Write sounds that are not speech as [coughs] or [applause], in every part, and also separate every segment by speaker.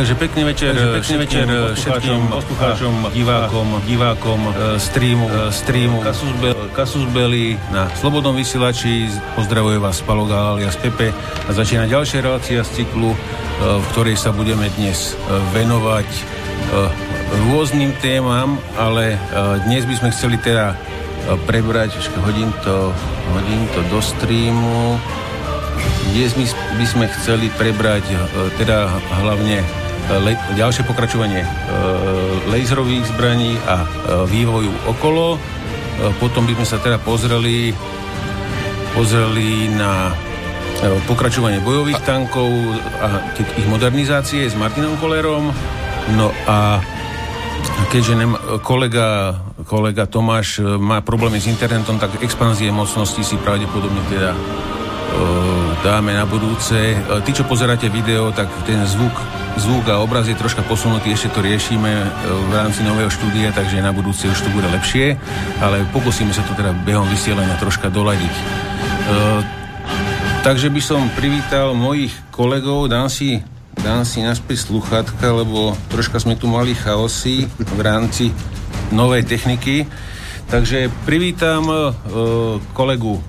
Speaker 1: Takže pekný večer, Takže pekný večer všetkým poslucháčom, divákom, divákom streamu, streamu. Kasus, Be- Kasus Belli na Slobodnom vysielači. Pozdravuje vás Paloga alias Pepe. A začína ďalšia relácia z cyklu, v ktorej sa budeme dnes venovať rôznym témam, ale dnes by sme chceli teda prebrať, hodím to, hodím to do streamu, dnes by sme chceli prebrať teda hlavne le, ďalšie pokračovanie e, laserových zbraní a e, vývoju okolo. E, potom by sme sa teda pozreli pozreli na e, pokračovanie bojových tankov a ich modernizácie s Martinom Kolerom. No a keďže nem, kolega, kolega Tomáš e, má problémy s internetom, tak expanzie mocnosti si pravdepodobne teda e, dáme na budúce. Tí, čo pozeráte video, tak ten zvuk zvuk a obraz je troška posunutý, ešte to riešime e, v rámci nového štúdia, takže na budúce už to bude lepšie, ale pokúsime sa to teda behom vysielania troška doladiť. E, takže by som privítal mojich kolegov, dám si, dám si naspäť sluchatka, lebo troška sme tu mali chaosy v rámci novej techniky. Takže privítam e, kolegu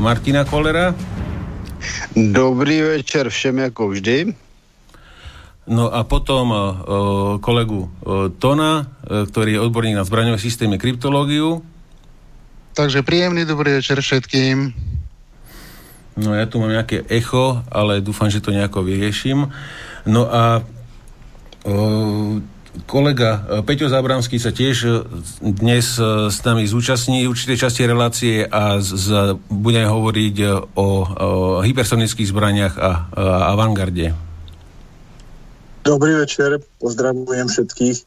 Speaker 1: Martina Kolera.
Speaker 2: Dobrý večer všem ako vždy.
Speaker 1: No a potom uh, kolegu uh, Tona, uh, ktorý je odborník na zbraňové systémy kryptológiu.
Speaker 3: Takže príjemný dobrý večer všetkým.
Speaker 1: No ja tu mám nejaké echo, ale dúfam, že to nejako vyrieším. No a kolega Peťo Zábranský sa tiež dnes s nami zúčastní určitej časti relácie a z, z, budeme hovoriť o, o hypersonických zbraniach a, a avantgarde.
Speaker 4: Dobrý večer, pozdravujem všetkých.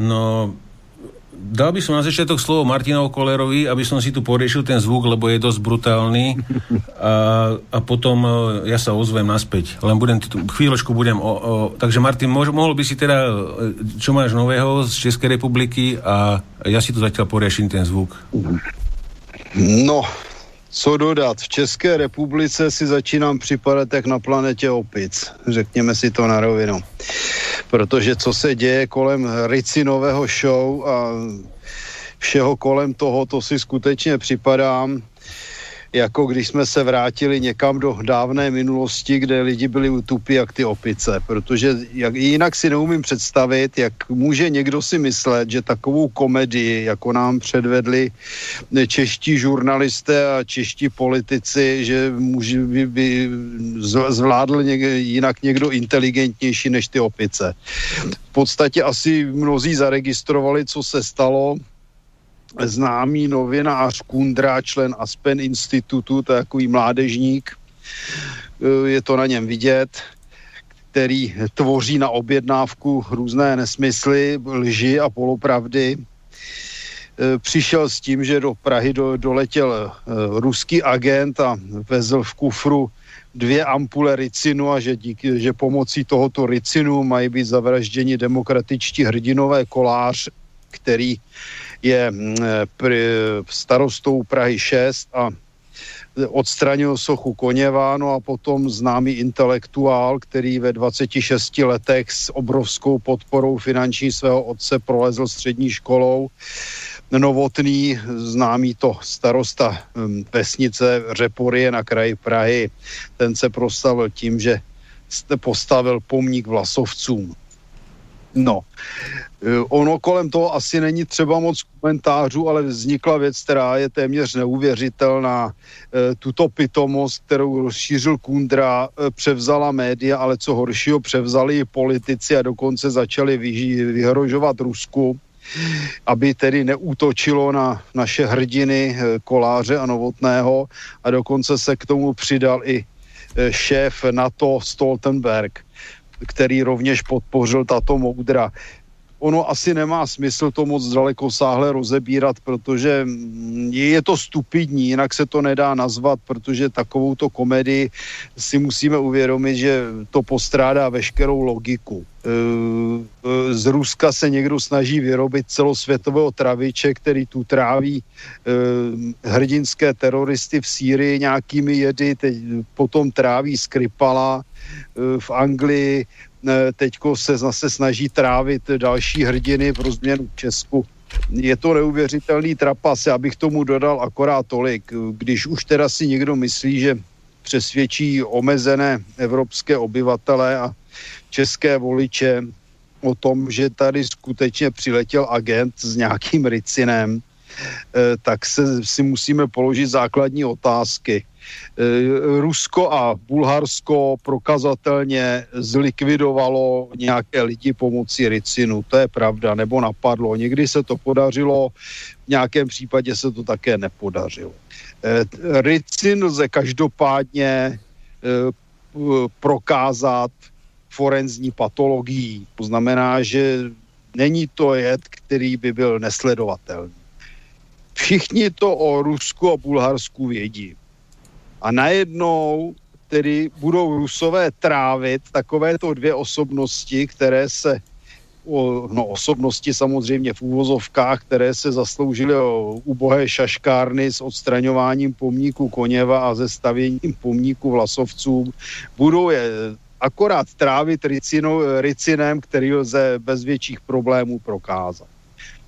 Speaker 1: No, dal by som na začiatok slovo Martinovi Kolerovi, aby som si tu poriešil ten zvuk, lebo je dosť brutálny a, a potom e, ja sa ozvem naspäť. Len budem, chvíľočku budem o, o, takže Martin, mož, mohol by si teda, e, čo máš nového z Českej republiky a ja si tu zatiaľ porieším ten zvuk.
Speaker 2: No, co dodat? V České republice si začínám připadat jak na planetě opic. Řekněme si to na rovinu. Protože co se děje kolem Ricinového show a všeho kolem toho, to si skutečně připadám jako když jsme se vrátili někam do dávné minulosti, kde lidi byli utupí jak ty opice, protože jak, jinak si neumím představit, jak může někdo si myslet, že takovou komedii, jako nám předvedli čeští žurnalisté a čeští politici, že může, by, by zvládl něk, jinak někdo inteligentnější než ty opice. V podstatě asi mnozí zaregistrovali, co se stalo, známý novinář Kundra, člen Aspen institutu, takový mládežník, eh, je to na něm vidět, který tvoří na objednávku různé nesmysly, lži a polopravdy. Eh, přišel s tím, že do Prahy do, doletěl eh, ruský agent a vezl v kufru dvě ampule ricinu a že, díky, že pomocí tohoto ricinu mají být zavražděni demokratičtí hrdinové kolář, který je mm, starostou Prahy 6 a odstranil sochu Koněva, no a potom známý intelektuál, který ve 26 letech s obrovskou podporou finanční svého otce prolezl střední školou. Novotný, známý to starosta mm, vesnice Řeporie na kraji Prahy, ten se proslavil tím, že postavil pomník vlasovcům. No, e, ono kolem toho asi není třeba moc komentářů, ale vznikla věc, která je téměř neuvěřitelná. E, tuto pitomost, kterou rozšířil Kundra, e, převzala média, ale co horšího, převzali i politici a dokonce začali vyhrožovat Rusku, aby tedy neútočilo na naše hrdiny Koláře a Novotného. A dokonce se k tomu přidal i šéf NATO Stoltenberg který rovněž podpořil tato moudra. Ono asi nemá smysl to moc daleko sáhle rozebírat, protože je to stupidní, jinak se to nedá nazvat, protože takovou to komedii si musíme uvědomit, že to postrádá veškerou logiku. E, e, z Ruska se někdo snaží vyrobit celosvětového traviče, který tu tráví e, hrdinské teroristy v Sýrii nějakými jedy, teď potom tráví Skripala v Anglii, teďko se zase snaží trávit další hrdiny v rozměnu Česku. Je to neuvěřitelný trapas, já bych tomu dodal akorát tolik. Když už teda si někdo myslí, že přesvědčí omezené evropské obyvatele a české voliče o tom, že tady skutečně přiletěl agent s nějakým ricinem, eh, tak se si musíme položit základní otázky. Eh, Rusko a Bulharsko prokazatelně zlikvidovalo nějaké lidi pomocí ricinu. To je pravda, nebo napadlo. Někdy se to podařilo, v nějakém případě se to také nepodařilo. Eh, ricin lze každopádně eh, prokázat forenzní patologií. To znamená, že není to jed, který by byl nesledovatelný. Všichni to o Rusku a Bulharsku vědí. A najednou tedy budou Rusové trávit takovéto dvě osobnosti, které se no osobnosti samozřejmě v úvozovkách, které se zasloužily o ubohé šaškárny s odstraňováním pomníku Koněva a ze stavěním pomníku Vlasovcům, budou je akorát trávit ricinou, ricinem, který lze bez větších problémů prokázat.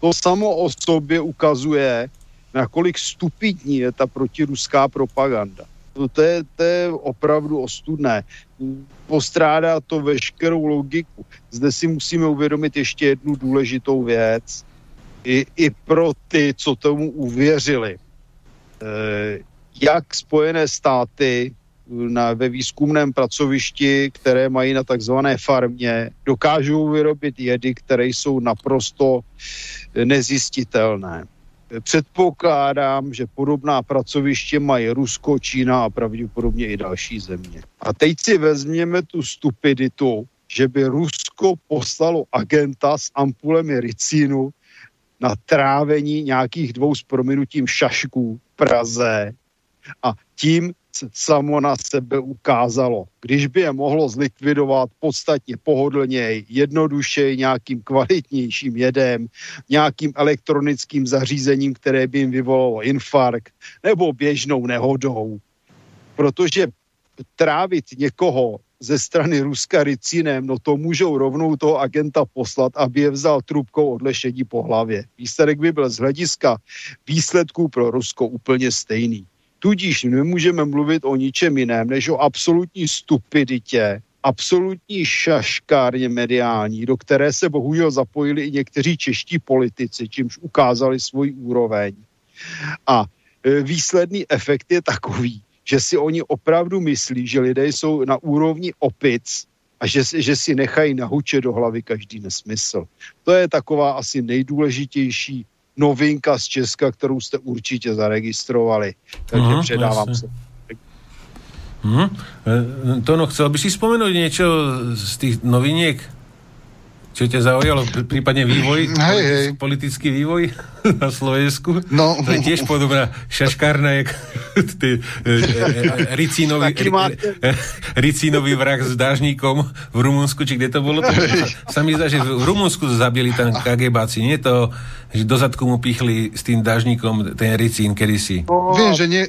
Speaker 2: To samo o sobě ukazuje, nakolik stupidní je ta protiruská propaganda. No to je, to je opravdu ostudné. Postrádá to veškerou logiku. Zde si musíme uvědomit ještě jednu důležitou věc. I, i pro ty, co tomu uvěřili. E, jak Spojené státy na, ve výzkumném pracovišti, které mají na takzvané farmě, dokážou vyrobit jedy, které jsou naprosto nezjistitelné. Předpokládám, že podobná pracoviště mají Rusko, Čína a pravděpodobně i další země. A teď si vezměme tu stupiditu, že by Rusko poslalo agenta s ampulemi ricínu na trávení nějakých dvou s prominutím šašků v Praze a tím samo na sebe ukázalo. Když by je mohlo zlikvidovat podstatně pohodlněji, jednodušeji, nějakým kvalitnějším jedem, nějakým elektronickým zařízením, které by jim vyvolalo infarkt, nebo běžnou nehodou. Protože trávit někoho ze strany Ruska ricinem, no to můžou rovnou toho agenta poslat, aby je vzal trubkou odlešení po hlavě. Výsledek by byl z hlediska výsledků pro Rusko úplně stejný. Tudíž nemůžeme mluvit o ničem jiném, než o absolutní stupiditě, absolutní šaškárně mediální, do které se bohužel zapojili i někteří čeští politici, čímž ukázali svůj úroveň. A e, výsledný efekt je takový, že si oni opravdu myslí, že lidé jsou na úrovni opic a že, že si nechají nahučet do hlavy každý nesmysl. To je taková asi nejdůležitější novinka z Česka, kterou jste určitě zaregistrovali. Takže uh-huh, předávám jasne. se.
Speaker 1: Hmm. Tono, chcel by si spomenúť niečo z tých noviniek? Čo ťa zaujalo? Prípadne vývoj?
Speaker 3: Hej, hej.
Speaker 1: Politický vývoj [laughs] na Slovensku?
Speaker 3: No.
Speaker 1: To je tiež podobná šaškárna, jak [laughs] ty, e, e, ricínový, [laughs] ricínový vrah s dážníkom v Rumunsku, či kde to bolo? To, sa mi zdá, že v Rumunsku zabili tam KGBáci, nie to že do zadku mu pichli s tým dažníkom ten ricín kedysi.
Speaker 3: No, Viem, že nie...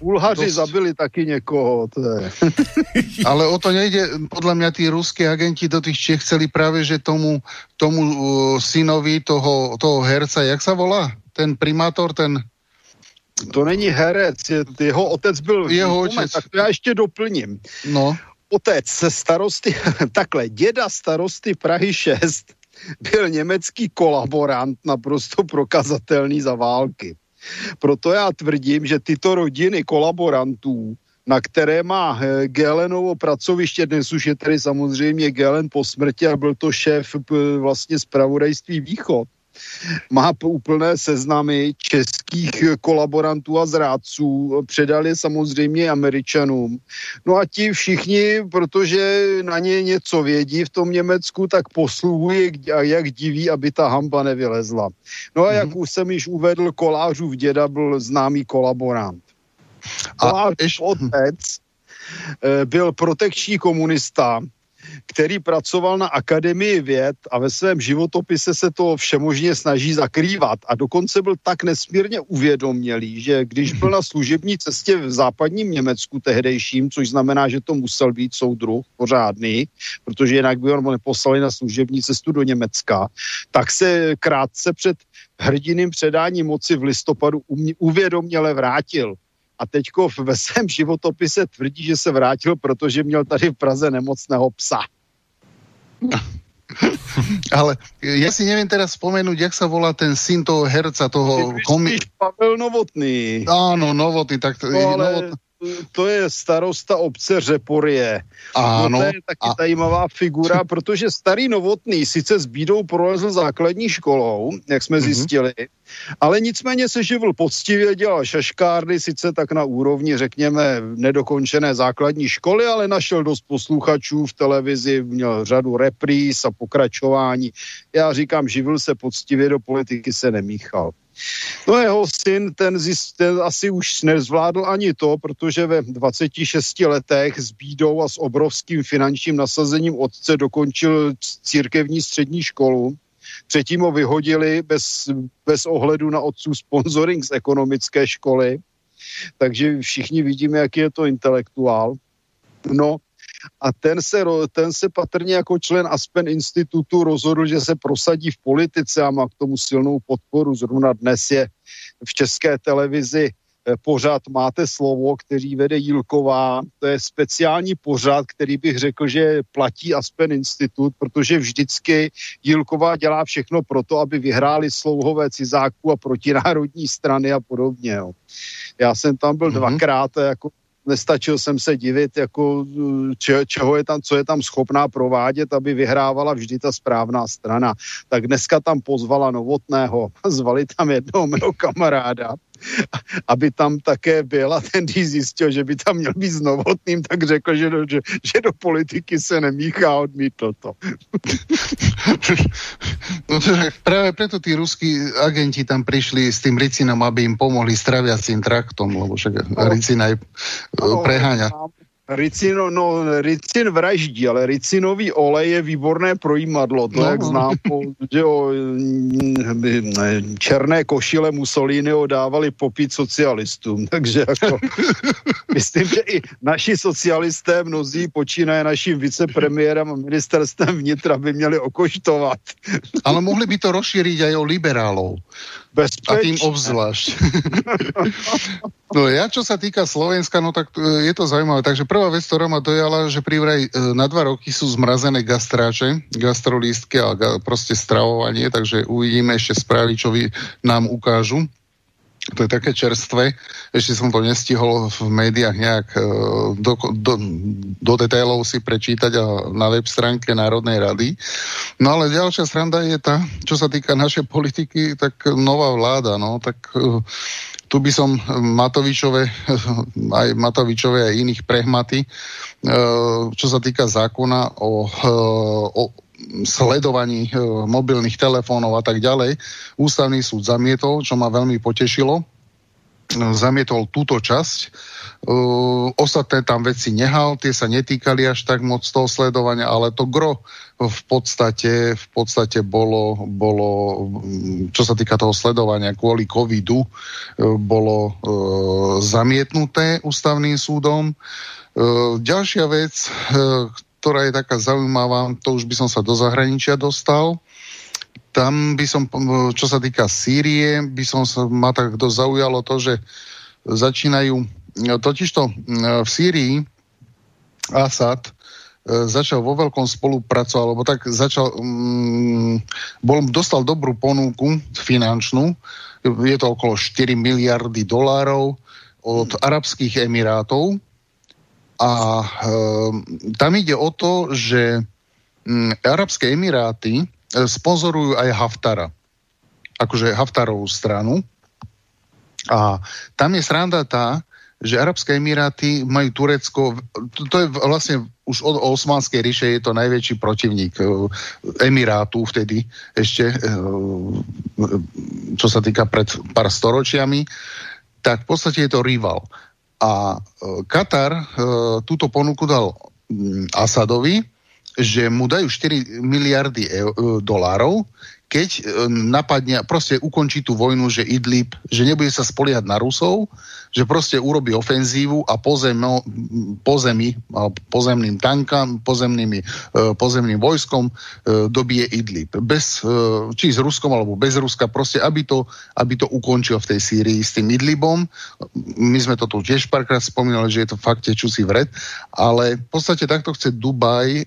Speaker 2: Bulhaři Dosť... zabili taky je. [laughs]
Speaker 3: Ale o to nejde. Podľa mňa tí ruské agenti do tých Čech chceli práve, že tomu, tomu uh, synovi toho, toho herca, jak sa volá? Ten primátor, ten...
Speaker 2: To není herec, je, jeho otec byl...
Speaker 3: Jeho otec.
Speaker 2: Tak to já ještě doplním.
Speaker 3: No.
Speaker 2: Otec starosty, [laughs] takhle, děda starosty Prahy 6 byl německý kolaborant naprosto prokazatelný za války. Proto já tvrdím, že tyto rodiny kolaborantů, na které má eh, Gelenovo pracoviště, dnes už je tedy samozřejmě Gelen po smrti a byl to šéf vlastně zpravodajství Východ, má úplné seznamy českých kolaborantů a zrádců, předali samozřejmě američanům. No a ti všichni, protože na ně něco vědí v tom Německu, tak posluhují, jak diví, aby ta hamba nevylezla. No a jak mm-hmm. už jsem již uvedl, Kolářův děda byl známý kolaborant. Kolářův otec eh, byl protekční komunista, který pracoval na Akademii věd a ve svém životopise se to všemožně snaží zakrývat. A dokonce byl tak nesmírně uvědomělý, že když byl na služební cestě v západním Německu tehdejším, což znamená, že to musel být soudruh pořádný, protože jinak by ho neposlali na služební cestu do Německa, tak se krátce před hrdiným předáním moci v listopadu uvědoměle vrátil a teďko ve svém životopise tvrdí, že se vrátil, protože měl tady v Praze nemocného psa. [laughs]
Speaker 3: Ale ja si neviem teraz spomenúť, jak sa volá ten syn toho herca, toho
Speaker 2: komi... Pavel Novotný.
Speaker 3: Áno, Novotný, tak to, no, ale... Novotný
Speaker 2: to je starosta obce Řeporie.
Speaker 3: Ano.
Speaker 2: No, to je taky a... zajímavá figura, [laughs] protože starý Novotný sice s bídou prolezl základní školou, jak jsme mm-hmm. zjistili, ale nicméně se živil poctivě, dělal šaškárny, sice tak na úrovni, řekněme, nedokončené základní školy, ale našel dost posluchačů v televizi, měl řadu repríz a pokračování. Já říkám, živil se poctivě, do politiky se nemíchal. No jeho syn, ten, zist, ten asi už nezvládl ani to, protože ve 26 letech s bídou a s obrovským finančním nasazením otce dokončil církevní střední školu. Předtím ho vyhodili bez, bez ohledu na otců sponsoring z ekonomické školy. Takže všichni vidíme, jaký je to intelektuál. No a ten se, ten se patrně jako člen Aspen institutu rozhodl, že se prosadí v politice a má k tomu silnou podporu. Zrovna dnes je v české televizi eh, pořád Máte slovo, který vede Jílková. To je speciální pořád, který bych řekl, že platí Aspen Institut, protože vždycky Jílková dělá všechno pro to, aby vyhráli slouhové cizáků a protinárodní strany a podobně. Jo. Já jsem tam byl mm-hmm. dvakrát jako nestačil jsem se divit, jako, če, čeho je tam, co je tam schopná provádět, aby vyhrávala vždy ta správná strana. Tak dneska tam pozvala Novotného, [laughs] zvali tam jednoho mého kamaráda, [laughs] aby tam také byl a ten, když zjistil, že by tam měl být s Novotným, tak řekl, že do, že, že do politiky se nemíchá, odmítl to. [laughs]
Speaker 3: No práve preto tí ruskí agenti tam prišli s tým Ricinom, aby im pomohli s traviacím traktom, lebo však no. Ricin aj no, preháňa.
Speaker 2: Ricino, no, ricin vraždí, ale ricinový olej je výborné projímadlo. To, no, jak znám, že o černé košile Mussoliniho dávali popít socialistům. Takže jako, [laughs] myslím, že i naši socialisté, mnozí počínaje naším vicepremiérem a ministerstvem vnitra by měli okoštovat.
Speaker 3: Ale mohli by to rozšíriť aj o liberálov.
Speaker 2: Bezpečne.
Speaker 3: A tým obzvlášť. [laughs] no ja, čo sa týka Slovenska, no tak e, je to zaujímavé. Takže prvá vec, ktorá ma dojala, že privraj e, na dva roky sú zmrazené gastráče, gastrolístky a proste stravovanie, takže uvidíme ešte správy, čo vy nám ukážu to je také čerstvé, ešte som to nestihol v médiách nejak e, do, do, do detailov si prečítať a na web stránke Národnej rady. No ale ďalšia sranda je tá, čo sa týka našej politiky, tak nová vláda, no tak e, tu by som Matovičové, aj Matovičové aj iných prehmaty, e, čo sa týka zákona o, o sledovaní e, mobilných telefónov a tak ďalej. Ústavný súd zamietol, čo ma veľmi potešilo. E, zamietol túto časť. E, ostatné tam veci nehal, tie sa netýkali až tak moc toho sledovania, ale to gro v podstate, v podstate bolo, bolo, čo sa týka toho sledovania kvôli covidu, bolo e, zamietnuté ústavným súdom. E, ďalšia vec, e, ktorá je taká zaujímavá, to už by som sa do zahraničia dostal. Tam by som, čo sa týka Sýrie, by som sa, ma tak dosť zaujalo to, že začínajú, totižto v Sýrii Asad e, začal vo veľkom spolupracovať, alebo tak začal, um, bol, dostal dobrú ponuku finančnú, je to okolo 4 miliardy dolárov od Arabských Emirátov, a e, tam ide o to, že mm, Arabské Emiráty e, sponzorujú aj Haftara. akože Haftarovú stranu. A tam je sranda tá, že Arabské Emiráty majú Turecko, to, to je vlastne už od Osmanskej ríše je to najväčší protivník e, Emirátu vtedy ešte, e, čo sa týka pred pár storočiami, tak v podstate je to rival. A e, Katar túto ponuku dal mm, Asadovi, že mu dajú 4 miliardy dolárov, keď napadne, proste ukončí tú vojnu, že Idlib, že nebude sa spoliehať na Rusov, že proste urobí ofenzívu a pozemo, pozemi, pozemným tankám, pozemnými, e, pozemným vojskom e, dobije Idlib. Bez, e, či s Ruskom alebo bez Ruska, proste aby to, aby to ukončil v tej Sýrii s tým Idlibom. My sme to tu tiež párkrát spomínali, že je to fakt tečúci vred, ale v podstate takto chce Dubaj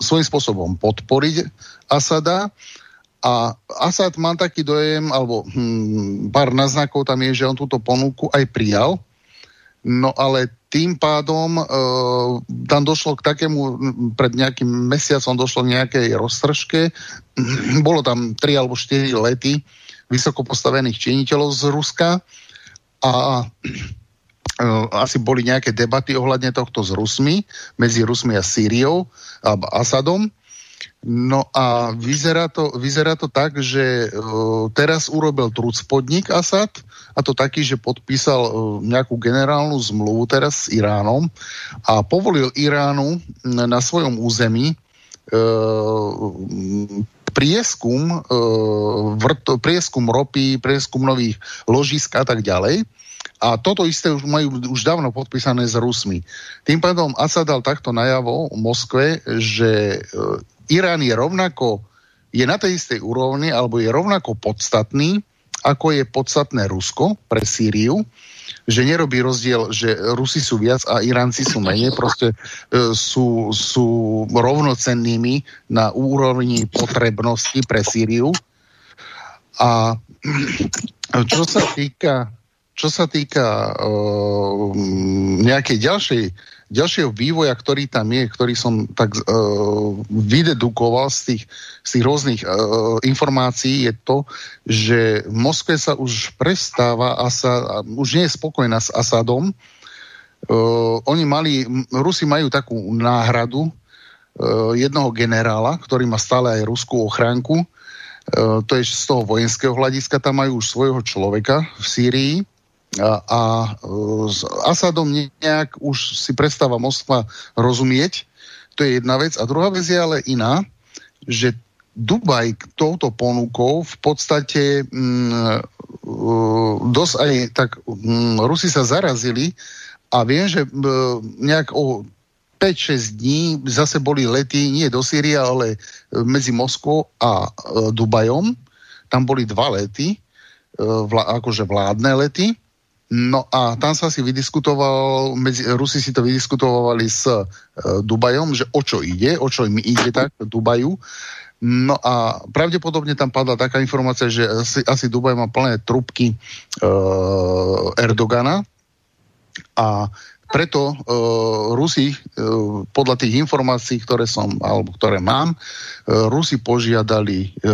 Speaker 3: svojím spôsobom podporiť Asada a Asad má taký dojem, alebo hm, pár naznakov tam je, že on túto ponuku aj prijal, no ale tým pádom e, tam došlo k takému, pred nejakým mesiacom došlo k nejakej roztržke, [clears throat] bolo tam 3 alebo 4 lety vysoko postavených činiteľov z Ruska a e, asi boli nejaké debaty ohľadne tohto s Rusmi, medzi Rusmi a Sýriou a Asadom No a vyzerá to, vyzerá to tak, že uh, teraz urobil trúc podnik Asad a to taký, že podpísal uh, nejakú generálnu zmluvu teraz s Iránom a povolil Iránu na svojom území uh, prieskum, vrt, prieskum ropy, prieskum nových ložisk a tak ďalej. A toto isté už majú už dávno podpísané s Rusmi. Tým pádom Asad dal takto najavo v Moskve, že Irán je rovnako, je na tej istej úrovni, alebo je rovnako podstatný, ako je podstatné Rusko pre Sýriu, že nerobí rozdiel, že Rusi sú viac a Iránci sú menej, proste e, sú, sú rovnocennými na úrovni potrebnosti pre Sýriu. A čo sa týka, čo sa týka e, nejakej ďalšej ďalšieho vývoja, ktorý tam je, ktorý som tak uh, vydedukoval z tých, z tých rôznych uh, informácií, je to, že v Moskve sa už prestáva, Asad, už nie je spokojná s Asadom. Uh, oni mali, Rusi majú takú náhradu uh, jednoho generála, ktorý má stále aj ruskú ochránku. Uh, to je z toho vojenského hľadiska, tam majú už svojho človeka v Sýrii a, a s Asadom nejak už si prestáva Moskva rozumieť. To je jedna vec. A druhá vec je ale iná, že Dubaj touto ponukou v podstate mm, dosť aj tak mm, Rusi sa zarazili a viem, že mm, nejak o 5-6 dní zase boli lety nie do Sýrie, ale medzi Moskvou a e, Dubajom. Tam boli dva lety, e, vla, akože vládne lety No a tam sa si vydiskutoval, medzi, Rusi si to vydiskutovali s e, Dubajom, že o čo ide, o čo im ide tak Dubaju. No a pravdepodobne tam padla taká informácia, že asi, asi Dubaj má plné trubky e, Erdogana a preto e, Rusi, e, podľa tých informácií, ktoré som, alebo ktoré mám, e, Rusi požiadali e,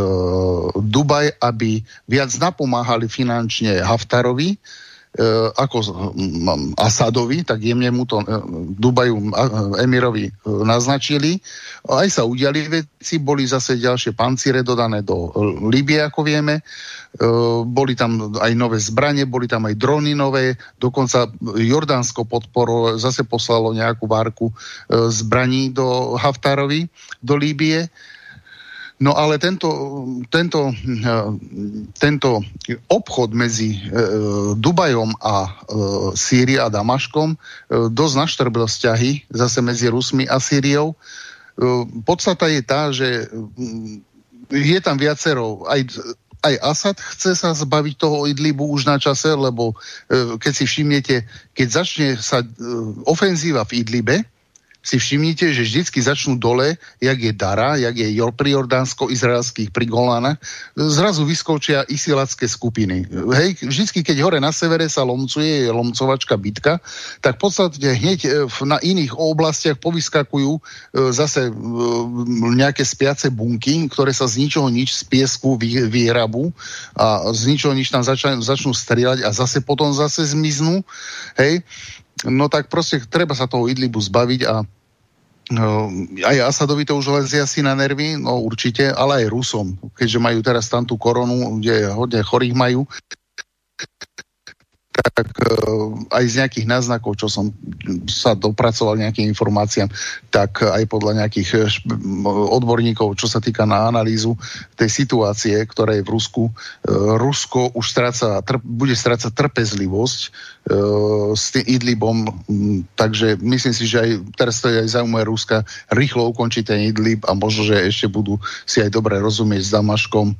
Speaker 3: Dubaj, aby viac napomáhali finančne Haftarovi, ako Asadovi, tak jemne mu to e, Dubaju Emirovi e, naznačili. Aj sa udiali veci, boli zase ďalšie pancíre dodané do Libie, ako vieme. Boli tam aj nové zbranie, boli tam aj drony nové, dokonca Jordánsko podporo zase poslalo nejakú várku zbraní do Haftarovi, do Líbie. No ale tento, tento, eh, tento obchod medzi e, Dubajom a e, Sýriou a Damaškom dosť naštrbil vzťahy zase medzi Rusmi a Sýriou. Podstata je tá, že je tam viacero, aj, aj Asad chce sa zbaviť toho Idlibu už na čase, lebo keď si všimnete, keď začne sa ofenzíva v Idlibe, si všimnite, že vždycky začnú dole, jak je Dara, jak je pri Jordánsko-izraelských pri Golánach, zrazu vyskočia isilacké skupiny. Hej, vždycky, keď hore na severe sa lomcuje, je lomcovačka bitka, tak v podstate hneď e, na iných oblastiach povyskakujú e, zase e, nejaké spiace bunky, ktoré sa z ničoho nič z piesku vyhrabú a z ničoho nič tam začnú, začnú strieľať a zase potom zase zmiznú. Hej, no tak proste treba sa toho Idlibu zbaviť a No, aj Asadovi to už lezie asi na nervy, no určite, ale aj Rusom, keďže majú teraz tam tú koronu, kde hodne chorých majú, tak uh, aj z nejakých náznakov, čo som sa dopracoval nejakým informáciám, tak aj podľa nejakých eh, odborníkov, čo sa týka na analýzu tej situácie, ktorá je v Rusku, uh, Rusko už stráca, bude strácať trpezlivosť s tým Idlibom, takže myslím si, že aj teraz to je aj zaujímavé Ruska rýchlo ukončiť ten Idlib a možno, že ešte budú si aj dobre rozumieť s Damaškom,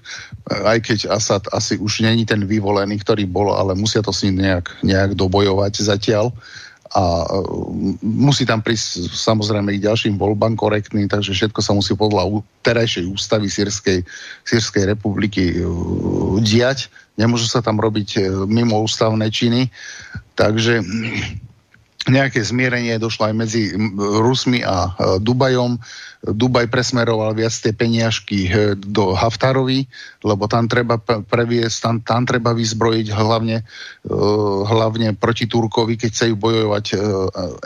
Speaker 3: [laughs] aj keď Asad asi už není ten vyvolený, ktorý bol, ale musia to s ním nejak, nejak dobojovať zatiaľ a e, musí tam prísť samozrejme i ďalším voľbám korektný, takže všetko sa musí podľa terajšej ústavy Sýrskej, Sýrskej republiky uh, diať. Nemôžu sa tam robiť uh, mimo ústavné činy, takže nejaké zmierenie došlo aj medzi Rusmi a uh, Dubajom. Dubaj presmeroval viac tie peniažky eh, do Haftarovi, lebo tam treba previesť, tam, tam treba vyzbrojiť hlavne, hlavne proti Turkovi, keď chce bojovať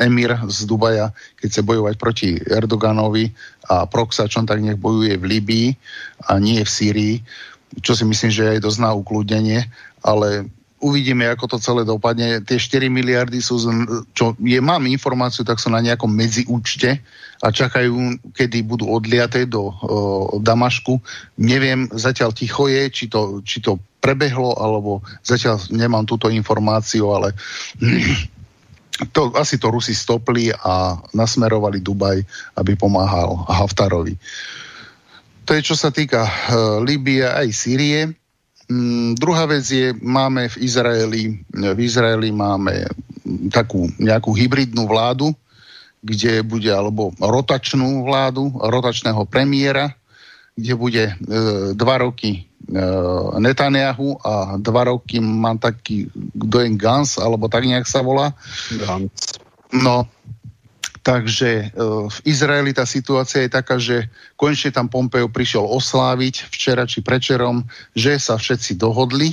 Speaker 3: Emir z Dubaja, keď chce bojovať proti Erdoganovi a Proxačon, tak nech bojuje v Líbii a nie v Sýrii, čo si myslím, že aj dosť na ukludnenie, ale uvidíme, ako to celé dopadne. Tie 4 miliardy sú, čo je, mám informáciu, tak sú na nejakom medziúčte a čakajú, kedy budú odliaté do o, Damašku. Neviem, zatiaľ ticho je, či to, či to prebehlo, alebo zatiaľ nemám túto informáciu, ale [clears throat] to, asi to Rusi stopli a nasmerovali Dubaj, aby pomáhal Haftarovi. To je, čo sa týka uh, Líbie aj Sýrie. Mm, druhá vec je, máme v Izraeli, v Izraeli máme takú nejakú hybridnú vládu, kde bude, alebo rotačnú vládu, rotačného premiéra, kde bude e, dva roky e, Netanyahu a dva roky mám taký, je Gans, alebo tak nejak sa volá. Gans. No, Takže e, v Izraeli tá situácia je taká, že konečne tam Pompeo prišiel osláviť včera či prečerom, že sa všetci dohodli.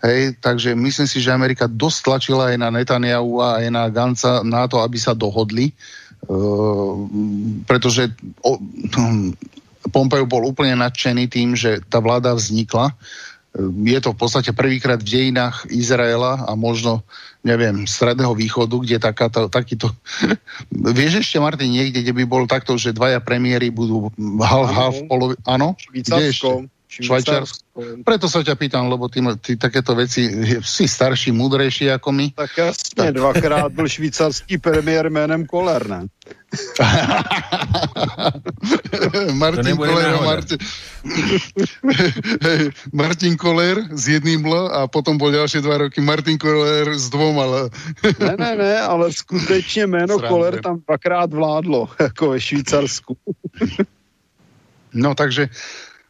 Speaker 3: Hej, takže myslím si, že Amerika dosť tlačila aj na Netanyahu a aj na Ganca na to, aby sa dohodli. Uh, pretože o, Pompeo bol úplne nadšený tým, že tá vláda vznikla. Je to v podstate prvýkrát v dejinách Izraela a možno neviem, stredného východu, kde takáto, takýto... [laughs] Vieš ešte, Martin, niekde, kde by bol takto, že dvaja premiéry budú half, half, polovi... Áno? Ešte? Švajčiarsko. Preto sa ťa pýtam, lebo ty, ty takéto veci, si starší, múdrejší ako my.
Speaker 2: Tak jasne, tak. dvakrát byl švýcarský premiér jménem Koller, ne? [laughs]
Speaker 3: Martin Koller Martin... [laughs] Martin Koller s jedným L a potom bol ďalšie dva roky Martin Koller s dvoma L.
Speaker 2: ne, ne, ne, ale skutečně jméno Koller tam dvakrát vládlo, [laughs] jako ve Švýcarsku.
Speaker 3: no takže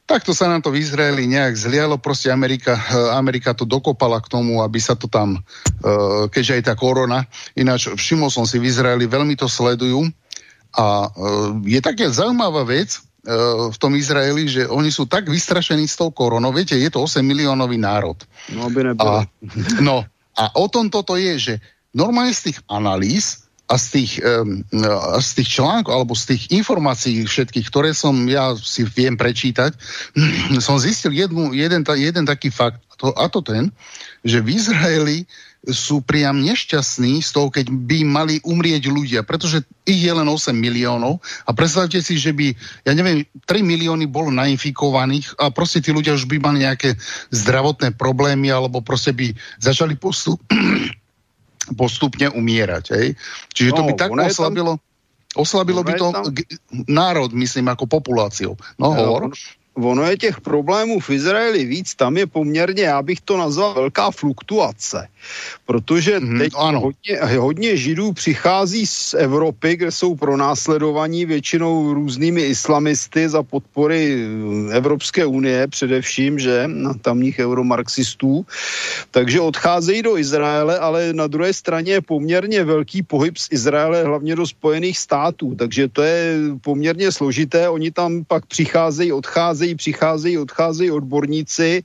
Speaker 3: Takto sa nám to v Izraeli nejak zlialo, proste Amerika, eh, Amerika to dokopala k tomu, aby sa to tam, eh, keďže aj tá korona, ináč všimol som si v Izraeli, veľmi to sledujú a eh, je také zaujímavá vec, v tom Izraeli, že oni sú tak vystrašení s tou koronou. Viete, je to 8 miliónový národ.
Speaker 2: No, by nebolo.
Speaker 3: A, no, a o tom toto je, že normálne z tých analýz a z tých, um, tých článkov alebo z tých informácií všetkých, ktoré som ja si viem prečítať, [clears throat] som zistil jednu, jeden, jeden taký fakt, a to, a to ten, že v Izraeli sú priam nešťastní z toho, keď by mali umrieť ľudia, pretože ich je len 8 miliónov a predstavte si, že by, ja neviem, 3 milióny bolo nainfikovaných a proste tí ľudia už by mali nejaké zdravotné problémy alebo proste by začali postup [clears throat] postupne umierať. Hej? Čiže no, to by tak oslabilo, oslabilo by to tam... národ, myslím, ako populáciu. No, hovor.
Speaker 2: Ono je těch problémů v Izraeli víc, tam je poměrně, já bych to nazval velká fluktuace, protože mm, teď ano. Hodně, hodně židů přichází z Evropy, kde jsou pronásledovaní většinou různými islamisty za podpory eh, Evropské unie především, že na tamních euromarxistů, takže odcházejí do Izraele, ale na druhé straně je poměrně velký pohyb z Izraele hlavně do Spojených států, takže to je poměrně složité, oni tam pak přicházejí, odcházejí přicházejí, přicházejí, odcházejí odborníci,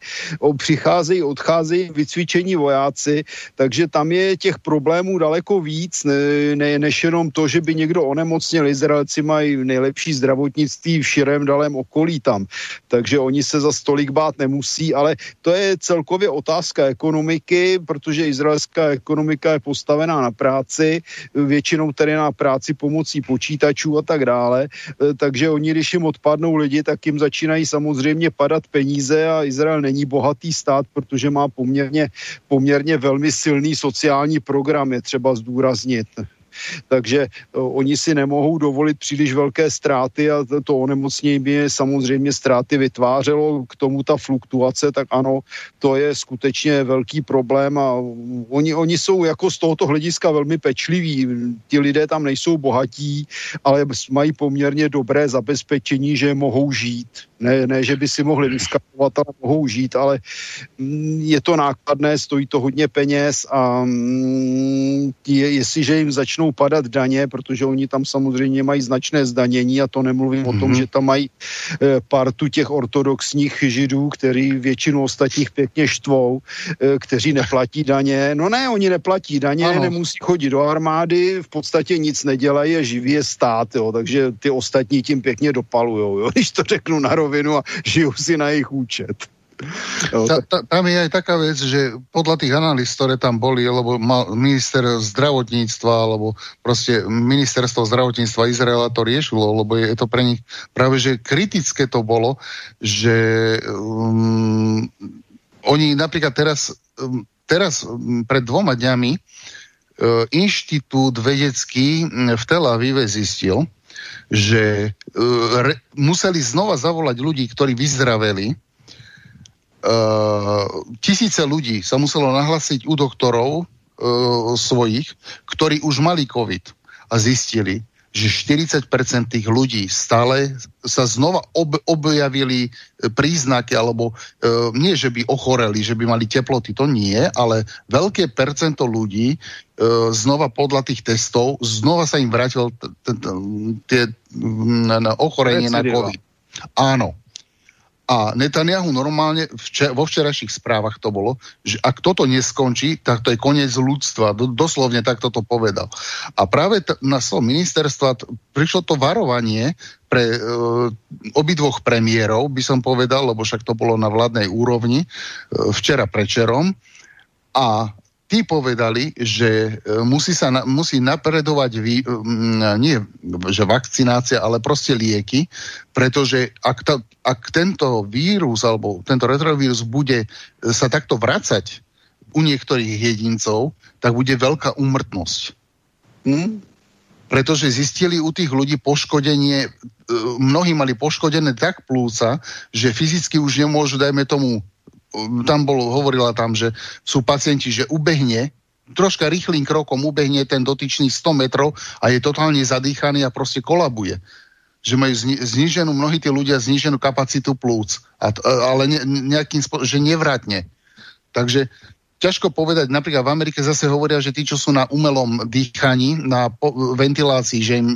Speaker 2: přicházejí, odcházejí vycvičení vojáci, takže tam je těch problémů daleko víc, ne, ne, než jenom to, že by někdo onemocněl. Izraelci mají nejlepší zdravotnictví v širém dalém okolí tam, takže oni se za stolik bát nemusí, ale to je celkově otázka ekonomiky, protože izraelská ekonomika je postavená na práci, většinou tedy na práci pomocí počítačů a tak dále, e, takže oni, když jim odpadnou lidi, tak jim začínají samozřejmě padat peníze a Izrael není bohatý stát, protože má poměrně, poměrně velmi silný sociální program, je třeba zdůraznit takže oni si nemohou dovolit příliš velké ztráty a to, to onemocnění by samozřejmě ztráty vytvářelo, k tomu ta fluktuace, tak ano, to je skutečně velký problém a oni, oni jsou jako z tohoto hlediska velmi pečliví. Ti lidé tam nejsou bohatí, ale mají poměrně dobré zabezpečení, že mohou žít. Ne, ne že by si mohli vyskakovat, ale mohou žít, ale mm, je to nákladné, stojí to hodně peněz a mm, je, jestliže jim začnou padat daně, protože oni tam samozřejmě mají značné zdanění a to nemluvím mm-hmm. o tom, mhm. že tam mají e, partu těch ortodoxních židů, který většinu ostatních pěkně štvou, e, kteří neplatí daně. No ne, oni neplatí daně, ano. nemusí chodit do armády, v podstatě nic nedělají a živí je stát, jo, takže ty ostatní tím pěkně dopalujou, jo, [laughs] když to řeknu na rovinu a žijou si na jejich účet.
Speaker 3: Ta, ta, tam je aj taká vec, že podľa tých analýz, ktoré tam boli, lebo minister zdravotníctva, alebo proste ministerstvo zdravotníctva Izraela to riešilo, lebo je to pre nich práve, že kritické to bolo, že um, oni napríklad teraz, um, teraz um, pred dvoma dňami uh, inštitút vedecký v Tel Avive zistil, že uh, re, museli znova zavolať ľudí, ktorí vyzdraveli. Uh, tisíce ľudí sa muselo nahlasiť u doktorov uh, svojich, ktorí už mali COVID a zistili, že 40% tých ľudí stále sa znova ob, objavili príznaky, alebo e, nie, že by ochoreli, že by mali teploty, to nie, ale veľké percento ľudí e, znova podľa tých testov, znova sa im vrátil tie ochorenie na COVID. Áno. A Netanyahu normálne vo včerajších správach to bolo, že ak toto neskončí, tak to je koniec ľudstva. Do, doslovne takto to povedal. A práve t- na slovo ministerstva t- prišlo to varovanie pre e, obidvoch premiérov, by som povedal, lebo však to bolo na vládnej úrovni e, včera prečerom. A tí povedali, že e, musí sa musí napredovať vý, nie že vakcinácia, ale proste lieky, pretože ak, ta, ak tento vírus alebo tento retrovírus bude sa takto vracať u niektorých jedincov, tak bude veľká úmrtnosť. Hm? Pretože zistili u tých ľudí poškodenie, e, mnohí mali poškodené tak plúca, že fyzicky už nemôžu, dajme tomu, tam bolo, hovorila tam, že sú pacienti, že ubehne, troška rýchlým krokom ubehne ten dotyčný 100 metrov a je totálne zadýchaný a proste kolabuje. Že majú zni- zniženú, mnohí tí ľudia zniženú kapacitu plúc, a, ale ne, nejakým spôsobom, že nevratne. Takže ťažko povedať, napríklad v Amerike zase hovoria, že tí, čo sú na umelom dýchaní, na po- ventilácii, že im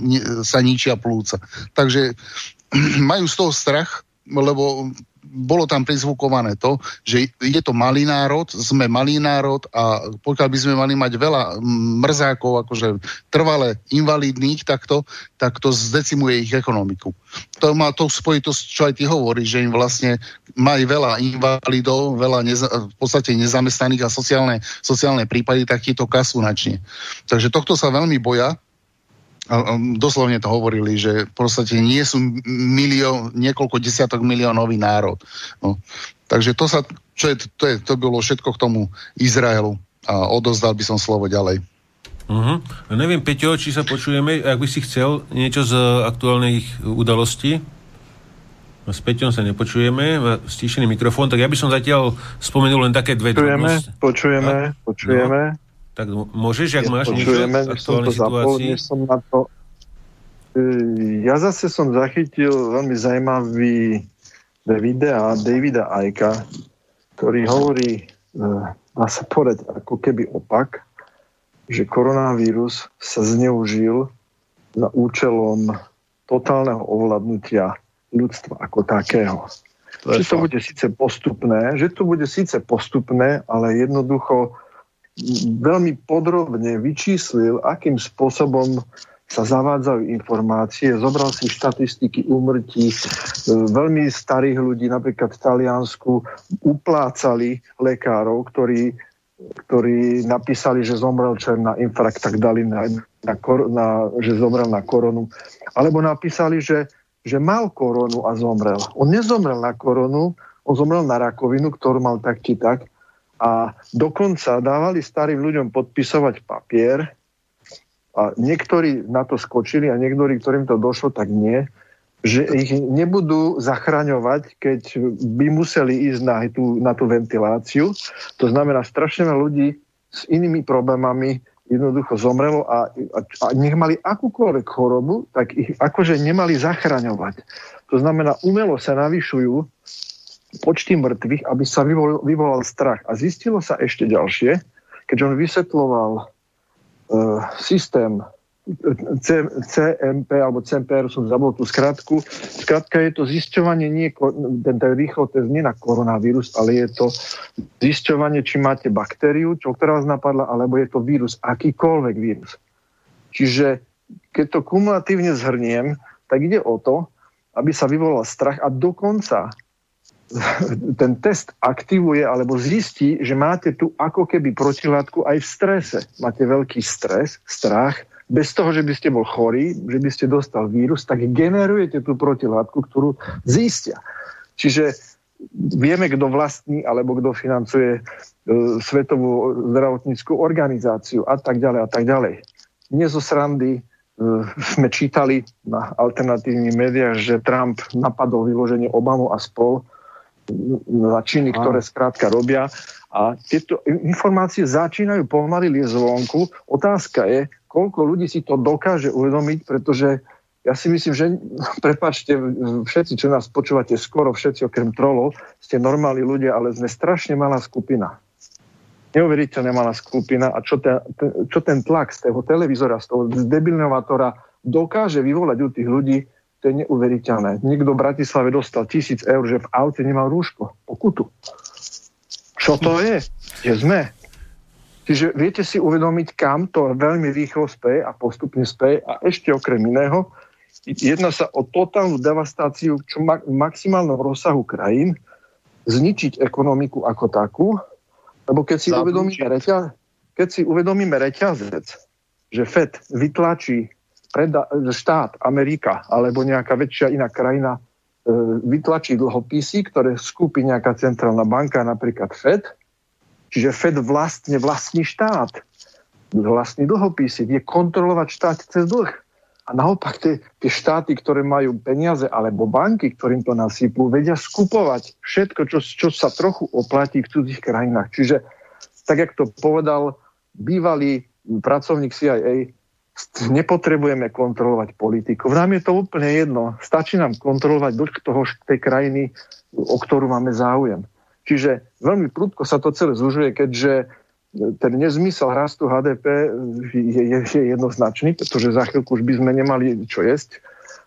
Speaker 3: sa ničia plúca. Takže [clears throat] majú z toho strach, lebo bolo tam prizvukované to, že je to malý národ, sme malý národ a pokiaľ by sme mali mať veľa mrzákov, akože trvale invalidných takto, tak to zdecimuje ich ekonomiku. To má to spojitosť, čo aj ty hovorí, že im vlastne majú veľa invalidov, veľa neza, v podstate nezamestnaných a sociálne, sociálne prípady, tak ti to kasu načne. Takže tohto sa veľmi boja, doslovne to hovorili, že v podstate nie sú milión, niekoľko desiatok miliónový národ. No. Takže to, sa, čo je, to, je, to bolo všetko k tomu Izraelu a odozdal by som slovo ďalej.
Speaker 1: Uh-huh. Neviem, Peťo, či sa počujeme, ak by si chcel niečo z aktuálnych udalostí? S Peťom sa nepočujeme, stíšený mikrofón, tak ja by som zatiaľ spomenul len také dve
Speaker 5: Počujeme, počujeme, a, počujeme. No,
Speaker 1: tak môžeš, ak máš
Speaker 5: počujeme, niečo to zapol, som na to... Ja zase som zachytil veľmi zaujímavý videa Davida Aika, ktorý hovorí, e, dá sa povedať, ako keby opak, že koronavírus sa zneužil za účelom totálneho ovládnutia ľudstva ako takého. To že to bude síce postupné, že to bude síce postupné, ale jednoducho veľmi podrobne vyčíslil, akým spôsobom sa zavádzajú informácie, zobral si štatistiky úmrtí, e, veľmi starých ľudí, napríklad v Taliansku, uplácali lekárov, ktorí, ktorí napísali, že zomrel čer na infarkt, tak dali na, na, na, že zomrel na koronu. Alebo napísali, že že mal koronu a zomrel. On nezomrel na koronu, on zomrel na rakovinu, ktorú mal tak či tak. A dokonca dávali starým ľuďom podpisovať papier a niektorí na to skočili a niektorí, ktorým to došlo, tak nie, že ich nebudú zachraňovať, keď by museli ísť na tú, na tú ventiláciu. To znamená, strašne ľudí s inými problémami jednoducho zomrelo a, a, a nech mali akúkoľvek chorobu, tak ich akože nemali zachraňovať. To znamená, umelo sa navyšujú počty mŕtvych, aby sa vyvolal, vyvolal strach. A zistilo sa ešte ďalšie, keď on vysvetloval uh, systém C, CMP alebo CMPR, som zabol tú skratku. Skratka je to zisťovanie, nie, ten, ten rýchlo test nie na koronavírus, ale je to zisťovanie, či máte baktériu, čo ktorá vás napadla, alebo je to vírus, akýkoľvek vírus. Čiže keď to kumulatívne zhrniem, tak ide o to, aby sa vyvolal strach a dokonca ten test aktivuje alebo zistí, že máte tu ako keby protilátku aj v strese. Máte veľký stres, strach bez toho, že by ste bol chorý, že by ste dostal vírus, tak generujete tú protilátku, ktorú zistia. Čiže vieme, kto vlastní alebo kto financuje e, Svetovú zdravotníckú organizáciu a tak ďalej a tak ďalej. Dnes zo srandy e, sme čítali na alternatívnych médiách, že Trump napadol vyloženie Obamu a spol na činy, ktoré skrátka robia. A tieto informácie začínajú pomaly liezť zvonku. Otázka je, koľko ľudí si to dokáže uvedomiť, pretože ja si myslím, že, [laughs] prepačte, všetci, čo nás počúvate, skoro všetci okrem trolov, ste normálni ľudia, ale sme strašne malá skupina. Neuveriteľne malá skupina a čo ten, čo ten tlak z toho televízora, z toho debilnovatora dokáže vyvolať u tých ľudí, to je neuveriteľné. Niekto v Bratislave dostal tisíc eur, že v aute nemal rúško, pokutu. Čo to je? Kde sme? Čiže viete si uvedomiť, kam to veľmi rýchlo speje a postupne speje a ešte okrem iného, jedná sa o totálnu devastáciu čo ma- v maximálnom rozsahu krajín, zničiť ekonomiku ako takú, lebo keď si, uvedomíme, reťaz, keď si uvedomíme reťazec, že FED vytlačí preda- štát, Amerika alebo nejaká väčšia iná krajina e, vytlačí dlhopisy, ktoré skúpi nejaká centrálna banka, napríklad FED, Čiže Fed vlastne vlastní štát. Vlastní dlhopisy, vie kontrolovať štát cez dlh. A naopak tie, tie štáty, ktoré majú peniaze, alebo banky, ktorým to nasypú, vedia skupovať všetko, čo, čo sa trochu oplatí v cudzích krajinách. Čiže, tak jak to povedal bývalý pracovník CIA, nepotrebujeme kontrolovať politiku. Nám je to úplne jedno. Stačí nám kontrolovať dlh toho, tej krajiny, o ktorú máme záujem. Čiže veľmi prudko sa to celé zužuje, keďže ten nezmysel rastu HDP je, je, je jednoznačný, pretože za chvíľku už by sme nemali čo jesť.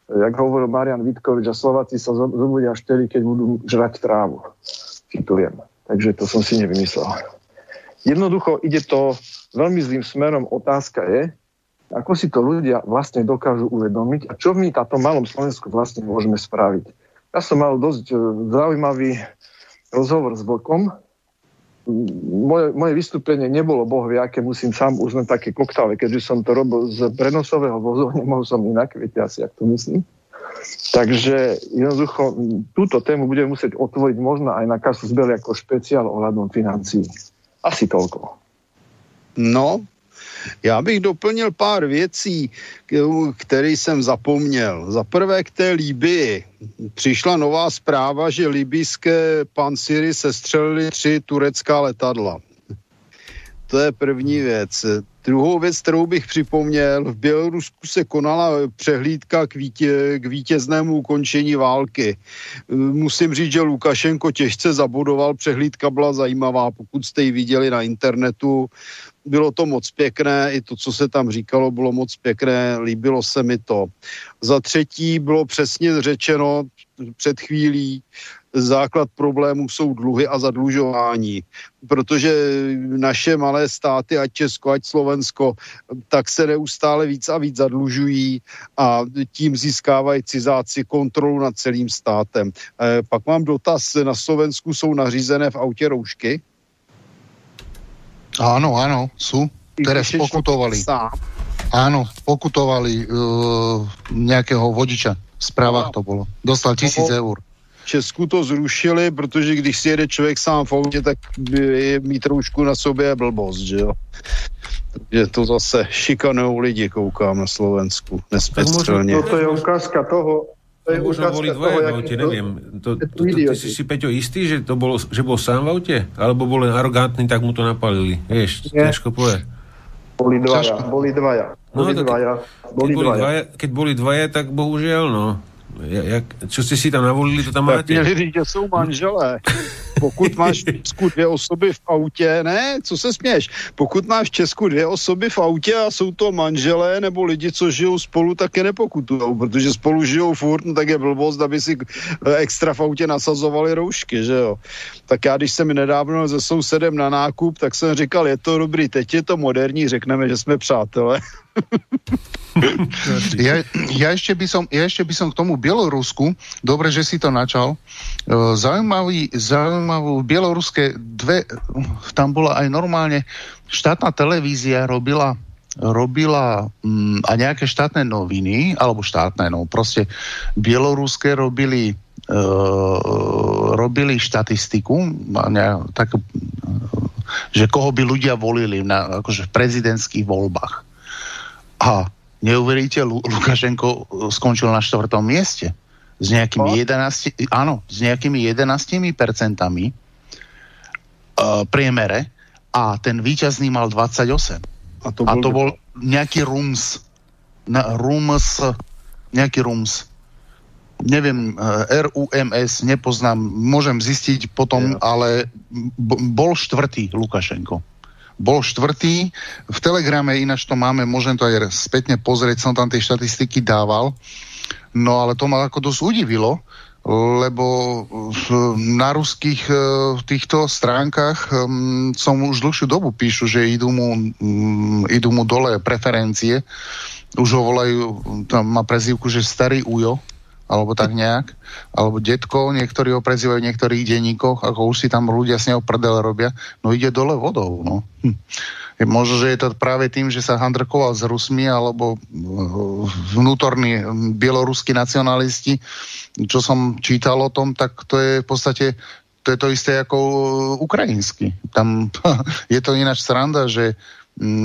Speaker 5: Jak hovoril Marian Vitkovič, a Slováci sa zobudia až tedy, keď budú žrať trávu. Citujem. Takže to som si nevymyslel. Jednoducho ide to veľmi zlým smerom. Otázka je, ako si to ľudia vlastne dokážu uvedomiť a čo my táto malom Slovensku vlastne môžeme spraviť. Ja som mal dosť e, zaujímavý rozhovor s Vlkom. Moje, moje vystúpenie nebolo boh vie, musím sám uznať také koktále, keďže som to robil z prenosového vozu, [laughs] nemohol som inak, viete asi, ak to myslím. Takže jednoducho túto tému budeme musieť otvoriť možno aj na kasu zbeli ako špeciál ohľadom financií. Asi toľko.
Speaker 2: No, Já bych doplnil pár věcí, které jsem zapomněl. Za prvé k té Líbii. Přišla nová zpráva, že libijské pansiry sestřelili tři turecká letadla. To je první věc. Druhou věc, kterou bych připomněl, v Bělorusku se konala přehlídka k, vítě, k vítěznému ukončení války. Musím říct, že Lukašenko těžce zabudoval, přehlídka byla zajímavá, pokud jste ji viděli na internetu, bylo to moc pěkné, i to, co se tam říkalo, bylo moc pěkné, líbilo se mi to. Za třetí bylo přesně řečeno před chvílí, základ problémů jsou dluhy a zadlužování, protože naše malé státy, ať Česko, ať Slovensko, tak se neustále víc a víc zadlužují a tím získávají cizáci kontrolu nad celým státem. E, pak mám dotaz, na Slovensku jsou nařízené v autě roušky?
Speaker 3: Áno, áno, sú. Teraz pokutovali. Áno, pokutovali uh, nejakého vodiča. V správach to bolo. Dostal tisíc eur.
Speaker 2: Česku to zrušili, protože když si jede člověk sám v autě, tak je mít roušku na sobě je blbost, že jo. Takže to zase šikanou lidi, koukám na Slovensku, nespeciálně.
Speaker 5: To je ukázka toho,
Speaker 1: to je možno boli dvoje v aute, neviem. To, to, to, ty si si, Peťo, istý, že, to bolo, že bol sám v aute? Alebo bol len arogantný, tak mu to napalili? Vieš, ťažko povie.
Speaker 5: Boli dvaja, boli dvaja. Boli no, dvaja. Boli keď, dvaja. dvaja.
Speaker 1: keď boli dvaja, tak bohužiaľ, no. Jak, čo ste si tam navolili, to tam máte?
Speaker 2: Měli říct, že jsou manželé. [laughs] Pokud máš v Česku dvě osoby v autě, ne, co se směš? Pokud máš v Česku dvě osoby v autě a jsou to manželé nebo lidi, co žijou spolu, tak je nepokutujou, protože spolu žijou furt, no tak je blbost, aby si eh, extra v autě nasazovali roušky, že jo. Tak já, když jsem nedávno se sousedem na nákup, tak jsem říkal, je to dobrý, teď je to moderní, řekneme, že jsme přátelé.
Speaker 3: ja, ja, ešte by som, ja ešte by som k tomu Bielorusku, dobre, že si to načal, e, zaujímavý, zaujímavú bieloruské dve, tam bola aj normálne štátna televízia robila robila mm, a nejaké štátne noviny, alebo štátne, no proste bieloruské robili Uh, robili štatistiku, ne, tak, že koho by ľudia volili na, akože v prezidentských voľbách. A neuveríte, Lu- Lukašenko skončil na štvrtom mieste. S nejakými 11, áno, s nejakými 11 percentami uh, priemere a ten víťazný mal 28. A to bol, a to bol nejaký Rums. Na, Rums, nejaký Rums. Neviem, uh, RUMS, nepoznám, môžem zistiť potom, yeah. ale bol štvrtý Lukašenko bol štvrtý. V Telegrame ináč to máme, môžem to aj spätne pozrieť, som tam tie štatistiky dával. No ale to ma ako dosť udivilo, lebo na ruských e, týchto stránkach um, som už dlhšiu dobu píšu, že idú mu, um, idú mu dole preferencie. Už ho volajú, tam má prezývku, že starý ujo, alebo tak nejak, alebo detko, niektorí ho prezývajú v niektorých denníkoch, ako už si tam ľudia s neho prdele robia, no ide dole vodou, no. Hm. Možno, že je to práve tým, že sa handrkoval s Rusmi, alebo eh, vnútorní bieloruskí nacionalisti, čo som čítal o tom, tak to je v podstate to je to isté ako ukrajinsky. Tam [laughs] je to ináč sranda, že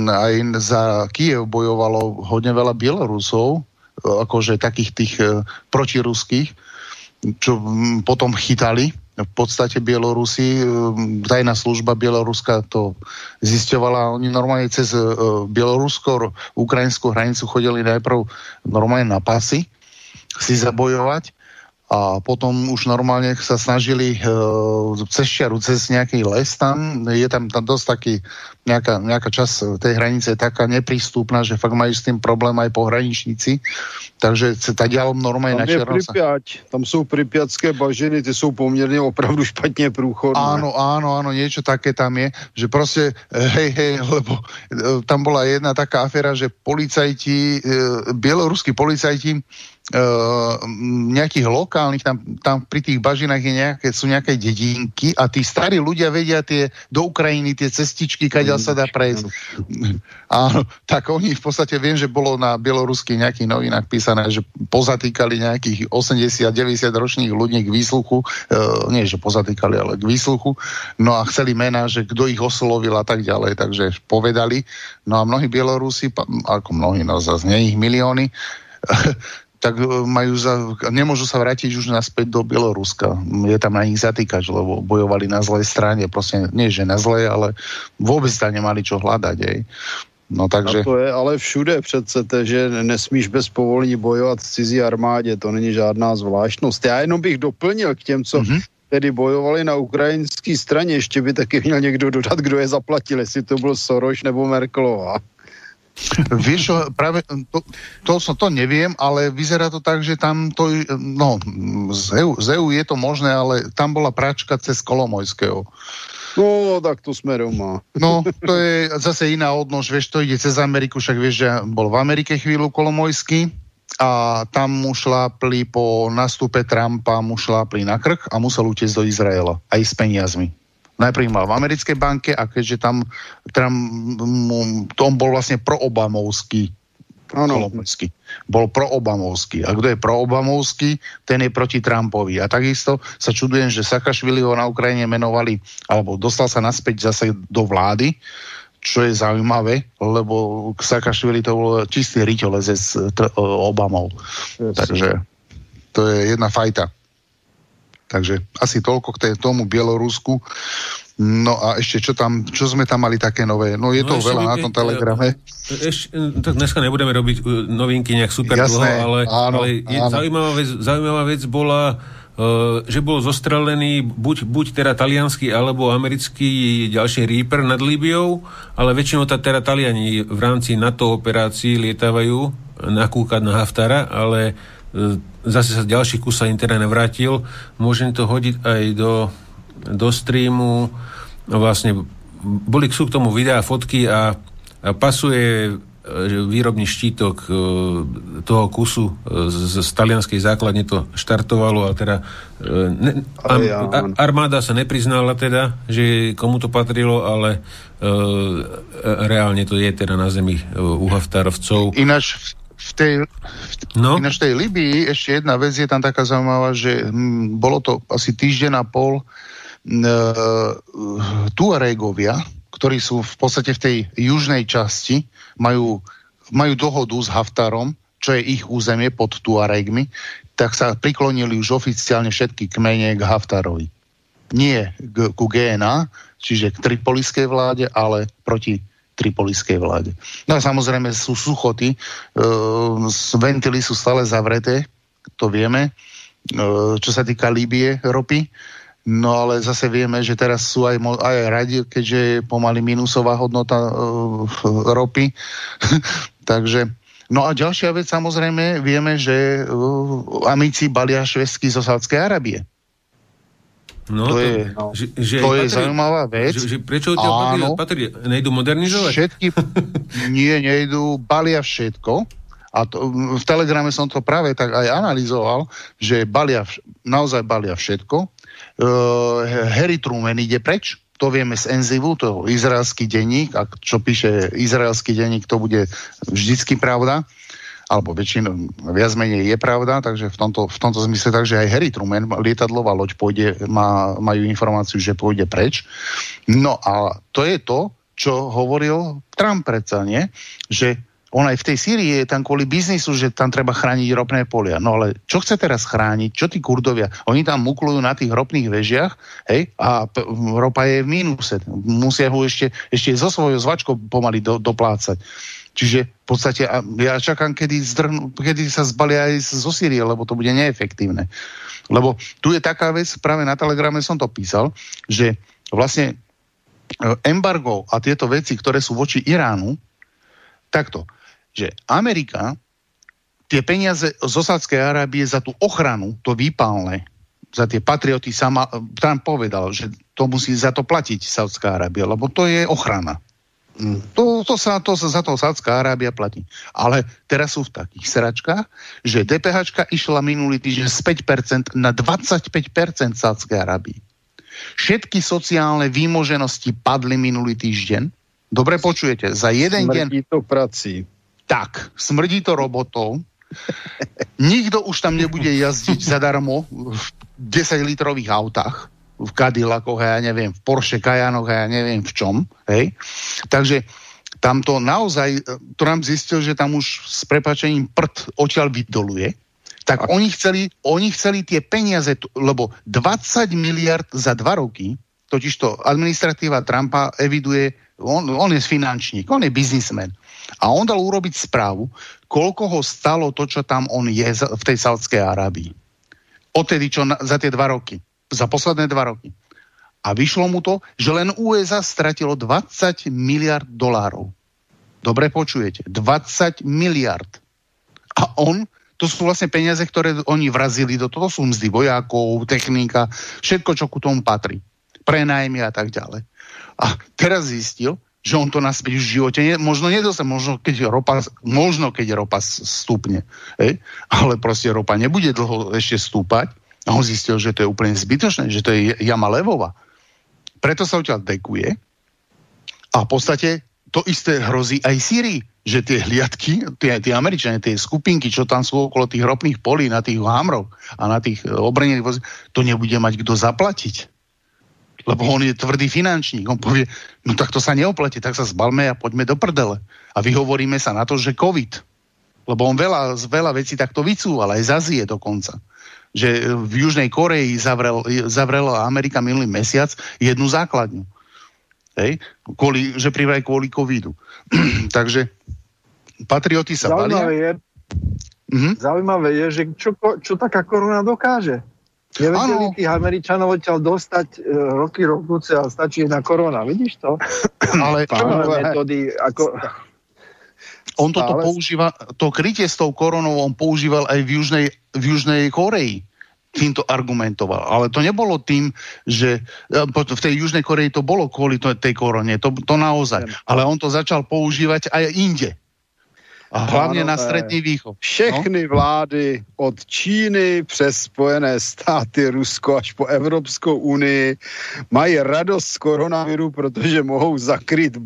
Speaker 3: aj za Kiev bojovalo hodne veľa Bielorusov, akože takých tých e, protiruských, čo potom chytali v podstate Bielorusi, e, tajná služba Bieloruska to zisťovala, oni normálne cez e, bielorusko-ukrajinskú hranicu chodili najprv normálne na pasy si zabojovať a potom už normálne sa snažili e, cez čiaru, cez nejaký les tam, je tam, tam dosť taký, nejaká, nejaká časť tej hranice je taká neprístupná, že fakt majú s tým problém aj pohraničníci, takže tá ďalom normálne
Speaker 2: na Černo Pripiať, tam sú pripiatské bažiny, tie sú pomerne opravdu špatne prúchodné.
Speaker 3: Áno, áno, áno, niečo také tam je, že proste, hej, hej, [laughs] lebo e, tam bola jedna taká aféra, že policajti, e, bieloruskí policajti nejakých lokálnych, tam, tam pri tých bažinách je nejaké, sú nejaké dedinky a tí starí ľudia vedia tie do Ukrajiny tie cestičky, kaďal sa dá prejsť. A tak oni v podstate viem, že bolo na bieloruských nejakých novinách písané, že pozatýkali nejakých 80-90 ročných ľudí k výsluchu, e, nie že pozatýkali, ale k výsluchu, no a chceli mená, že kto ich oslovil a tak ďalej, takže povedali. No a mnohí Bielorusi, ako mnohí, no zase nie ich milióny, [laughs] tak e, majú za, nemôžu sa vrátiť už naspäť do Bieloruska. Je tam na nich zatýkač, lebo bojovali na zlej strane. Proste nie, že na zlej, ale vôbec tam nemali čo hľadať. Aj.
Speaker 2: No takže... A to je ale všude přece, že nesmíš bez povolení bojovat v cizí armádě, to není žádná zvláštnost. Já jenom bych doplnil k těm, co mm-hmm. tedy bojovali na ukrajinské straně, ještě by taky měl někdo dodat, kdo je zaplatil, jestli to byl Soros nebo Merkelová.
Speaker 3: Vieš čo, práve to, to, to, to neviem, ale vyzerá to tak, že tam to, no, z EU, z EU je to možné, ale tam bola práčka cez Kolomojského.
Speaker 2: No, tak to sme Roma.
Speaker 3: No, to je zase iná odnož, vieš, to ide cez Ameriku, však vieš, že bol v Amerike chvíľu Kolomojský a tam mu šlápli po nastupe Trumpa, mu šlápli na krk a musel utiecť do Izraela, aj s peniazmi najprv mal v americkej banke a keďže tam, tam to on bol vlastne proobamovský Ano. Bol proobamovský. A kto je proobamovský, ten je proti Trumpovi. A takisto sa čudujem, že Sakašvili ho na Ukrajine menovali, alebo dostal sa naspäť zase do vlády, čo je zaujímavé, lebo Sakašvili to bol čistý riťolezec Obamov. Yes. Takže to je jedna fajta. Takže asi toľko k tomu Bielorusku. No a ešte, čo tam, čo sme tam mali také nové? No je no to veľa na tom telegrame. [laughs]
Speaker 1: Ešte, tak dneska nebudeme robiť uh, novinky nejak super Jasné, dlho, ale, áno, ale je, áno. Zaujímavá, vec, zaujímavá vec bola, uh, že bol zostrelený buď, buď teda talianský alebo americký ďalší Reaper nad Líbiou, ale väčšinou tá teda Taliani v rámci NATO operácií lietávajú nakúkať na Haftara, ale uh, zase sa ďalší kus sa teda nevrátil. Môžem to hodiť aj do, do streamu. Vlastne boli sú k tomu videá, fotky a, a pasuje e, výrobný štítok e, toho kusu e, z, z talianskej základne to štartovalo a teda ne, am, armáda sa nepriznala teda, že komu to patrilo, ale reálne to je teda na zemi u Haftarovcov.
Speaker 3: Ináč v tej, no? ináč tej Libii ešte jedna vec je tam taká zaujímavá, že hm, bolo to asi týždeň a pol uh, Tuaregovia, ktorí sú v podstate v tej južnej časti, majú, majú dohodu s Haftarom, čo je ich územie pod Tuaregmi, tak sa priklonili už oficiálne všetky kmene k Haftarovi. Nie k, ku GNA, čiže k tripoliskej vláde, ale proti tripoliskej vláde. No a samozrejme sú suchoty, e, ventily sú stále zavreté, to vieme, e, čo sa týka Líbie ropy, no ale zase vieme, že teraz sú aj, aj radi, keďže je pomaly minusová hodnota e, [laughs] ropy, [laughs] takže No a ďalšia vec, samozrejme, vieme, že uh, amici balia švestky zo Sádskej Arábie.
Speaker 1: No, to, to je, no. že, že
Speaker 3: to patrí, je zaujímavá vec. Že,
Speaker 1: že prečo tie patrí, patrí, nejdu modernizovať?
Speaker 3: Všetky, [laughs] nie, nejdu, balia všetko. A to, v Telegrame som to práve tak aj analyzoval, že balia, naozaj balia všetko. Uh, Harry Truman ide preč, to vieme z Enzivu, to je izraelský denník, a čo píše izraelský denník, to bude vždycky pravda alebo väčšinou viac menej je pravda, takže v tomto, v tomto zmysle, takže aj Harry Truman, lietadlová loď pôjde, má, majú informáciu, že pôjde preč. No a to je to, čo hovoril Trump predsa, nie? Že on aj v tej Sýrii je tam kvôli biznisu, že tam treba chrániť ropné polia. No ale čo chce teraz chrániť? Čo tí kurdovia? Oni tam muklujú na tých ropných vežiach hej, a p- ropa je v mínuse. Musia ho ešte, ešte so svojou zvačkou pomaly do, doplácať. Čiže v podstate ja čakám, kedy, zdrhnú, kedy sa zbalia aj zo Sýrie, lebo to bude neefektívne. Lebo tu je taká vec, práve na Telegrame som to písal, že vlastne e, embargo a tieto veci, ktoré sú voči Iránu, takto, že Amerika tie peniaze z Osadskej Arábie za tú ochranu, to výpalné, za tie patrioty sama, Trump povedal, že to musí za to platiť Saudská Arábia, lebo to je ochrana. To, to, sa, to za to Sádzka Arábia platí. Ale teraz sú v takých sračkách, že DPH išla minulý týždeň z 5% na 25% Sádskej Arábii. Všetky sociálne výmoženosti padli minulý týždeň. Dobre počujete, za jeden
Speaker 2: smrdí
Speaker 3: deň...
Speaker 2: Smrdí to prací.
Speaker 3: Tak, smrdí to robotou. Nikto už tam nebude jazdiť zadarmo v 10-litrových autách v Cadillacoch a ja neviem, v Porsche Cayanoch a ja neviem v čom. Hej? Takže tam to naozaj, Trump zistil, že tam už s prepačením prd odtiaľ vydoluje, tak oni chceli, oni chceli tie peniaze, lebo 20 miliard za dva roky, totižto administratíva Trumpa eviduje, on, on je finančník, on je biznismen. A on dal urobiť správu, koľko ho stalo to, čo tam on je v tej Saudskej Arábii. Odtedy, čo na, za tie dva roky za posledné dva roky. A vyšlo mu to, že len USA stratilo 20 miliard dolárov. Dobre počujete, 20 miliard. A on, to sú vlastne peniaze, ktoré oni vrazili do toho, sú mzdy vojakov, technika, všetko, čo ku tomu patrí. Prenajmy a tak ďalej. A teraz zistil, že on to naspäť v živote ne, možno nedostane, možno keď ropa, možno keď ropa stúpne, hej? ale proste ropa nebude dlho ešte stúpať a on zistil, že to je úplne zbytočné, že to je jama levova. Preto sa odtiaľ dekuje a v podstate to isté hrozí aj Syrii, že tie hliadky, tie, tie Američania, tie skupinky, čo tam sú okolo tých ropných polí, na tých hámroch a na tých e, obrnených vozí, to nebude mať kto zaplatiť. Lebo on je tvrdý finančník. On povie, no tak to sa neoplatí, tak sa zbalme a poďme do prdele. A vyhovoríme sa na to, že COVID. Lebo on veľa, veľa vecí takto vycúval, aj z dokonca že v Južnej Koreji zavrel, zavrela Amerika minulý mesiac jednu základňu. Hej? Kvôli, že privraj kvôli covidu. [clears throat] Takže patrioti sa
Speaker 5: Zaujímavé balia. Je, mm-hmm. Zaujímavé je, že čo, čo taká korona dokáže. Nevedeli tých Američanov odtiaľ dostať e, roky rokúce a stačí jedna korona. Vidíš to? [clears throat]
Speaker 3: Ale čo metódy ako on toto ale... používa, to krytie s tou koronou on používal aj v Južnej, v Južnej Koreji týmto argumentoval. Ale to nebolo tým, že e, v tej Južnej Koreji to bolo kvôli tej korone, to, to naozaj. Ale on to začal používať aj inde. A hlavně na střední východ.
Speaker 2: Všechny no? vlády od Číny přes Spojené státy, Rusko až po Evropskou unii mají radost z koronaviru, protože mohou zakryt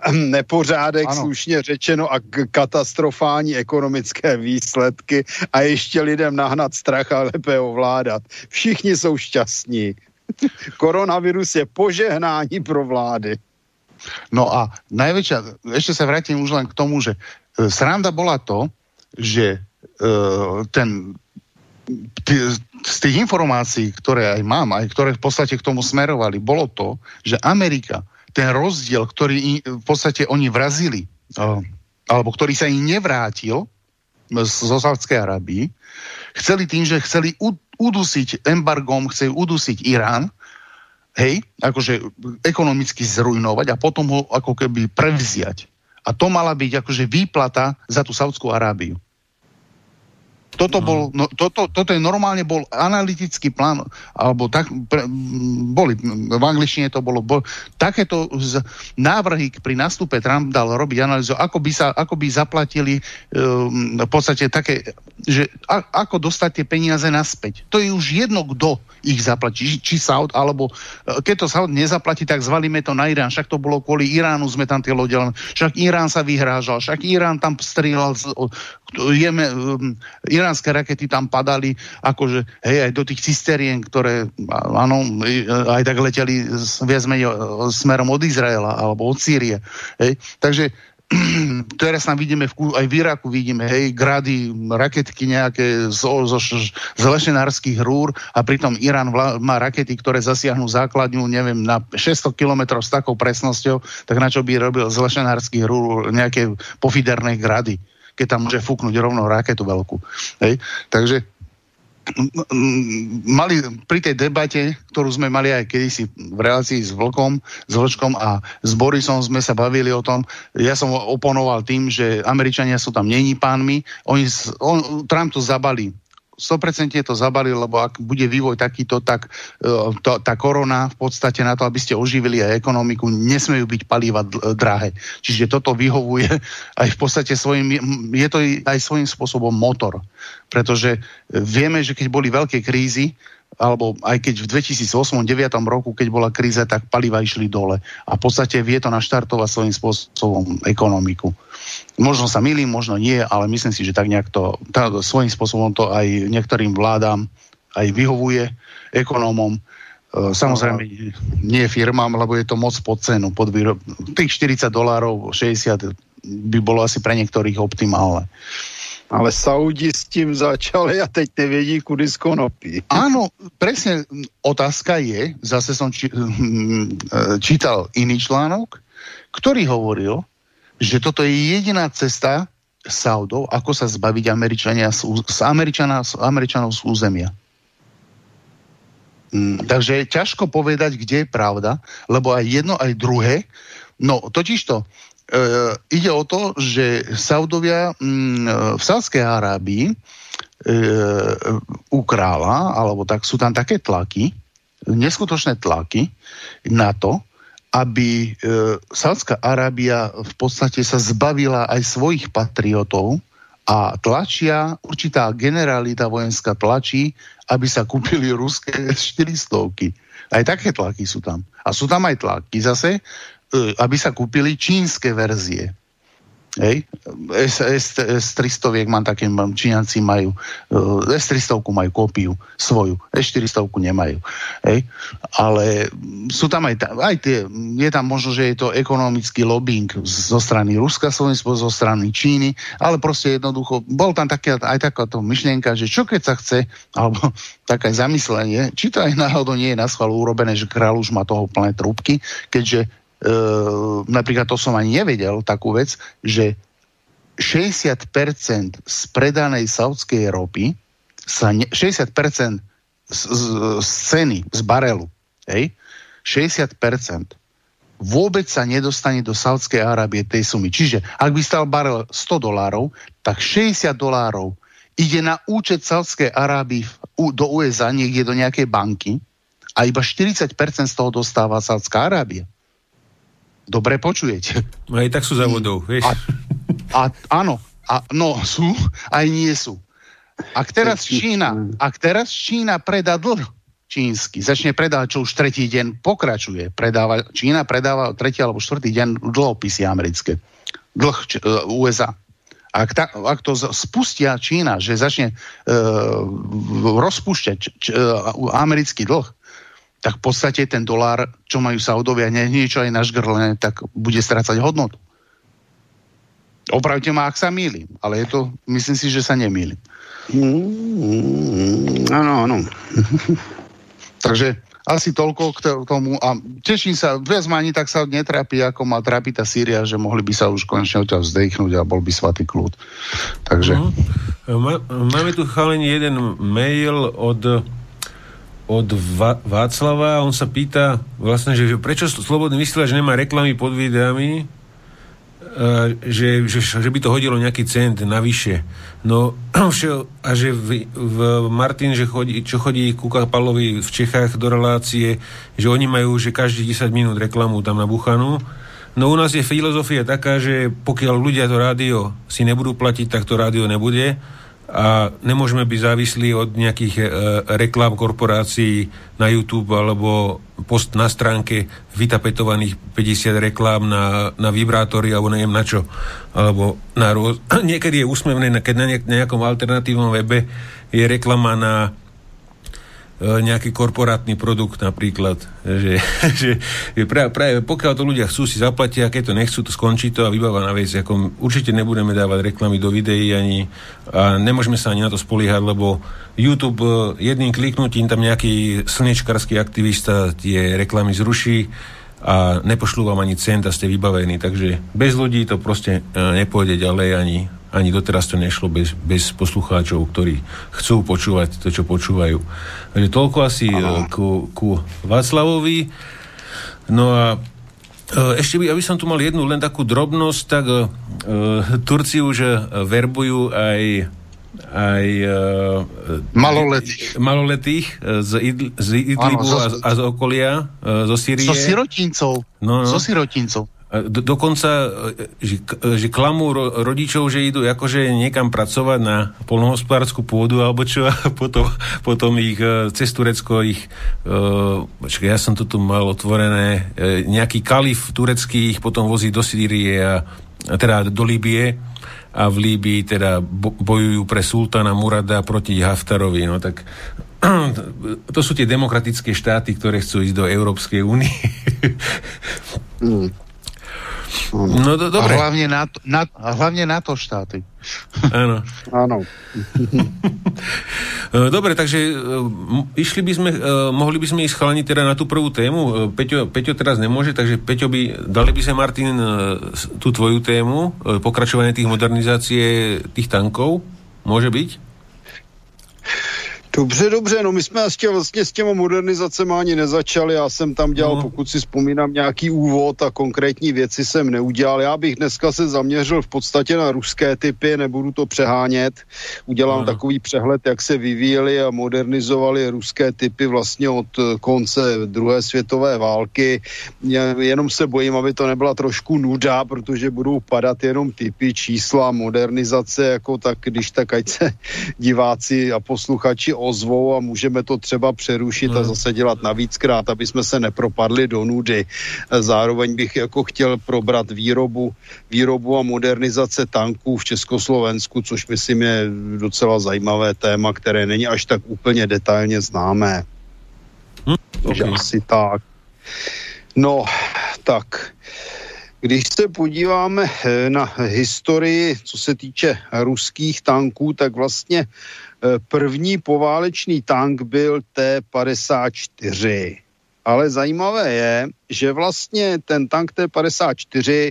Speaker 2: [clears throat] nepořádek, ano. slušně řečeno, a katastrofální ekonomické výsledky a ještě lidem nahnat strach a lépe ovládat. Všichni jsou šťastní. [laughs] Koronavirus je požehnání pro vlády.
Speaker 3: No a najväčšia, ešte sa vrátim už len k tomu, že e, sranda bola to, že e, ten z tých informácií, ktoré aj mám, aj ktoré v podstate k tomu smerovali, bolo to, že Amerika, ten rozdiel, ktorý v podstate oni vrazili, alebo ktorý sa im nevrátil zo Sávskej Arabii, chceli tým, že chceli udusiť embargom, chceli udusiť Irán, hej, akože ekonomicky zrujnovať a potom ho ako keby prevziať. A to mala byť akože výplata za tú Saudskú Arábiu. Toto, no. bol, no, toto, toto je normálne bol analytický plán, alebo tak, pre, boli, v angličtine to bolo, bol, takéto z, návrhy pri nastupe Trump dal robiť analýzu, ako by, sa, ako by zaplatili um, v podstate také, že a, ako dostať tie peniaze naspäť. To je už jedno, kto ich zaplatí, či Saud, alebo e, keď to Saud nezaplatí, tak zvalíme to na Irán, však to bolo kvôli Iránu, sme tam tie lode, však Irán sa vyhrážal, však Irán tam strieľal, jeme, um, iránske rakety tam padali, akože, hej, aj do tých cisterien, ktoré, áno, aj tak leteli viac menej e, smerom od Izraela, alebo od Sýrie, hej, takže [clears throat] teraz tam vidíme, v, aj v Iraku vidíme, hej, grady, raketky nejaké zo, zo, z lešenárskych rúr a pritom Irán vla, má rakety, ktoré zasiahnu základňu, neviem, na 600 km s takou presnosťou, tak na čo by robil z lešenárskych rúr nejaké pofiderné grady, keď tam môže fúknuť rovno raketu veľkú. Hej? Takže mali pri tej debate, ktorú sme mali aj kedysi v relácii s Vlkom, s Vlčkom a s Borisom sme sa bavili o tom, ja som oponoval tým, že Američania sú tam není pánmi, oni, on, Trump to zabalí 100% to zabalil, lebo ak bude vývoj takýto, tak uh, to, tá korona v podstate na to, aby ste oživili aj ekonomiku, nesmejú byť paliva drahé. Čiže toto vyhovuje aj v podstate svojim, je to aj svojím spôsobom motor. Pretože vieme, že keď boli veľké krízy, alebo aj keď v 2008-2009 roku, keď bola kríza, tak paliva išli dole. A v podstate vie to naštartovať svojím spôsobom ekonomiku. Možno sa milím, možno nie, ale myslím si, že tak nejak to, tá, svojím spôsobom to aj niektorým vládam aj vyhovuje ekonómom. E, samozrejme, nie firmám, lebo je to moc pod cenu. Pod výrob... Tých 40 dolárov, 60 by bolo asi pre niektorých optimálne.
Speaker 2: Ale Saudi s tím začali a teď nevědí, kudy z konopí.
Speaker 3: Áno, presne otázka je, zase som či, [laughs] čítal iný článok, ktorý hovoril, že toto je jediná cesta Saudov, ako sa zbaviť Američania z, z Američana, z Američanov z územia. Mm, takže je ťažko povedať, kde je pravda, lebo aj jedno, aj druhé. No, totižto, E, ide o to, že Saudovia mm, v Sádskej Arábii e, u kráľa, alebo tak sú tam také tlaky, neskutočné tlaky na to, aby e, Sádzka Arábia v podstate sa zbavila aj svojich patriotov a tlačia, určitá generalita vojenská tlačí, aby sa kúpili ruské 400 Aj také tlaky sú tam. A sú tam aj tlaky zase, E, aby sa kúpili čínske verzie. Hej. S, S, S300 mám také, Číňanci majú, e, S300 majú kópiu svoju, S400 nemajú. Hej. Ale sú tam aj, aj tie, je tam možno, že je to ekonomický lobbying zo strany Ruska, Slovensko, zo strany Číny, ale proste jednoducho, bol tam také, aj takáto myšlienka, že čo keď sa chce, alebo [laughs] také zamyslenie, či to aj náhodou nie je na schvál urobené, že kráľ už má toho plné trúbky, keďže napríklad to som ani nevedel, takú vec, že 60% z predanej saudskej ropy sa ne, 60% z, z, z ceny, z barelu, hej, 60% vôbec sa nedostane do Saudskej Arábie tej sumy. Čiže ak by stal barel 100 dolárov, tak 60 dolárov ide na účet Saudskej Arábii do USA, niekde do nejakej banky a iba 40% z toho dostáva Saudská Arábia dobre počujete.
Speaker 1: No aj tak sú za vodou, vieš. A,
Speaker 3: a, áno, a, no sú, aj nie sú. Ak teraz Čína, ak teraz Čína predá dlh čínsky, začne predávať, čo už tretí deň pokračuje, predáva, Čína predáva tretí alebo štvrtý deň dlhopisy americké. Dlh č, uh, e, USA. Ak, ta, ak to spustia Čína, že začne uh, rozpúšťať č, č, uh, americký dlh, tak v podstate ten dolár, čo majú Saudovia, nie, niečo aj našgrlené, tak bude strácať hodnotu. Opravte ma, ak sa mýlim, ale je to, myslím si, že sa nemýlim.
Speaker 2: Mm, áno, áno. [laughs]
Speaker 3: Takže asi toľko k tomu a teším sa, viac ma ani tak sa netrápi, ako ma trápi tá Sýria, že mohli by sa už konečne odtiaľ vzdechnúť a bol by svatý kľud. Takže...
Speaker 1: Uh-huh. Máme tu chalení jeden mail od od Va- Václava. On sa pýta vlastne, že prečo Slobodný vysielač nemá reklamy pod videami, že, že, že by to hodilo nejaký cent navyše. No [clears throat] a že v, v Martin, že chodí, čo chodí ku Kapalovi v Čechách do relácie, že oni majú že každý 10 minút reklamu tam na Buchanu. No u nás je filozofia taká, že pokiaľ ľudia to rádio si nebudú platiť, tak to rádio nebude a nemôžeme byť závislí od nejakých e, reklám korporácií na YouTube alebo post na stránke vytapetovaných 50 reklám na, na vibrátory alebo neviem na čo. Alebo na rôz... [clears throat] Niekedy je úsmevné, keď na nejakom alternatívnom webe je reklama na nejaký korporátny produkt napríklad. Že, [laughs] že práve, práve pokiaľ to ľudia chcú, si zaplatia, keď to nechcú, to skončí to a vybáva na vec. Ako, určite nebudeme dávať reklamy do videí ani a nemôžeme sa ani na to spoliehať, lebo YouTube e, jedným kliknutím tam nejaký slnečkarský aktivista tie reklamy zruší a nepošlú vám ani cent a ste vybavení. Takže bez ľudí to proste e, nepôjde ďalej ani, ani doteraz to nešlo bez, bez poslucháčov, ktorí chcú počúvať to, čo počúvajú. Takže toľko asi Aha. E, ku, ku Václavovi. No a e, ešte by, aby som tu mal jednu len takú drobnosť, tak uh, Turci už verbujú aj aj
Speaker 3: uh, maloletých,
Speaker 1: maloletých z, Idl, z Idlibu ano, a, a z okolia, uh, zo Syrie.
Speaker 3: Zo sirotincov. No, no. Zo sirotincov.
Speaker 1: Do, dokonca, že, že klamú ro, rodičov, že idú akože niekam pracovať na polnohospodárskú pôdu alebo čo [laughs] a potom, potom ich cez Turecko ich uh, ja som to tu mal otvorené nejaký kalif turecký ich potom vozí do Sýrie a, teda do Líbie a v Líbii teda bojujú pre sultána Murada proti Haftarovi. No tak [clears throat] to sú tie demokratické štáty, ktoré chcú ísť do Európskej únie.
Speaker 3: mm. No do, dobre. A hlavne NATO, na, a hlavne NATO štáty.
Speaker 1: Áno. [laughs]
Speaker 2: Áno. [laughs]
Speaker 1: E, dobre, takže e, išli by sme, e, mohli by sme ísť chalani teda na tú prvú tému. Peťo, Peťo teraz nemôže, takže Peťo by, dali by sme Martin tú tvoju tému, pokračovanie tých modernizácie tých tankov. Môže byť?
Speaker 2: Dobře, dobře, no my jsme ještě vlastně s těma modernizacemi ani nezačali, já jsem tam dělal, no. pokud si vzpomínám, nějaký úvod a konkrétní věci jsem neudělal. Já bych dneska se zaměřil v podstatě na ruské typy, nebudu to přehánět. Udělám no. takový přehled, jak se vyvíjely a modernizovali ruské typy vlastně od konce druhé světové války. Jenom se bojím, aby to nebyla trošku nuda, protože budou padat jenom typy, čísla, modernizace, jako tak, když tak ať se [laughs] diváci a posluchači ozvou a můžeme to třeba přerušit hmm. a zase dělat navíckrát, aby jsme se nepropadli do nudy. Zároveň bych jako chtěl probrat výrobu, výrobu a modernizace tanků v Československu, což myslím je docela zajímavé téma, které není až tak úplně detailně známé. Hmm. Takže okay. asi tak. No, tak. Když se podíváme eh, na historii, co se týče ruských tanků, tak vlastně první poválečný tank byl T-54. Ale zajímavé je, že vlastně ten tank T-54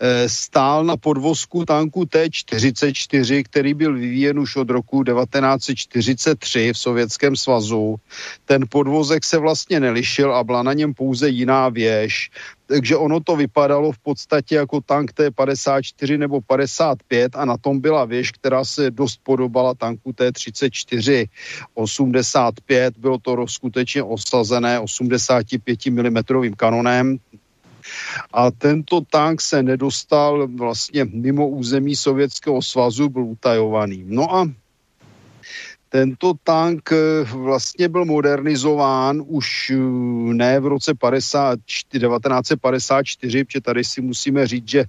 Speaker 2: e, stál na podvozku tanku T-44, který byl vyvíjen už od roku 1943 v Sovětském svazu. Ten podvozek se vlastně nelišil a byla na něm pouze jiná věž. Takže ono to vypadalo v podstatě jako tank T-54 nebo 55 a na tom byla věž, která se dost podobala tanku T-34 85. Bylo to skutečně osazené 85 mm kanonem kanonem. A tento tank se nedostal vlastně mimo území Sovětského svazu, byl utajovaný. No a tento tank eh, vlastně byl modernizován už eh, ne v roce 50, 1954, protože tady si musíme říct, že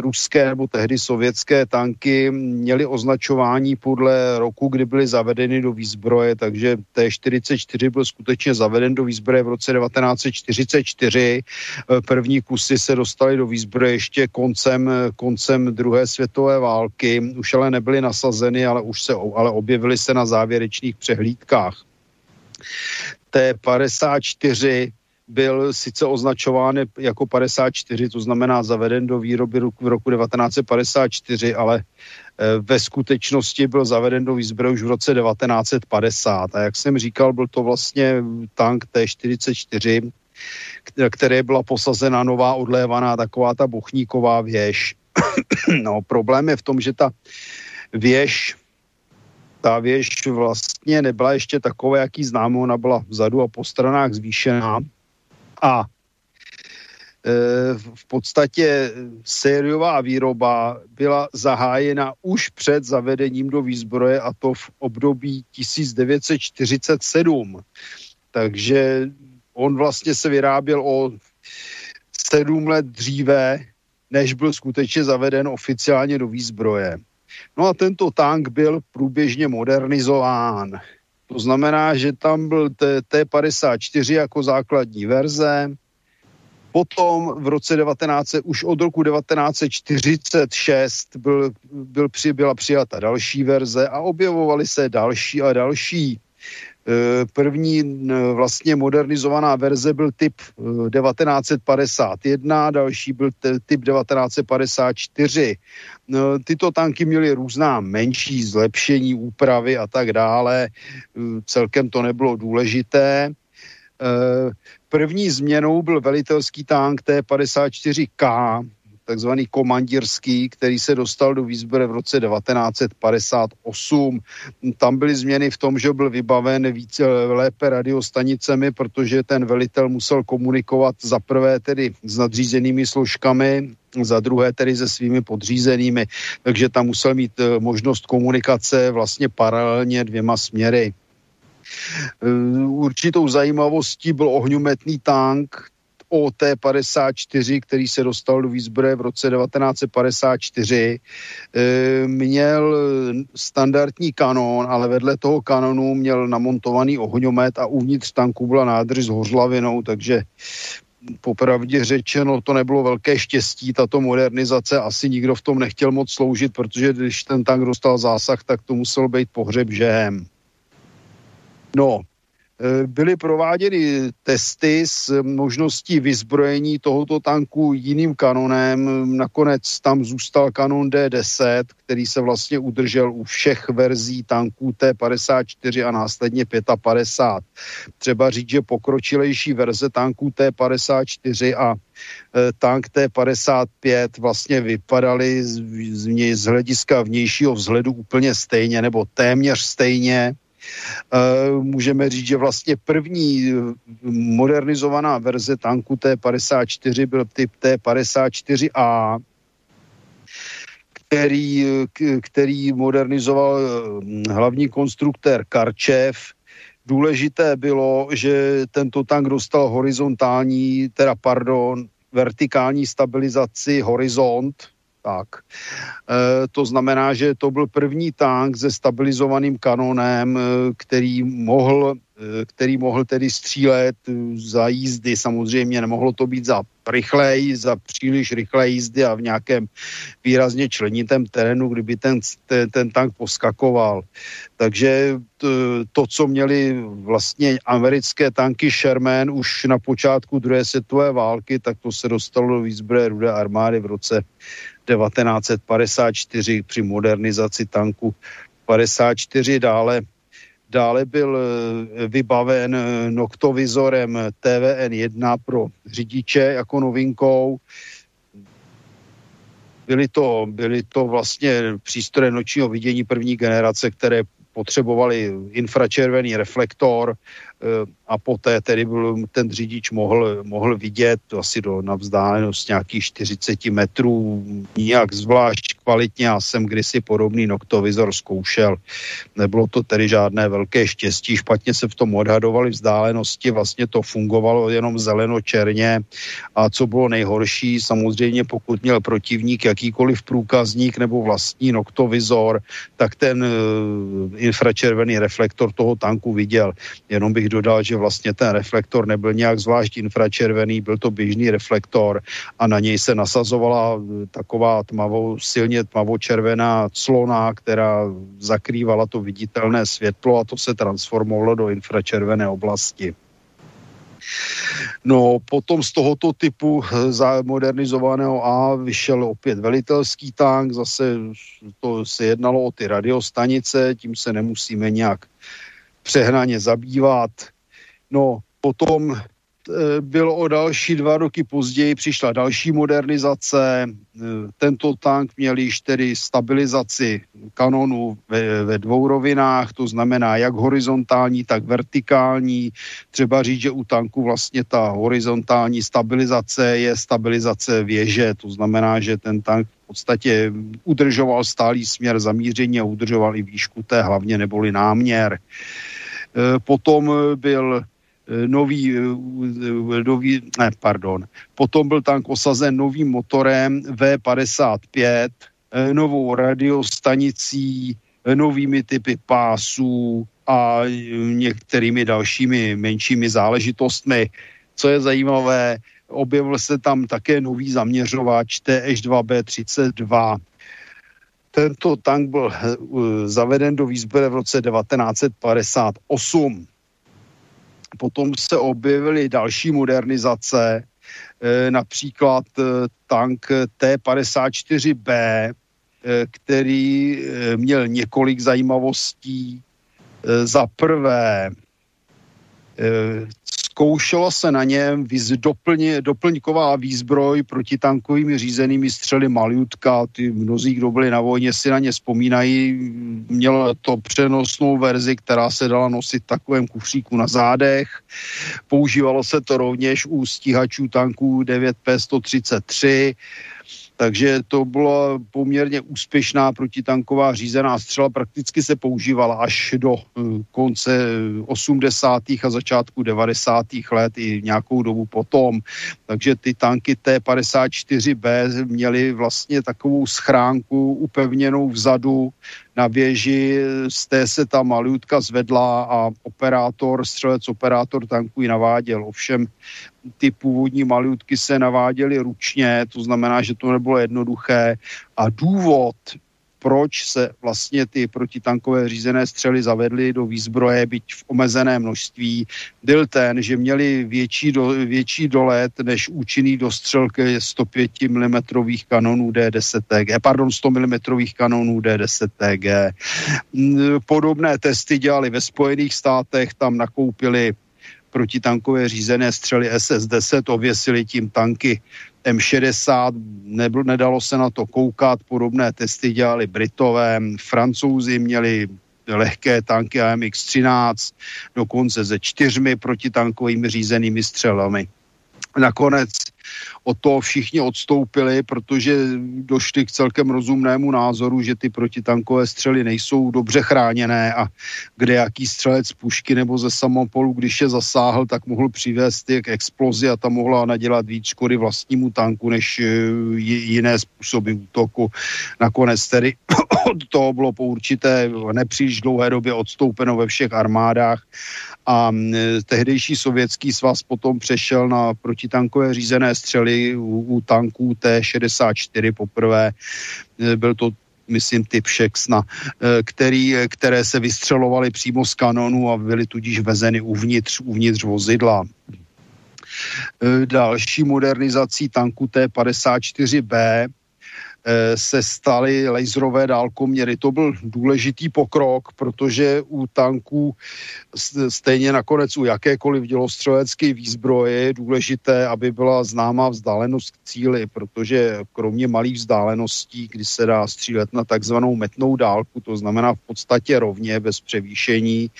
Speaker 2: ruské nebo tehdy sovětské tanky měly označování podle roku, kdy byly zavedeny do výzbroje, takže T-44 byl skutečně zaveden do výzbroje v roce 1944. První kusy se dostaly do výzbroje ještě koncem, koncem druhé světové války, už ale nebyly nasazeny, ale už se ale objevily se na závěrečných přehlídkách. T54 byl sice označován jako 54, to znamená zaveden do výroby v roku 1954, ale eh, ve skutečnosti byl zaveden do výzbroje už v roce 1950. A jak jsem říkal, byl to vlastně tank T44, které byla posazena nová odlévaná taková ta bochníková věž. [coughs] no, problém je v tom, že ta věž ta věž vlastně nebyla ještě takové, jaký známo, ona byla vzadu a po stranách zvýšená a e, v podstatě sériová výroba byla zahájena už před zavedením do výzbroje a to v období 1947. Takže on vlastně se vyráběl o sedm let dříve, než byl skutečně zaveden oficiálně do výzbroje. No a tento tank byl průběžně modernizován. To znamená, že tam byl T-54 jako základní verze, Potom v roce 19, už od roku 1946 byl, byl při, byla přijata další verze a objevovaly se další a další. Eh, první vlastně modernizovaná verze byl typ 1951, eh, další byl typ 1954. No, tyto tanky měly různá menší zlepšení, úpravy a tak dále. Celkem to nebylo důležité. První změnou byl velitelský tank T-54K, takzvaný komandírský, který se dostal do výzbroje v roce 1958. Tam byly změny v tom, že byl vybaven více lépe radiostanicemi, protože ten velitel musel komunikovat za prvé tedy s nadřízenými složkami, za druhé tedy se svými podřízenými, takže tam musel mít eh, možnost komunikace vlastně paralelně dvěma směry. Eh, určitou zajímavostí byl ohňometný tank, OT-54, který se dostal do výzbroje v roce 1954, eh, měl standardní kanon, ale vedle toho kanonu měl namontovaný ohňomet a uvnitř tanku byla nádrž s hořlavinou, takže popravdě řečeno, to nebylo velké štěstí, tato modernizace, asi nikdo v tom nechtěl moc sloužit, protože když ten tank dostal zásah, tak to musel být pohřeb žehem. No, byly prováděny testy s možností vyzbrojení tohoto tanku jiným kanonem. Nakonec tam zůstal kanon D10, který se vlastně udržel u všech verzí tanků T54 a následně 55. Třeba říct, že pokročilejší verze tanků T54 a eh, tank T55 vlastně vypadaly z, z, z hlediska vnějšího vzhledu úplně stejně nebo téměř stejně můžeme říct, že vlastně první eh, modernizovaná verze tanku T54 byl typ T54A, který, který modernizoval eh, hlavní konstruktér Karčev. Důležité bylo, že tento tank dostal horizontální, teda pardon, vertikální stabilizaci horizont, tak. E, to znamená, že to byl první tank se stabilizovaným kanonem, e, který mohl Eh, který mohl tedy střílet eh, za jízdy. Samozřejmě nemohlo to být za rychlej, za příliš rychlé jízdy a v nějakém výrazně členitém terénu, kdyby ten, ten, ten tank poskakoval. Takže to, to, co měli vlastně americké tanky Sherman už na počátku druhé světové války, tak to se dostalo do výzbroje rudé armády v roce 1954 při modernizaci tanku 54 dále Dále byl eh, vybaven eh, noktovizorem TVN1 pro řidiče jako novinkou. Byly to, byly to vlastně přístroje nočního vidění první generace, které potřebovali infračervený reflektor, Eh, a poté tedy byl, ten řidič mohl, mohl vidět asi do, na vzdálenost nějakých 40 metrů, nijak zvlášť kvalitně. Já jsem kdysi podobný noktovizor zkoušel. Nebylo to tedy žádné velké štěstí, špatně se v tom odhadovali vzdálenosti, vlastně to fungovalo jenom zeleno-černě a co bylo nejhorší, samozřejmě pokud měl protivník jakýkoliv průkazník nebo vlastní noktovizor, tak ten uh, infračervený reflektor toho tanku viděl. Jenom bych dodal, že vlastně ten reflektor nebyl nějak zvlášť infračervený, byl to běžný reflektor a na něj se nasazovala taková tmavou, silně tmavočervená clona, která zakrývala to viditelné světlo a to se transformovalo do infračervené oblasti. No, potom z tohoto typu eh, modernizovaného A vyšel opět velitelský tank, zase to se jednalo o ty radiostanice, tím se nemusíme nějak přehnaně zabývat. No, potom e, bylo o další dva roky později, přišla další modernizace. E, tento tank měl již tedy stabilizaci kanonu ve, ve dvou rovinách, to znamená jak horizontální, tak vertikální. Třeba říct, že u tanku vlastně ta horizontální stabilizace je stabilizace věže, to znamená, že ten tank v podstatě udržoval stálý směr zamíření a udržoval i výšku té hlavně neboli náměr. Eh, potom byl nový, eh, nový, ne, pardon, potom byl tank osazen novým motorem V55, novou radiostanicí, novými typy pásů a některými dalšími menšími záležitostmi. Co je zajímavé, objevil se tam také nový zaměřovač TH2B32, tento tank byl eh, zaveden do výzbroje v roce 1958. Potom se objevily další modernizace, eh, například eh, tank T-54B, který měl několik zajímavostí. Za prvé, Zkoušela se na něm doplně, doplňková výzbroj proti tankovými řízenými střely Maljutka. Ty mnozí, kdo byli na vojně, si na ně vzpomínají. Mělo to přenosnou verzi, která se dala nosit takovém kufříku na zádech. Používalo se to rovněž u stíhačů tanků 9P133 takže to byla poměrně úspěšná protitanková řízená střela, prakticky se používala až do eh, konce 80. a začátku 90. let i nějakou dobu potom. Takže ty tanky T-54B měly vlastně takovou schránku upevněnou vzadu na věži, z té se ta malutka zvedla a operátor, střelec operátor tanku ji naváděl. Ovšem ty původní malutky se naváděly ručně, to znamená, že to nebylo jednoduché a důvod, proč se vlastně ty protitankové řízené střely zavedly do výzbroje, byť v omezené množství, byl ten, že měli větší, do, větší dolet než účinný dostřel ke 105 mm kanonů D10TG, pardon, 100 mm kanonů D10TG. Podobné testy dělali ve Spojených státech, tam nakoupili protitankové řízené střely SS-10, ověsili tím tanky M60, nebyl, nedalo se na to koukat, podobné testy dělali Britové, Francouzi měli lehké tanky AMX-13, dokonce se čtyřmi protitankovými řízenými střelami. Nakonec od toho všichni odstoupili, protože došli k celkem rozumnému názoru, že ty protitankové střely nejsou dobře chráněné a kde jaký střelec pušky nebo ze samopolu, když je zasáhl, tak mohl přivést k explozi a ta mohla nadělat víc škody vlastnímu tanku než eh, jiné způsoby útoku. Nakonec tedy [coughs] od toho bylo po určité nepříliš dlouhé době odstoupeno ve všech armádách a tehdejší sovětský svaz potom přešel na protitankové řízené střely u, u tanků T-64 poprvé. E, byl to myslím, typ Šexna, e, který, které se vystřelovaly přímo z kanonu a byly tudíž vezeny uvnitř, uvnitř vozidla. E, další modernizací tanku T-54B Eh, se staly laserové dálkoměry. To byl důležitý pokrok, protože u tanků stejně nakonec u jakékoliv dělostřelecké výzbroje je důležité, aby byla známá vzdálenost k cíli, protože kromě malých vzdáleností, kdy se dá střílet na takzvanou metnou dálku, to znamená v podstatě rovně, bez převýšení,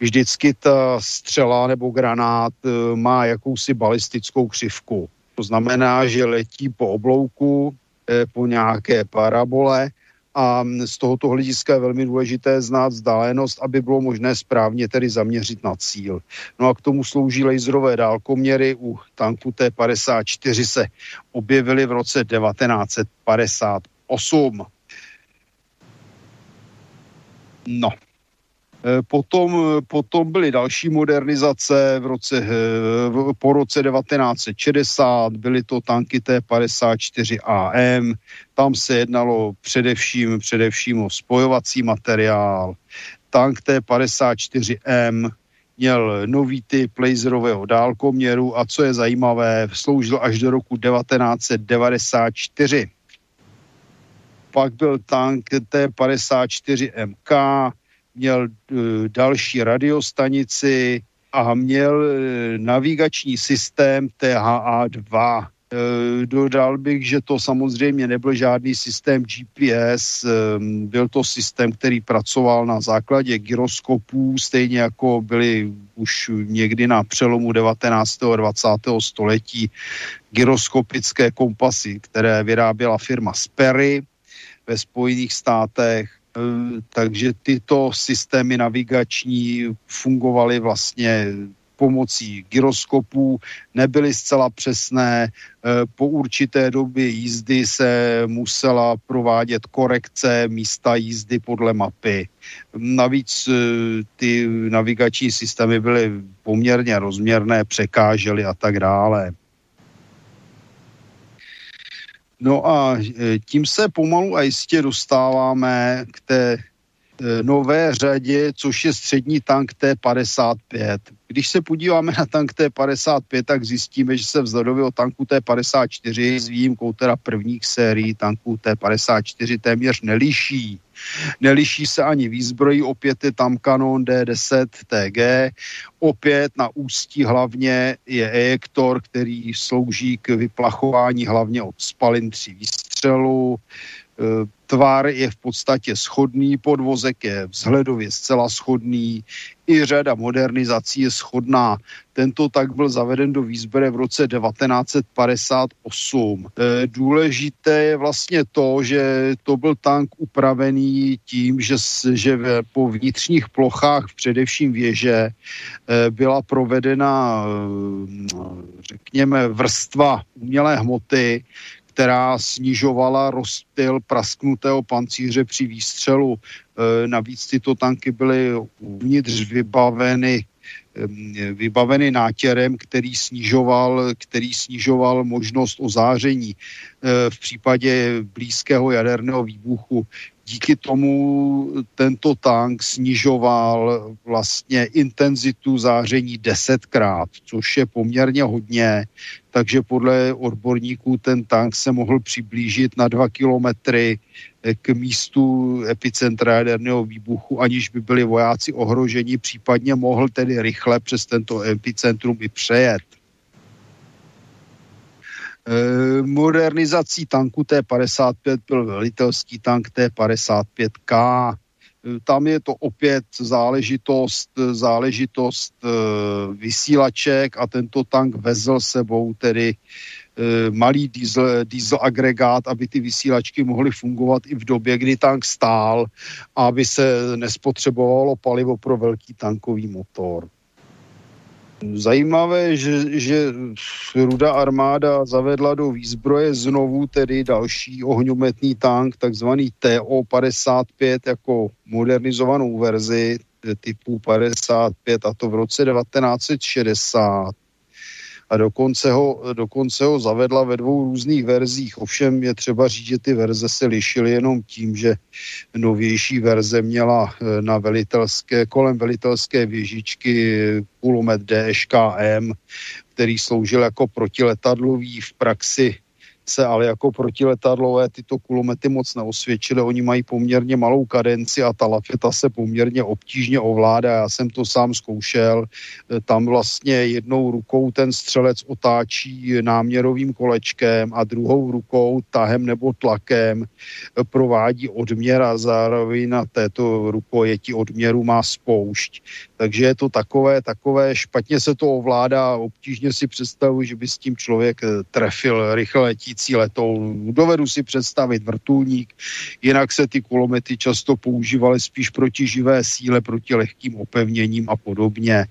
Speaker 2: vždycky ta střela nebo granát eh, má jakousi balistickou křivku. To znamená, že letí po oblouku, Eh, po nějaké parabole a z tohoto hlediska je velmi důležité znát vzdálenost, aby bylo možné správně tedy zaměřit na cíl. No a k tomu slouží laserové dálkoměry. U tanku T-54 se objevily v roce 1958. No, potom, potom byly další modernizace v roce, eh, po roce 1960, byly to tanky T-54AM, tam se jednalo především, především o spojovací materiál. Tank T-54M měl nový typ laserového dálkoměru a co je zajímavé, sloužil až do roku 1994. Pak byl tank T-54MK, měl uh, další radiostanici a měl uh, navigační systém THA-2. Uh, dodal bych, že to samozřejmě nebyl žádný systém GPS, byl to systém, který pracoval na základě gyroskopů, stejně jako byly už někdy na přelomu 19. a 20. století gyroskopické kompasy, které vyráběla firma Sperry ve Spojených státech takže tyto systémy navigační fungovaly vlastně pomocí gyroskopů, nebyly zcela přesné. Eh, po určité době jízdy se musela provádět korekce místa jízdy podle mapy. Navíc eh, ty navigační systémy byly poměrně rozměrné, překážely a tak dále. No a e, tím se pomalu a jistě dostáváme k té e, nové řadě, což je střední tank T-55. Když se podíváme na tank T-55, tak zjistíme, že se vzhledově o tanku T-54 s výjimkou teda prvních sérií tanků T-54 téměř neliší. Neliší se ani výzbrojí, opět je tam kanon D10 TG, opět na ústí hlavně je ejektor, který slouží k vyplachování hlavně od spalin tří výstřelů, Tvar je v podstatě schodný, podvozek je vzhledově zcela schodný, i řada modernizací je schodná. Tento tak byl zaveden do výzbere v roce 1958. E, důležité je vlastně to, že to byl tank upravený tím, že, že po vnitřních plochách, především věže, e, byla provedena, e, řekněme, vrstva umělé hmoty, která snižovala rozptyl prasknutého pancíře při výstřelu. E, navíc tyto tanky byly uvnitř vybaveny vybaveny nátěrem, který snižoval, který snižoval možnost ozáření e, v případě blízkého jaderného výbuchu díky tomu tento tank snižoval vlastně intenzitu záření desetkrát, což je poměrně hodně, takže podle odborníků ten tank se mohl přiblížit na dva kilometry k místu epicentra jaderného výbuchu, aniž by byli vojáci ohroženi, případně mohl tedy rychle přes tento epicentrum i přejet. Eh, modernizací tanku T-55 byl velitelský tank T-55K. Eh, tam je to opět záležitost, záležitost eh, vysílaček a tento tank vezl sebou tedy malý diesel, diesel agregát, aby ty vysílačky mohly fungovat i v době, kdy tank stál, aby se nespotřebovalo palivo pro velký tankový motor. Zajímavé, že, že ruda armáda zavedla do výzbroje znovu tedy další ohňometný tank, takzvaný TO-55 jako modernizovanou verzi typu 55 a to v roce 1960 a dokonce ho, dokonce ho zavedla ve dvou různých verzích. Ovšem je třeba říct, že ty verze se lišily jenom tím, že novější verze měla eh, na velitelské, kolem velitelské věžičky kulomet DŠKM, který sloužil jako protiletadlový v praxi se ale jako protiletadlové tyto kulomety moc neosvědčily. Oni mají poměrně malou kadenci a ta lafeta se poměrně obtížně ovládá. Já jsem to sám zkoušel. E, tam vlastně jednou rukou ten střelec otáčí náměrovým kolečkem a druhou rukou tahem nebo tlakem e, provádí odměr zároveň na této rukojeti odměru má spoušť. Takže je to takové, takové, špatně se to ovládá, obtížně si představuji, že by s tím člověk e, trefil rychle letící letoun. Dovedu si představit vrtulník, jinak se ty kulomety často používaly spíš proti živé síle, proti lehkým opevněním a podobně.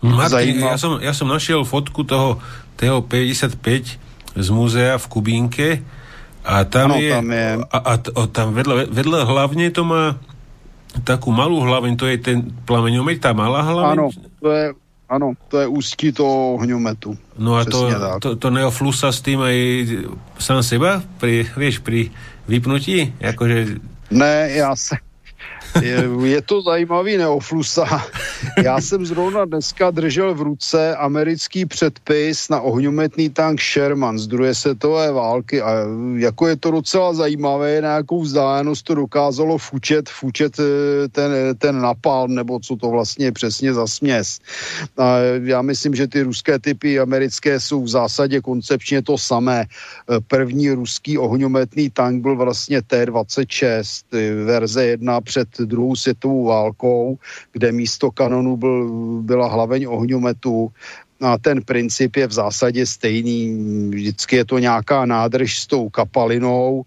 Speaker 1: Martin, ja som, ja som našiel fotku toho TO-55 z múzea v Kubínke a tam ano, je, tam je. A, a, a tam vedľa, vedľa hlavne to má takú malú hlaveň, to je ten plameňomet, tá malá hlaveň?
Speaker 2: Áno, to je ano, to je ústí toho ohňometu.
Speaker 1: No a to, to, to neoflusa s tým aj sám seba, pri, vieš, pri vypnutí? Akože...
Speaker 2: Ne, já se, je, je to zajímavý neoflusa. Já jsem zrovna dneska držel v ruce americký předpis na ohňometný tank Sherman z druhé světové války a jako je to docela zajímavé, na jakou vzdálenost to dokázalo fučet, fučet eh, ten, ten napalm, nebo co to vlastně je přesně za směs. A já myslím, že ty ruské typy americké jsou v zásadě koncepčně to samé. Eh, první ruský ohňometný tank byl vlastně T-26, verze 1 před druhou světovou válkou, kde místo kanonu byl, byla hlaveň ohňometu. A ten princip je v zásadě stejný. Vždycky je to nějaká nádrž s tou kapalinou,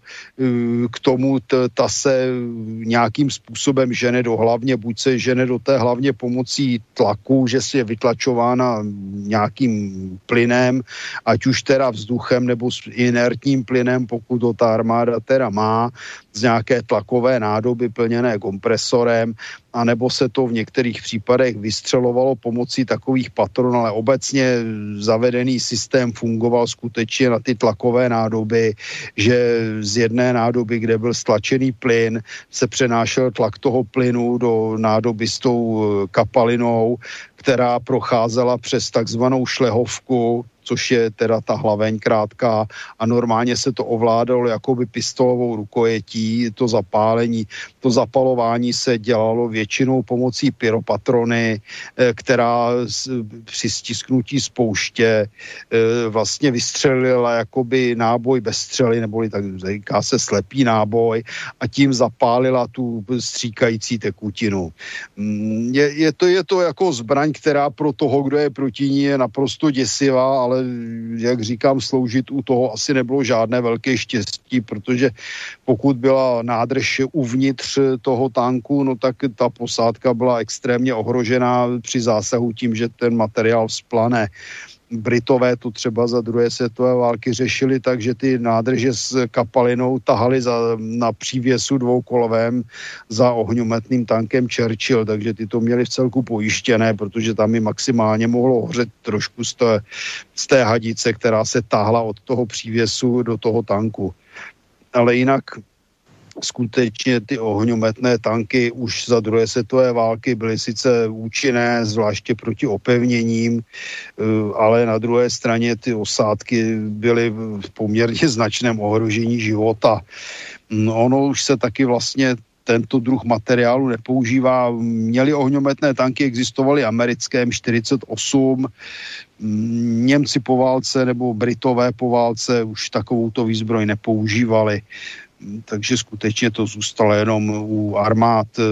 Speaker 2: k tomu t, ta se nějakým způsobem žene do hlavně, buď se žene do té hlavně pomocí tlaku, že si je vytlačována nějakým plynem, ať už teda vzduchem nebo s inertním plynem, pokud to ta armáda teda má, z nějaké tlakové nádoby plněné kompresorem, anebo se to v některých případech vystřelovalo pomocí takových patron, ale obecně zavedený systém fungoval skutečně na ty tlakové nádoby, že z jedné nádoby, kde byl stlačený plyn, se přenášel tlak toho plynu do nádoby s tou kapalinou, která procházela přes takzvanou šlehovku, což je teda ta hlaveň krátká a normálně se to ovládalo jakoby pistolovou rukojetí, to zapálení, to zapalování se dělalo většinou pomocí pyropatrony, eh, která při stisknutí spouště eh, vlastně vystřelila jakoby náboj bez střely, neboli tak říká se slepý náboj a tím zapálila tu stříkající tekutinu. Mm, je, je, to, je to jako zbraň, která pro toho, kdo je proti ní, je naprosto děsivá, ale jak říkám, sloužit u toho asi nebylo žádné velké štěstí, protože pokud byla nádrž uvnitř toho tanku, no tak ta posádka byla extrémně ohrožená při zásahu tím, že ten materiál vzplane. Britové to třeba za druhé světové války řešili tak, že ty nádrže s kapalinou tahali za, na přívěsu dvoukolovém za ohňometným tankem Churchill, takže ty to měli v celku pojištěné, protože tam mi maximálně mohlo hořet trošku z té, z té hadice, která se tahla od toho přívěsu do toho tanku. Ale jinak skutečně ty ohňometné tanky už za druhé světové války byly sice účinné, zvláště proti opevněním, eh, ale na druhé straně ty osádky byly v poměrně značném ohrožení života. No, ono už se taky vlastně tento druh materiálu nepoužívá. Měli ohňometné tanky, existovaly americké M48, Němci po válce nebo Britové po válce už takovouto výzbroj nepoužívali takže skutečně to zůstalo jenom u armád e,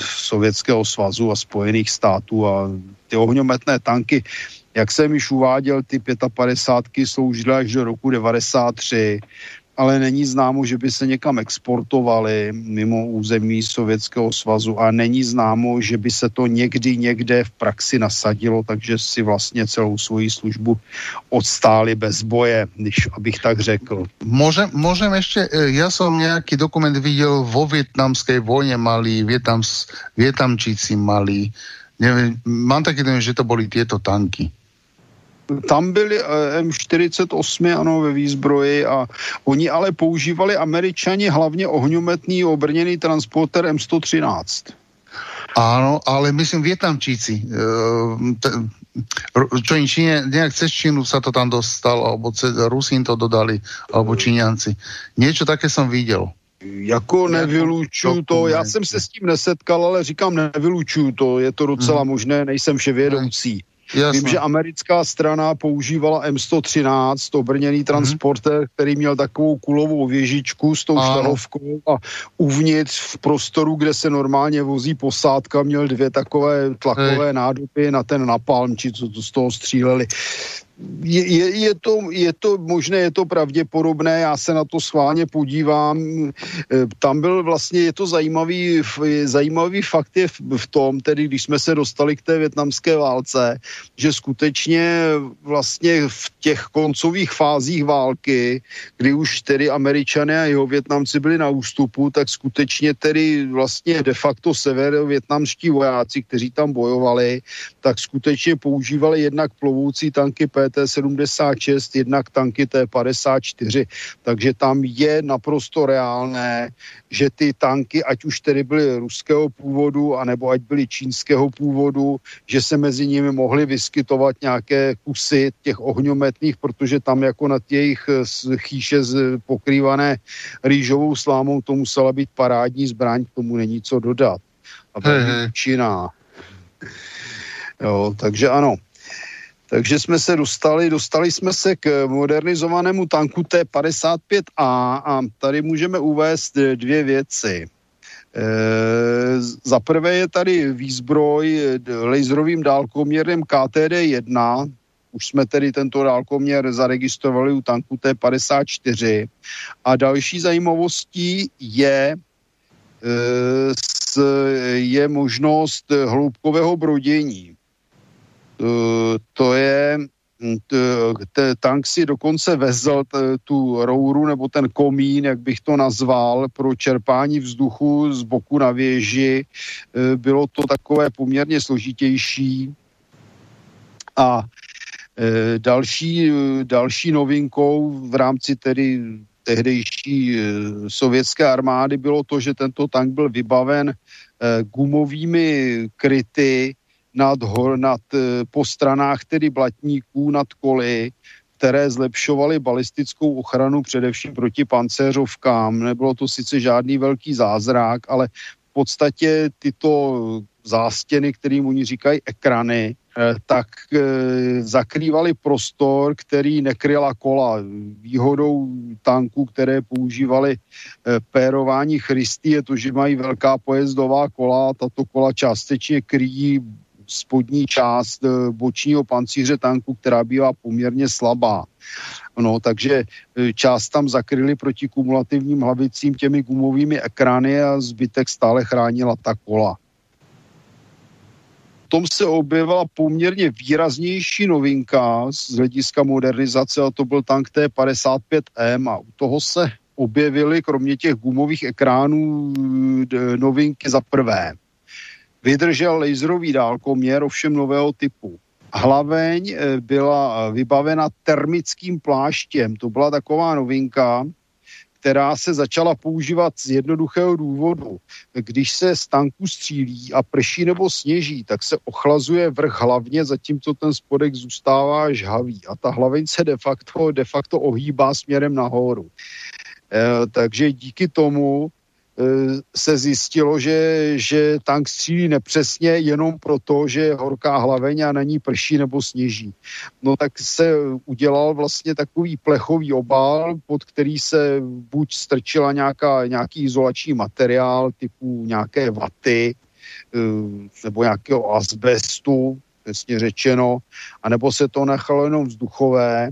Speaker 2: Sovětského svazu a Spojených států a ty ohňometné tanky, jak jsem již uváděl, ty 55 sloužily až do roku 93 ale není známo, že by se někam exportovali mimo území Sovětského svazu a není známo, že by se to někdy někde v praxi nasadilo, takže si vlastně celou svoji službu odstáli bez boje, když abych tak řekl.
Speaker 3: Můžem, můžem ještě, e, já jsem nějaký dokument viděl vo větnamské vojně malý, Větnams, Větnamčíci malí, nevím, mám taky ten, že to byly tyto tanky.
Speaker 2: Tam byly eh, M48, ano, ve výzbroji a oni ale používali američani hlavně ohňometný obrněný transporter M113.
Speaker 3: Áno, ale myslím Vietnamčíci. Čo im Číne, nejak cez Čínu sa to tam dostalo, alebo cez Rusín to dodali, alebo Číňanci. Niečo také som videl.
Speaker 2: Jako nevylučuju to, já jsem se s tím nesetkal, ale říkám nevylučuju to, je to docela hmm. možné, nejsem vševědoucí. Jasne. Vím, že americká strana používala M113, to brněný mhm. transporter, mm-hmm. který měl takovou kulovou věžičku s tou štahovkou a uvnitř v prostoru, kde se normálně vozí posádka, měl dvě takové tlakové Hej. nádoby na ten napalm, či co to z toho stříleli je, je, to, je to možné, je to pravděpodobné, já se na to schválně podívám. E, tam byl vlastně, je to zajímavý, zajímavý fakt je v, v tom, tedy když jsme se dostali k té větnamské válce, že skutečně vlastně v těch koncových fázích války, kdy už tedy američané a jeho Větnamci byli na ústupu, tak skutečně tedy vlastně de facto severovětnamští vojáci, kteří tam bojovali, tak skutečně používali jednak plovoucí tanky P T-76, jednak tanky T-54, takže tam je naprosto reálné, že ty tanky, ať už tedy byly ruského původu, anebo ať byly čínského původu, že se mezi nimi mohly vyskytovat nějaké kusy těch ohňometných, protože tam jako na jejich eh, chýše pokrývané rýžovou slámou to musela být parádní zbraň, k tomu není co dodat. A činná. Jo, takže ano. Takže jsme se dostali, dostali jsme se k modernizovanému tanku T-55A a tady můžeme uvést dvě věci. E, za prvé je tady výzbroj laserovým dálkoměrem KTD-1, už jsme tedy tento dálkoměr zaregistrovali u tanku T-54. A další zajímavostí je, e, je možnost hloubkového brodění. Eh, to je tank si dokonce vezl tu rouru nebo ten komín, jak bych to nazval, pro čerpání vzduchu z boku na věži. Eh, bylo to takové poměrně složitější. A eh, další, další novinkou v rámci tedy tehdejší sovětské armády bylo to, že tento tank byl vybaven gumovými kryty, nad, hor, nad, eh, po stranách tedy blatníků nad koly, které zlepšovaly balistickou ochranu především proti pancéřovkám. Nebylo to sice žádný velký zázrak, ale v podstatě tyto zástěny, kterým oni říkají ekrany, eh, tak eh, zakrývaly prostor, který nekryla kola. Výhodou tanků, které používaly eh, pérování Christy, je to, že mají velká pojezdová kola. Tato kola částečně kryjí spodní část eh, bočního pancíře tanku, která bývá poměrně slabá. No, takže eh, část tam zakryli proti kumulativním hlavicím těmi gumovými ekrány a zbytek stále chránila ta kola. V tom se objevila poměrně výraznější novinka z hlediska modernizace a to byl tank T-55M a u toho se objevily kromě těch gumových ekránů eh, novinky za prvé Vydržel laserový dálkoměr, ovšem nového typu. Hlaveň eh, byla vybavena termickým pláštěm. To byla taková novinka, která se začala používat z jednoduchého důvodu. Když se z tanku střílí a prší nebo sněží, tak se ochlazuje vrch hlavně, zatímco ten spodek zůstává žhavý a ta hlaveň se de facto, de facto ohýbá směrem nahoru. E, takže díky tomu Eh, se zjistilo, že, že tank střílí nepřesně jenom proto, že je horká hlaveň a na ní prší nebo sněží. No tak se udělal vlastně takový plechový obal, pod který se buď strčila nějaká, nějaký izolační materiál typu nějaké vaty eh, nebo nějakého asbestu, přesně řečeno, anebo se to nechalo jenom vzduchové,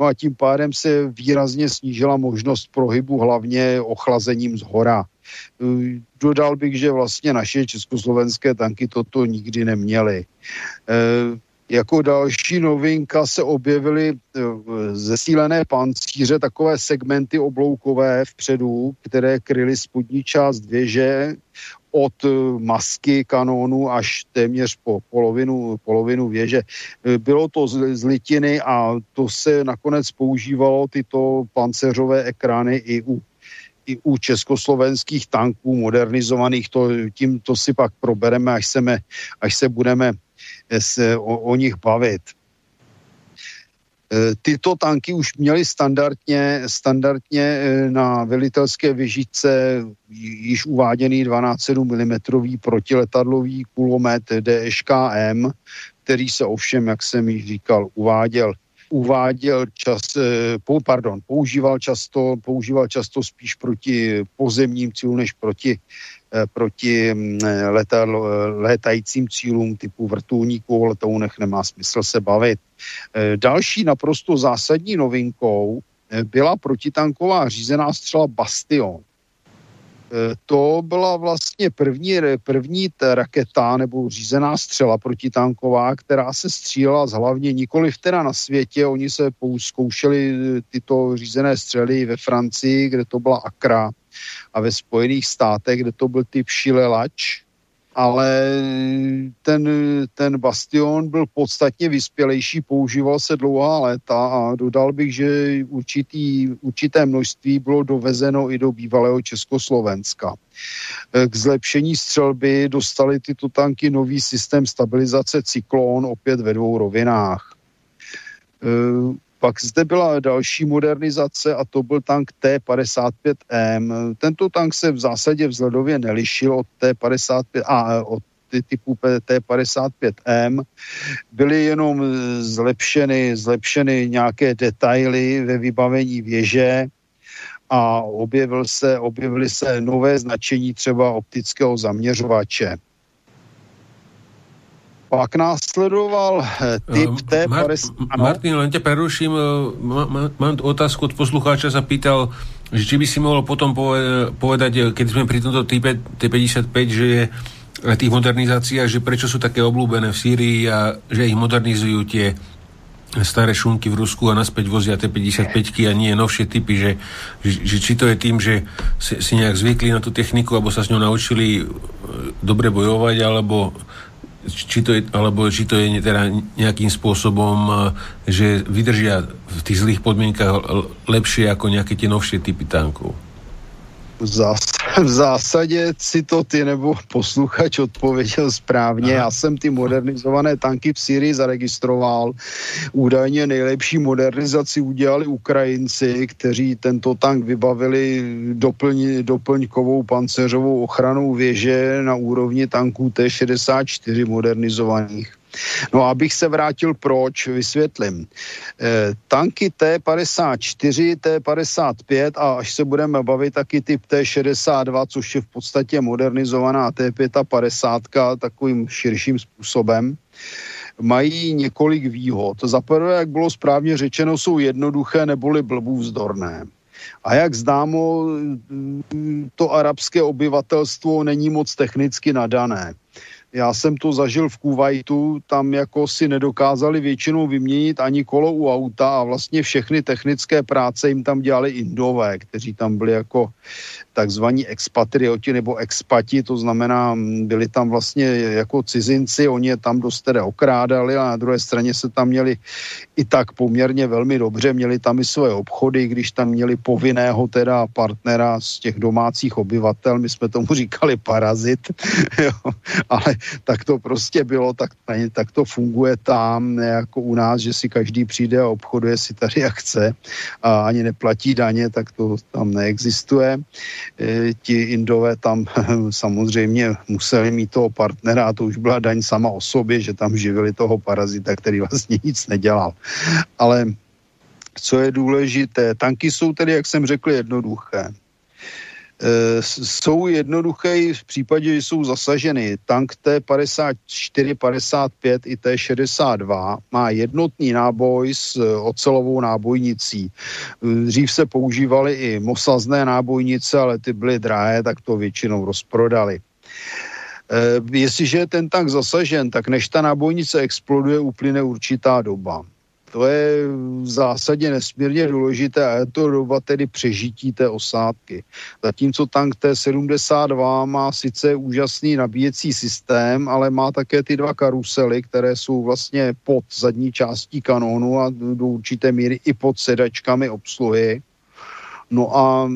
Speaker 2: No a tím pádem se výrazně snížila možnost prohybu hlavně ochlazením z hora. Eh, dodal bych, že vlastně naše československé tanky toto nikdy neměly. Eh, jako další novinka se objevily eh, zesílené pancíře, takové segmenty obloukové vpředu, které kryly spodní část věže od masky kanónu až téměř po polovinu, polovinu věže. Bylo to z, z litiny a to se nakonec používalo tyto panceřové ekrány i u i u československých tanků modernizovaných, to, tím to si pak probereme, až, seme, až se budeme se o, o nich bavit. E, tyto tanky už měly standardně, standardně e, na velitelské vyžičce již uváděný 12,7 mm protiletadlový kulomet DŠKM, který se ovšem, jak jsem již říkal, uváděl. Uváděl čas, eh, pardon, používal často, používal často spíš proti pozemním cílům, než proti, proti mm, letadlo, létajícím cílům typu vrtulníků, o letounech nemá smysl se bavit. Další naprosto zásadní novinkou byla protitanková řízená střela Bastion. To byla vlastně první, první raketa nebo řízená střela protitanková, která se střílela z hlavně nikoli teda na světě. Oni se zkoušeli tyto řízené střely ve Francii, kde to byla Akra a ve Spojených státech, kde to byl typ Šilelač, ale ten, ten bastion byl podstatně vyspělejší, používal se dlouhá léta a dodal bych, že určitý, určité množství bylo dovezeno i do bývalého Československa. K zlepšení střelby dostali tyto tanky nový systém stabilizace cyklon opět ve dvou rovinách. Pak zde byla další modernizace a to byl tank T-55M. Tento tank se v zásadě vzhledově nelišil od T-55 a od typu T-55M. Byly jenom zlepšeny, zlepšeny nějaké detaily ve vybavení věže a objevil se, objevily se nové značení třeba optického zaměřovače. Pak následoval eh, typ
Speaker 1: T50... Mar- Martin, len ťa preruším. Eh, mám otázku od poslucháča, sa pýtal, že či by si mohol potom povedať, eh, keď sme pri tomto type T55, že je tých modernizáciách, že prečo sú také oblúbené v Sýrii a že ich modernizujú tie staré šunky v Rusku a naspäť vozia T-55 a nie novšie typy, že, že či to je tým, že si, si nejak zvykli na tú techniku, alebo sa s ňou naučili dobre bojovať, alebo či to je, alebo či to je teda nejakým spôsobom, e, že vydržia v tých zlých podmienkach lepšie ako nejaké tie novšie typy tankov?
Speaker 2: Zás, v zásadě si to ty nebo posluchač odpověděl správně. Aha. Já jsem ty modernizované tanky v Syrii zaregistroval. Údajně nejlepší modernizaci udělali Ukrajinci, kteří tento tank vybavili doplň, doplňkovou pancéřovou ochranou věže na úrovni tanků T-64 modernizovaných. No a abych se vrátil proč, vysvětlím. E, tanky T-54, T-55 a až se budeme bavit taky typ T-62, což je v podstatě modernizovaná T-55 takovým širším způsobem, mají několik výhod. Za prvé, jak bylo správně řečeno, jsou jednoduché neboli blbůvzdorné. A jak známo, to arabské obyvatelstvo není moc technicky nadané. Já jsem to zažil v Kuwaitu, tam jako si nedokázali většinou vyměnit ani kolo u auta a vlastně všechny technické práce jim tam dělali indové, kteří tam byli jako takzvaní expatrioti nebo expati, to znamená, byli tam vlastně jako cizinci, oni je tam dost teda okrádali a na druhé straně se tam měli i tak poměrně velmi dobře, měli tam i svoje obchody, když tam měli povinného teda partnera z těch domácích obyvatel, my jsme tomu říkali parazit, [laughs] jo, ale tak to prostě bylo, tak, tak to funguje tam, ne jako u nás, že si každý přijde a obchoduje si tady jak chce a ani neplatí daně, tak to tam neexistuje. E, ti Indové tam [laughs] samozřejmě museli mít toho partnera a to už byla daň sama o sobě, že tam živili toho parazita, který vlastně nic nedělal. Ale co je důležité, tanky jsou tedy, jak jsem řekl, jednoduché. E, jsou jednoduché v případě, že jsou zasaženy. Tank T-54, 55 i T-62 má jednotný náboj s e, ocelovou nábojnicí. E, dřív se používaly i mosazné nábojnice, ale ty byly drahé, tak to většinou rozprodali. Jestliže je ten tank zasažen, tak než ta nábojnice exploduje, uplyne určitá doba. To je v zásadě nesmírně důležité a je to doba tedy přežití té osádky. Zatímco tank T-72 má sice úžasný nabíjecí systém, ale má také ty dva karusely, které jsou vlastně pod zadní částí kanónu a do určité míry i pod sedačkami obsluhy. No a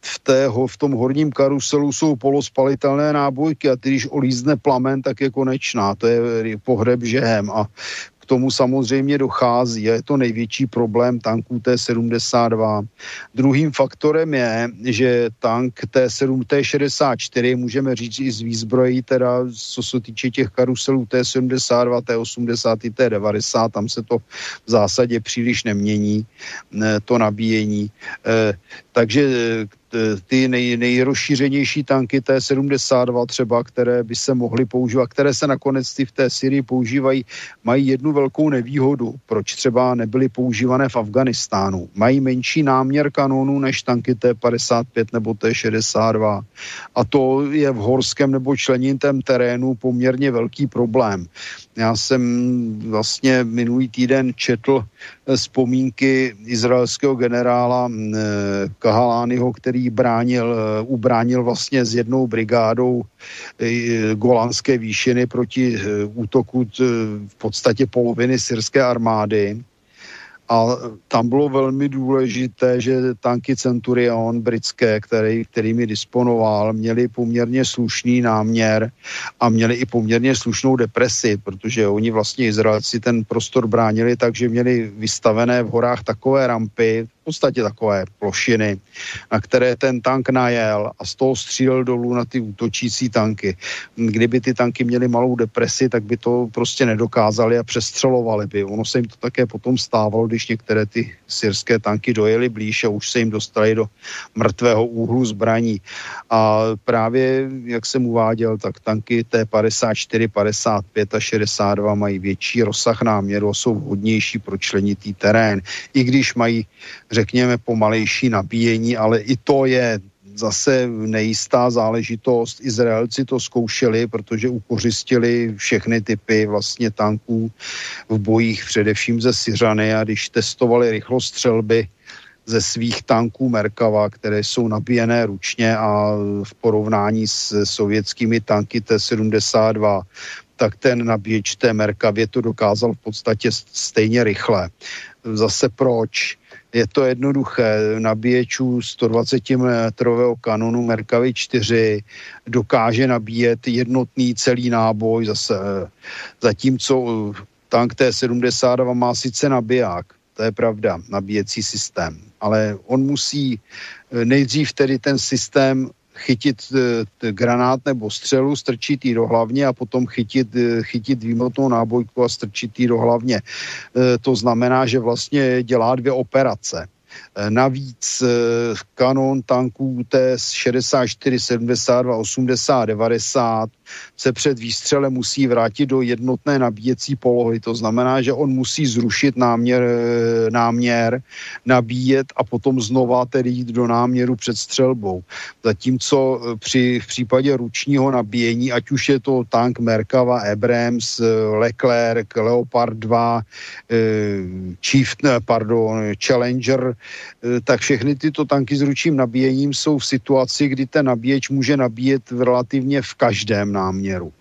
Speaker 2: v, tého, v tom horním karuselu jsou polospalitelné nábojky a když olízne plamen, tak je konečná. To je pohreb žehem a tomu samozřejmě dochází je to největší problém tanků T-72. Druhým faktorem je, že tank T-7, T-64, můžeme říct i z výzbrojí, teda co se týče těch karuselů T-72, T-80, T-90, tam se to v zásadě příliš nemění, to nabíjení. Eh, takže ty nej, nejrozšířenější tanky T-72 třeba, které by se mohly používat, které se nakonec ty v té Syrii používají, mají jednu velkou nevýhodu, proč třeba nebyly používané v Afganistánu. Mají menší náměr kanonů než tanky T-55 nebo T-62. A to je v horském nebo členitém terénu poměrně velký problém. Já jsem vlastně minulý týden četl eh, vzpomínky izraelského generála eh, Kahalányho, který bránil, eh, ubránil vlastně s jednou brigádou Golanské výšiny proti útoku v podstatě poloviny syrské armády a tam bylo velmi důležité, že tanky Centurion britské, který, kterými disponoval, měli poměrně slušný náměr a měli i poměrně slušnou depresi, protože oni vlastně Izraelci ten prostor bránili tak, že měli vystavené v horách takové rampy, podstatě takové plošiny, na které ten tank najel a z toho střílel dolů na ty útočící tanky. Kdyby ty tanky měly malou depresi, tak by to prostě nedokázali a přestřelovali by. Ono se jim to také potom stávalo, když některé ty syrské tanky dojeli blíž a už se jim dostali do mrtvého úhlu zbraní. A právě, jak jsem uváděl, tak tanky T54, 55 a 62 mají větší rozsah náměru a jsou vhodnější pro členitý terén. I když mají řekněme, pomalejší nabíjení, ale i to je zase nejistá záležitost. Izraelci to zkoušeli, protože ukořistili všechny typy vlastně tanků v bojích, především ze Syřany a když testovali rychlost střelby ze svých tanků Merkava, které jsou nabíjené ručně a v porovnání s sovětskými tanky T-72, tak ten nabíječ té Merkavě to dokázal v podstatě stejně rychle. Zase proč? Je to jednoduché. Nabíječů 120 metrového kanonu Merkavy 4 dokáže nabíjet jednotný celý náboj zase. Zatímco tank T-72 má sice nabiják, to je pravda, nabíjecí systém, ale on musí nejdřív tedy ten systém chytit e, granát nebo střelu, strčit ji do hlavně a potom chytit, e, chytit výmotnou nábojku a strčit ji do hlavně. E, to znamená, že vlastně dělá dvě operace. Eh, navíc eh, kanon tanků T-64, 72, 80, 90 se před výstřelem musí vrátit do jednotné nabíjecí polohy. To znamená, že on musí zrušit náměr, eh, náměr nabíjet a potom znova tedy jít do náměru před střelbou. Zatímco při v případě ručního nabíjení, ať už je to tank Merkava, Abrams, Leclerc, Leopard 2, Chief, pardon, Challenger, tak všechny tyto tanky s ručním nabíjením jsou v situaci, kdy ten nabíječ může nabíjet relativně v každém náměru.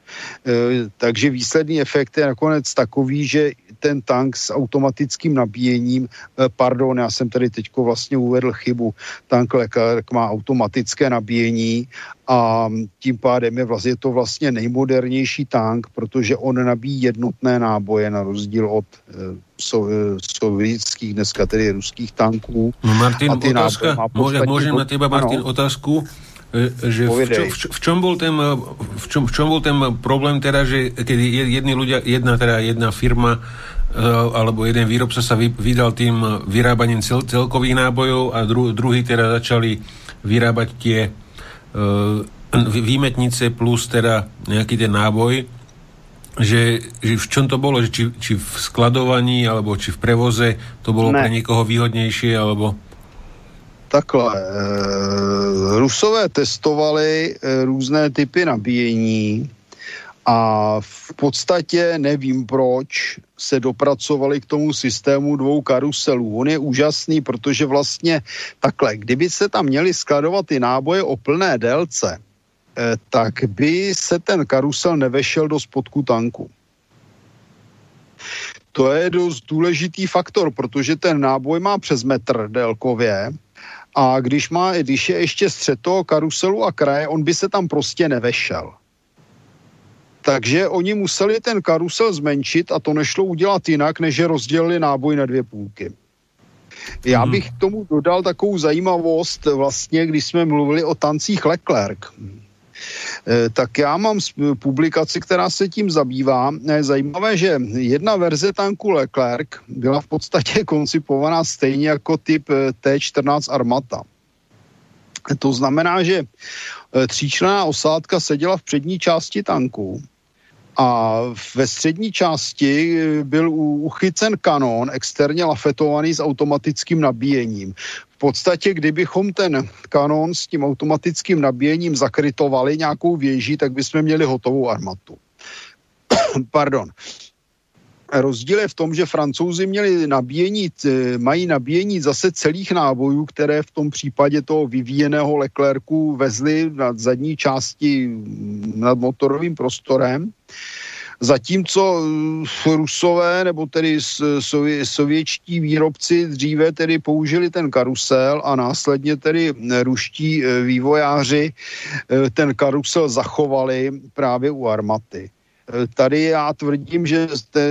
Speaker 2: Eh, takže výsledný efekt je nakonec takový, že ten tank s automatickým nabíjením, eh, pardon, já jsem tady teďko vlastně uvedl chybu, tank Leclerc má automatické nabíjení a tím pádem je vlastně to vlastně nejmodernější tank, protože on nabíjí jednotné náboje na rozdíl od sovětských, dneska tedy ruských tanků.
Speaker 1: No Martin, a ty otázka, môžem na teba, Martin, ano. otázku? E, že v, čo, v, v, čom bol ten, v, čom, v čom bol ten problém teda, že keď jedni ľudia, jedna teda jedna firma alebo jeden výrobca sa vy, vydal tým vyrábaním cel, celkových nábojov a dru, druhý teda začali vyrábať tie výmetnice plus teda nejaký ten náboj, že, že v čom to bolo, že či, či v skladovaní alebo či v prevoze to bolo ne. pre niekoho výhodnejšie alebo
Speaker 2: takhle. E, Rusové testovali e, různé typy nabíjení a v podstatě nevím proč se dopracovali k tomu systému dvou karuselů. On je úžasný, protože vlastně takhle, kdyby se tam měli skladovat ty náboje o plné délce, e, tak by se ten karusel nevešel do spodku tanku. To je dost důležitý faktor, protože ten náboj má přes metr délkově a když, má, když je ještě střed toho karuselu a kraje, on by se tam prostě nevešel. Takže oni museli ten karusel zmenšit a to nešlo udělat jinak, než že rozdělili náboj na dvě půlky. Já mhm. bych k tomu dodal takovou zajímavost, vlastně, když jsme mluvili o tancích Leclerc. Eh, tak já mám publikaci, která se tím zabývá. Je zajímavé, že jedna verze tanku Leclerc byla v podstatě [laughs] koncipovaná stejně jako typ eh, T-14 Armata. To znamená, že tříčlená osádka seděla v přední části tanku a ve střední části byl uchycen kanon externě lafetovaný s automatickým nabíjením podstatě, kdybychom ten kanon s tím automatickým nabíjením zakrytovali nějakou věží, tak bychom měli hotovou armatu. [coughs] Pardon. Rozdíl je v tom, že francouzi měli nabíjení, mají nabíjení zase celých nábojů, které v tom případě toho vyvíjeného Leclercu vezli na zadní části nad motorovým prostorem. Zatímco eh, Rusové, nebo tedy sově, sovětští výrobci dříve tedy použili ten karusel a následně tedy ruští eh, vývojáři eh, ten karusel zachovali právě u armaty. Tady já tvrdím, že,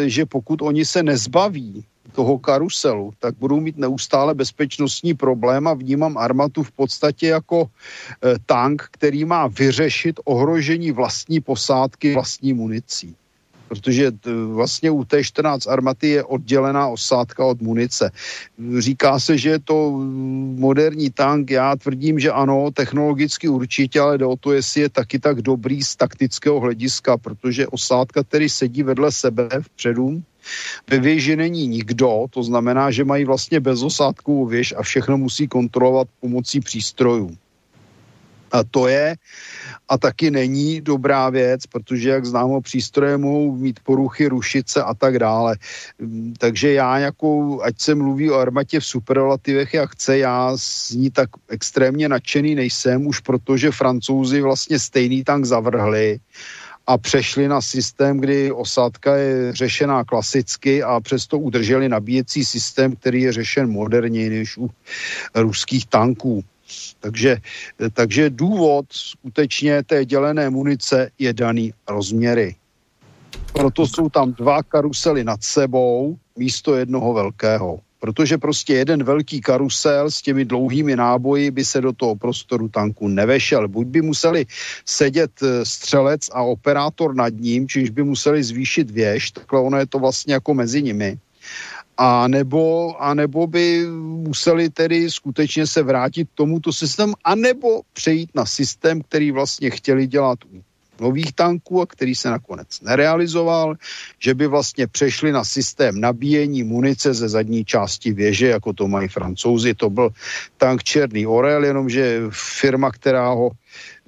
Speaker 2: že pokud oni se nezbaví toho karuselu, tak budou mít neustále bezpečnostní problém a vnímám armatu v podstatě jako tank, který má vyřešit ohrožení vlastní posádky vlastní municí protože vlastně u T-14 armaty je oddělená osádka od munice. Říká se, že je to moderní tank, já tvrdím, že ano, technologicky určitě, ale jde o to, jestli je taky tak dobrý z taktického hlediska, protože osádka, který sedí vedle sebe vpředu, ve věži není nikdo, to znamená, že mají vlastně bezosádkovou věž a všechno musí kontrolovat pomocí přístrojů. A to je a taky není dobrá věc, protože jak známo přístroje mohou mít poruchy, rušit se a tak dále. Mm, takže já jako, ať se mluví o armatě v superlativech, jak chce, já z ní tak extrémně nadšený nejsem, už protože francouzi vlastně stejný tank zavrhli a přešli na systém, kdy osádka je řešená klasicky a přesto udrželi nabíjecí systém, který je řešen moderněji než u ruských tanků. Takže, takže důvod skutečně té dělené munice je daný rozměry. Proto jsou tam dva karusely nad sebou místo jednoho velkého protože prostě jeden velký karusel s těmi dlouhými náboji by se do toho prostoru tanku nevešel. Buď by museli sedět eh, střelec a operátor nad ním, čiž by museli zvýšit věž, takhle ono je to vlastně jako mezi nimi. A nebo, a nebo by museli tedy skutečně se vrátit k tomuto systému, anebo přejít na systém, který vlastně chtěli dělat u nových tanků a který se nakonec nerealizoval, že by vlastně přešli na systém nabíjení munice ze zadní části věže, jako to mají francouzi. To byl tank Černý Orel, jenomže firma, která ho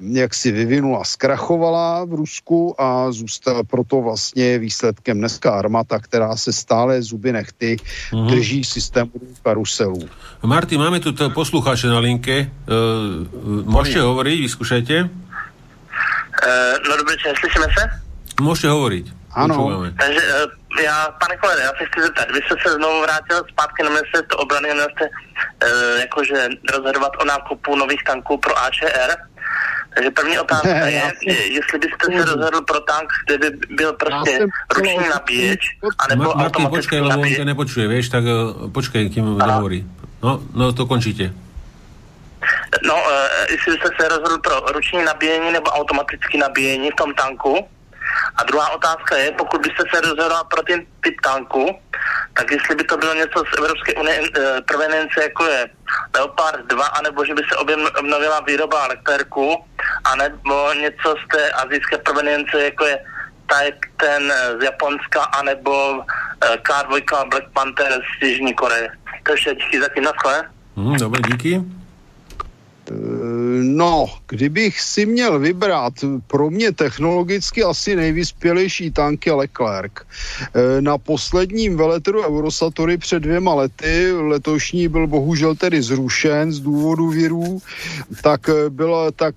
Speaker 2: jak si vyvinula, zkrachovala v Rusku a zůstala proto vlastně výsledkem dneska armata, která se stále zuby nechty mm-hmm. drží systému karuselů.
Speaker 1: Marty, máme tu posluchače na linke. Uh, môžete hovoriť, vyskúšajte.
Speaker 6: Uh, no dobře, slyšíme se?
Speaker 1: Můžete hovoriť.
Speaker 2: Ano.
Speaker 6: Takže uh, já, pane kolede, já se chci zeptat, vy jste se znovu vrátil zpátky na ministerstvo obrany a měl jste uh, jakože rozhodovat o nákupu nových tanků pro AČR. Takže první otázka ne, je, jsem... jestli byste se rozhodl pro tank, kde by byl prostě ruční nabíječ, anebo Ma- Martin,
Speaker 1: počkej, lebo on to nepočuje, vieš, tak uh, počkej, kým dohovorí. No, no to končíte.
Speaker 6: No, uh, jestli byste se rozhodl pro ruční nabíjení nebo automatické nabíjení v tom tanku. A druhá otázka je, pokud byste se rozhodl pro ten typ tanku, tak jestli by to bylo něco z Evropské unie uh, provenience, jako je Leopard 2, anebo že by se obnovila výroba Leclercu, anebo něco z té azijské provenience, jako je Type ten z Japonska, anebo uh, K2 Black Panther z Jižní Koreje. To je vše, díky zatím, naschle.
Speaker 1: Mm, dobré, díky.
Speaker 2: No, kdybych si měl vybrat, pro mě technologicky asi nejvyspělejší tank je Leclerc. E, na posledním veletrhu Eurosatory před dvěma lety, letošní byl bohužel tedy zrušen z důvodu virů, tak e, byla tak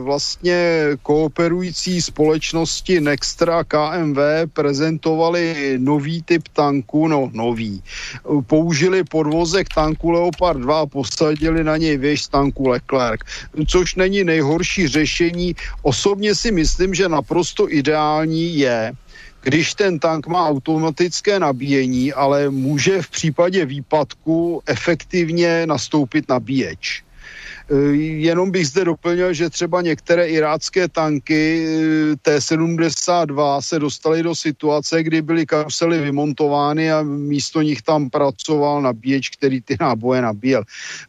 Speaker 2: vlastně kooperující společnosti Nextra KMV prezentovali nový typ tanku, no nový. Použili podvozek tanku Leopard 2 a posadili na něj věž tanku Leclerc což není nejhorší řešení. Osobně si myslím, že naprosto ideální je, když ten tank má automatické nabíjení, ale může v případě výpadku efektivně nastoupit nabíječ. Eh, jenom bych zde doplnil, že třeba některé irácké tanky eh, T-72 se dostaly do situace, kdy byly karusely vymontovány a místo nich tam pracoval nabíječ, který ty náboje nabíjel.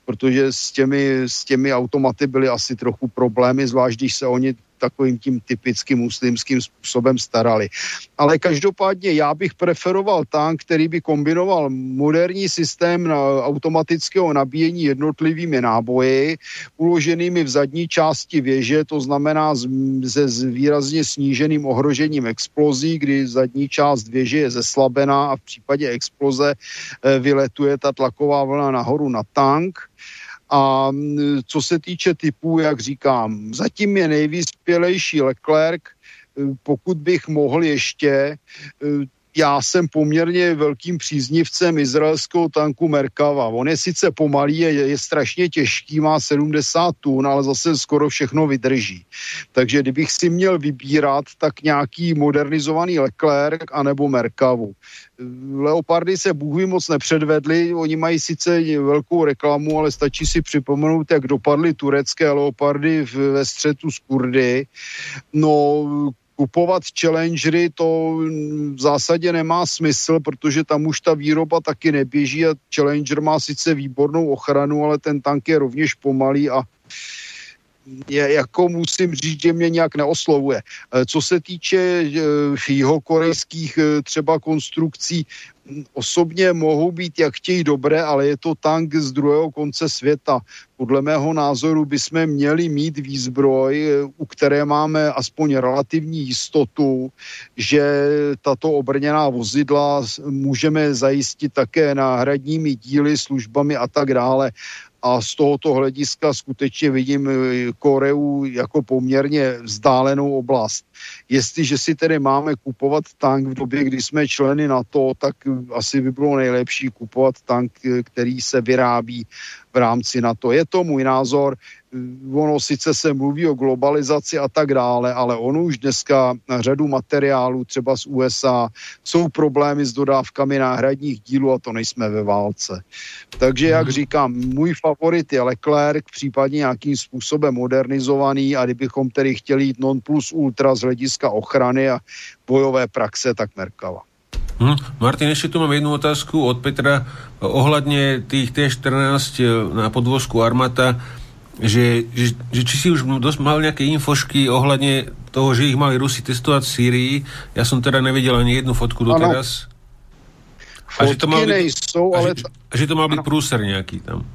Speaker 2: Protože s těmi, s těmi automaty byly asi trochu problémy, zvlášť když se oni takovým tím typickým muslimským způsobem starali. Ale každopádně já bych preferoval tank, který by kombinoval moderní systém automatického nabíjení jednotlivými náboji, uloženými v zadní části věže, to znamená se výrazně sníženým ohrožením explozí, kdy zadní část věže je zeslabená a v případě exploze eh, vyletuje ta tlaková vlna nahoru na tank. A co se týče typů, jak říkám, zatím je nejvyspělejší Leclerc, pokud bych mohl ještě, já jsem poměrně velkým příznivcem izraelského tanku Merkava. On je sice pomalý, je, je strašně těžký, má 70 tun, ale zase skoro všechno vydrží. Takže kdybych si měl vybírat, tak nějaký modernizovaný Leclerc anebo Merkavu. Leopardy se bůh moc nepředvedli, oni mají sice velkou reklamu, ale stačí si připomenout, jak dopadly turecké leopardy ve střetu s Kurdy. No, kupovat challengery to v zásadě nemá smysl, protože tam už ta výroba taky neběží a challenger má sice výbornou ochranu, ale ten tank je rovněž pomalý a je, jako musím říct, že mě nějak neoslovuje. Eh, co se týče eh, jeho korejských eh, třeba konstrukcí, osobně mohou být jak chtějí dobré, ale je to tank z druhého konce světa. Podle mého názoru bychom měli mít výzbroj, u které máme aspoň relativní jistotu, že tato obrněná vozidla můžeme zajistit také náhradními díly, službami a tak dále a z tohoto hlediska skutečně vidím Koreu jako poměrně vzdálenou oblast. jestliže si tedy máme kupovat tank v době, kdy jsme členy NATO, tak asi by bylo nejlepší kupovat tank, který se vyrábí v rámci NATO. Je to můj názor, ono sice se mluví o globalizaci a tak dále, ale ono už dneska na řadu materiálů, třeba z USA, jsou problémy s dodávkami náhradních dílů a to nejsme ve válce. Takže, jak mhm. říkám, můj favorit je Leclerc, případně nějakým způsobem modernizovaný a kdybychom tedy chtěli jít non plus ultra z hlediska ochrany a bojové praxe, tak Merkava.
Speaker 1: Hm. Martin, ešte tu mám jednu otázku od Petra ohľadne tých T-14 na podvozku Armata že, že, že či si už dosť mal nejaké infošky ohľadne toho, že ich mali Rusi testovať v Sýrii. Ja som teda nevedel ani jednu fotku doteraz.
Speaker 2: A že to mal byť, nejsou, ale...
Speaker 1: A že, a že to mal byť prúser nejaký tam.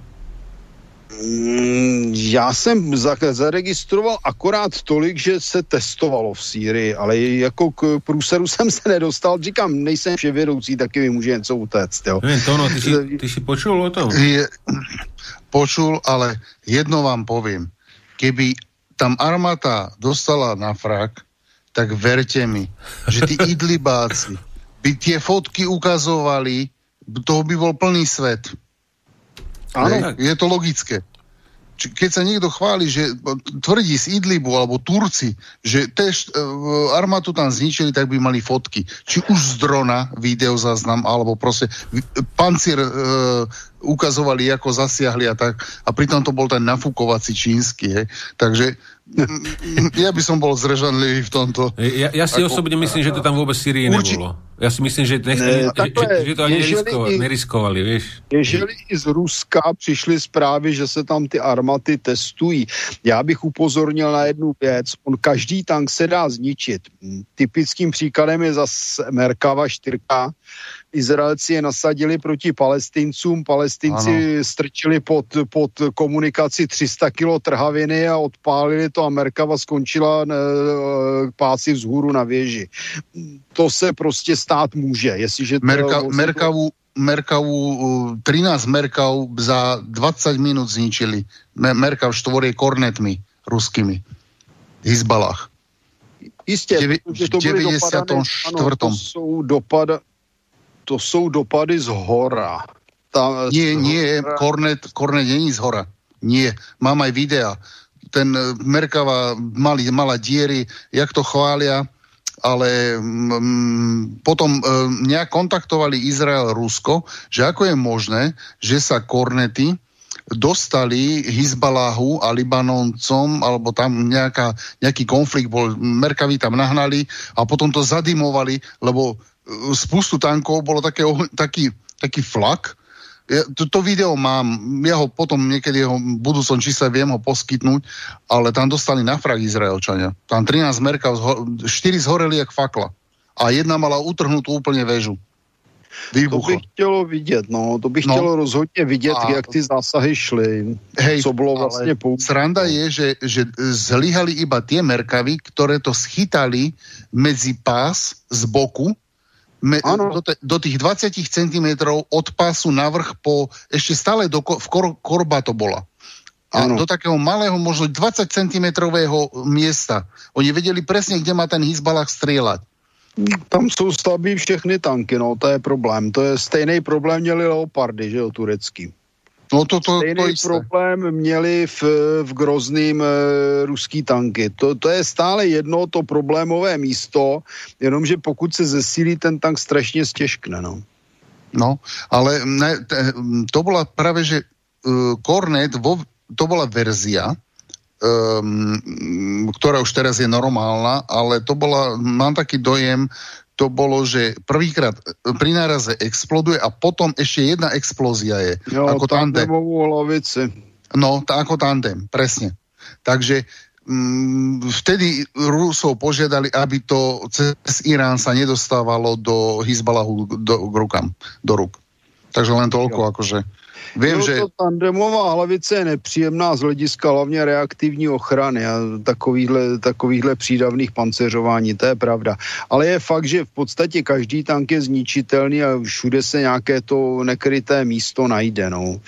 Speaker 2: Mm, já jsem zaregistroval akorát tolik, že se testovalo v Sýrii, ale jako k průseru [laughs] jsem se nedostal. Říkám, nejsem vševědoucí, taky mi může něco utéct. Jo.
Speaker 1: Nevím, to no, ty si, ty si počul o tom?
Speaker 3: Je, počul, ale jedno vám poviem. Keby tam armáta dostala na frak, tak verte mi, že tí [laughs] idlibáci by tie fotky ukazovali, toho by bol plný svet. Áno. Je to logické keď sa niekto chváli, že tvrdí z Idlibu alebo Turci, že tež e, armátu tam zničili, tak by mali fotky. Či už z drona, videozáznam, alebo proste pancier e, ukazovali, ako zasiahli a tak. A pritom to bol ten nafúkovací čínsky. He. Takže ja by som bol zrežanlivý v tomto.
Speaker 1: Ja, ja si ako, osobne myslím, že to tam vôbec Syrii urči... nebolo. Ja si myslím, že, nech, ne, že, že, že to ani neriskovali, neriskovali, vieš.
Speaker 2: Ježeli i z Ruska přišly zprávy, že se tam ty armaty testují. Já bych upozornil na jednu věc. On každý tank se dá zničit. Typickým příkladem je zase Merkava 4, Izraelci je nasadili proti palestincům, palestinci ano. strčili pod, pod komunikaci 300 kilo trhaviny a odpálili to a Merkava skončila ne, páci vzhůru na věži. To se prostě stát může. Jestliže to,
Speaker 3: Merka, Merkavu, Merkavu, 13 Merkav za 20 minút zničili. Merkav štvorie kornetmi ruskými. Hizbalách.
Speaker 2: Jistě, Devi, to byly 94. Ano, to jsou dopad, to jsou dopady z hora.
Speaker 3: Tam, nie, z nie, hora... Kornet, Kornet není z hora. Nie, mám aj videa. Ten eh, Merkava mali, mala diery, jak to chvália, ale mm, potom e, nejak kontaktovali Izrael Rusko, že ako je možné, že sa kornety dostali Hizbalahu a Libanoncom, alebo tam nejaká, nejaký konflikt bol, Merkavi tam nahnali a potom to zadimovali, lebo spustu tankov bolo také, taký, taký flak. Ja, to, to video mám, ja ho potom niekedy ho v budúcom čísle viem ho poskytnúť, ale tam dostali na frak Izraelčania. Tam 13 merkav, 4 zhoreli jak fakla. A jedna mala utrhnutú úplne väžu.
Speaker 2: Výbucho. To by chtělo vidět, no, to by no. chtělo rozhodně vidět, a... jak ty zásahy šly.
Speaker 3: Hej, co bylo vlastně použité. Sranda je, že, že zlyhali iba tie merkavy, ktoré to schytali medzi pás z boku me, do, te, do tých 20 cm od pásu navrh po, ešte stále do, v kor, korba to bola. A ano. do takého malého, možno 20 cm miesta. Oni vedeli presne, kde má ten Hizbalách strieľať.
Speaker 2: Tam jsou slabí všechny tanky, no, to je problém. To je stejný problém měli Leopardy, že jo, turecký.
Speaker 3: No to, to,
Speaker 2: Stejný
Speaker 3: to
Speaker 2: problém měli v, v Grozným e, ruský tanky. To, to je stále jedno to problémové místo, jenomže pokud se zesílí, ten tank strašně stěžkne. No,
Speaker 3: no ale ne, te, to bola práve, že uh, Cornet, vo, to bola verzia, um, ktorá už teraz je normálna, ale to bola, mám taký dojem, to bolo, že prvýkrát pri náraze exploduje a potom ešte jedna explózia je.
Speaker 2: Jo, ako tandem. hlavici.
Speaker 3: No, tá, ako tandem, presne. Takže mm, vtedy Rusov požiadali, aby to cez Irán sa nedostávalo do Hizbalahu do, k rukám, do ruk. Takže len toľko, jo. akože
Speaker 2: Vím, no, že... To tandemová hlavice je nepříjemná z hlediska hlavně reaktivní ochrany a takovýhle, takovýhle přídavných panceřování, to je pravda. Ale je fakt, že v podstatě každý tank je zničitelný a všude se nějaké to nekryté místo najde. No.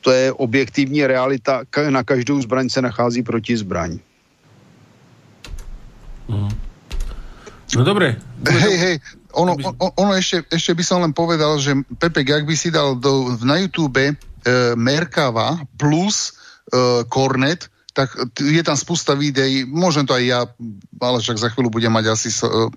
Speaker 2: To je objektivní realita, na každou zbraň se nachází proti zbraň.
Speaker 1: No dobre.
Speaker 3: Hej, hej, ono, ono, ono ešte, ešte by som len povedal, že Pepe, ak by si dal do, na YouTube e, Merkava plus e, Cornet, tak je tam spústa videí, môžem to aj ja, ale však za chvíľu budem mať asi,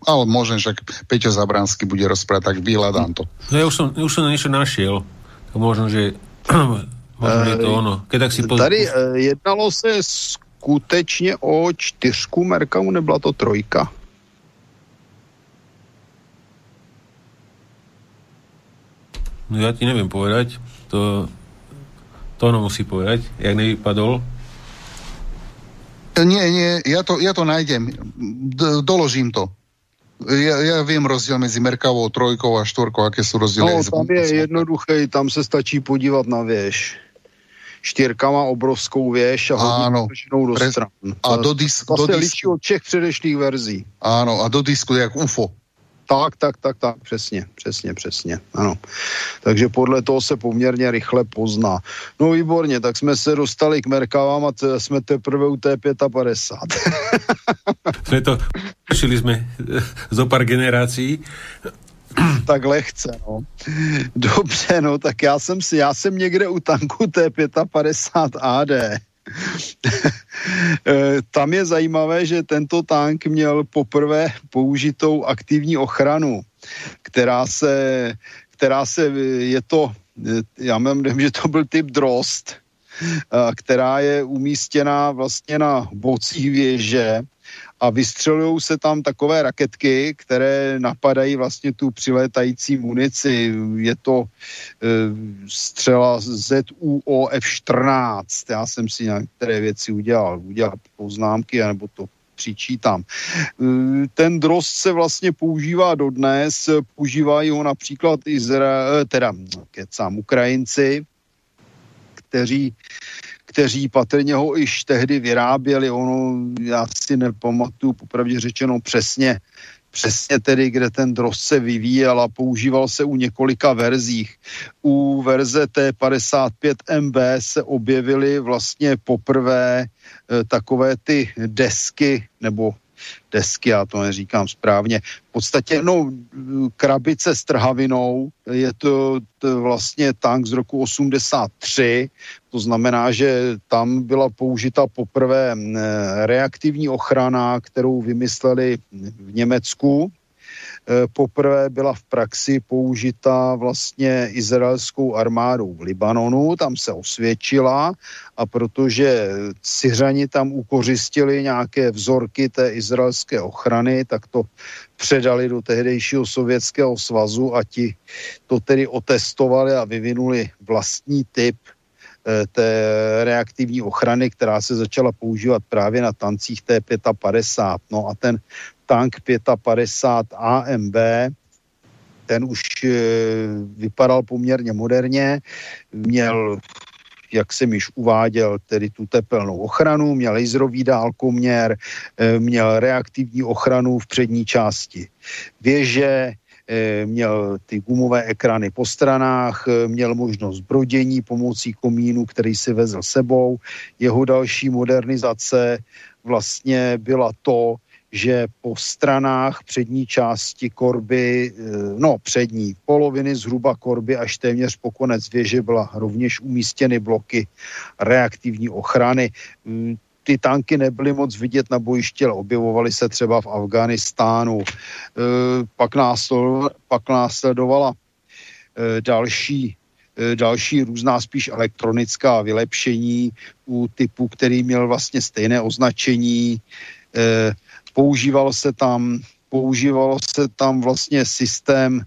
Speaker 3: ale môžem, však Peťo Zabranský bude rozprávať, tak vyhľadám to.
Speaker 1: No ja už som, už som niečo našiel, tak možno, že, [clears throat] možno, že to eh, ono.
Speaker 2: Keď tak si poz... Tady jednalo se skutečně o čtyřku Merkamu, nebyla to trojka.
Speaker 1: No ja ti neviem povedať, to, to ono musí povedať, jak nevypadol.
Speaker 3: Nie, nie, ja to, ja to nájdem. D- doložím to. Ja, ja viem rozdiel medzi Merkavou, trojkou a štvorkou, aké sú rozdiely.
Speaker 2: No, tam je jednoduché, tam se stačí podívat na věž. Štyrka má obrovskou věž a hodně do stran.
Speaker 3: A do, dis-
Speaker 2: do disku. od všech předešlých verzí.
Speaker 3: Áno, a do disku jak UFO.
Speaker 2: Tak, tak, tak, tak, přesně, přesně, přesně, ano. Takže podle toho se poměrně rychle pozná. No výborně, tak jsme se dostali k Merkavám a t- jsme teprve u té 55. [laughs]
Speaker 1: jsme to, šili jsme zo pár generací.
Speaker 2: tak lehce, no. Dobře, no, tak já jsem si, já jsem někde u tanku T55 AD Eh, tam je zajímavé, že tento tank měl poprvé použitou aktivní ochranu, která se, která se je to, eh, já mám, že to byl typ Drost, eh, která je umístěná vlastně na bocích věže a vystřelují se tam takové raketky, které napadají vlastně tu přilétající munici. Je to e, střela ZUO F-14. Já jsem si některé věci udělal, udělal poznámky, nebo to přičítám. E, ten drost se vlastně používá dodnes, používají ho například Izra, teda kecám, Ukrajinci, kteří kteří patrně ho již tehdy vyráběli. Ono, já si nepamatuju popravdě řečeno přesně, přesně tedy, kde ten dros se vyvíjel a používal se u několika verzích. U verze T55MB se objevily vlastně poprvé e, takové ty desky nebo desky, já to neříkám správně. V podstatě, no, krabice s trhavinou, je to, to vlastně tank z roku 83, to znamená, že tam byla použita poprvé reaktivní ochrana, kterou vymysleli v Německu, poprvé byla v praxi použita vlastně izraelskou armádou v Libanonu, tam se osvědčila a protože Syřani tam ukořistili nějaké vzorky té izraelské ochrany, tak to předali do tehdejšího sovětského svazu a ti to tedy otestovali a vyvinuli vlastní typ eh, té reaktivní ochrany, která se začala používat právě na tancích T55. No a ten tank 55 AMB, ten už e, vypadal poměrně moderně, měl jak jsem již uváděl, tedy tu tepelnou ochranu, měl laserový dálkoměr, e, měl reaktivní ochranu v přední části věže, e, měl ty gumové ekrany po stranách, měl možnost brodění pomocí komínu, který si vezl sebou. Jeho další modernizace vlastně byla to, že po stranách přední části korby, eh, no přední poloviny zhruba korby až téměř po konec věže byla rovněž umístěny bloky reaktivní ochrany. Mm, ty tanky nebyly moc vidět na bojiště, ale objevovaly se třeba v Afganistánu. Eh, pak, následovala, pak následovala eh, další další různá spíš elektronická vylepšení u typu, který měl vlastně stejné označení používal se tam, používalo se tam vlastně systém,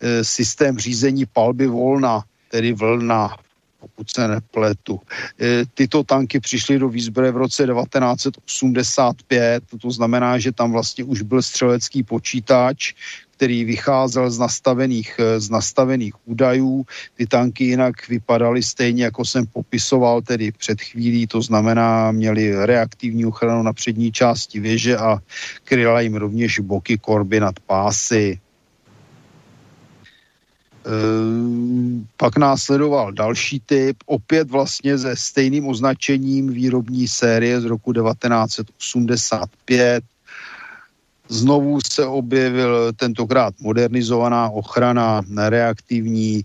Speaker 2: e, systém řízení palby volna, tedy vlna, pokud se nepletu. E, tyto tanky přišly do výzbroje v roce 1985, to znamená, že tam vlastně už byl střelecký počítač, který vycházel z nastavených, eh, z nastavených údajů. Ty tanky jinak vypadaly stejně, jako jsem popisoval, tedy před chvílí, to znamená, měli reaktivní ochranu na přední části věže a kryla jim rovněž boky korby nad pásy. Ehm, pak následoval další typ, opět vlastně se stejným označením výrobní série z roku 1985, Znovu se objevil tentokrát modernizovaná ochrana, reaktivní,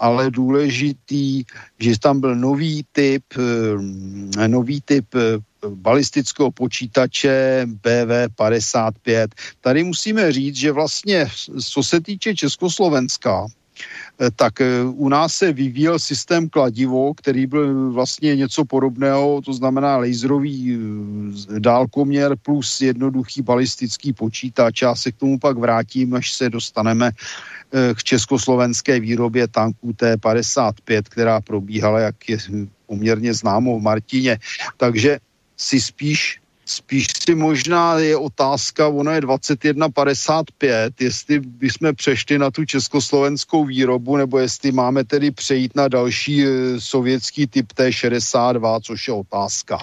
Speaker 2: ale důležitý, že tam byl nový typ, eh, nový typ eh, balistického počítače BV-55. Tady musíme říct, že vlastně, co se týče Československa, tak eh, u nás se vyvíjel systém kladivo, který byl vlastně něco podobného, to znamená laserový eh, dálkoměr plus jednoduchý balistický počítač. Já se k tomu pak vrátím, až se dostaneme k československé výrobě tanků T-55, která probíhala, jak je poměrně známo v Martině. Takže si spíš Spíš si možná je otázka, ono je 21.55, jestli bychom přešli na tu československou výrobu, nebo jestli máme tedy přejít na další e, sovětský typ T62, což je otázka.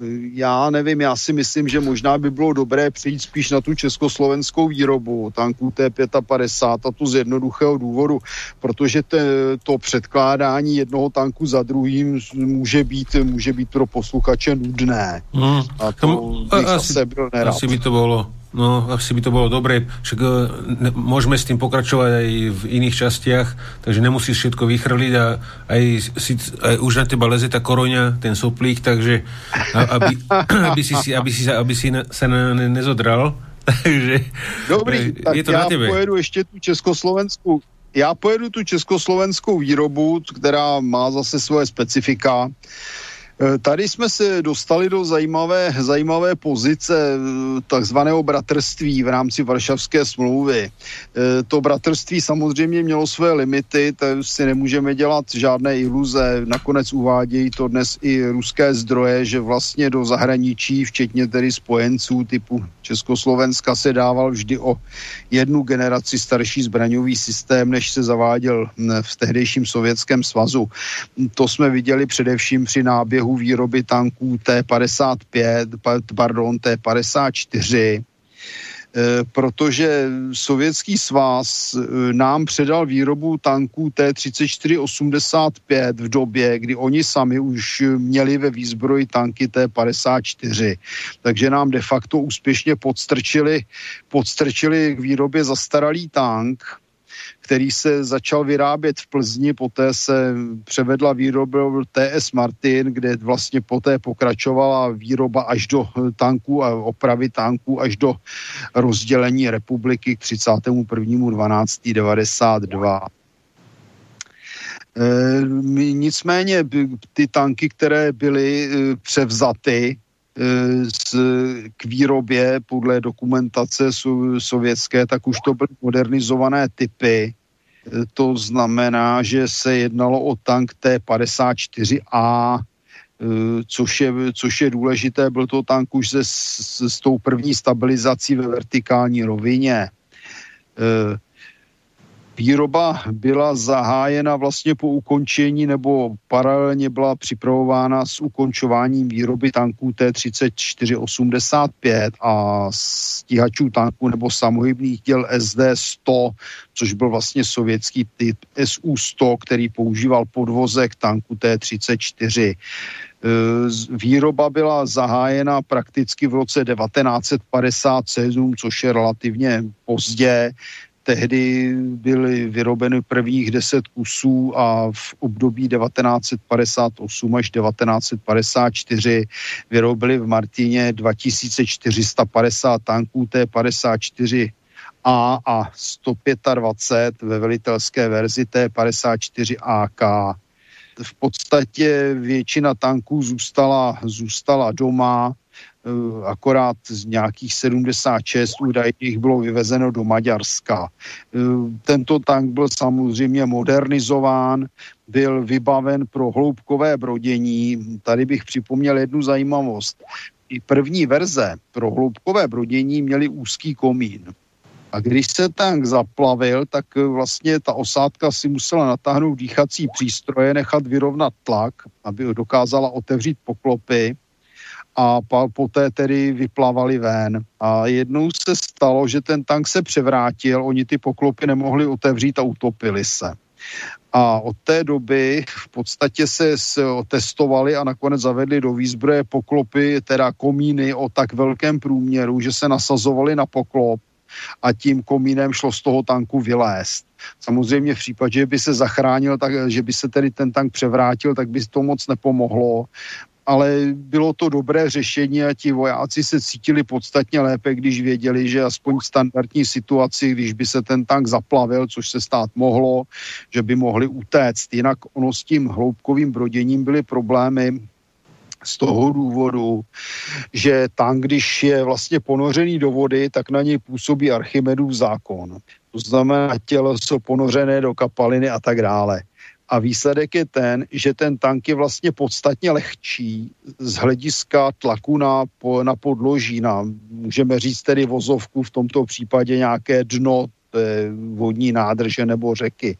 Speaker 2: E, já nevím, já si myslím, že možná by bylo dobré přejít spíš na tu československou výrobu tanků T55 a to z jednoduchého důvodu, protože te, to předkládání jednoho tanku za druhým může být, může být pro posluchače nudné. Hmm. A to bych
Speaker 1: asi. Asi by to bolo No, asi by to bolo dobre, však e, ne, môžeme s tým pokračovať aj v iných častiach, takže nemusíš všetko vychrliť a aj, si, aj už na teba leze tá koroňa, ten soplík, takže aby, [clears throat] aby, si, aby, si, aby si sa na ne, nezodral. [laughs] takže
Speaker 2: Dobrý, e, je to tak na tebe. pojedu ešte tú Československu já pojedu tu československou výrobu, která má zase svoje specifika. Eh, tady jsme se dostali do zajímavé, zajímavé pozice eh, takzvaného bratrství v rámci Varšavské smlouvy. Eh, to bratrství samozřejmě mělo své limity, tak si nemůžeme dělat žádné iluze. Nakonec uvádějí to dnes i ruské zdroje, že vlastně do zahraničí, včetně tedy spojenců typu Československa, se dával vždy o jednu generaci starší zbraňový systém, než se zaváděl v tehdejším sovětském svazu. To jsme viděli především při náběhu průběhu výroby tanků T-55, pardon, T-54, eh, protože Sovětský svaz eh, nám předal výrobu tanků T-34-85 v době, kdy oni sami už měli ve výzbroji tanky T-54. Takže nám de facto úspěšně podstrčili, podstrčili k výrobě zastaralý tank, který se začal vyrábět v Plzni, poté se převedla výroba TS Martin, kde vlastně poté pokračovala výroba až do tanků a opravy tanků až do rozdělení republiky k 31.12.92. E, nicméně ty tanky, které byly e, převzaty z, k výrobě podle dokumentace sovětské, tak už to byly modernizované typy. To znamená, že se jednalo o tank T-54A, což je, což je důležité, byl to tank už se, s, s tou první stabilizací ve vertikální rovině. Výroba byla zahájena vlastně po ukončení nebo paralelně byla připravována s ukončováním výroby tanků T-3485 a stíhačů tanků nebo samohybných děl SD-100, což byl vlastně sovětský typ SU-100, který používal podvozek tanku T-34. E, výroba byla zahájena prakticky v roce 1957, což je relativně pozdě. Tehdy byly vyrobeny prvních deset kusů a v období 1958 až 1954 vyrobili v Martině 2450 tanků T-54 a a 125 ve velitelské verzi T-54 AK. V podstatě většina tanků zůstala, zůstala doma, akorát z nějakých 76 údajných bylo vyvezeno do Maďarska. Eh, tento tank byl samozřejmě modernizován, byl vybaven pro hloubkové brodění. Tady bych připomněl jednu zajímavost. I první verze pro hloubkové brodění měly úzký komín. A když se tank zaplavil, tak eh, vlastně ta osádka si musela natáhnout dýchací přístroje, nechat vyrovnat tlak, aby dokázala otevřít poklopy a poté tedy vyplavali ven. A jednou se stalo, že ten tank se převrátil, oni ty poklopy nemohli otevřít a utopili se. A od té doby v podstatě se testovali a nakonec zavedli do výzbroje poklopy, teda komíny o tak velkém průměru, že se nasazovali na poklop a tím komínem šlo z toho tanku vylézt. Samozřejmě v případě, že by se zachránil, tak, že by se tedy ten tank převrátil, tak by to moc nepomohlo ale bylo to dobré řešení a ti vojáci se cítili podstatně lépe, když věděli, že aspoň v standardní situaci, když by se ten tank zaplavil, což se stát mohlo, že by mohli utéct. Jinak ono s tím hloubkovým broděním byly problémy z toho důvodu, že tank, když je vlastně ponořený do vody, tak na něj působí Archimedův zákon. To znamená, tělo jsou ponořené do kapaliny a tak dále a výsledek je ten, že ten tank je vlastně podstatně lehčí z hlediska tlaku na, na podloží, na, můžeme říct tedy vozovku, v tomto případě nějaké dno vodní nádrže nebo řeky.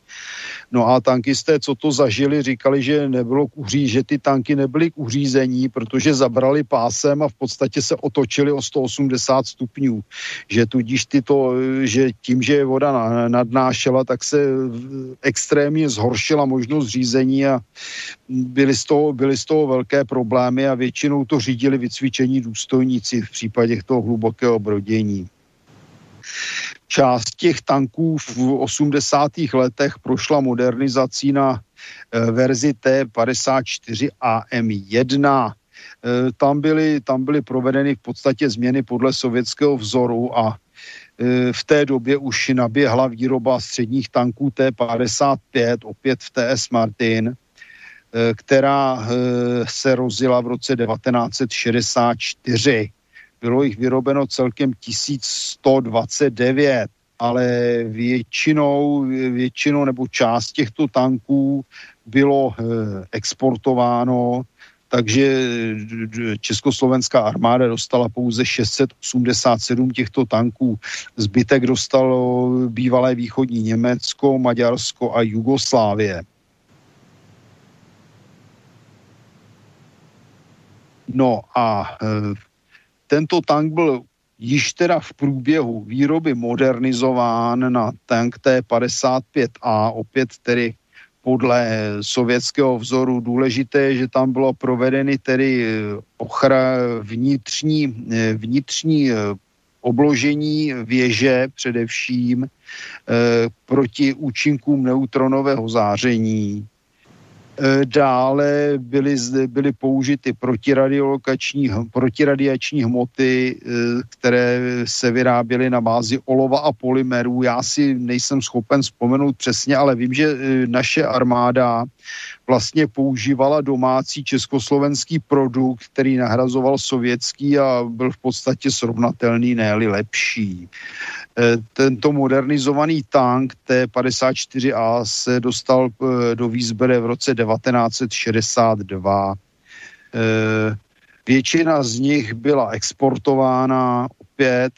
Speaker 2: No a tankisté, co to zažili, říkali, že nebylo k že ty tanky nebyly k uřízení, protože zabrali pásem a v podstatě se otočili o 180 stupňů. Že tudíž tyto, že tím, že voda nadnášela, tak se extrémně zhoršila možnost řízení a byly z toho, byly z toho velké problémy a většinou to řídili vycvičení důstojníci v případě toho hlubokého brodění. Část těch tanků v 80. letech prošla modernizací na eh, verzi T54 AM1. Eh, tam byly, tam byly provedeny v podstatě změny podle sovětského vzoru a eh, v té době už naběhla výroba středních tanků T-55, opět v TS Martin, která se rozjela v roce 1964 bylo jich vyrobeno celkem 1129, ale většinou, většinou nebo část těchto tanků bylo eh, exportováno, takže československá armáda dostala pouze 687 těchto tanků. Zbytek dostalo bývalé východní Německo, Maďarsko a Jugoslávie. No a e, tento tank byl již teda v průběhu výroby modernizován na tank T-55A, opět tedy podle sovětského vzoru. Důležité, že tam bylo provedeny tedy ochra vnitřní, vnitřní eh, obložení věže především eh, proti účinkům neutronového záření. E, dále byly, byly použity protiradiolokační, protiradiační hmoty, e, které se vyráběly na bázi olova a polymerů. Já si nejsem schopen vzpomenout přesně, ale vím, že e, naše armáda vlastně používala domácí československý produkt, který nahrazoval sovětský a byl v podstatě srovnatelný, ne lepší. Eh, tento modernizovaný tank T-54A se dostal eh, do výzbere v roce 1962. Eh, většina z nich byla exportována opět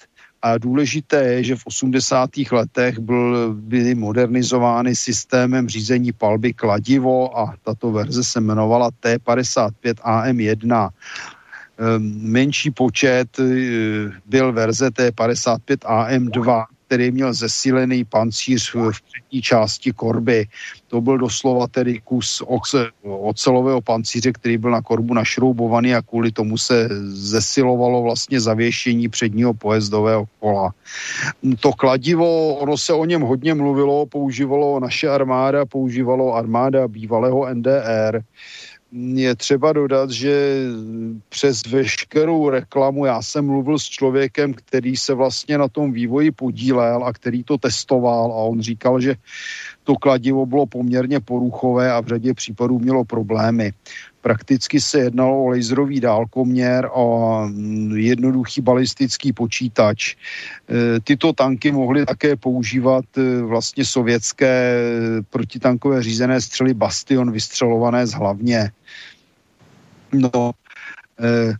Speaker 2: a důležité je, že v 80. letech byl, byly modernizovány systémem řízení palby kladivo a tato verze se jmenovala T55 AM1. Ehm, menší počet eh, byl verze T55 AM2, který měl zesílený pancíř v přední části korby. To byl doslova tedy kus ocelového pancíře, který byl na korbu našroubovaný a kvůli tomu se zesilovalo vlastně zavěšení předního pojezdového kola. To kladivo, ono se o něm hodně mluvilo, používalo naše armáda, používalo armáda bývalého NDR je třeba dodat, že přes veškerou reklamu já jsem mluvil s člověkem, který se vlastně na tom vývoji podílel a který to testoval a on říkal, že to kladivo bylo poměrně poruchové a v řadě případů mělo problémy. Prakticky se jednalo o laserový dálkoměr a jednoduchý balistický počítač. E, tyto tanky mohly také používat e, vlastně sovětské protitankové řízené střely Bastion vystřelované z hlavně. No,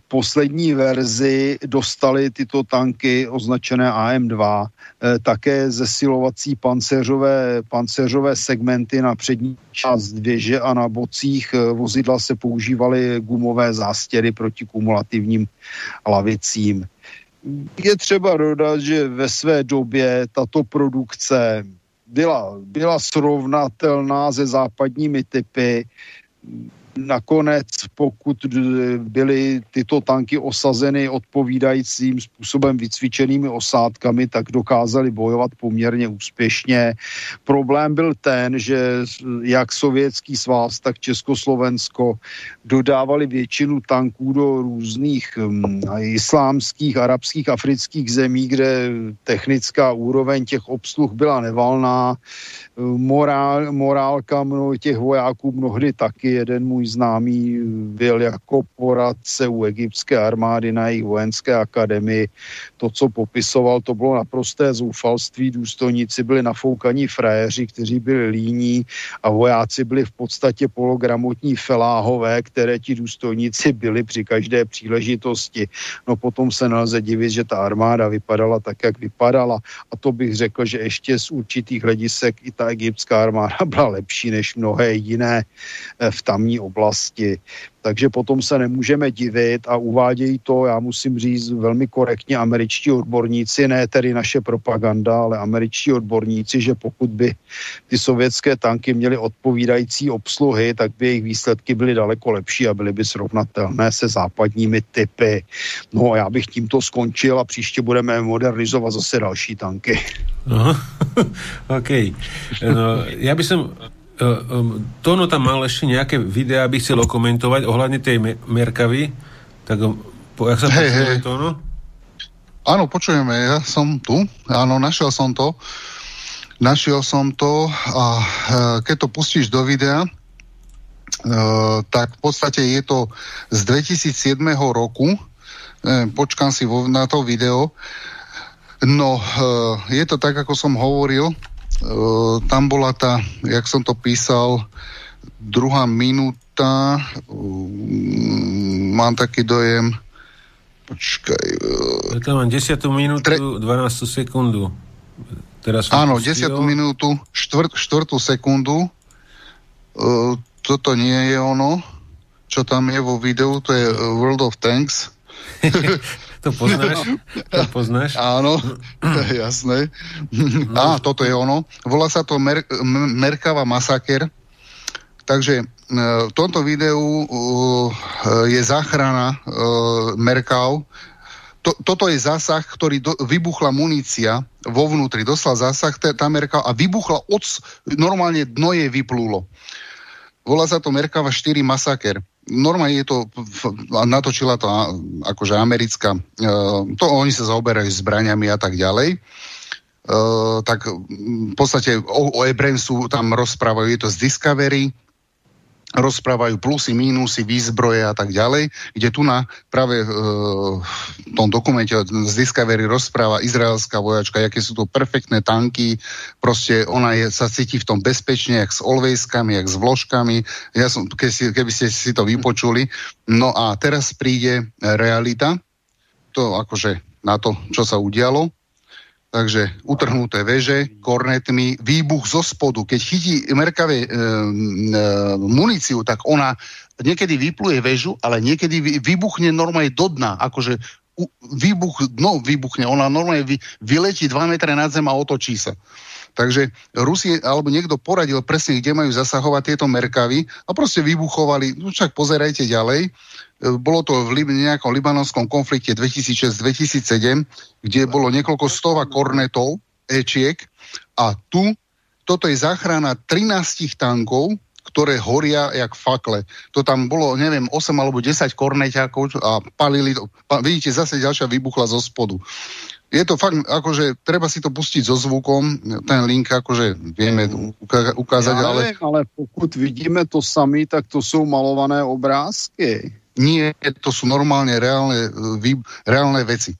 Speaker 2: poslední verzi dostali tyto tanky označené AM2 eh, také zesilovací pancéřové, pancéřové segmenty na přední část věže a na bocích eh, vozidla se používaly gumové zástěry proti kumulativním lavicím. Je třeba dodat, že ve své době tato produkce byla, byla srovnatelná se západními typy nakonec, pokud byly tyto tanky osazeny odpovídajícím způsobem vycvičenými osádkami, tak dokázali bojovat poměrně úspěšně. Problém byl ten, že jak Sovětský svaz, tak Československo dodávali většinu tanků do různých um, islámských, arabských, afrických zemí, kde technická úroveň těch obsluh byla nevalná. Morál, morálka mnoho těch vojáků mnohdy taky. Jeden můj známý byl jako poradce u egyptské armády na jejich vojenské akademii. To, co popisoval, to bylo naprosté zoufalství. Důstojníci byli nafoukaní frajeři, kteří byli líní a vojáci byli v podstatě pologramotní feláhové, které ti důstojníci byli při každé příležitosti. No potom se nelze divit, že ta armáda vypadala tak, jak vypadala. A to bych řekl, že ještě z určitých hledisek i ta egyptská armáda [laughs] byla lepší než mnohé jiné eh, v tamní oblasti takže potom se nemůžeme divit a uvádějí to, já musím říct, velmi korektně američtí odborníci, ne tedy naše propaganda, ale američtí odborníci, že pokud by ty sovětské tanky měly odpovídající obsluhy, tak by jejich výsledky byly daleko lepší a byly by srovnatelné se západními typy. No a já bych tímto skončil a příště budeme modernizovat zase další tanky.
Speaker 1: Aha, [laughs] OK. No, ja by som Tono tam mal ešte nejaké videá, aby chcel komentovať ohľadne tej Merkavy. Tak po, jak sa hey, hey. Tono?
Speaker 3: Áno, počujeme, ja som tu. Áno, našiel som to. Našiel som to a uh, keď to pustíš do videa, uh, tak v podstate je to z 2007 roku. Uh, počkám si vo, na to video. No, je to tak, ako som hovoril, tam bola tá, jak som to písal, druhá minúta, uh, mám taký dojem, počkaj.
Speaker 1: Uh, tam mám 10 minútu, tre... 12 sekundu.
Speaker 3: Teraz áno, 10 minútu, 4, 4 sekundu. Uh, toto nie je ono, čo tam je vo videu, to je World of Tanks. [laughs]
Speaker 1: To poznáš? To [laughs] poznáš?
Speaker 3: Áno, jasné. No. Á, toto je ono. Volá sa to Mer- Merkava masaker. Takže e, v tomto videu uh, je záchrana uh, Merkav. To, toto je zásah, ktorý do, vybuchla munícia vo vnútri. Doslal zásah tá Merkav a vybuchla od, normálne dno je vyplulo. Volá sa to Merkava 4 masaker normálne je to, natočila to akože americká, e, to oni sa zaoberajú zbraniami a tak ďalej. Uh, tak v podstate o, o Ebrensu tam rozprávajú, je to z Discovery, rozprávajú plusy, mínusy, výzbroje a tak ďalej, kde tu na práve e, v tom dokumente z Discovery rozpráva izraelská vojačka, aké sú to perfektné tanky, proste ona je, sa cíti v tom bezpečne, jak s olvejskami, jak s vložkami, ja som, keby, si, keby ste si to vypočuli. No a teraz príde realita, to akože na to, čo sa udialo, Takže utrhnuté veže, kornetmi, výbuch zo spodu. Keď chytí Merkave e, e, muníciu, tak ona niekedy vypluje väžu, ale niekedy vybuchne normálne do dna. Akože u, výbuch, no vybuchne, ona normálne vy, vyletí 2 metre nad zem a otočí sa. Takže Rusi alebo niekto poradil presne, kde majú zasahovať tieto merkavy a proste vybuchovali, no však pozerajte ďalej, bolo to v nejakom libanonskom konflikte 2006-2007, kde bolo niekoľko stova kornetov, ečiek a tu toto je záchrana 13 tankov, ktoré horia jak fakle. To tam bolo, neviem, 8 alebo 10 korneťákov a palili to. Vidíte, zase ďalšia vybuchla zo spodu. Je to fakt, akože treba si to pustiť so zvukom, ten link akože vieme ukázať,
Speaker 2: ja neviem, ale... ale pokud vidíme to sami, tak to sú malované obrázky.
Speaker 3: Nie, to sú normálne reálne, vý, reálne veci.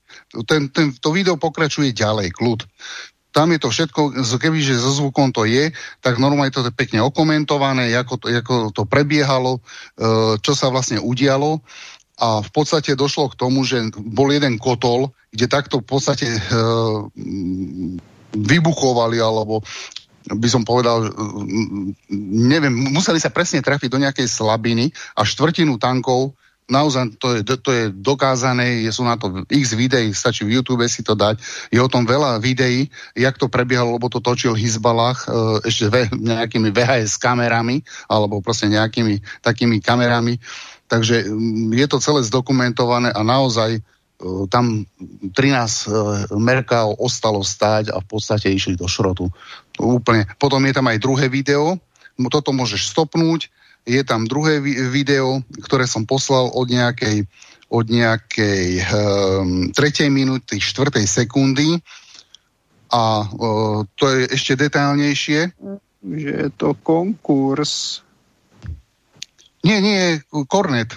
Speaker 3: Ten, ten, to video pokračuje ďalej, kľud. Tam je to všetko, kebyže so zvukom to je, tak normálne to je pekne okomentované, ako to, ako to prebiehalo, e, čo sa vlastne udialo. A v podstate došlo k tomu, že bol jeden kotol, kde takto v podstate e, vybuchovali alebo by som povedal, e, neviem, museli sa presne trafiť do nejakej slabiny a štvrtinu tankov naozaj to je, to je dokázané, sú na to x videí, stačí v YouTube si to dať. Je o tom veľa videí, jak to prebiehalo, lebo to točil Hizbalach e, ešte ve, nejakými VHS kamerami, alebo proste nejakými takými kamerami. Takže mm, je to celé zdokumentované a naozaj e, tam 13 e, merkov ostalo stáť a v podstate išli do šrotu. Úplne. Potom je tam aj druhé video, toto môžeš stopnúť, je tam druhé video, ktoré som poslal od nejakej, od nejakej um, tretej minúty, štvrtej sekundy a uh, to je ešte detailnejšie.
Speaker 2: Že je to konkurs.
Speaker 3: Nie, nie, Kornet.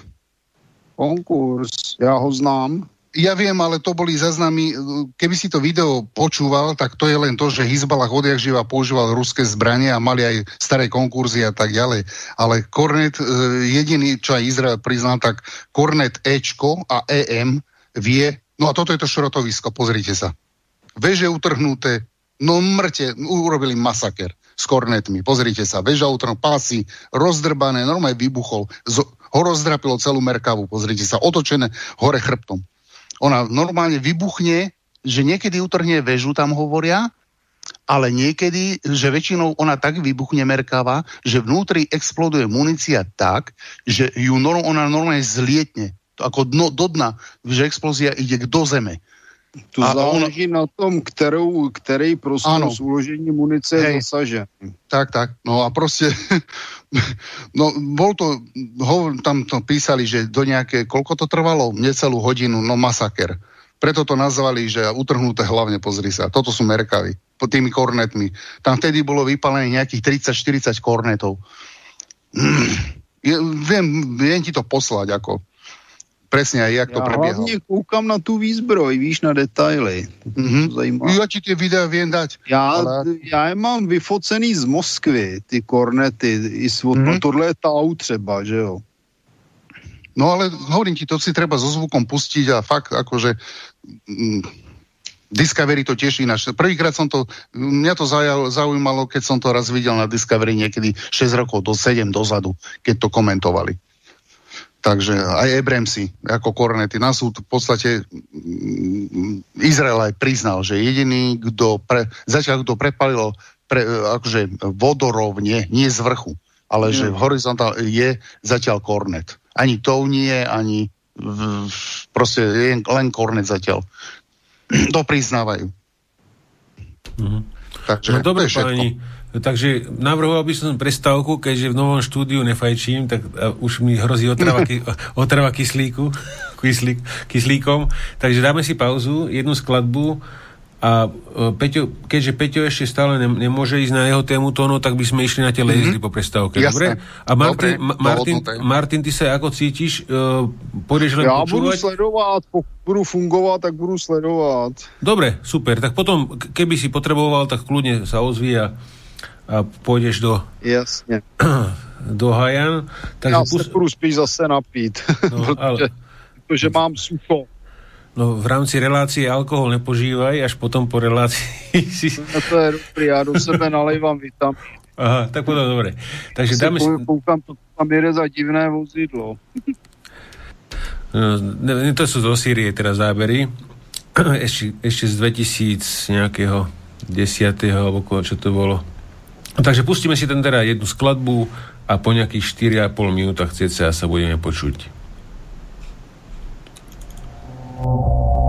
Speaker 2: Konkurs, ja ho znám.
Speaker 3: Ja viem, ale to boli zaznamy, keby si to video počúval, tak to je len to, že Hizbalah odjak živa používal ruské zbranie a mali aj staré konkurzy a tak ďalej. Ale Kornet, e, jediný, čo aj Izrael priznal, tak Kornet Ečko a EM vie, no a toto je to šrotovisko, pozrite sa. Veže utrhnuté, no mŕte, urobili masaker s kornetmi. Pozrite sa, veža utrhnuté, pásy rozdrbané, normálne vybuchol, ho rozdrapilo celú Merkavu, pozrite sa, otočené hore chrbtom. Ona normálne vybuchne, že niekedy utrhne väžu, tam hovoria, ale niekedy, že väčšinou ona tak vybuchne merkáva, že vnútri exploduje munícia tak, že ju ona normálne zlietne, ako dno, do dna, že explózia ide do zeme.
Speaker 2: Tu a záleží on... na tom, kterou, který prostor z uložení munice je zasažen.
Speaker 3: Tak, tak. No a proste, [laughs] no bol to, ho, tam to písali, že do nejaké, koľko to trvalo? Necelú hodinu, no masaker. Preto to nazvali, že utrhnuté hlavne, pozri sa. Toto sú merkavy, pod tými kornetmi. Tam vtedy bolo vypalené nejakých 30-40 kornetov. Mm. [clears throat] Je, viem, viem ti to poslať, ako Presne aj, jak ja to prebiehalo.
Speaker 2: hlavne kúkam na tú výzbroj, víš, na detaily.
Speaker 3: Mm-hmm. Ja ti tie videá viem dať.
Speaker 2: Já, ale... já je mám vyfocený z Moskvy, ty kornety, i svod, mm-hmm. tohle je tau třeba, že jo.
Speaker 3: No ale hovorím ti, to si treba so zvukom pustiť a fakt akože mm, Discovery to tiež ináč. Prvýkrát som to, mňa to zaujímalo, keď som to raz videl na Discovery niekedy 6 rokov do 7 dozadu, keď to komentovali. Takže aj Abramsy, ako kornety, na súd v podstate mm, Izrael aj priznal, že jediný, kto pre, zatiaľ kto prepalil pre, akože vodorovne, nie z vrchu, ale mm. že v horizontál je zatiaľ kornet. Ani to nie, ani v, proste je len kornet zatiaľ. [clears throat] to priznávajú.
Speaker 1: Mm. Takže no dobre, páni, Takže navrhoval by som prestávku, keďže v novom štúdiu nefajčím, tak už mi hrozí otrava, ky, [laughs] otrava kyslíku, kyslík, kyslíkom. Takže dáme si pauzu, jednu skladbu a e, Peťo, keďže Peťo ešte stále ne, nemôže ísť na jeho tému tónu, tak by sme išli na tie mm-hmm. po prestávke. Dobre? A Martin, Dobre, Martin, Martin, ty sa ako cítiš? Uh, pôjdeš len
Speaker 2: ja počúvať? budu sledovať, budu fungovať, tak budu sledovať.
Speaker 1: Dobre, super. Tak potom, keby si potreboval, tak kľudne sa ozví a a pôjdeš do...
Speaker 2: Jasne. [clears throat]
Speaker 1: Do Hajan.
Speaker 2: Takže ja pust... sa budu spíš zase napít, no, protože, ale... [laughs] protože mám sucho.
Speaker 1: No v rámci relácie alkohol nepožívaj, až potom po relácii [laughs] si...
Speaker 2: No to je dobrý, ja do sebe nalejvam vitamín.
Speaker 1: Aha, tak potom dobre. Takže
Speaker 2: dáme... Koukám, to tam jede za divné vozidlo.
Speaker 1: No, ne, to sú zo Sýrie teraz zábery. [clears throat] Ešte, ešte z 2000 nejakého 10. alebo čo to bolo Takže pustíme si ten teda jednu skladbu a po nejakých 4,5 minútach cca sa budeme počuť.
Speaker 7: listening to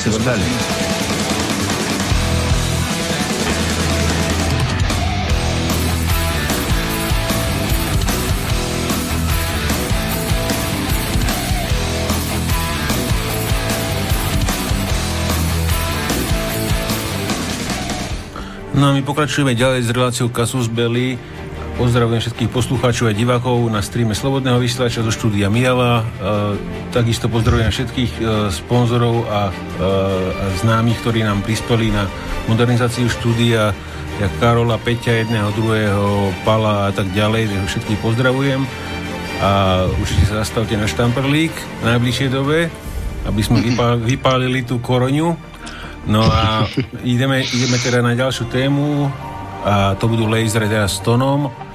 Speaker 7: Casus Belli.
Speaker 1: No a my pokračujeme ďalej s reláciou Kasus Belli. Pozdravujem všetkých poslucháčov a divákov na streame Slobodného vysielača zo štúdia Miala. E, takisto pozdravujem všetkých e, sponzorov a, e, a známych, ktorí nám prispeli na modernizáciu štúdia, jak Karola, Peťa, jedného, druhého, Pala a tak ďalej. Všetkých pozdravujem a určite sa zastavte na Štamperlík v najbližšej dobe, aby sme [clears throat] vypálili tú koroňu No a [laughs] ideme, ideme teda na ďalšiu tému a to budú lasery teda s tonom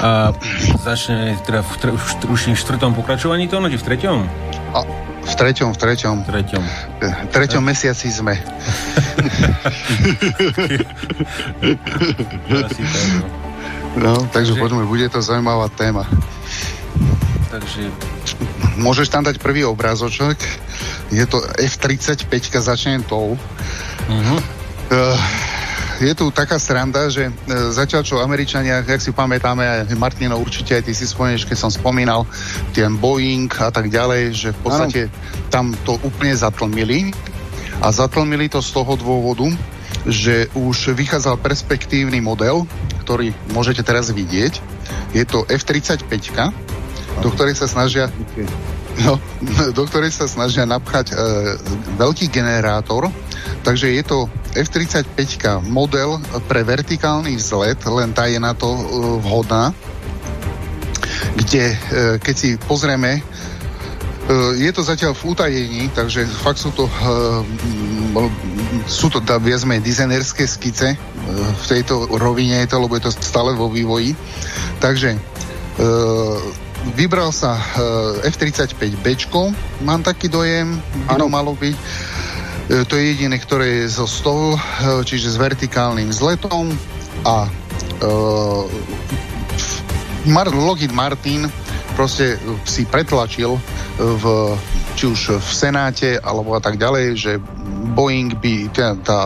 Speaker 1: a začne teda v, tre, už v štvrtom pokračovaní tónu, či v treťom?
Speaker 3: A, v treťom, v treťom.
Speaker 1: V treťom.
Speaker 3: V treťom mesiaci sme. [laughs] no. no, takže, poďme, bude to zaujímavá téma. Takže... Môžeš tam dať prvý obrázoček? Je to F-35, začnem tou. Uh-huh. Uh, je tu taká sranda, že uh, zatiaľ čo Američania, jak si pamätáme, Martino určite aj ty si spomínaš, keď som spomínal, ten Boeing a tak ďalej, že v podstate ano. tam to úplne zatlmili a zatlmili to z toho dôvodu, že už vychádzal perspektívny model, ktorý môžete teraz vidieť. Je to F-35, do ktorej sa snažia No, [laughs] do ktorej sa snažia napchať e, veľký generátor, takže je to F-35 model pre vertikálny vzlet, len tá je na to e, vhodná, kde, e, keď si pozrieme, e, je to zatiaľ v utajení, takže fakt sú to sú to viac dizajnerské skice v tejto rovine je to, lebo je to stále vo vývoji. Takže vybral sa uh, F-35B, mám taký dojem, by to malo byť. Uh, to je jediné, ktoré je zo stol, uh, čiže s vertikálnym vzletom a uh, Mar- Lockheed Martin proste si pretlačil v, či už v Senáte alebo a tak ďalej, že Boeing by, tá, tá,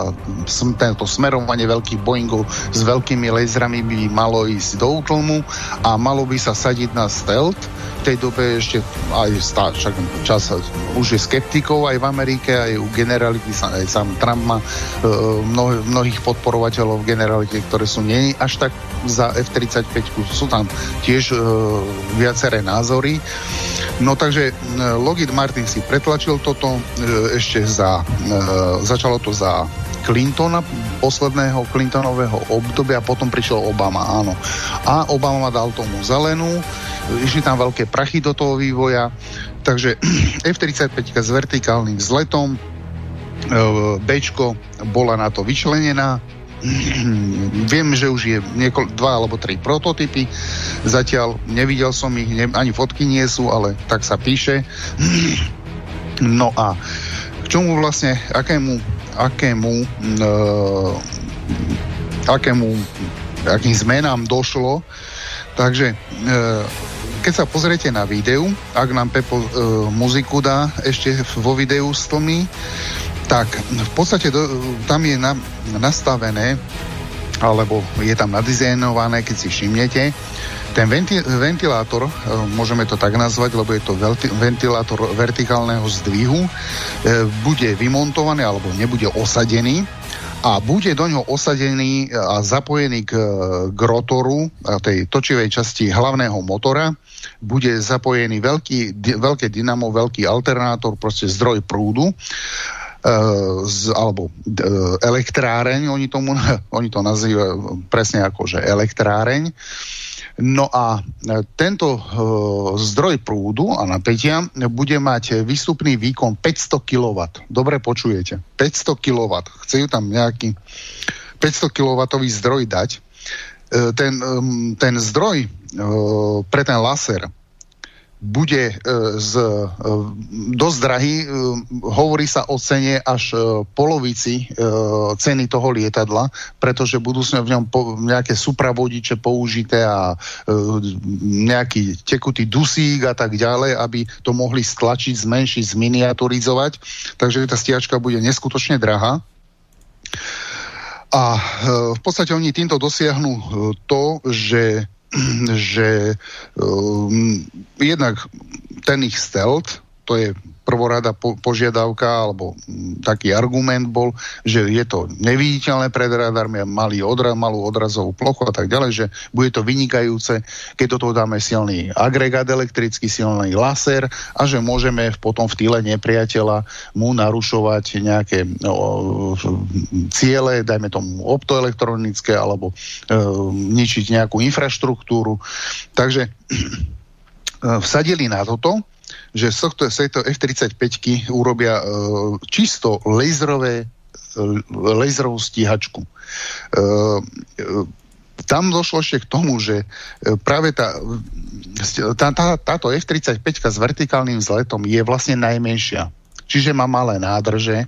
Speaker 3: tento smerovanie veľkých Boeingov s veľkými laserami by malo ísť do útlmu a malo by sa sadiť na stealth. V tej dobe ešte aj stá, však čas už je skeptikov aj v Amerike, aj u generality, aj sám Trump má e, mnoh, mnohých podporovateľov v generalite, ktoré sú nie až tak za F-35, sú tam tiež e, viaceré názory. No takže e, Lockheed Martin si pretlačil toto e, ešte za e, začalo to za Clintona, posledného Clintonového obdobia, potom prišiel Obama, áno. A Obama dal tomu zelenú, išli tam veľké prachy do toho vývoja, takže [clears throat] F-35 s vertikálnym vzletom, e, Bčko bola na to vyčlenená, [clears throat] Viem, že už je niekoľ, dva alebo tri prototypy. Zatiaľ nevidel som ich, ne, ani fotky nie sú, ale tak sa píše. [clears throat] No a čomu vlastne, akému, akému, uh, akému, akým zmenám došlo. Takže uh, keď sa pozriete na videu, ak nám Pepo uh, muziku dá ešte vo videu stlmy, tak v podstate do, tam je na, nastavené alebo je tam nadizajnované, keď si všimnete, ten venti- ventilátor, e, môžeme to tak nazvať, lebo je to ventilátor vertikálneho zdvihu, e, bude vymontovaný alebo nebude osadený a bude do ňoho osadený a zapojený k, k rotoru, tej točivej časti hlavného motora, bude zapojený veľký, veľké dynamo, veľký alternátor, proste zdroj prúdu, e, z, alebo e, elektráreň, oni, tomu, [laughs] oni to nazývajú presne ako, že elektráreň. No a e, tento e, zdroj prúdu a napätia bude mať výstupný výkon 500 kW. Dobre počujete. 500 kW. Chcejú tam nejaký 500 kW zdroj dať. E, ten, ten zdroj pre ten laser bude e, z, e, dosť drahý. E, hovorí sa o cene až polovici ceny toho lietadla, pretože budú v ňom nejaké supravodiče použité a nejaký tekutý dusík a tak ďalej, aby to mohli stlačiť, zmenšiť, zminiaturizovať. Takže tá stiačka bude neskutočne drahá. A v podstate oni týmto dosiahnu to, že [clears throat] že um, jednak ten ich stealth, to je prvorada po, požiadavka alebo m, taký argument bol, že je to neviditeľné pred radarmi, malý odra, malú odrazovú plochu a tak ďalej, že bude to vynikajúce, keď do toho dáme silný agregát elektrický, silný laser a že môžeme potom v tyle nepriateľa mu narušovať nejaké no, ciele, dajme tomu optoelektronické alebo e, ničiť nejakú infraštruktúru. Takže [clears throat] vsadili na toto že z tohto, z F-35 urobia uh, čisto laserové, uh, laserovú stíhačku. Uh, uh, tam došlo ešte k tomu, že práve tá, tá, tá, táto F-35 s vertikálnym vzletom je vlastne najmenšia. Čiže má malé nádrže.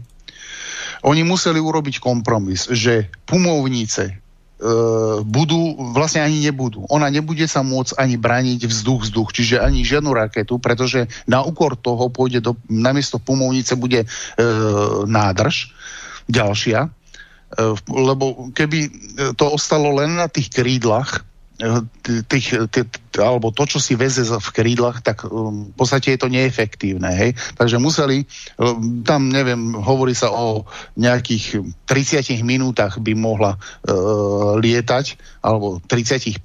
Speaker 3: Oni museli urobiť kompromis, že pumovnice budú, vlastne ani nebudú. Ona nebude sa môcť ani braniť vzduch-vzduch, čiže ani žiadnu raketu, pretože na úkor toho pôjde do, namiesto pumovnice bude uh, nádrž ďalšia, uh, lebo keby to ostalo len na tých krídlach, tých, tých, alebo to, čo si veze v krídlach, tak um, v podstate je to neefektívne. Hej? Takže museli, um, tam neviem, hovorí sa o nejakých 30 minútach by mohla uh, lietať, alebo 35.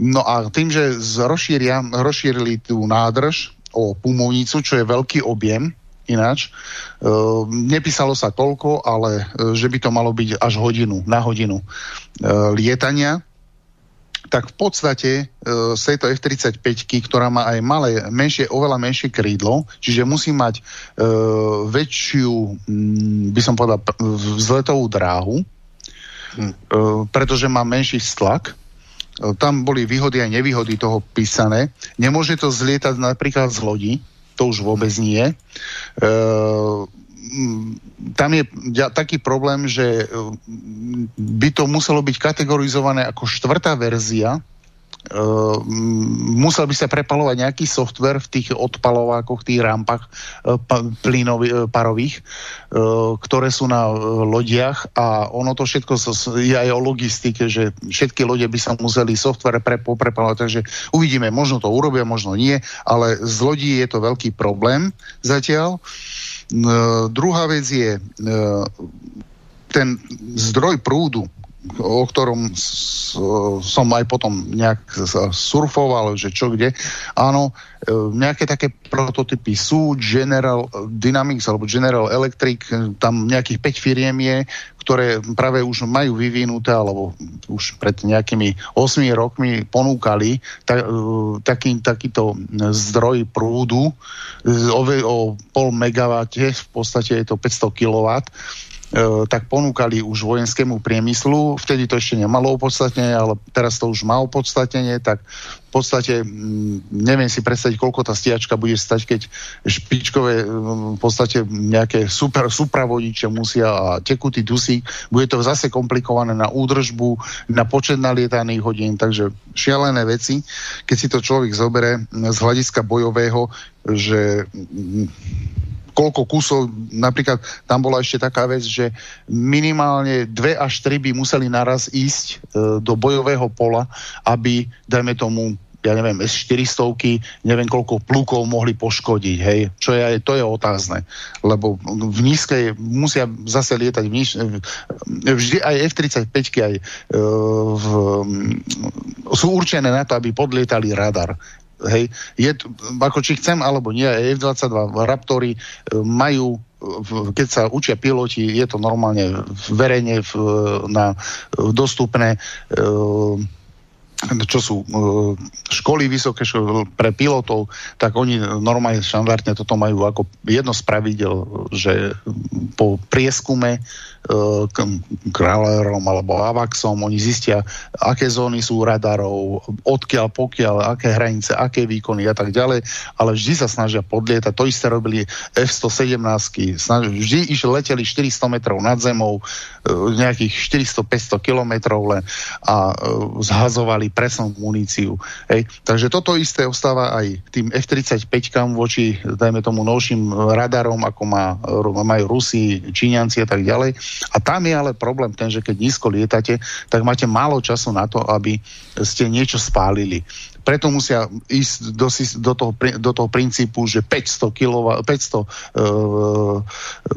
Speaker 3: No a tým, že rozšíria, rozšírili tú nádrž o pumovnicu, čo je veľký objem, ináč. Uh, nepísalo sa toľko, ale uh, že by to malo byť až hodinu, na hodinu uh, lietania tak v podstate e, z tejto F-35, ktorá má aj malé, menšie, oveľa menšie krídlo, čiže musí mať e, väčšiu, mm, by som povedal, vzletovú dráhu, hm. e, pretože má menší stlak. E, tam boli výhody a nevýhody toho písané. Nemôže to zlietať napríklad z lodi, to už vôbec nie. E, tam je taký problém, že by to muselo byť kategorizované ako štvrtá verzia. Uh, musel by sa prepalovať nejaký software v tých odpalovákoch, tých rampách plynovi, uh, parových, ktoré sú na lodiach a ono to všetko je aj o logistike, že všetky lode by sa museli software pre, prepalovať, takže uvidíme, možno to urobia, možno nie, ale z lodí je to veľký problém zatiaľ. Uh, druhá vec je ten zdroj prúdu, o ktorom som aj potom nejak surfoval, že čo kde. Áno, e, nejaké také prototypy sú, General Dynamics alebo General Electric, tam nejakých 5 firiem je, ktoré práve už majú vyvinuté, alebo už pred nejakými 8 rokmi ponúkali ta, e, taký, takýto zdroj prúdu o, o pol megawate, v podstate je to 500 kW, E, tak ponúkali už vojenskému priemyslu. Vtedy to ešte nemalo opodstatnenie, ale teraz to už má opodstatnenie, tak v podstate neviem si predstaviť, koľko tá stiačka bude stať, keď špičkové v podstate nejaké super, supravodiče musia a tekutý dusík. Bude to zase komplikované na údržbu, na počet nalietaných hodín, takže šialené veci. Keď si to človek zobere z hľadiska bojového, že koľko kusov, napríklad tam bola ešte taká vec, že minimálne dve až tri by museli naraz ísť e, do bojového pola, aby, dajme tomu, ja neviem, S-400, neviem koľko plúkov mohli poškodiť, hej, čo je, to je otázne, lebo v nízkej musia zase lietať v níž, vždy aj F-35 aj e, v, sú určené na to, aby podlietali radar. Hej, je, ako či chcem alebo nie, F-22 Raptory e, majú keď sa učia piloti, je to normálne verejne v, na, dostupné. E, čo sú školy vysoké pre pilotov, tak oni normálne štandardne toto majú ako jedno z pravidel, že po prieskume Králerom alebo Avaxom, oni zistia, aké zóny sú radarov, odkiaľ, pokiaľ, aké hranice, aké výkony a tak ďalej, ale vždy sa snažia podlietať. To isté robili F-117, vždy iš leteli 400 metrov nad zemou, e, nejakých 400-500 kilometrov len a e, zhazovali presnú muníciu. Hej. Takže toto isté ostáva aj tým F-35 voči, dajme tomu, novším radarom, ako má, majú Rusi, Číňanci a tak ďalej a tam je ale problém ten, že keď nízko lietate, tak máte málo času na to, aby ste niečo spálili preto musia ísť do, do, toho, do toho princípu, že 500, kW, 500 uh,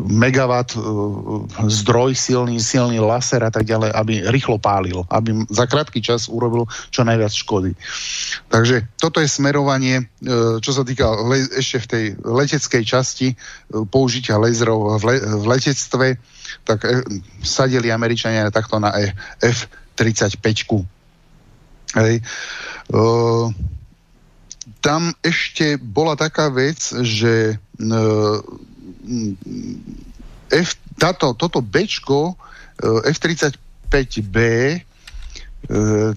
Speaker 3: megawatt uh, zdroj, silný, silný laser a tak ďalej, aby rýchlo pálil, aby za krátky čas urobil čo najviac škody. Takže toto je smerovanie, uh, čo sa týka le, ešte v tej leteckej časti uh, použitia laserov v, le, v letectve, tak uh, sadili Američania takto na e, F-35. Hej. Uh, tam ešte bola taká vec, že uh, F, táto, toto Bčko uh, F-35B Uh,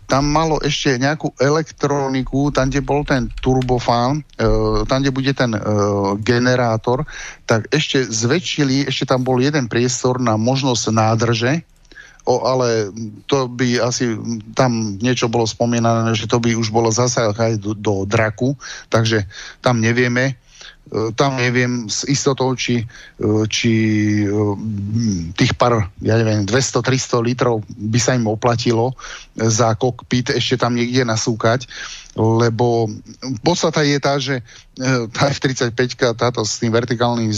Speaker 3: tam malo ešte nejakú elektroniku, tam, kde bol ten turbofán, uh, tam, kde bude ten uh, generátor, tak ešte zväčšili, ešte tam bol jeden priestor na možnosť nádrže, o, ale to by asi, tam niečo bolo spomínané, že to by už bolo zase do, do draku, takže tam nevieme. E, tam neviem s istotou, či, e, či e, tých pár, ja neviem, 200-300 litrov by sa im oplatilo za kokpit ešte tam niekde nasúkať lebo podstata je tá, že e, tá F-35, táto s tým vertikálnym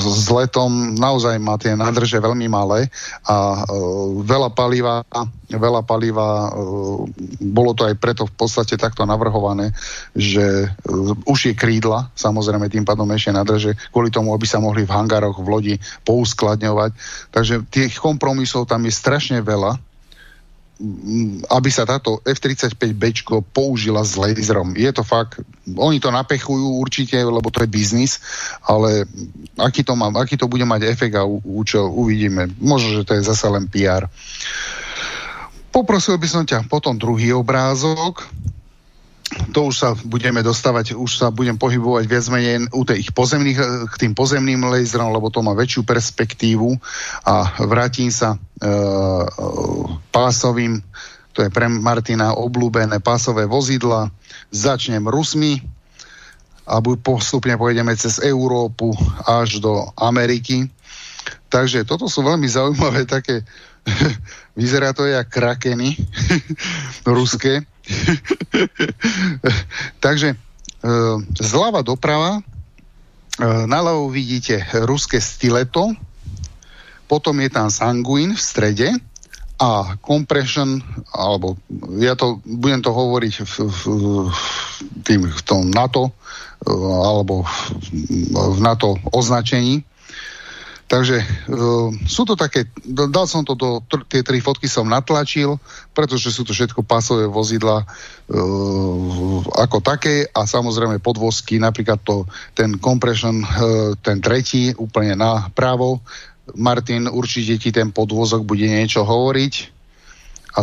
Speaker 3: zletom naozaj má tie nádrže veľmi malé a e, veľa paliva, veľa paliva, e, bolo to aj preto v podstate takto navrhované, že už je krídla, samozrejme tým pádom ešte nádrže, kvôli tomu, aby sa mohli v hangároch v lodi pouskladňovať. Takže tých kompromisov tam je strašne veľa aby sa táto F-35B použila s laserom. Je to fakt, oni to napechujú určite, lebo to je biznis, ale aký to, má, aký to bude mať efekt a účel, uvidíme. Možno, že to je zase len PR. Poprosil by som ťa potom druhý obrázok to už sa budeme dostávať, už sa budem pohybovať viac menej u tých pozemných, k tým pozemným laserom, lebo to má väčšiu perspektívu. A vrátim sa e, pásovým, to je pre Martina obľúbené pásové vozidla, začnem Rusmi a postupne pôjdeme cez Európu až do Ameriky. Takže toto sú veľmi zaujímavé také, [laughs] vyzerá to jak krakeny [laughs] ruské, [laughs] Takže e, zľava doprava, e, naľavo vidíte ruské stileto, potom je tam sanguin v strede a compression, alebo ja to budem to hovoriť v, v, tým, v tom NATO, e, alebo v NATO označení, Takže uh, sú to také, dal som to do, tie tri fotky som natlačil, pretože sú to všetko pásové vozidla uh, ako také a samozrejme podvozky, napríklad to, ten compression, uh, ten tretí, úplne na právo. Martin, určite ti ten podvozok bude niečo hovoriť a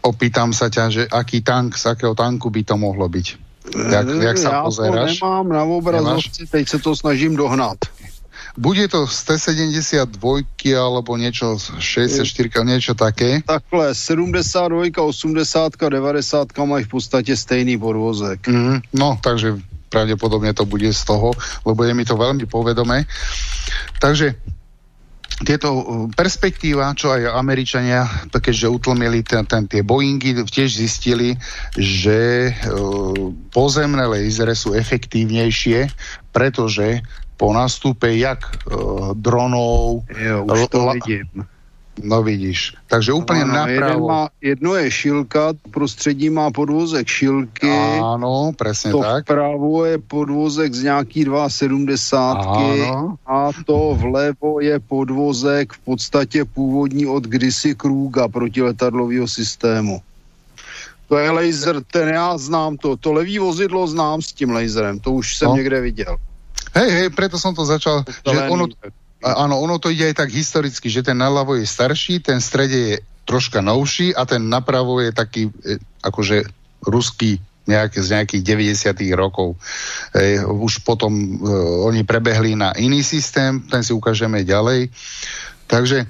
Speaker 3: opýtam sa ťa, že aký tank, z akého tanku by to mohlo byť. Jak, jak sa
Speaker 2: ja
Speaker 3: pozeráš?
Speaker 2: to nemám na obrazovce, teď sa to snažím dohnať.
Speaker 3: Bude to z T72 alebo niečo, 64, niečo také?
Speaker 2: Takhle, 72, 80, 90 mají v podstate stejný podvozek.
Speaker 3: Mm, no, takže pravdepodobne to bude z toho, lebo je mi to veľmi povedomé. Takže tieto uh, perspektíva, čo aj Američania, keďže utlmili ten, ten, tie Boeingy, tiež zistili, že uh, pozemné lasery sú efektívnejšie, pretože po nástupe jak uh, dronov.
Speaker 2: Jo, už to vidím.
Speaker 3: No vidíš. Takže úplne no, napravo.
Speaker 2: Jeden má, jedno je šilka, prostředí má podvozek šilky.
Speaker 3: Áno, presne
Speaker 2: to
Speaker 3: tak.
Speaker 2: vpravo je podvozek z nějaký 2,70 a to vlevo je podvozek v podstatě původní od kdysi Krúga protiletadlového systému. To je laser, ten já znám to. To levý vozidlo znám s tím laserem, to už jsem no. někde viděl.
Speaker 3: Hej, hej, preto som to začal, to že ono, áno, ono to ide aj tak historicky, že ten naľavo je starší, ten strede je troška novší a ten napravo je taký e, akože ruský nejaké, z nejakých 90 rokov. E, už potom e, oni prebehli na iný systém, ten si ukážeme ďalej. Takže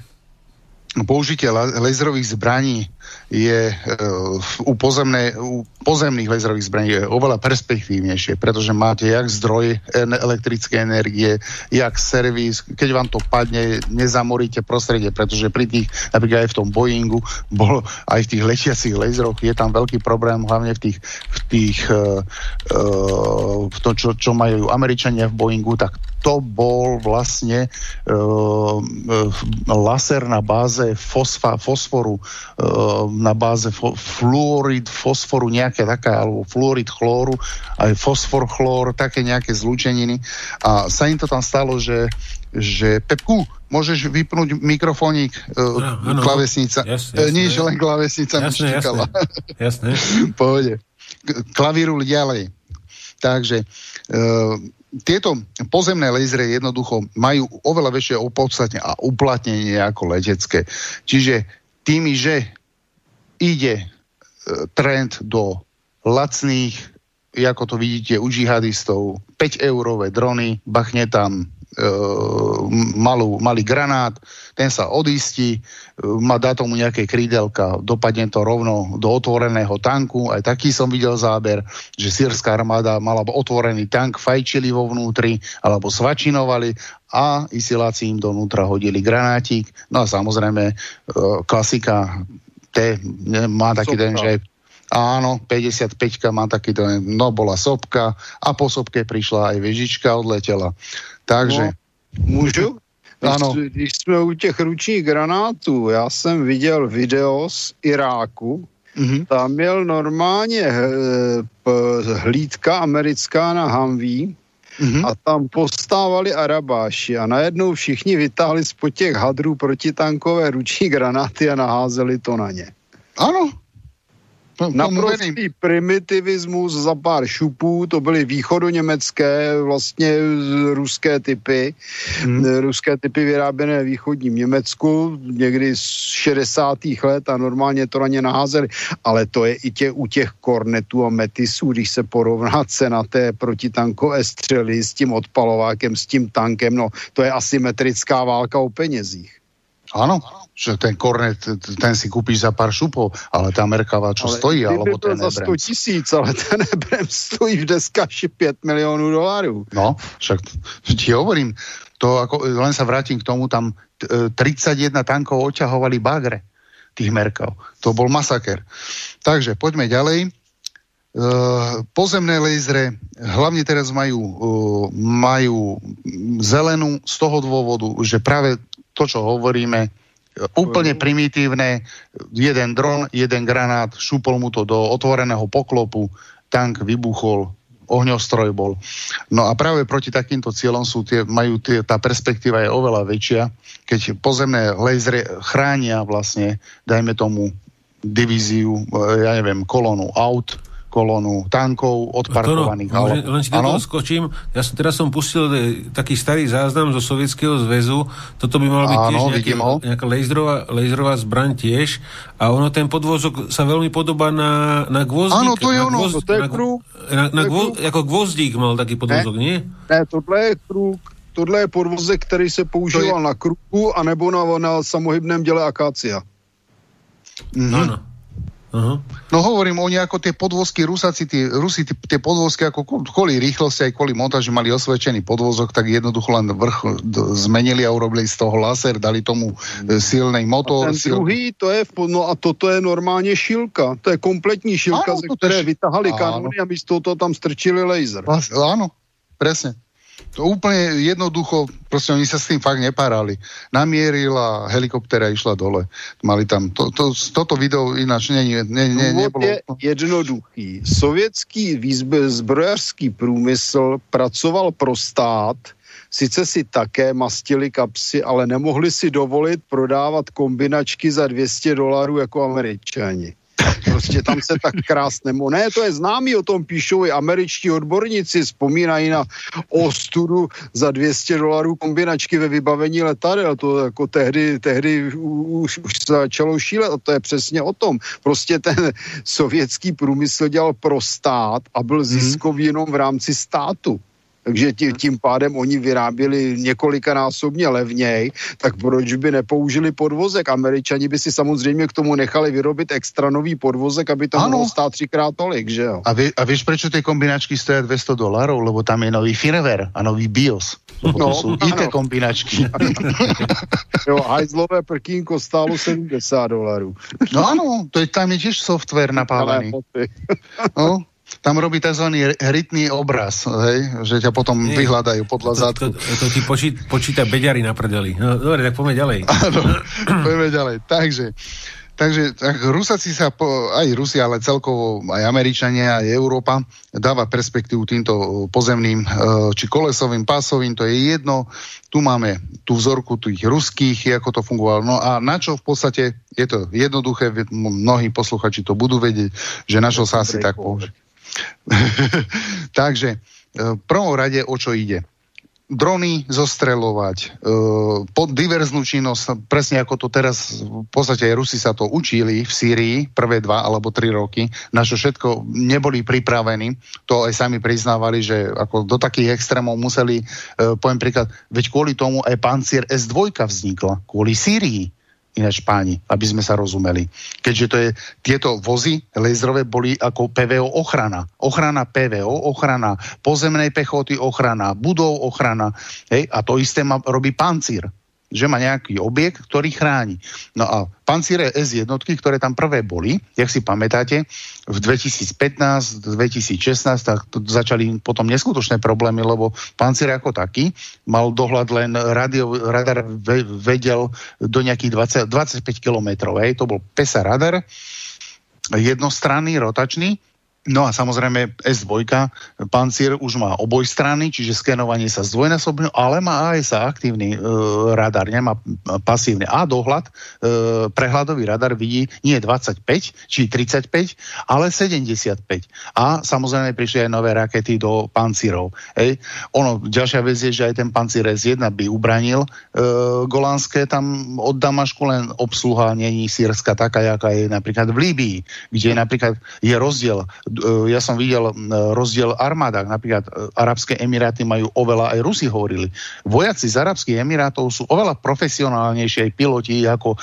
Speaker 3: použitie laserových zbraní je uh, u, pozemné, u pozemných laserových zbraní je oveľa perspektívnejšie, pretože máte jak zdroj elektrické energie, jak servis, keď vám to padne, nezamoríte prostredie, pretože pri tých, napríklad aj v tom Boeingu, bol aj v tých letiacich laseroch, je tam veľký problém, hlavne v tých, v tých uh, uh, v to, čo, čo majú Američania v Boeingu, tak to bol vlastne uh, laser na báze fosfa, fosforu uh, na báze fluorid fosforu, nejaké taká, alebo fluorid chlóru, aj fosfor chlór, také nejaké zlúčeniny. A sa im to tam stalo, že že Pepku, môžeš vypnúť mikrofónik, uh, no, klavesnica. Jasne, jasne. Nie, že len klavesnica jasne, jasne, jasne. [laughs] Pohode. Klavíru ďalej. Takže uh, tieto pozemné lasery jednoducho majú oveľa väčšie opodstatne a uplatnenie ako letecké. Čiže tými, že ide e, trend do lacných, ako to vidíte u džihadistov, 5-eurové drony, bachne tam e, malú, malý granát, ten sa odistí, e, má dá tomu nejaké krídelka, dopadne to rovno do otvoreného tanku, aj taký som videl záber, že sírska armáda mala otvorený tank, fajčili vo vnútri, alebo svačinovali a isiláci im donútra hodili granátik, no a samozrejme e, klasika T má taký ten, že áno, 55 má taký ten, no bola sopka a po sopke prišla aj vežička, odletela. Takže...
Speaker 2: No, můžu? Ano. Když, jsme u těch ručních granátů, já jsem viděl video z Iráku, mm-hmm. tam měl normálně eh, hlídka americká na Humvee, mm-hmm. a tam postávali Arabáši a najednou všichni vytáhli spod těch hadrů protitankové ruční granáty a naházeli to na ně.
Speaker 3: Ano,
Speaker 2: Naprostý primitivismus za pár šupů, to byly východoněmecké, vlastně ruské typy, hmm. ruské typy vyráběné východním Německu, někdy z 60. let a normálně to na ně naházeli, ale to je i tě, u těch kornetů a metisů, když se porovná cena té protitankové střely s tím odpalovákem, s tím tankem, no to je asymetrická válka o penězích.
Speaker 3: Áno, že ten kornet, ten si kúpiš za pár šupov, ale tá Merkava čo ale stojí, alebo ten
Speaker 2: za 100 tisíc, ale ten Ebrem stojí v deskaši 5 miliónov dolárov.
Speaker 3: No, však ti hovorím, to ako, len sa vrátim k tomu, tam 31 e, tankov oťahovali bagre tých Merkav. To bol masaker. Takže poďme ďalej. Uh, pozemné lasery hlavne teraz majú, uh, majú zelenú z toho dôvodu, že práve to, čo hovoríme, úplne primitívne, jeden dron, jeden granát, šúpol mu to do otvoreného poklopu, tank vybuchol, ohňostroj bol. No a práve proti takýmto cieľom sú tie, majú tie, tá perspektíva je oveľa väčšia, keď pozemné lasery chránia vlastne, dajme tomu, divíziu, ja neviem, kolónu aut, kolónu tankov odparkovaných.
Speaker 1: To, no, len, len si do toho skočím. Ja som, teraz som pustil e, taký starý záznam zo Sovietskeho zväzu. Toto by malo byť tiež nejaký, nejaká laserová, laserová zbraň tiež. A ono, ten podvozok sa veľmi podobá na, na gvozdík.
Speaker 3: Áno, to je ono,
Speaker 1: gvozd, to je krúg. Na, na, na gvo, ako gvozdík mal taký podvozok, ne, nie?
Speaker 2: Ne, tohle je krúg. Tohle je podvozek, který se používal je... na kruhu anebo na, na samohybném děle akácia.
Speaker 3: Mm-hmm. Ano. Uh-huh. No hovorím, oni ako tie podvozky, Rusáci, tie, Rusi, tie, tie podvozky ako kvôli rýchlosti aj kvôli montáži mali osvedčený podvozok, tak jednoducho len vrch zmenili a urobili z toho laser, dali tomu e, silný motor.
Speaker 2: A ten sil... druhý, to je, no a toto je normálně šilka, to je kompletní šilka, áno, ze které tež... vytahali kanóny a místo toho tam strčili laser.
Speaker 3: Áno, presne. To úplne jednoducho, proste oni sa s tým fakt nepárali. Namierila, helikoptéra išla dole. Mali tam, to, to, toto video ináč ne, ne, ne, nebolo...
Speaker 2: je jednoduchý. Sovětský zbrojařský průmysl pracoval pro stát, Sice si také mastili kapsy, ale nemohli si dovolit prodávat kombinačky za 200 dolarů jako američani. Prostě tam se tak krásně, ne, to je známý, o tom píšou i američtí odborníci, vzpomínají na ostudu za 200 dolarů kombinačky ve vybavení letadel, to jako tehdy, tehdy už, už začalo šílet a to je přesně o tom. Prostě ten sovětský průmysl dělal pro stát a byl mhm. ziskový jenom v rámci státu takže tím, pádem oni vyráběli několikanásobně levněji, tak proč by nepoužili podvozek? Američani by si samozřejmě k tomu nechali vyrobit extra nový podvozek, aby to mohlo stát třikrát tolik, že jo?
Speaker 3: A, vy, a víš, proč ty kombinačky stojí 200 dolarů? Lebo tam je nový firmware a nový BIOS. No, to jsou IT kombinačky. [laughs]
Speaker 2: jo, hajzlové prkínko stálo 70 dolarů.
Speaker 3: no ano, to je, tam je tiež software napálený. no, tam robí tzv. rytný obraz, hej? že ťa potom Nie, vyhľadajú podľa to, zadku.
Speaker 1: To, to, to ti počí, počíta beďary na prdeli. No, dobre, tak poďme ďalej. [laughs] Áno,
Speaker 3: poďme ďalej. Takže, takže tak Rusaci sa, po, aj Rusia, ale celkovo aj Američania, aj Európa dáva perspektívu týmto pozemným e, či kolesovým, pásovým, to je jedno. Tu máme tú vzorku tých ruských, ako to fungovalo. No a na čo v podstate, je to jednoduché, mnohí posluchači to budú vedieť, že na čo sa asi tak použije [laughs] Takže e, v prvom rade o čo ide? drony zostrelovať, e, pod diverznú činnosť, presne ako to teraz, v podstate aj Rusi sa to učili v Sýrii prvé dva alebo tri roky, na čo všetko neboli pripravení, to aj sami priznávali, že ako do takých extrémov museli, e, poviem príklad, veď kvôli tomu aj pancier S2 vznikla, kvôli Sýrii ináč páni, aby sme sa rozumeli. Keďže to je, tieto vozy laserové boli ako PVO ochrana. Ochrana PVO, ochrana pozemnej pechoty, ochrana budov, ochrana. Hej, a to isté má, robí pancír že má nejaký objekt, ktorý chráni. No a pancíre S jednotky, ktoré tam prvé boli, jak si pamätáte, v 2015, 2016, tak začali potom neskutočné problémy, lebo pancír ako taký mal dohľad len radio, radar vedel do nejakých 20, 25 kilometrov, to bol PESA radar, jednostranný, rotačný, No a samozrejme S2, pancier už má oboj strany, čiže skenovanie sa zdvojnásobne, ale má aj sa aktívny e, radar, nemá pasívny. A dohľad, e, prehľadový radar vidí nie 25 či 35, ale 75. A samozrejme prišli aj nové rakety do pancírov. Ej. Ono, ďalšia vec je, že aj ten pancír S1 by ubranil e, Golánske, tam od Damašku len obsluha není sírska taká, jaká je napríklad v Líbii, kde napríklad je rozdiel ja som videl rozdiel armádach, napríklad e, Arabské Emiráty majú oveľa, aj Rusi hovorili, vojaci z Arabských Emirátov sú oveľa profesionálnejšie aj piloti, ako e,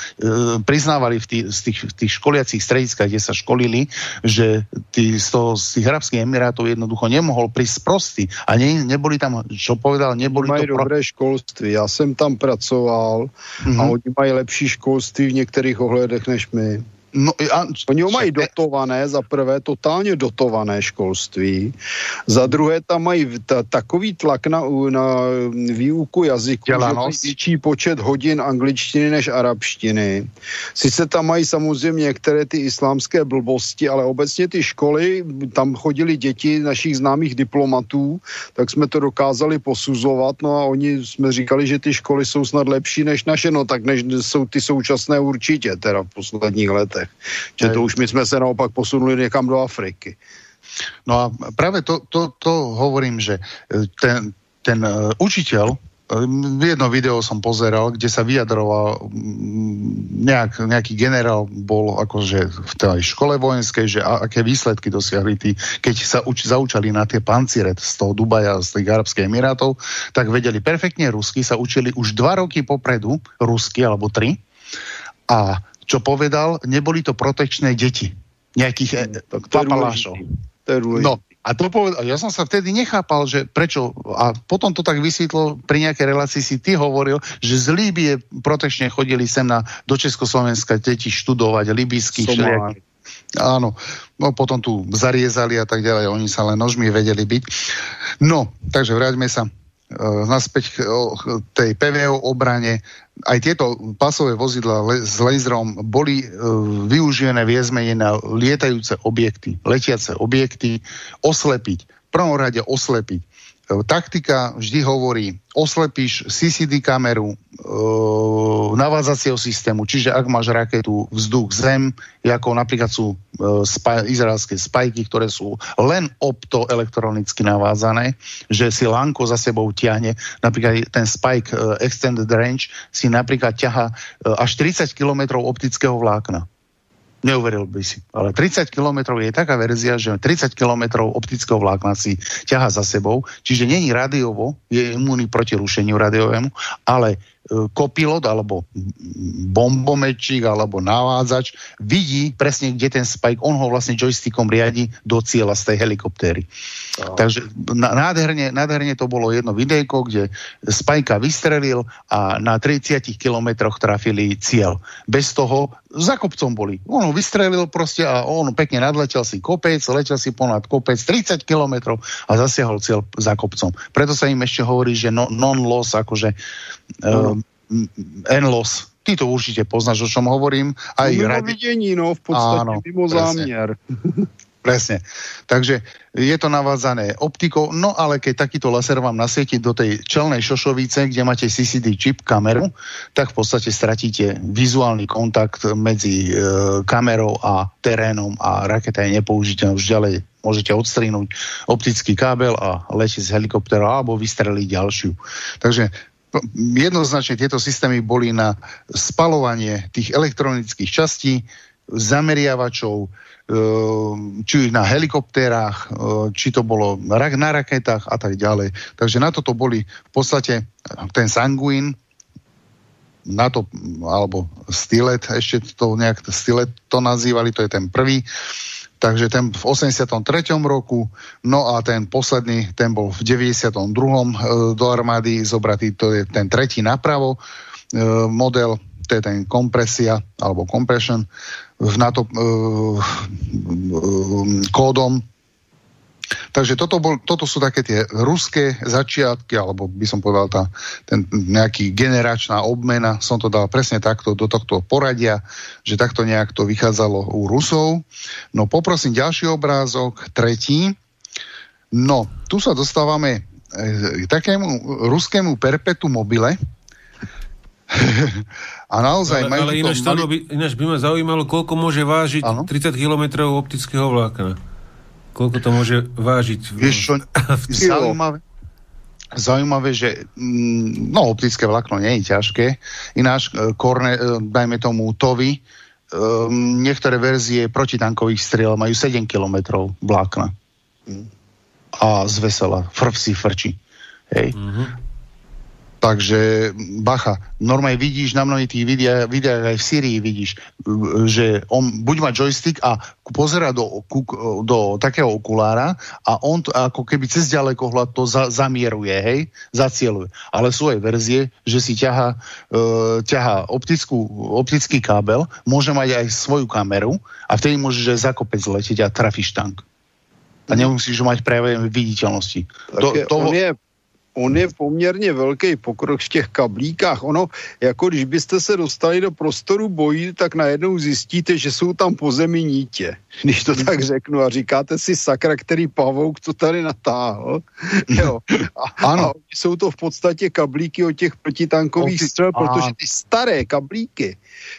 Speaker 3: priznávali v tých, z tých, tých školiacich strediskách, kde sa školili, že tí, z, toho, z tých Arabských Emirátov jednoducho nemohol prísť prostý a ne, neboli tam, čo povedal, neboli
Speaker 2: mají
Speaker 3: to...
Speaker 2: dobré pro... školství, ja som tam pracoval mm-hmm. a mhm. oni mají lepší školství v niektorých ohledech než my. No, a, Oni ho mají dotované, za prvé totálně dotované školství, za druhé tam mají ta, takový tlak na, na výuku jazyku, Dělanost. že větší počet hodin angličtiny než arabštiny. Sice tam mají samozřejmě některé ty islámské blbosti, ale obecně ty školy, tam chodili děti našich známých diplomatů, tak jsme to dokázali posuzovat, no a oni jsme říkali, že ty školy jsou snad lepší než naše, no tak než jsou ty současné určitě, teda v posledních letech letech. Že to už my jsme se naopak posunuli někam do Afriky.
Speaker 3: No a práve to, to, to hovorím, že e, ten, ten uh, učiteľ, e, jedno video som pozeral, kde sa vyjadroval nejak, nejaký generál bol akože v tej škole vojenskej, že aké výsledky dosiahli tí, keď sa uč, zaučali na tie pancire z toho Dubaja, z tých Arabských Emirátov, tak vedeli perfektne rusky, sa učili už dva roky popredu rusky, alebo tri, a čo povedal, neboli to protekčné deti. Nejakých e, no, papalášov. No, a to povedal, ja som sa vtedy nechápal, že prečo, a potom to tak vysvetlo, pri nejakej relácii si ty hovoril, že z Líbie protečne chodili sem na, do Československa deti študovať, libijských všelijakých. Áno, no potom tu zariezali a tak ďalej, oni sa len nožmi vedeli byť. No, takže vráťme sa naspäť k tej PVO obrane aj tieto pasové vozidla s laserom boli e, využívané viezmene na lietajúce objekty, letiace objekty, oslepiť, v prvom rade oslepiť. Taktika vždy hovorí, oslepíš CCD kameru e, navádzacieho systému, čiže ak máš raketu vzduch zem, ako napríklad sú e, spa, izraelské spajky, ktoré sú len optoelektronicky navázané, že si lanko za sebou ťahne, napríklad ten spike e, extended range si napríklad ťaha e, až 30 km optického vlákna. Neuveril by si. Ale 30 km je taká verzia, že 30 km optického vlákna si ťaha za sebou, čiže není radiovo, je imúnny proti rušeniu radiovému, ale kopilot alebo bombomečík alebo navádzač vidí presne, kde ten spike, on ho vlastne joystickom riadi do cieľa z tej helikoptéry. No. Takže nádherne, nádherne to bolo jedno videjko, kde spajka vystrelil a na 30 kilometroch trafili cieľ. Bez toho za kopcom boli. On ho vystrelil proste a on pekne nadletel si kopec, letel si ponad kopec 30 kilometrov a zasiahol cieľ za kopcom. Preto sa im ešte hovorí, že no, non-loss, akože uh, N-loss. Ty to určite poznáš, o čom hovorím.
Speaker 2: Aj no, radi... videní, no, v podstate Áno, mimo presne. zámier.
Speaker 3: Presne. Takže je to navázané optikou, no ale keď takýto laser vám nasvieti do tej čelnej šošovice, kde máte CCD čip, kameru, tak v podstate stratíte vizuálny kontakt medzi e, kamerou a terénom a raketa je nepoužiteľná už ďalej. Môžete odstrinúť optický kábel a letieť z helikoptera alebo vystreliť ďalšiu. Takže jednoznačne tieto systémy boli na spalovanie tých elektronických častí, zameriavačov, e, či na helikoptérach, e, či to bolo na raketách a tak ďalej. Takže na toto boli v podstate ten Sanguin, na to, alebo Stilet, ešte to nejak Stilet to nazývali, to je ten prvý, Takže ten v 83. roku, no a ten posledný, ten bol v 92. E, do armády zobratý, to je ten tretí napravo e, model, to je ten kompresia alebo compression v NATO e, kódom Takže toto, bol, toto sú také tie ruské začiatky, alebo by som povedal tá, ten nejaký generačná obmena, som to dal presne takto do tohto poradia, že takto nejak to vychádzalo u Rusov. No poprosím ďalší obrázok, tretí. No, tu sa dostávame e, k takému ruskému perpetu mobile, [laughs] a naozaj
Speaker 1: ale, majú ale ináč, mali... by, ináč by ma zaujímalo, koľko môže vážiť ano? 30 km optického vlákna. Koľko to môže vážiť?
Speaker 3: Vieš čo, [laughs] zaujímavé, zaujímavé, že mm, no, optické vlákno nie je ťažké. Ináč, e, korne, e, dajme tomu TOVY, um, niektoré verzie protitankových striel majú 7 km vlákna. Mm. A z vesela, frvsi frči. Hej. Mm-hmm. Takže bacha, normálne vidíš na mnohých tých videách, videách aj v Syrii vidíš, že on buď má joystick a pozera do, do takého okulára a on to, ako keby cez ďalekohľad to za, zamieruje, hej, zacieluje. Ale sú aj verzie, že si ťaha, e, ťaha optickú, optický kábel, môže mať aj svoju kameru a vtedy môžeš aj za kopec letieť a trafíš tank. A nemusíš mať prejavené viditeľnosti.
Speaker 2: To, to, on je on je poměrně velký pokrok v těch kablíkách. Ono, jako když byste se dostali do prostoru bojí, tak najednou zjistíte, že jsou tam po zemi nítě. Když to tak řeknu a říkáte si sakra, který pavouk to tady natáhl. [laughs] jo. A, ano. a jsou to v podstatě kablíky od těch protitankových střel, protože ty staré kablíky,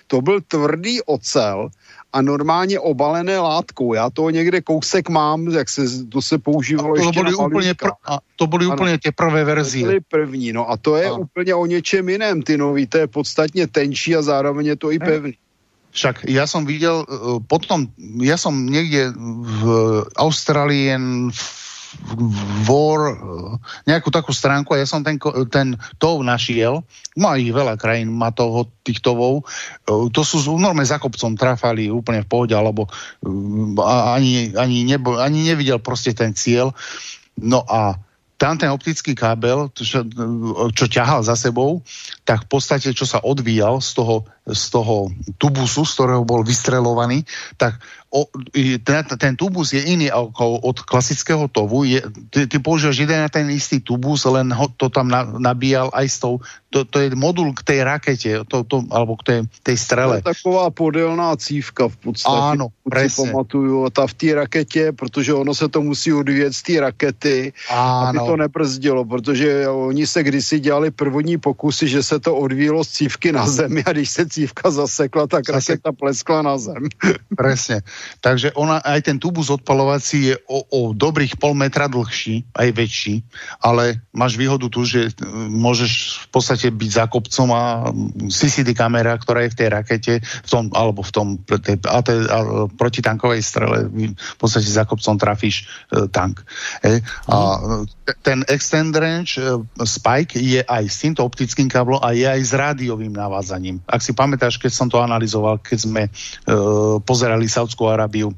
Speaker 2: to byl tvrdý ocel, a normálně obalené látkou. Já to někde kousek mám, jak se, to se používalo
Speaker 3: to
Speaker 2: ještě
Speaker 3: byly
Speaker 2: na
Speaker 3: úplně pr- a To byly ano, úplně ty prvé verzie. To byly
Speaker 2: první, no a to je ano. úplně o něčem jiném, ty nový, to je podstatně tenčí a zároveň je to i pevný.
Speaker 3: Však ja som videl, uh, potom, ja som niekde v Austrálii v War, nejakú takú stránku a ja som ten, ten tov našiel, má ich veľa krajín, má toho, tých tovov, to sú normálne za kopcom trafali úplne v pohode, alebo ani, ani, nebo, ani nevidel proste ten cieľ. No a tam ten optický kábel, čo, čo ťahal za sebou, tak v podstate, čo sa odvíjal z toho, z toho tubusu, z ktorého bol vystrelovaný, tak o, ten, ten tubus je iný ako od klasického tovu. Je, ty, ty používaš jeden na ten istý tubus, len ho to tam na, nabíjal aj s tou to, to je modul k tej rakete, to, to, alebo k tej, tej strele.
Speaker 2: To je taková podelná cívka v podstatě.
Speaker 3: Áno, presne.
Speaker 2: pamatuju, ta v té raketě, protože ono se to musí odvíjet z té rakety, Áno. aby to nebrzdilo, protože oni se kdysi dělali první pokusy, že se to odvíjelo z cívky na zemi a když se cívka zasekla, tak Zase... raketa pleskla na zem. [laughs]
Speaker 3: Presne. Takže ona, aj ten tubus odpalovací je o, o dobrých pol metra dlhší, aj väčší, ale máš výhodu tu, že môžeš v podstate byť za kopcom a CCD kamera, ktorá je v tej rakete, v tom, alebo v tom tej, a tej, a, protitankovej strele, v podstate za kopcom trafíš e, tank. E, a ten extend range e, spike je aj s týmto optickým káblom a je aj s rádiovým navádzaním. Ak si pamätáš, keď som to analyzoval, keď sme e, pozerali Saudskú Arábiu, e,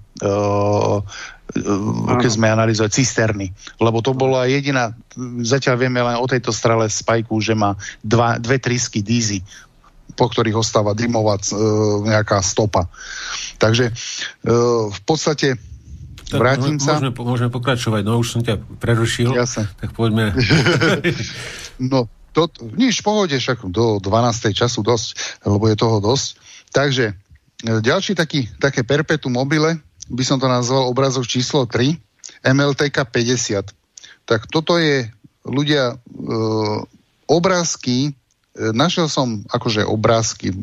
Speaker 3: keď sme analyzovali cisterny. Lebo to bola jediná, zatiaľ vieme len o tejto strele spajku, že má dva, dve trysky dízy, po ktorých ostáva dymová e, nejaká stopa. Takže e, v podstate tak vrátim sa.
Speaker 1: Môžeme, môžeme pokračovať, no už som ťa prerušil, Jasne. tak poďme. [laughs]
Speaker 3: no, to, nič, pohode, však do 12. času dosť, lebo je toho dosť. Takže ďalší taký, také perpetu mobile, by som to nazval obrazok číslo 3, MLTK 50. Tak toto je ľudia e, obrázky, e, našiel som akože obrázky,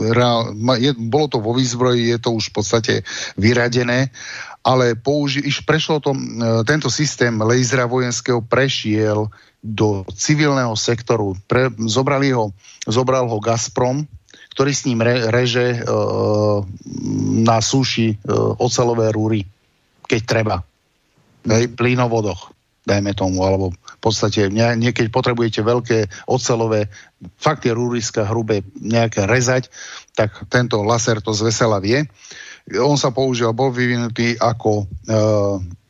Speaker 3: je, bolo to vo výzbroji, je to už v podstate vyradené, ale použi, iš prešlo to, e, tento systém lejzra vojenského prešiel do civilného sektoru. Pre, zobrali ho, zobral ho Gazprom, ktorý s ním re, reže e, na súši e, ocelové rúry, keď treba. Hej, plynovodoch, dajme tomu, alebo v podstate nie, niekedy potrebujete veľké ocelové, fakt je rúriska hrubé nejaké rezať, tak tento laser to zvesela vie. On sa použil, bol vyvinutý ako e,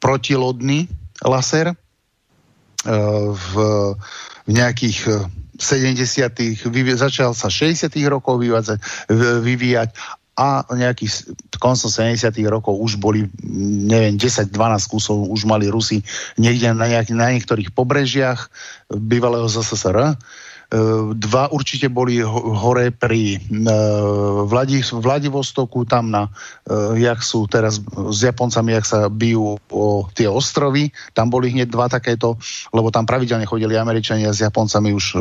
Speaker 3: protilodný laser e, v, v nejakých e, 70. začal sa 60. rokov vyvíjať, vyvíjať a nejakých koncom 70. rokov už boli, neviem, 10-12 kusov už mali Rusi niekde na, nejak, na niektorých pobrežiach bývalého ZSSR dva určite boli hore pri e, Vladi, Vladivostoku, tam na, e, jak sú teraz s Japoncami, jak sa bijú o tie ostrovy. Tam boli hneď dva takéto, lebo tam pravidelne chodili Američania s Japoncami už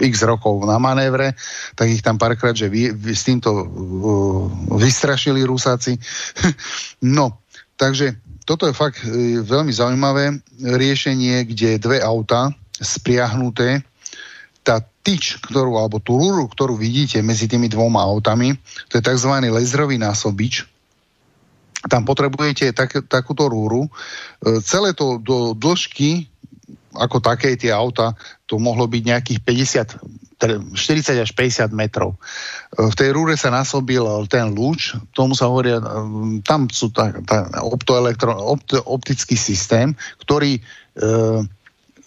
Speaker 3: x rokov na manévre, tak ich tam párkrát, že vy, vy, s týmto vystrašili Rusáci. [laughs] no, takže toto je fakt veľmi zaujímavé riešenie, kde dve auta spriahnuté tá tyč, ktorú, alebo tú rúru, ktorú vidíte medzi tými dvoma autami, to je tzv. laserový násobič. Tam potrebujete tak, takúto rúru. E, celé to do dĺžky, ako také tie auta, to mohlo byť nejakých 50, 40 až 50 metrov. E, v tej rúre sa násobil ten lúč, tomu sa hovoria, e, tam sú tá, tá opt, optický systém, ktorý e,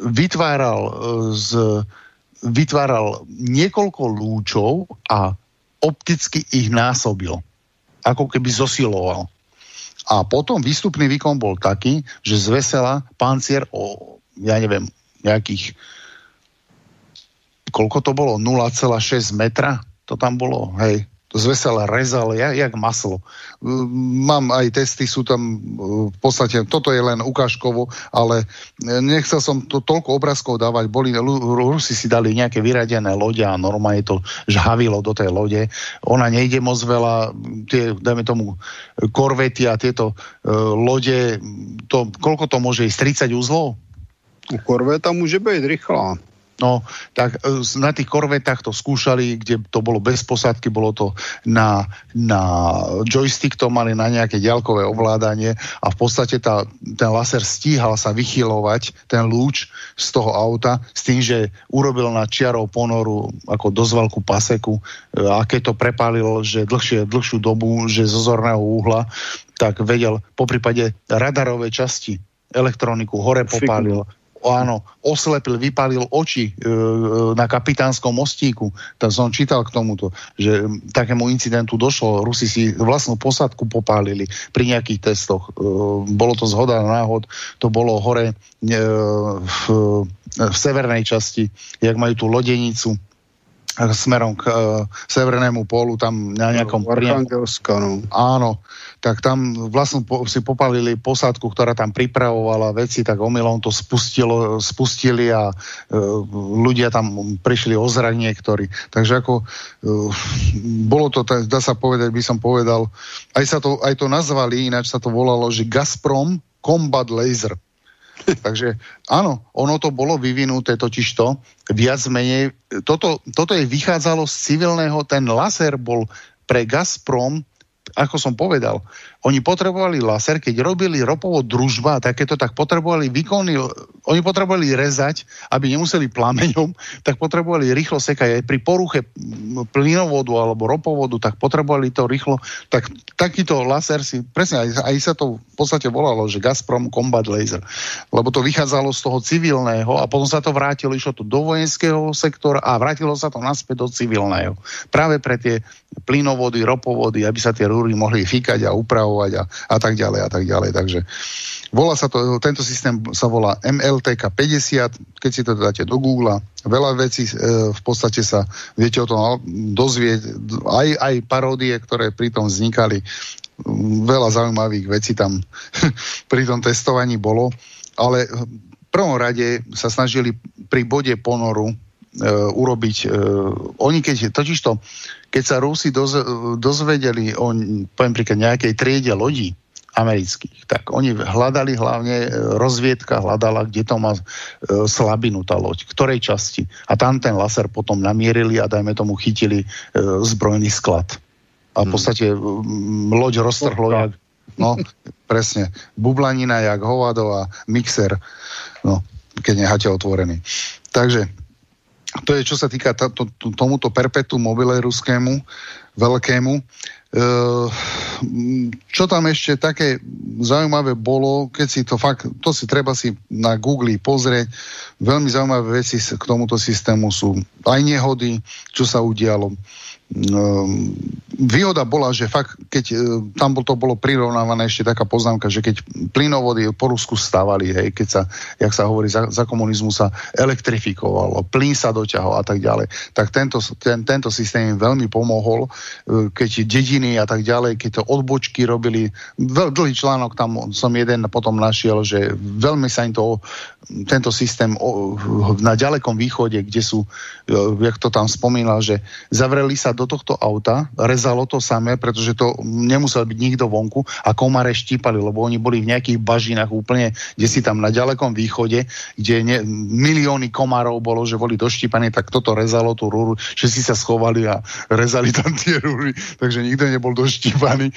Speaker 3: vytváral e, z vytváral niekoľko lúčov a opticky ich násobil. Ako keby zosiloval. A potom výstupný výkon bol taký, že zvesela pancier o, ja neviem, nejakých koľko to bolo? 0,6 metra? To tam bolo, hej zvesela rezal, jak, jak maslo. Mám aj testy, sú tam v podstate, toto je len ukážkovo, ale nechcel som to toľko obrázkov dávať, boli, Rusi si dali nejaké vyradené lode a normálne to žhavilo do tej lode. Ona nejde moc veľa, tie, dajme tomu, korvety a tieto uh, lode, to, koľko to môže ísť? 30 uzlov?
Speaker 2: Korveta môže byť rýchla.
Speaker 3: No, tak e, na tých korvetách to skúšali, kde to bolo bez posádky, bolo to na, na joystick, to mali na nejaké ďalkové ovládanie a v podstate tá, ten laser stíhal sa vychylovať, ten lúč z toho auta, s tým, že urobil na čiarou ponoru ako veľkú paseku e, a keď to prepálil, že dlhšie, dlhšiu dobu, že zo zorného úhla, tak vedel po prípade radarové časti elektroniku hore popálil áno, oslepil, vypálil oči e, e, na kapitánskom mostíku. Tam som čítal k tomuto, že takému incidentu došlo. Rusi si vlastnú posadku popálili pri nejakých testoch. E, bolo to zhoda náhod, to bolo hore e, v, v severnej časti, jak majú tú lodenicu smerom k uh, severnému pólu, tam na nejakom...
Speaker 2: Archangelska, no.
Speaker 3: Áno, tak tam vlastne po, si popalili posádku, ktorá tam pripravovala veci, tak omylom to spustilo, spustili a uh, ľudia tam prišli o zrak niektorí. Takže ako uh, bolo to, dá sa povedať, by som povedal, aj, sa to, aj to nazvali, ináč sa to volalo, že Gazprom Combat Laser. [laughs] Takže áno, ono to bolo vyvinuté totižto, viac menej, toto, toto je vychádzalo z civilného, ten laser bol pre Gazprom, ako som povedal, oni potrebovali laser, keď robili ropovo družba a takéto, tak potrebovali výkony, oni potrebovali rezať, aby nemuseli plameňom, tak potrebovali rýchlo sekať. Aj pri poruche plynovodu alebo ropovodu, tak potrebovali to rýchlo. Tak takýto laser si, presne, aj, aj sa to v podstate volalo, že Gazprom Combat Laser. Lebo to vychádzalo z toho civilného a potom sa to vrátilo, išlo to do vojenského sektora a vrátilo sa to naspäť do civilného. Práve pre tie plynovody, ropovody, aby sa tie rúry mohli fíkať a upravovať upravovať a, a tak ďalej a tak ďalej. Takže volá sa to, tento systém sa volá MLTK 50, keď si to dáte do Google, veľa vecí e, v podstate sa viete o tom dozvieť, aj, aj paródie, ktoré pri tom vznikali, veľa zaujímavých vecí tam [laughs] pri tom testovaní bolo, ale v prvom rade sa snažili pri bode ponoru urobiť. E, oni keď, totižto, keď sa Rusi doz, dozvedeli o, poviem príklad, nejakej triede lodí amerických, tak oni hľadali hlavne, e, rozviedka hľadala, kde to má e, slabinu tá loď, ktorej časti. A tam ten laser potom namierili a dajme tomu chytili e, zbrojný sklad. A v hmm. podstate loď roztrhlo, jak, no, presne, bublanina, jak hovado a mixer, no, keď necháte otvorený. Takže to je, čo sa týka to, to, tomuto perpetu mobile ruskému, veľkému. E, čo tam ešte také zaujímavé bolo, keď si to fakt, to si treba si na Google pozrieť, veľmi zaujímavé veci k tomuto systému sú aj nehody, čo sa udialo. Ehm, výhoda bola, že fakt, keď e, tam to bolo prirovnávané ešte taká poznámka, že keď plynovody po Rusku stavali, hej, keď sa, jak sa hovorí, za, za komunizmu sa elektrifikovalo, plyn sa doťahol a tak ďalej, tak tento, ten, tento systém im veľmi pomohol, e, keď dediny a tak ďalej, keď to odbočky robili, veľ, dlhý článok tam som jeden potom našiel, že veľmi sa im to, tento systém na ďalekom východe, kde sú, e, jak to tam spomínal, že zavreli sa do tohto auta, rezalo to samé, pretože to nemusel byť nikto vonku a komare štípali, lebo oni boli v nejakých bažinách úplne, kde si tam na ďalekom východe, kde ne, milióny komárov bolo, že boli doštípaní, tak toto rezalo tú rúru, že si sa schovali a rezali tam tie rúry, takže nikto nebol doštípaný.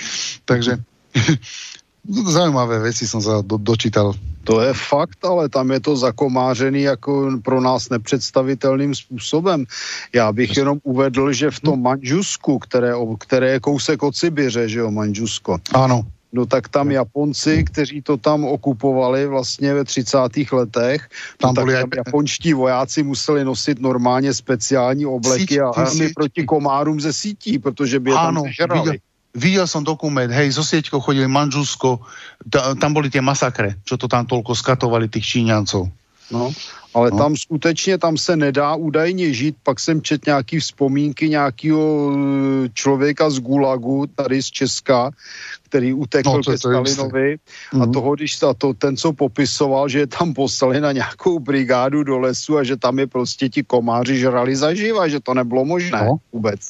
Speaker 3: Takže [laughs] Zaujímavé veci som sa do, dočítal.
Speaker 2: To je fakt, ale tam je to zakomářený jako pro nás nepředstavitelným způsobem. Já bych jenom uvedl, že v tom hm. Manžusku, které, které je kousek od Sibiře, že jo, Manžusko.
Speaker 3: Ano.
Speaker 2: No tak tam Japonci, kteří to tam okupovali vlastně ve 30. letech, tam, no, tak tam japonští vojáci museli nosit normálně speciální obleky a army proti komárům ze sítí, protože by je tam sežrali
Speaker 3: videl som dokument, hej, so sieťkou chodili Manžusko, ta, tam boli tie masakre, čo to tam toľko skatovali tých Číňancov.
Speaker 2: No, ale no. tam skutečně, tam se nedá údajně žít, pak jsem čet nějaký vzpomínky nějakého e, člověka z Gulagu, tady z Česka, který utekl no, ke Stalinovi a mm-hmm. toho, když a to, ten, co popisoval, že je tam poslali na nějakou brigádu do lesu a že tam je prostě ti komáři žrali zaživa, že to nebylo možné no. vůbec.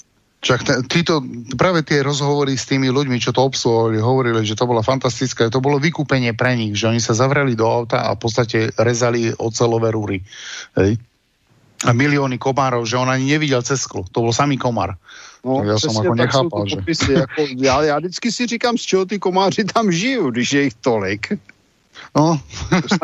Speaker 3: Čak t- títo, práve tie rozhovory s tými ľuďmi, čo to obsluhovali, hovorili, že to bola fantastické, to bolo vykúpenie pre nich, že oni sa zavreli do auta a v podstate rezali ocelové rúry. Hej. A milióny komárov, že on ani nevidel cez sklo. To bol samý komár.
Speaker 2: No, ja som ako nechápal, že... Popisy, ako, ja, ja vždycky si říkám, z čeho ty komáři tam žijú, když je ich tolik. No.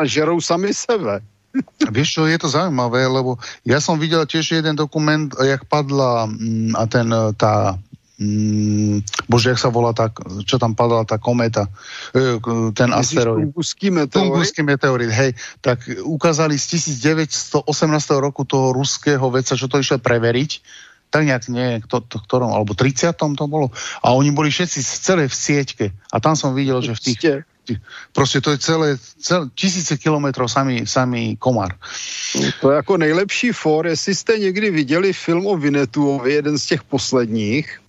Speaker 2: žerou sami sebe. [laughs]
Speaker 3: Vieš čo, je to zaujímavé, lebo ja som videl tiež jeden dokument, jak padla mm, a ten, tá mm, bože, jak sa volá tá, čo tam padala tá kometa, e, ten asteroid.
Speaker 2: Tunguský meteorit.
Speaker 3: Tunguský meteorit, hej. Tak ukázali z 1918 roku toho ruského veca, čo to išlo preveriť, tak nejak nie, to, to, ktorom, alebo 30. to bolo. A oni boli všetci celé v sieťke. A tam som videl, že v tých... Proste to je celé, celé tisíce kilometrov samý, samý komar.
Speaker 2: To je jako nejlepší for, jestli jste někdy viděli film o Vinetuovi, jeden z těch posledních,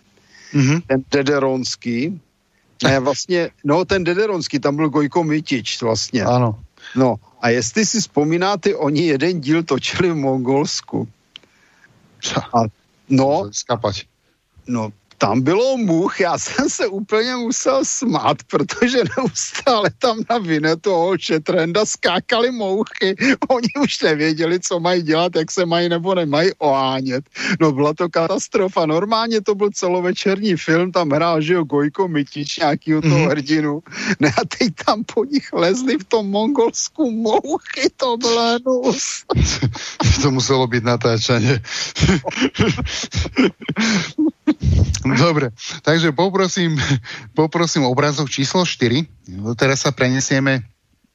Speaker 2: mm-hmm. ten Dederonský. Ne, vlastně, no ten Dederonský, tam byl Gojko Mytič vlastně.
Speaker 3: Ano.
Speaker 2: No a jestli si vzpomínáte, oni jeden díl točili v Mongolsku.
Speaker 3: A no, skapať.
Speaker 2: No, tam bylo much, já jsem se úplně musel smát, protože neustále tam na vine toho Trenda skákali mouchy. Oni už nevěděli, co mají dělat, jak se mají nebo nemají ohánět. No byla to katastrofa. Normálně to byl celovečerní film, tam hrál, že jo, Gojko Mytič, nějakýho toho mm-hmm. hrdinu. Ne a teď tam po nich lezli v tom mongolsku mouchy, to bylo nus. [laughs]
Speaker 3: to muselo být natáčanie. [laughs] Dobre, takže poprosím, [laughs] poprosím obrazok číslo 4. Teraz sa prenesieme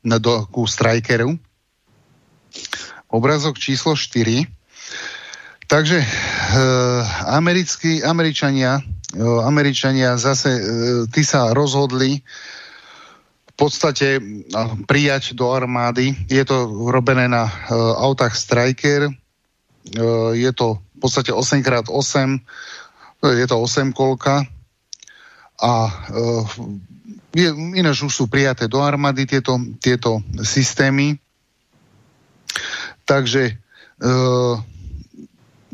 Speaker 3: na do, ku strikeru. Obrazok číslo 4. Takže e, americkí, Američania, e, Američania zase, e, tí sa rozhodli v podstate prijať do armády. Je to robené na autách Striker. Je to v podstate 8x8 je to 8 kolka a uh, je, ináč už sú prijaté do armády tieto, tieto systémy. Takže uh,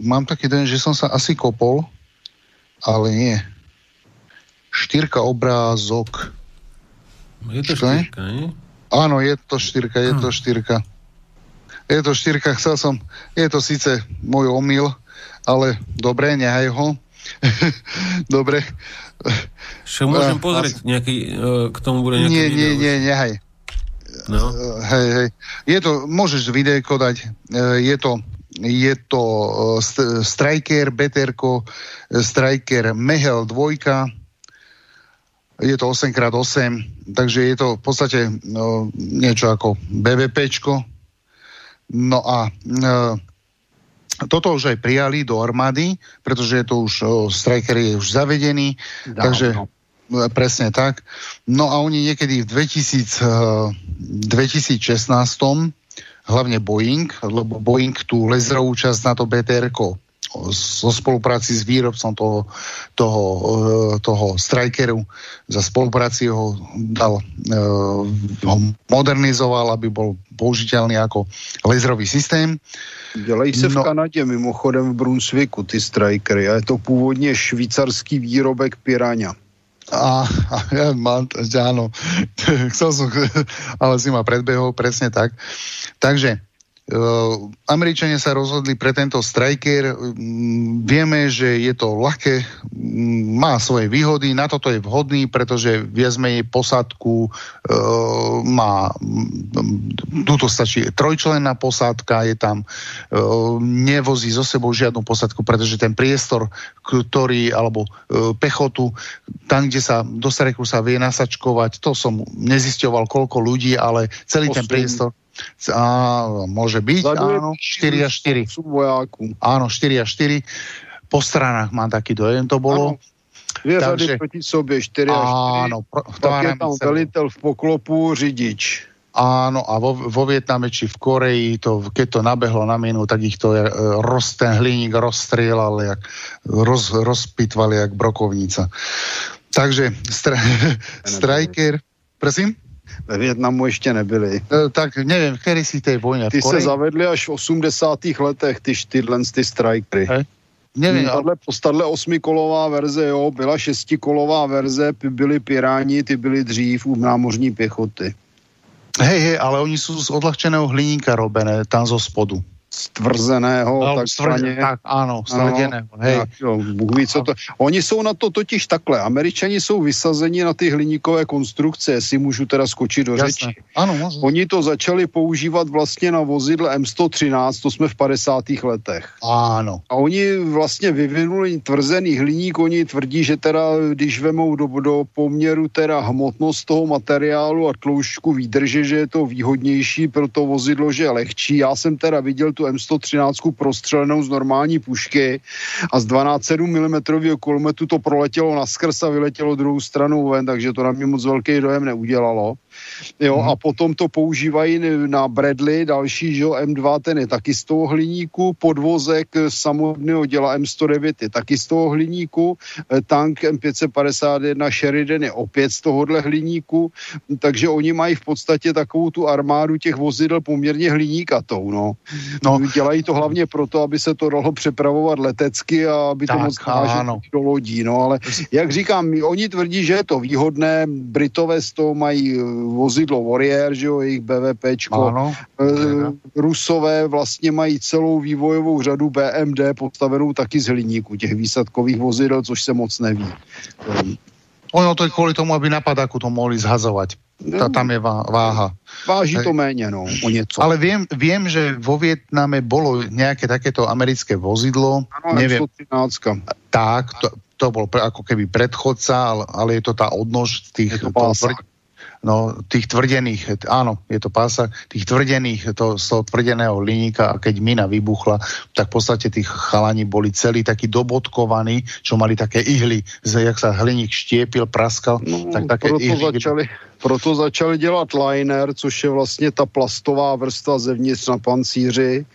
Speaker 3: mám taký den, že som sa asi kopol, ale nie. Štyrka obrázok.
Speaker 1: Je to štyrka, nie?
Speaker 3: Áno, je to štyrka, je to hm. štyrka. Je to štyrka, chcel som, je to síce môj omyl, ale dobre, nehaj ho. [laughs] Dobre.
Speaker 1: Však môžem uh, pozrieť nejaký, uh, k tomu bude nejaký
Speaker 3: Nie, video. nie, nie, nehaj. No. Uh, hej, hej. Je to, môžeš videjko dať, uh, je to je to st- Striker, Beterko, Striker Mehel 2, je to 8x8, takže je to v podstate no, niečo ako BVPčko. No a toto už aj prijali do armády, pretože je to už, striker je už zavedený, Dávno. takže e, presne tak. No a oni niekedy v 2000, 2016 hlavne Boeing, lebo Boeing tú laserovú časť na to BTR so spolupráci s výrobcom toho, toho, e, toho strikeru za spolupráci ho dal, e, ho modernizoval, aby bol použiteľný ako laserový systém.
Speaker 2: Dělají se no. v Kanadě, mimochodem v Brunswicku, ty strikery. A je to původně švýcarský výrobek Piranha.
Speaker 3: A, a ja mám, áno, [laughs] chcel som, [laughs] ale si ma predbehol, presne tak. Takže Američania sa rozhodli pre tento striker. Um, vieme, že je to ľahké, um, má svoje výhody, na toto je vhodný, pretože viac menej posádku uh, má, um, túto stačí trojčlenná posádka, je tam, uh, nevozí so sebou žiadnu posádku, pretože ten priestor, ktorý, alebo pechotu, tam, kde sa do streku sa vie nasačkovať, to som nezisťoval koľko ľudí, ale celý Osum. ten priestor a, môže byť, áno, 4 a 4. Áno, 4 a 4. Po stranách mám taký dojem, to bolo.
Speaker 2: Dvě Takže, řady proti sobě, 4 a 4. Áno, pro, pak je tam velitel v poklopu, řidič.
Speaker 3: Áno, a vo, vo Vietname či v Koreji, to, keď to nabehlo na minu, tak ich to je, roz, ten hliník rozstrieľal, jak, roz, rozpitvali jak brokovnica. Takže stra, [laughs] striker, prosím?
Speaker 2: Ve Větnamu ještě nebyli.
Speaker 3: E, tak nevím, který si té vojně.
Speaker 2: Ty se zavedli až v 80. letech, ty tyhle ty strikery. He? Nevím, ale... Tahle osmikolová verze, jo, byla šestikolová verze, byli piráni, ty byli dřív u námořní pěchoty.
Speaker 3: Hej, hej, ale oni jsou z odlahčeného hliníka robené, tam zo spodu.
Speaker 2: Stvrzeného.
Speaker 3: No, takzvaně. Tak, áno, stvrdeného. Hej. Tak,
Speaker 2: jo, Bůh ví, co to. Oni jsou na to totiž takhle. Američani jsou vysazeni na ty hliníkové konstrukce, jestli můžu teda skočit do řeči.
Speaker 3: Ano.
Speaker 2: Oni to začali používat vlastně na vozidle M113, to jsme v 50. letech.
Speaker 3: Ano.
Speaker 2: A oni vlastně vyvinuli tvrzený hliník, oni tvrdí, že teda, když vemou do, do poměru teda hmotnost toho materiálu a tloušťku výdrže, že je to výhodnější pro to vozidlo, že je lehčí. Já jsem teda viděl tu M113 prostřelenou z normální pušky a z 12,7 mm kulometu to proletělo na skrz a vyletělo druhou stranou ven, takže to na mě moc velký dojem neudělalo. Jo, hmm. a potom to používají na Bradley, další, že jo, M2, ten je taky z toho hliníku, podvozek samotného děla M109 je taky z toho hliníku, eh, tank M551 Sheridan je opět z tohohle hliníku, takže oni mají v podstatě takovou tu armádu těch vozidel poměrně hliníkatou, no. no. Dělají to hlavně proto, aby se to dalo přepravovat letecky a aby tak, to moc do lodí, no, ale jak říkám, oni tvrdí, že je to výhodné, Britové z toho mají eh, vozidlo Warrior, že jo, jejich BVPčko. Ano, e, Rusové vlastně mají celou vývojovou řadu BMD postavenou taky z hliníku, těch výsadkových vozidel, což se moc neví.
Speaker 3: Ono to je kvůli tomu, aby napadáku to mohli zhazovat. Ta, tam je váha.
Speaker 2: Váží to méně, no, o něco.
Speaker 3: Ale vím, vím, že vo Vietname bolo nějaké takéto americké vozidlo.
Speaker 2: Ano, neviem.
Speaker 3: Tak, to, to bol pre, ako keby predchodca, ale, ale je to tá odnož tých... Je to no, tých tvrdených, áno, je to pása, tých tvrdených, to, z toho tvrdeného liníka a keď mina vybuchla, tak v podstate tých chalani boli celí takí dobodkovaní, čo mali také ihly, jak sa hliník štiepil, praskal,
Speaker 2: no, tak také ihly... Začali proto začali dělat liner, což je vlastně ta plastová vrstva zevnitř na pancíři.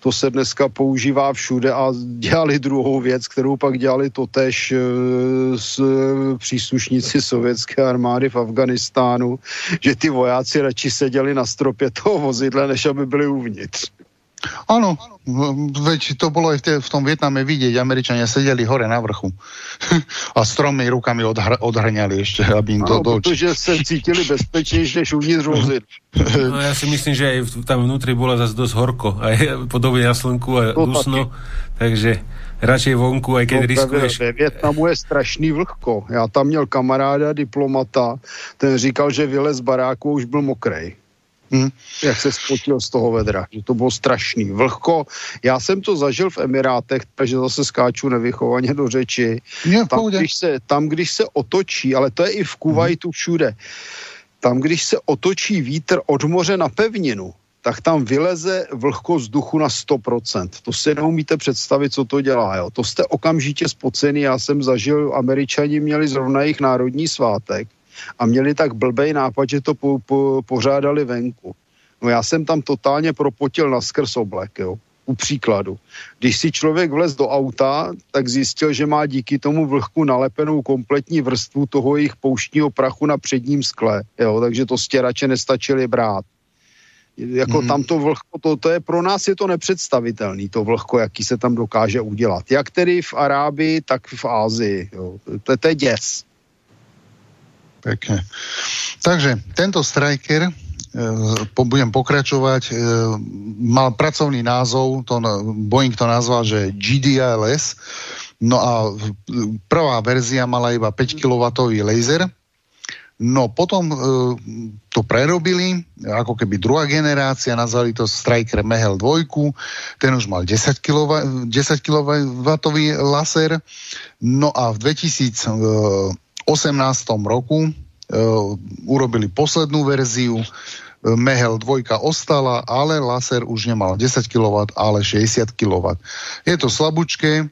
Speaker 2: To se dneska používá všude a dělali druhou věc, kterou pak dělali totež e, s příslušníci sovětské armády v Afganistánu, že ty vojáci radši seděli na stropě toho vozidla, než aby byli uvnitř.
Speaker 3: Áno, veď to bolo aj v, te, v tom Vietname vidieť, Američania sedeli hore na vrchu [laughs] a stromy rukami odhr- odhrňali ešte, aby im to
Speaker 2: do, protože se cítili bezpečnejšie než uvnitř vozit. [laughs]
Speaker 1: No ja si myslím, že aj tam vnútri bola zase dosť horko, [laughs] aj podobne na slnku a to dusno, taky. takže radšej vonku, aj keď no, riskuješ.
Speaker 2: Ve Větnamu je strašný vlhko. Já tam měl kamaráda, diplomata, ten říkal, že vylez z baráku už byl mokrej. Hmm. Jak se spotil z toho vedra, že to bylo strašný. Vlhko, já jsem to zažil v Emirátech, takže zase skáču nevychovaně do řeči.
Speaker 3: Je,
Speaker 2: tam, když se, tam, když se otočí, ale to je i v Kuwaitu hmm. všude, tam, když se otočí vítr od moře na pevninu, tak tam vyleze vlhko vzduchu na 100%. To si neumíte představit, co to dělá. Jo. To jste okamžitě spocený. Já jsem zažil, američani měli zrovna jejich národní svátek a měli tak blbej nápad, že to po, po, pořádali venku. No já jsem tam totálně propotil na skrz oblek, jo. U příkladu. Když si člověk vlez do auta, tak zjistil, že má díky tomu vlhku nalepenou kompletní vrstvu toho jejich pouštního prachu na předním skle, jo, takže to stěrače nestačili brát. Jako mm. tam to vlhko, to, to je pro nás je to nepředstavitelný, to vlhko, jaký se tam dokáže udělat. Jak tedy v Arábii, tak v Ázii. Jo. To, to je děs.
Speaker 3: Pekne. Takže tento striker, e, budem pokračovať, e, mal pracovný názov, to Boeing to nazval, že GDLS, no a prvá verzia mala iba 5 kW laser, No potom e, to prerobili, ako keby druhá generácia, nazvali to Striker Mehel 2, ten už mal 10 kW, 10 kW laser, no a v 2000 18. roku e, urobili poslednú verziu, e, Mehel 2 ostala, ale laser už nemal 10 kW, ale 60 kW. Je to slabúčké, e,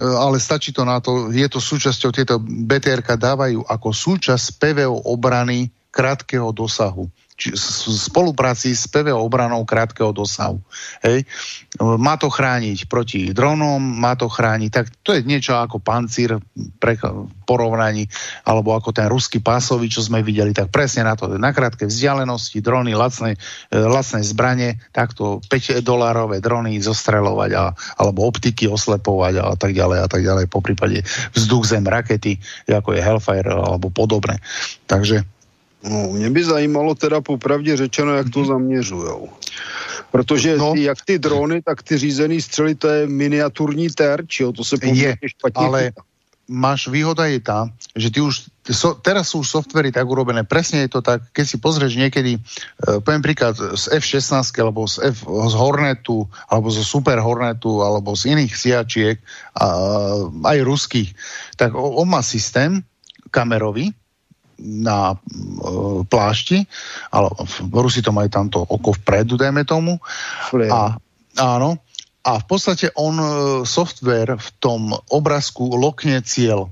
Speaker 3: ale stačí to na to, je to súčasťou, tieto BTR dávajú ako súčasť PVO obrany krátkeho dosahu či, spolupráci s PV obranou krátkeho dosahu. Hej. Má to chrániť proti dronom, má to chrániť, tak to je niečo ako pancír pre porovnaní, alebo ako ten ruský pásový, čo sme videli, tak presne na to, na krátke vzdialenosti, drony, lacné, e, lacné zbranie, takto 5 dolárové drony zostrelovať, a, alebo optiky oslepovať a tak ďalej a tak ďalej, po prípade vzduch zem rakety, ako je Hellfire alebo podobné. Takže
Speaker 2: No, mě by zajímalo teda popravdě řečeno, jak to mhm. zaměřujou. Protože no. ty, jak ty drony, tak ty řízený střely, to je miniaturní terč, jo, to se
Speaker 3: poměrně špatně ale chytá. máš výhoda je tá, že ty už, so, teraz sú softvery tak urobené, presne je to tak, keď si pozrieš niekedy, uh, poviem príklad, z F-16 alebo z, F, z Hornetu, alebo zo Super Hornetu, alebo z iných siačiek, uh, aj ruských, tak on má systém kamerový, na uh, plášti, ale Rusi to majú tamto oko vpredu, dajme tomu. A, áno, a v podstate on uh, software v tom obrázku lokne cieľ.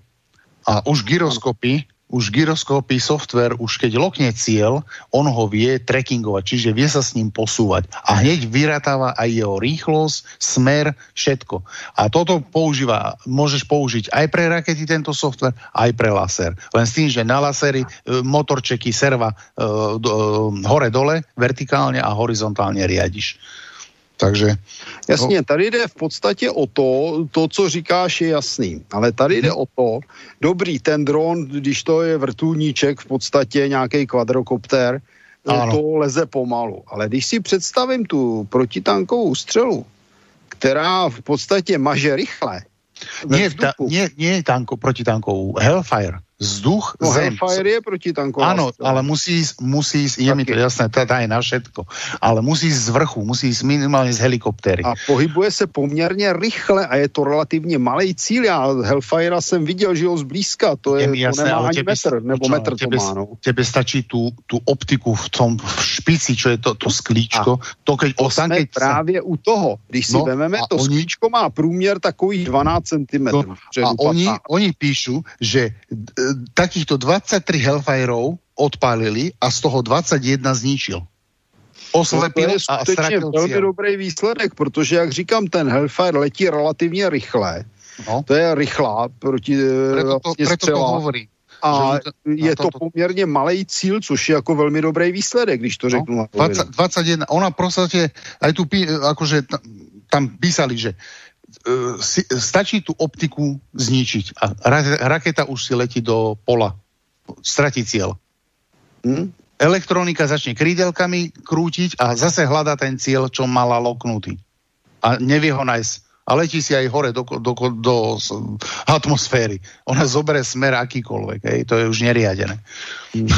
Speaker 3: A už gyroskopy už gyroskopy software, už keď lokne cieľ, on ho vie trackingovať, čiže vie sa s ním posúvať. A hneď vyratáva aj jeho rýchlosť, smer, všetko. A toto používa, môžeš použiť aj pre rakety tento software, aj pre laser. Len s tým, že na lasery e, motorčeky serva e, e, hore-dole, vertikálne a horizontálne riadiš. Takže...
Speaker 2: Jasně, tady jde v podstatě o to, to, co říkáš, je jasný, ale tady jde mhm. o to, dobrý, ten dron, když to je vrtulníček, v podstatě nějaký kvadrokopter, ano. to leze pomalu. Ale když si představím tu protitankovou střelu, která v podstatě maže rychle,
Speaker 3: nie, ta, nie, nie tanko, protitankovú, Hellfire vzduch,
Speaker 2: no, zem. Hellfire je proti tanková
Speaker 3: Áno, ale musí ísť, musí ísť, je mi to jasné, teda aj na všetko, ale musí ísť z vrchu, musí ísť minimálne z helikoptéry.
Speaker 2: A pohybuje se poměrně rychle a je to relativně malý cíl. Já Hellfire jsem viděl, že ho zblízka, to je, je jasné, to nemá ani tebe, metr, nebo čo, metr
Speaker 3: tebe,
Speaker 2: to má. No.
Speaker 3: Tebe stačí tú, tú optiku v tom v špici, čo je to, to sklíčko. A to keď
Speaker 2: to keď právě u toho. Když si no, vememe, to oni, sklíčko má průměr takových 12 cm. No,
Speaker 3: a oni, oni píšu, že takýchto 23 Hellfireov odpálili a z toho 21 zničil.
Speaker 2: Oslepil no, to je ztratil velmi dobrý výsledek, protože, jak říkám, ten Hellfire letí relativně rychle. No. To je rychlá proti
Speaker 3: preto to, preto to hovorí.
Speaker 2: A je to, to poměrně malý cíl, což je jako velmi dobrý výsledek, když to no, řeknu.
Speaker 3: 20, 21, ona prostě, aj tu, akože tam písali, že uh, si, stačí tú optiku zničiť a ra, raketa už si letí do pola. Stratí cieľ. Hmm? Elektronika začne krídelkami krútiť a zase hľada ten cieľ, čo mala loknutý. A nevie ho nájsť. A letí si aj hore do, do, do, do atmosféry. Ona zoberie smer akýkoľvek. Hej. To je už neriadené. Hmm.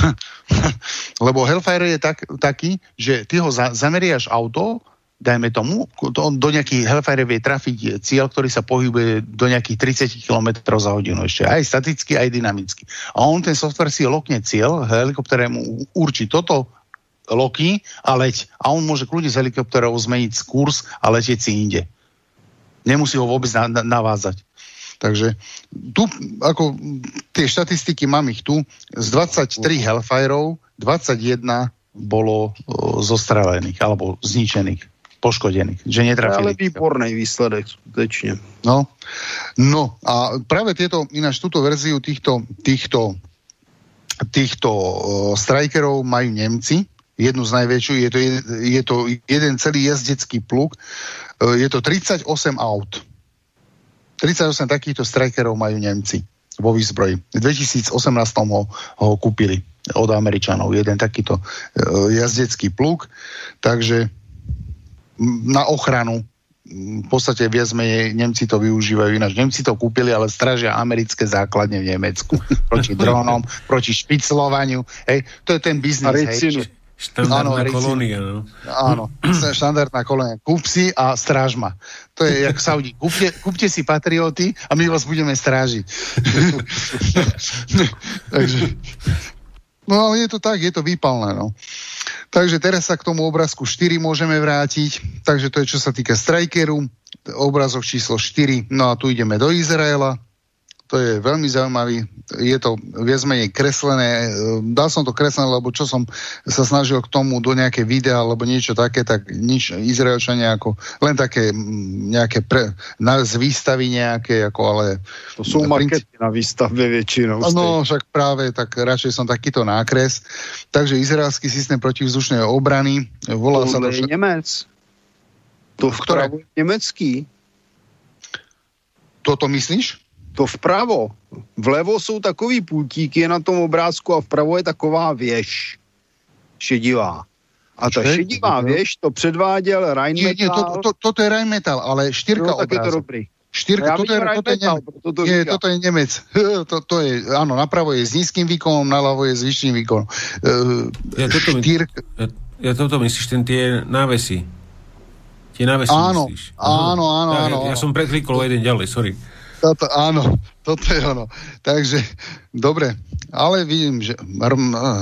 Speaker 3: [laughs] Lebo Hellfire je tak, taký, že ty ho za, zameriaš auto dajme tomu, to, do nejakých Hellfire vie trafiť cieľ, ktorý sa pohybuje do nejakých 30 km za hodinu ešte, aj staticky, aj dynamicky. A on ten software si lokne cieľ, helikoptere mu určí toto loky a leď. A on môže kľudne z helikopterov zmeniť kurz a letieť si inde. Nemusí ho vôbec na, na, navázať. Takže tu, ako tie štatistiky mám ich tu, z 23 Hellfireov 21 bolo o, zostrelených alebo zničených poškodených, že netrafili.
Speaker 2: Ale výborný výsledek, skutečne.
Speaker 3: No, no a práve tieto, ináč túto verziu týchto, týchto, týchto uh, strikerov majú Nemci, jednu z najväčšiu, je to, je to jeden celý jazdecký pluk, uh, je to 38 aut. 38 takýchto strikerov majú Nemci vo výzbroji. V 2018 ho, ho kúpili od Američanov, jeden takýto uh, jazdecký pluk, takže na ochranu v podstate viac menej Nemci to využívajú ináč. Nemci to kúpili, ale stražia americké základne v Nemecku. Proti [laughs] dronom, proti špiclovaniu. Hej, to je ten biznis. Hej,
Speaker 1: Štandardná áno, kolónia. No.
Speaker 3: Áno, [clears throat] štandardná kolónia. Kúp si a stráž ma. To je jak Saudi. Kúpte, kúpte si patrioty a my vás budeme strážiť. [laughs] Takže, no je to tak, je to výpalné. No. Takže teraz sa k tomu obrázku 4 môžeme vrátiť. Takže to je čo sa týka Strikeru, obrázok číslo 4. No a tu ideme do Izraela. To je veľmi zaujímavý. Je to viac menej kreslené. Dal som to kreslené, lebo čo som sa snažil k tomu do nejaké videa alebo niečo také, tak nič Izraelčania ako len také nejaké pre, na, z výstavy nejaké, ako ale...
Speaker 2: To sú markety na výstave väčšinou.
Speaker 3: No, však práve, tak radšej som takýto nákres. Takže izraelský systém protivzdušnej obrany volá
Speaker 2: to
Speaker 3: sa...
Speaker 2: To je Nemec. To v ktoré? Nemecký.
Speaker 3: Toto myslíš?
Speaker 2: To vpravo. Vlevo jsou takový pultíky na tom obrázku a vpravo je taková věž šedivá. A ta šedivá věž, to předváděl Rheinmetall.
Speaker 3: Nie, nie, to, to, toto je Rheinmetall, ale štyrka no,
Speaker 2: tak je to dobrý.
Speaker 3: Štyrka, toto, je, toto, je Nemec. To nie, toto je Nemec. [laughs] to, to je, áno, napravo je s nízkym výkonom, naľavo je s vyšším výkonom. Uh,
Speaker 1: ja, toto Štyrk... ja, ja toto myslíš, ten tie návesy. Tie návesy
Speaker 3: áno,
Speaker 1: myslíš.
Speaker 3: Áno, áno, áno.
Speaker 1: Ja, ja som preklikol jeden ďalej, sorry.
Speaker 3: Toto, áno, toto je ono. Takže, dobre, ale vidím, že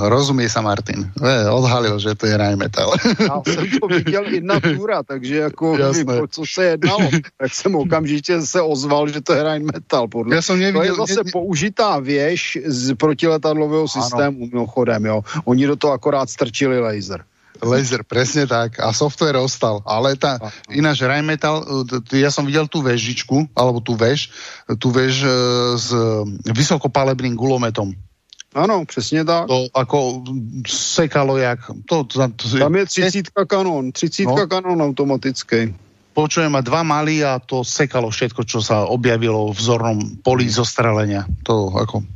Speaker 3: rozumie sa Martin. E, odhalil, že to je Rheinmetall.
Speaker 2: Já jsem to viděl i na Tura, takže jako [laughs] vím, co se jednalo. Tak jsem okamžitě se ozval, že to je Rheinmetall. Podle.
Speaker 3: Ja som nevidel,
Speaker 2: to je zase ne, použitá věž z protiletadlového systému, mimochodem. Jo. Oni do toho akorát strčili laser.
Speaker 3: Laser, presne tak. A software ostal. Ale tá, ináč Rheinmetall, ja som videl tú vežičku, alebo tú vež, tú vež e, s vysokopalebným gulometom.
Speaker 2: Ano, přesně tak.
Speaker 3: To ako sekalo jak... To, to,
Speaker 2: to, Tam je 30 kanón, 30 no. kanón automatický.
Speaker 3: Počujem, ma dva malí a to sekalo všetko, čo sa objavilo v vzornom poli zostrelenia. To ako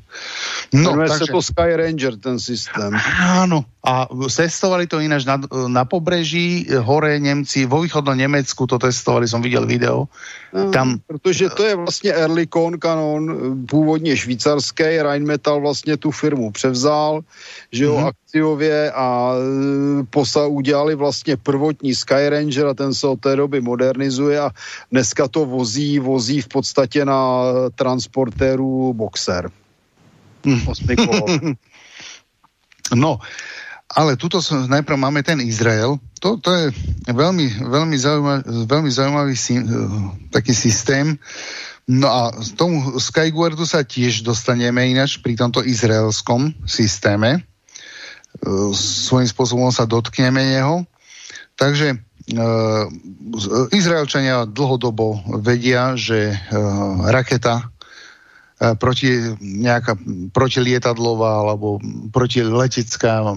Speaker 2: No, Jmenuje takže... sa to Sky Ranger, ten systém.
Speaker 3: Áno, a testovali to ináč na, na pobreží, hore Nemci, vo východnom Nemecku to testovali, som videl video.
Speaker 2: No, Tam... Protože to je vlastně Erlikon kanon, původně švýcarský, Rheinmetall vlastně tu firmu převzal, že jo, mm-hmm. akciově a e, posa udělali vlastně prvotní Sky Ranger a ten se od té doby modernizuje a dneska to vozí, vozí v podstatě na transportéru Boxer. [laughs]
Speaker 3: No, ale tuto najprv máme ten Izrael. To, to je veľmi, veľmi, zaujímavý, veľmi zaujímavý uh, taký systém. No a z tomu Skyguardu sa tiež dostaneme ináč pri tomto izraelskom systéme. Uh, svojím spôsobom sa dotkneme jeho. Takže uh, Izraelčania dlhodobo vedia, že raketa proti, nejaká protilietadlová alebo protiletecká e,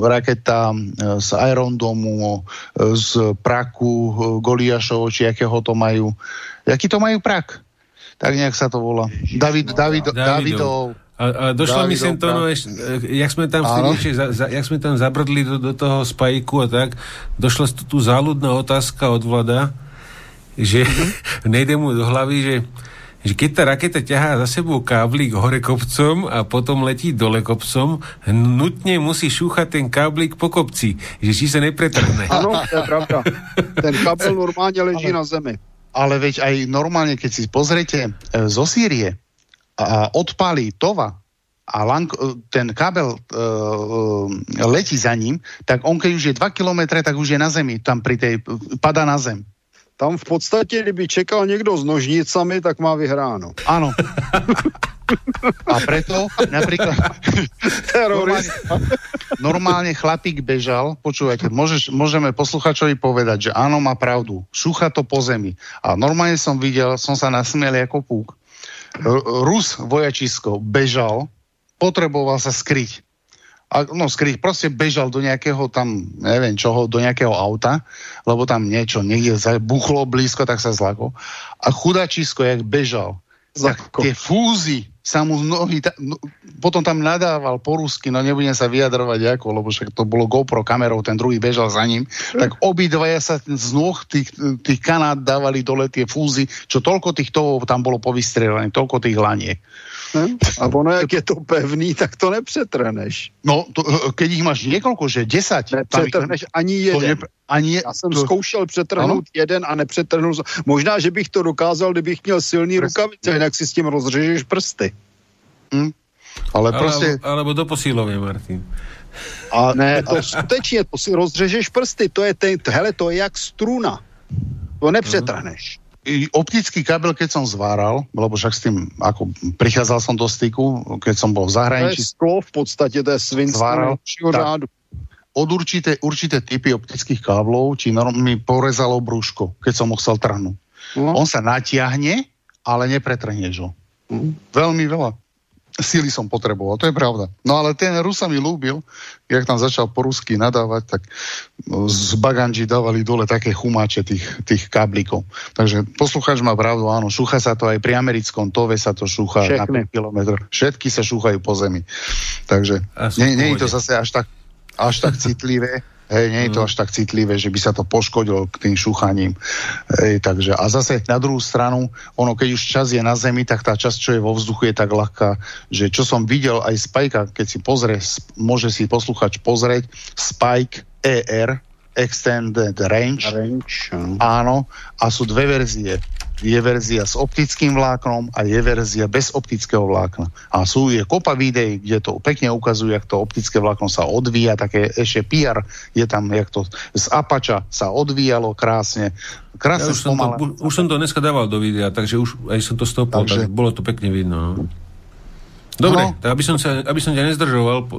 Speaker 3: raketa e, z Iron Domu, z praku Goliašov, či akého to majú. Jaký to majú prak? Tak nejak sa to volá. David, David, Davidov. Davidov.
Speaker 1: A, a došlo mi sem to, no, jak sme tam vtedy, za, za, jak sme tam zabrdli do, do toho spajku a tak, došla tu, tu záľudná otázka od vlada, že mm-hmm. [laughs] nejde mu do hlavy, že že keď tá raketa ťahá za sebou káblik hore kopcom a potom letí dole kopcom, nutne musí šúchať ten káblik po kopci, že či sa nepretrhne.
Speaker 2: Áno, to je pravda. Ten kábel normálne leží ale, na zemi.
Speaker 3: Ale veď aj normálne, keď si pozriete e, zo Sýrie a odpálí Tova a lang, e, ten kábel e, e, letí za ním, tak on keď už je 2 km, tak už je na zemi, tam pri tej, pada na zem.
Speaker 2: Tam v podstatě, kdyby čekal někdo s nožnicami, tak má vyhráno.
Speaker 3: Áno. A preto napríklad normálne, normálne chlapík bežal, počúvajte, môžeš, môžeme posluchačovi povedať, že áno, má pravdu, šúcha to po zemi. A normálne som videl, som sa nasmiel ako púk. Rus vojačisko bežal, potreboval sa skryť a, no skryť, proste bežal do nejakého tam, neviem čoho, do nejakého auta, lebo tam niečo, niekde buchlo blízko, tak sa zlako. A chudačisko, jak bežal, tak tie fúzy sa mu z nohy, ta, no, potom tam nadával po rusky, no nebudem sa vyjadrovať ako, lebo však to bolo GoPro kamerou, ten druhý bežal za ním, tak obidvaja sa z noh tých, tých kanát dávali dole tie fúzy, čo toľko tých toho tam bolo povystrelené, toľko tých laniek.
Speaker 2: A ono, jak je to pevný, tak to nepřetrhneš.
Speaker 3: No, to, keď ich máš niekoľko, že 10.
Speaker 2: Nepřetrhneš ani jeden. Ne, ani je, Já jsem to... zkoušel přetrhnout ano? jeden a nepřetrhnul. Možná, že bych to dokázal, kdybych měl silný Prst. rukavice, jinak si s tím rozřežeš prsty.
Speaker 3: Hm? Ale prostě...
Speaker 1: Alebo, alebo do posílově, Martin.
Speaker 2: A ne, to skutečně, to si rozřežeš prsty, to je, ten, hele, to je jak struna. To nepřetrhneš
Speaker 3: optický kabel, keď som zváral, lebo však s tým, ako prichádzal som do styku, keď som bol v zahraničí.
Speaker 2: To je sklo v podstate, to je svinstvo řádu.
Speaker 3: Od určité, určité typy optických káblov, či mi porezalo brúško, keď som ho chcel trhnúť. No. On sa natiahne, ale nepretrhneš ho. Mm. Veľmi veľa síly som potreboval, to je pravda. No ale ten Rus sa mi lúbil, jak tam začal po rusky nadávať, tak no, z baganži dávali dole také chumáče tých, tých káblikov. Takže poslucháč má pravdu, áno, šúcha sa to aj pri americkom tove sa to šúcha Všechny. na 5 km. Všetky sa šúchajú po zemi. Takže nie, nie je to zase až tak, až tak citlivé. Hej, nie je to mm. až tak citlivé, že by sa to poškodilo k tým šúchaním. Hej, takže, a zase na druhú stranu, ono keď už čas je na Zemi, tak tá časť, čo je vo vzduchu, je tak ľahká, že čo som videl aj Spajka, keď si pozrie, môže si posluchač pozrieť, Spike ER, Extended Range. range áno, a sú dve verzie je verzia s optickým vláknom a je verzia bez optického vlákna. A sú je kopa videí, kde to pekne ukazuje, jak to optické vlákno sa odvíja, také ešte PR je tam, jak to z Apača sa odvíjalo krásne. Krásne
Speaker 1: ja už, som to, už som to dneska dával do videa, takže už aj som to stopol, takže... tak bolo to pekne vidno. No. Dobre, no. tak aby som, sa, aby som ťa nezdržoval uh,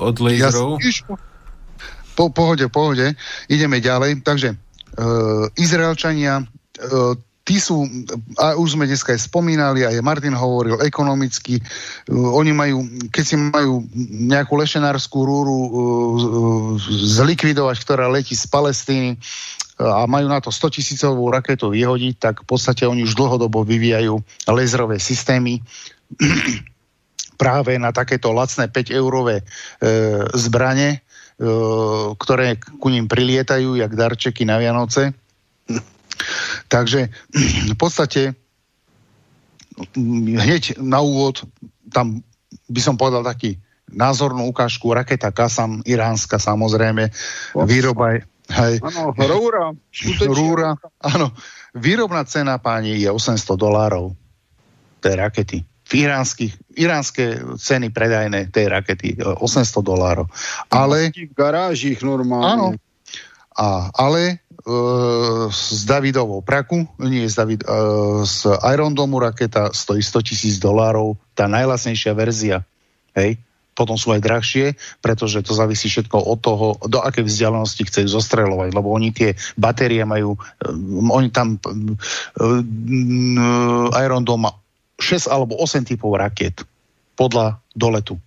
Speaker 1: od laserov. Ja,
Speaker 3: po, pohode, pohode. Ideme ďalej. Takže uh, Izraelčania uh, tí sú, a už sme dneska aj spomínali, aj Martin hovoril ekonomicky, uh, oni majú, keď si majú nejakú lešenárskú rúru uh, zlikvidovať, ktorá letí z Palestíny uh, a majú na to 100 tisícovú raketu vyhodiť, tak v podstate oni už dlhodobo vyvíjajú laserové systémy [clears throat] práve na takéto lacné 5-eurové e, zbranie, e, ktoré ku ním prilietajú, jak darčeky na Vianoce Takže [clears throat] v podstate hneď na úvod tam by som povedal taký názornú ukážku raketa Kasam, iránska samozrejme, výroba je Hej.
Speaker 2: Áno, rúra.
Speaker 3: Rúra, áno. Výrobná cena, páni, je 800 dolárov tej rakety. V iránske ceny predajné tej rakety 800 dolárov. Ale...
Speaker 2: V garážich normálne. Áno.
Speaker 3: A, ale z Davidovou praku, nie z, David, uh, z Iron Domu raketa stojí 100 tisíc dolárov, tá najlasnejšia verzia. Hej? Potom sú aj drahšie, pretože to závisí všetko od toho, do akej vzdialenosti chcú zostreľovať, lebo oni tie batérie majú, um, oni tam um, Iron Dome má 6 alebo 8 typov raket podľa doletu.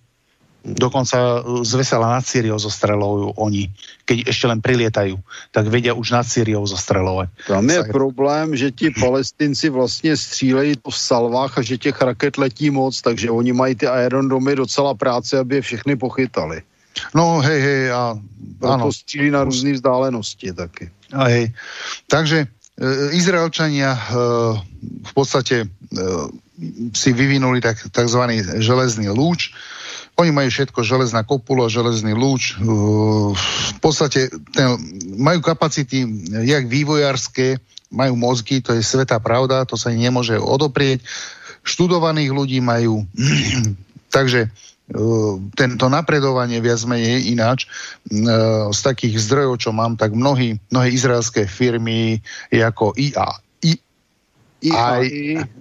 Speaker 3: Dokonca e, z vesela nad Syriou zostreľujú oni. Keď ešte len prilietajú, tak vedia už nad Syriou zostreľovať.
Speaker 2: Tam je problém, že ti [clears throat] palestinci vlastně střílejí v salvách a že těch raket letí moc, takže oni mají ty aerodomy docela práce, aby je všechny pochytali.
Speaker 3: No hej, hej, a
Speaker 2: áno. střílí na různé vzdálenosti taky.
Speaker 3: A hej. Takže e, Izraelčania e, v podstate e, si vyvinuli tak, takzvaný železný lúč, oni majú všetko, železná kopula, železný lúč. Uh, v podstate ten, majú kapacity jak vývojárske, majú mozgy, to je svetá pravda, to sa nemôže odoprieť. Študovaných ľudí majú. [clears throat] Takže uh, tento napredovanie viac menej ináč. Z takých zdrojov, čo mám, tak mnohí, mnohé izraelské firmy ako IA, aj,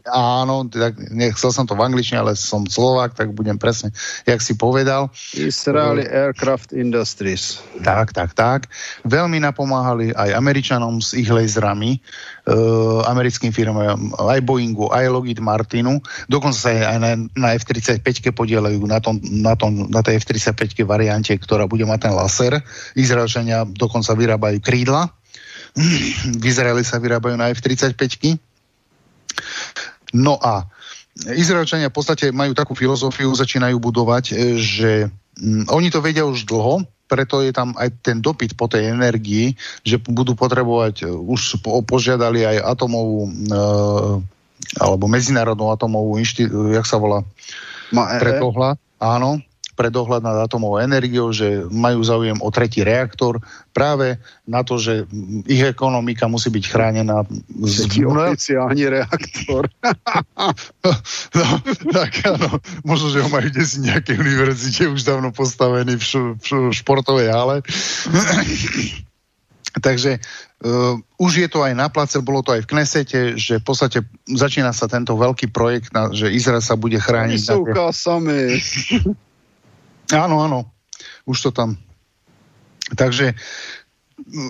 Speaker 3: áno, tak nechcel som to v angličtine, ale som Slovák, tak budem presne, jak si povedal.
Speaker 2: Israeli uh, Aircraft Industries.
Speaker 3: Tak, tak, tak. Veľmi napomáhali aj Američanom s ich laserami, uh, americkým firmám, aj Boeingu, aj Lockheed Martinu. Dokonca sa aj na, na F-35 podielajú na, tom, na, tom, na tej F-35 variante, ktorá bude mať ten laser. Izraelčania dokonca vyrábajú krídla. v Izraeli sa vyrábajú na F-35 No a Izraelčania v podstate majú takú filozofiu, začínajú budovať, e, že mm, oni to vedia už dlho, preto je tam aj ten dopyt po tej energii, že budú potrebovať, e, už požiadali aj atomovú e, alebo medzinárodnú atomovú inštitúciu, jak sa volá? Ma, Pretohla, áno, pre dohľad nad atomovou energiou, že majú záujem o tretí reaktor práve na to, že ich ekonomika musí byť chránená.
Speaker 2: Tretí oficiálny reaktor. [laughs]
Speaker 3: no, tak áno, možno, že ho majú desi nejaké univerzite už dávno postavený v, š- v športovej hale. [clears throat] Takže uh, už je to aj na place, bolo to aj v Knesete, že v podstate začína sa tento veľký projekt, na, že Izrael sa bude chrániť. Oni
Speaker 2: sú tie... [laughs]
Speaker 3: Áno, áno. Už to tam. Takže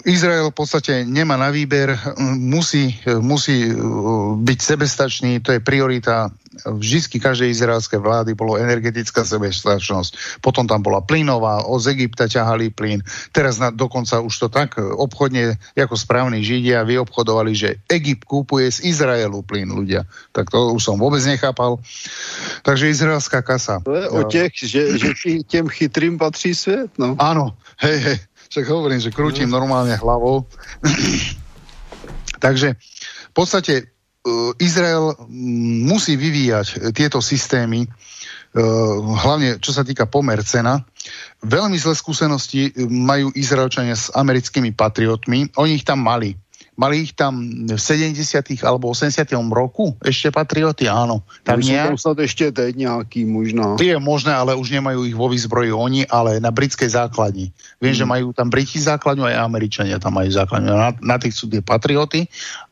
Speaker 3: Izrael v podstate nemá na výber, musí, musí uh, byť sebestačný, to je priorita vždy každej izraelskej vlády bolo energetická sebestačnosť. Potom tam bola plynová, od Egypta ťahali plyn. Teraz na, dokonca už to tak obchodne, ako správni Židia, vyobchodovali, že Egypt kúpuje z Izraelu plyn ľudia. Tak to už som vôbec nechápal. Takže izraelská kasa.
Speaker 2: To je o těch, že, že tým chytrým patrí svet, no.
Speaker 3: Áno, hej, hej Však hovorím, že krútim normálne hlavou. [clears throat] Takže v podstate Izrael musí vyvíjať tieto systémy, uh, hlavne čo sa týka pomer cena. Veľmi zlé skúsenosti majú Izraelčania s americkými patriotmi. Oni ich tam mali. Mali ich tam v 70. alebo 80. roku ešte patrioty, áno.
Speaker 2: Tak nejak... snad ešte teď nejaký možno.
Speaker 3: To je možné, ale už nemajú ich vo výzbroji oni, ale na britskej základni. Viem, hmm. že majú tam Briti základňu, aj Američania tam majú základňu. Na, na tých sú tie patrioty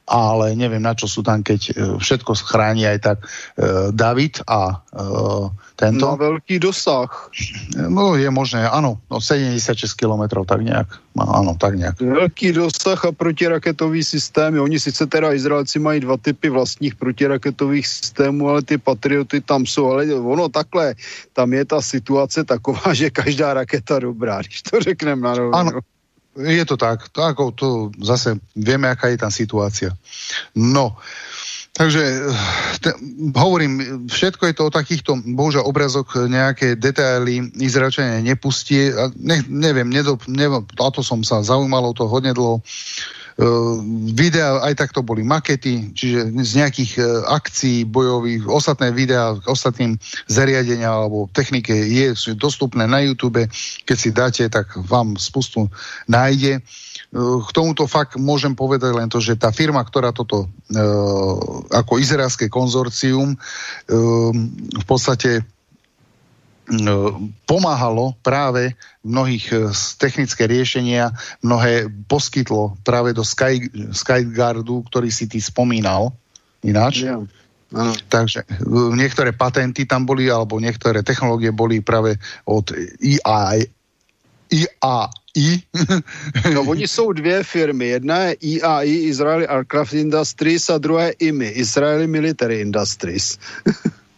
Speaker 3: ale neviem, na čo sú tam, keď e, všetko chráni aj tak uh, David a uh, tento.
Speaker 2: Na veľký dosah.
Speaker 3: No je možné, áno, no 76 km, tak nejak. Áno, tak nejak.
Speaker 2: Veľký dosah a protiraketový systémy. Oni sice teda Izraelci mají dva typy vlastních protiraketových systémů, ale ty patrioty tam jsou. Ale ono takhle, tam je ta situace taková, [laughs] že každá raketa dobrá, když to řekneme na rovinu. Ano,
Speaker 3: je to tak. To, ako, to zase vieme, aká je tam situácia. No, takže te, hovorím, všetko je to o takýchto, bohužiaľ, obrazok, nejaké detaily Izraelčania nepustí. Ne, neviem, nedo, neviem, a to som sa zaujímalo to hodne dlho. Uh, videa aj takto boli makety, čiže z nejakých uh, akcií bojových, ostatné videá k ostatným zariadenia alebo technike je, sú dostupné na YouTube. Keď si dáte, tak vám spustu nájde. Uh, k tomuto fakt môžem povedať len to, že tá firma, ktorá toto ako izraelské konzorcium v podstate pomáhalo práve mnohých e, technické riešenia, mnohé poskytlo práve do Sky, Skyguardu, ktorý si ty spomínal ináč. Yeah. Ano. Takže e, niektoré patenty tam boli, alebo niektoré technológie boli práve od EI, EAI. [laughs]
Speaker 2: No, oni jsou dvě firmy. Jedna je EAI, Israeli Aircraft Industries, a druhá je IMI, Israeli Military Industries. [laughs]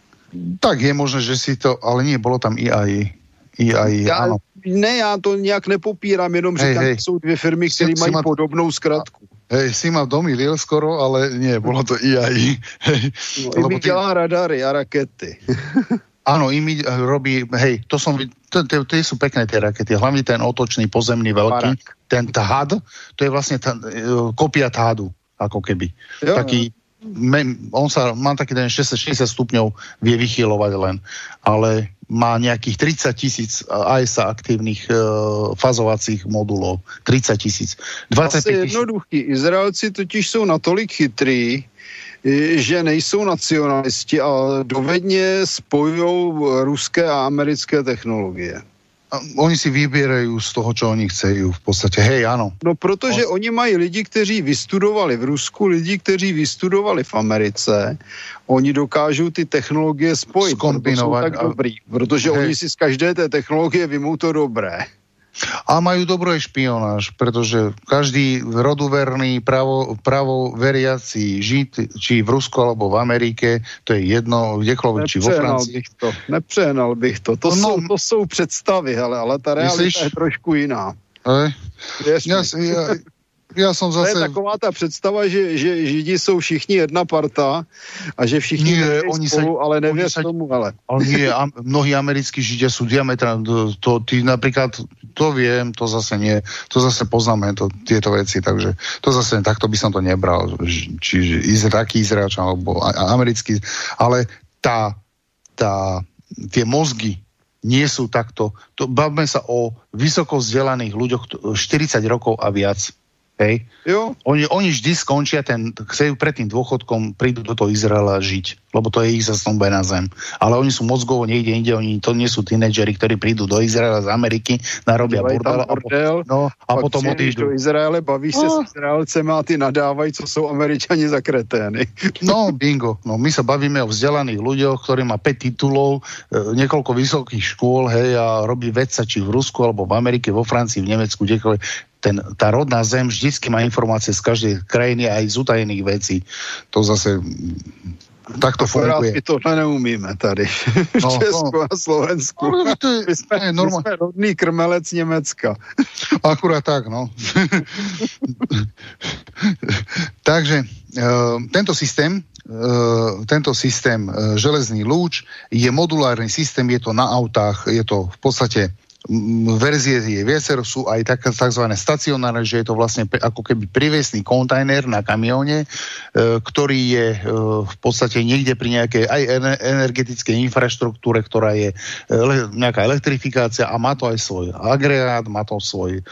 Speaker 3: Tak je možné, že si to, ale nie, bolo tam IAI. IAI,
Speaker 2: já, áno. Ne, já to nějak nepopírám, jenom hej, říkám, hej. jsou dvě firmy, které mají ma... podobnou zkratku.
Speaker 3: Hej, si ma domýlil skoro, ale nie, bolo to IAI.
Speaker 2: Hej. No, IMI dělá radary a rakety. [laughs]
Speaker 3: Áno, IMI robí, hej, to som, to sú pekné tie rakety, hlavne ten otočný pozemný veľký, Barak. ten THAD, to je vlastne uh, kopia THADu, ako keby. Jo, Taký, on sa, má taký ten 60, 60 stupňov, vie vychylovať len, ale má nejakých 30 tisíc AESA aktívnych e, fazovacích modulov. 30 tisíc.
Speaker 2: 25 tisíc. jednoduchý. Izraelci totiž jsou natolik chytrý, e, že nejsou nacionalisti a dovedně spojují ruské a americké technologie
Speaker 3: oni si vybierajú z toho, čo oni chcejú v podstate. Hej, áno.
Speaker 2: No protože On... oni mají lidi, kteří vystudovali v Rusku, lidi, kteří vystudovali v Americe. Oni dokážou ty technologie spojit.
Speaker 3: Skombinovat.
Speaker 2: tak dobrý, protože hej. oni si z každé té technologie vymou to dobré.
Speaker 3: A majú dobrý špionáž, pretože každý roduverný, pravo, pravo veriaci žít, či v Rusku alebo v Amerike, to je jedno, kdekoľvek, či vo Francii.
Speaker 2: Bych to, nepřehnal bych to. To, no, jsou, to jsou představy, hele, ale ta realita myslíš? je trošku jiná.
Speaker 3: Ej? Ja, ja, ja som zase...
Speaker 2: To je taková ta představa, že, že Židi jsou všichni jedna parta a že všichni nie, oni spolu, sa, ale nevěř sa, tomu, ale...
Speaker 3: nie, a, mnohí americkí Židia sú diametrálne, to, to, ty napríklad, to viem, to zase nie, to zase poznáme to, tieto veci, takže to zase takto by som to nebral, čiže taký Izraelčan alebo americký, ale tá, tá, tie mozgy nie sú takto. To, bavme sa o vysoko vzdelaných ľuďoch 40 rokov a viac Hej. Jo. Oni, oni vždy skončia ten, chcú pred tým dôchodkom, prídu do toho Izraela žiť, lebo to je ich zasnúbe na zem. Ale oni sú mozgovo niekde inde, oni to nie sú tínedžeri, ktorí prídu do Izraela z Ameriky, narobia bordel,
Speaker 2: bordel a, no, a potom odídu. do Izraele, bavíš no. sa s Izraelcem a ty nadávajú, co sú Američani za kretény. [laughs]
Speaker 3: No, bingo. No, my sa bavíme o vzdelaných ľuďoch, ktorí má 5 titulov, e, niekoľko vysokých škôl, hej, a robí vedca či v Rusku, alebo v Amerike, vo Francii, v Nemecku, kdekoľvek ten, tá rodná zem vždycky má informácie z každej krajiny aj z utajených vecí. To zase takto funguje.
Speaker 2: My to neumíme tady v no, Česku no. a Slovensku. Ale to je, my, sme, je my sme rodný krmelec Nemecka.
Speaker 3: Akurát tak, no. [laughs] Takže uh, tento systém uh, tento systém uh, železný lúč je modulárny systém, je to na autách, je to v podstate verzie je viacero, sú aj tak, tzv. stacionárne, že je to vlastne ako keby privesný kontajner na kamióne, e, ktorý je e, v podstate niekde pri nejakej aj energetickej infraštruktúre, ktorá je e, nejaká elektrifikácia a má to aj svoj agregát, má to svoj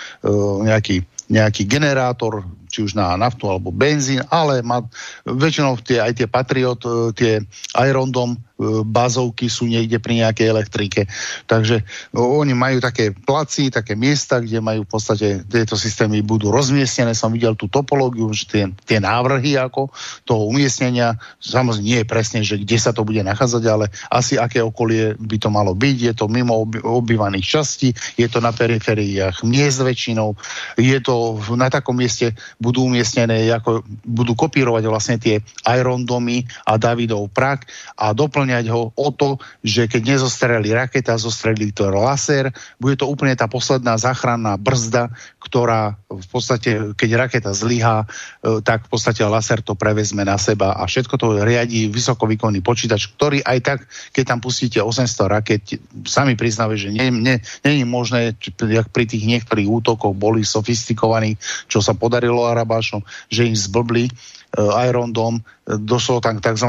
Speaker 3: nejaký nejaký generátor, či už na naftu alebo benzín, ale má, väčšinou tie, aj tie Patriot, tie Irondom bazovky sú niekde pri nejakej elektrike. Takže oni majú také placi, také miesta, kde majú v podstate tieto systémy budú rozmiestnené. Som videl tú topológiu, že tie, tie návrhy ako toho umiestnenia, samozrejme nie je presne, že kde sa to bude nachádzať, ale asi aké okolie by to malo byť. Je to mimo obývaných častí, je to na perifériách miest väčšinou, je to na takom mieste budú umiestnené, ako budú kopírovať vlastne tie Iron domy a Davidov prak a doplňať ho o to, že keď nezostreli raketa, zostreli to laser, bude to úplne tá posledná záchranná brzda, ktorá v podstate, keď raketa zlyhá, e, tak v podstate laser to prevezme na seba a všetko to riadí vysokovýkonný počítač, ktorý aj tak, keď tam pustíte 800 raket, sami priznávajú, že nie, nie, nie je možné, jak pri tých niektorých útokoch boli sofistikovaní, čo sa podarilo Arabášom, že im zblbli Eh, Iron Dome, eh, došlo tam k tzv.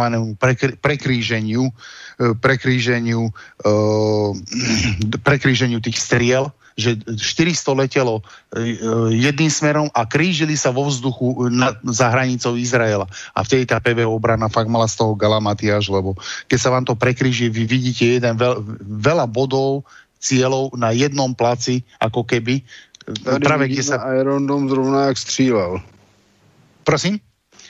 Speaker 3: prekríženiu, eh, prekríženiu, [clears throat] prekríženiu tých striel, že 400 letelo jedným smerom a krížili sa vo vzduchu na, za hranicou Izraela. A vtedy tá PV obrana fakt mala z toho galamatiaž, lebo keď sa vám to prekríži, vy vidíte jeden veľ, veľa bodov, cieľov na jednom placi, ako keby.
Speaker 2: Tady práve kde sa... Iron Dome zrovna jak střílel.
Speaker 3: Prosím?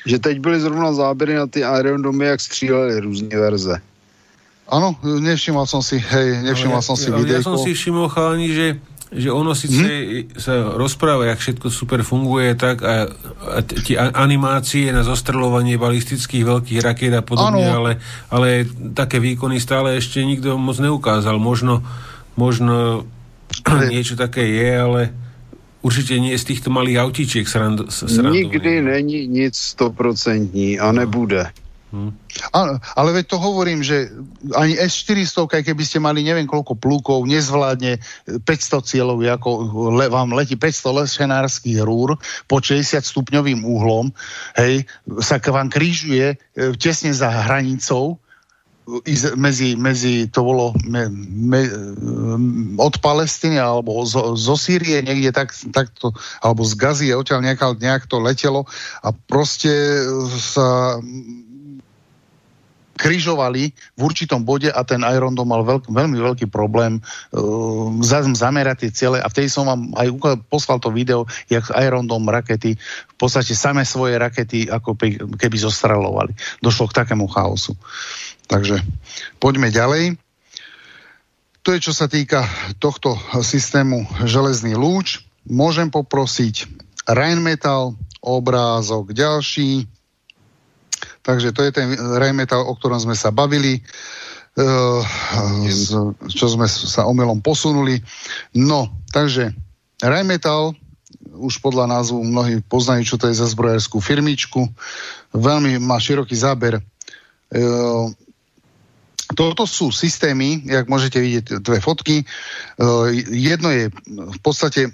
Speaker 2: že teď byly zrovna záběry na ty Iron Domy, jak stříleli různé verze.
Speaker 3: Áno, nevšimol som si, hej, nevšimol ja, som si
Speaker 1: videjko. Ja som si všimol, chalani, že, že ono síce hmm? sa rozpráva, jak všetko super funguje, tak a, a tie animácie na zostreľovanie balistických veľkých raket a podobne, ale, ale také výkony stále ešte nikto moc neukázal. Možno, možno niečo také je, ale určitě nie z týchto malých autíčiek srand,
Speaker 2: srandových. Nikdy není nic stoprocentní a nebude.
Speaker 3: Hmm. Ale, ale veď to hovorím, že ani S-400, keby ste mali neviem koľko plúkov, nezvládne 500 cieľov, ako le, vám letí 500 lesenárskych rúr po 60 stupňovým úhlom, hej, sa k vám krížuje e, tesne za hranicou, medzi, medzi to bolo me, me, od Palestiny alebo zo, zo Sýrie niekde tak, takto, alebo z Gazy odtiaľ nejak, nejak to letelo a proste sa križovali v určitom bode a ten Iron Dome mal veľk, veľmi veľký problém uh, zamerať tie ciele a vtedy som vám aj poslal to video, jak Iron Dome rakety v podstate same svoje rakety ako keby zostrelovali. Došlo k takému chaosu. Takže poďme ďalej. To je, čo sa týka tohto systému železný lúč. Môžem poprosiť Rheinmetall, obrázok ďalší. Takže to je ten Rheinmetall, o ktorom sme sa bavili, čo sme sa omylom posunuli. No, takže Rheinmetall, už podľa názvu mnohí poznajú, čo to je za zbrojárskú firmičku. Veľmi má široký záber toto sú systémy, jak môžete vidieť dve fotky. Uh, jedno je v podstate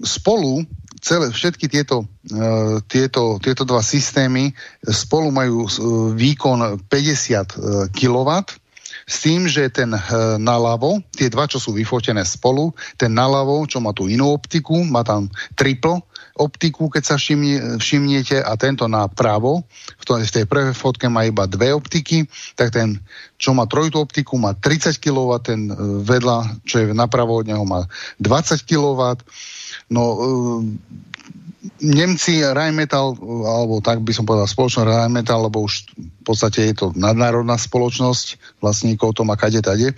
Speaker 3: spolu celé, všetky tieto, uh, tieto, tieto dva systémy spolu majú uh, výkon 50 kW s tým, že ten naľavo, tie dva, čo sú vyfotené spolu, ten naľavo, čo má tú inú optiku, má tam triple optiku, keď sa všimne, všimnete a tento na pravo, v, to, v tej prvej fotke má iba dve optiky, tak ten, čo má trojitú optiku, má 30 kW, ten e, vedľa, čo je napravo od neho, má 20 kW. No, e, Nemci Rheinmetall, alebo tak by som povedal spoločnosť Rheinmetall, lebo už v podstate je to nadnárodná spoločnosť, vlastníkov to má kade tade.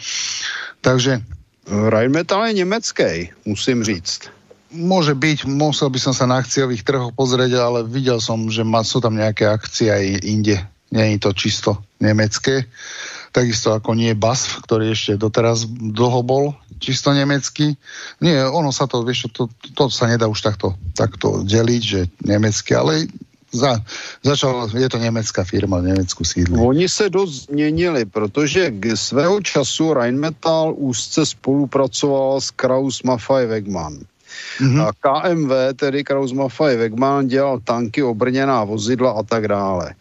Speaker 3: Takže...
Speaker 2: Rheinmetall je nemecký, musím říct.
Speaker 3: Môže byť, musel by som sa na akciových trhoch pozrieť, ale videl som, že má, sú tam nejaké akcie aj inde. Nie je to čisto nemecké. Takisto ako nie BASF, ktorý ešte doteraz dlho bol čisto nemecký. Nie, ono sa to, vieš, to, to, sa nedá už takto, takto deliť, že nemecké, ale za, začal, je to německá firma, Německu sídlí.
Speaker 2: Oni se dost změnili, protože k svého času Rheinmetall úzce spolupracoval s Kraus Maffei Wegmann. Mm-hmm. KMV, tedy Kraus Maffei Wegman, dělal tanky, obrněná vozidla a tak dále.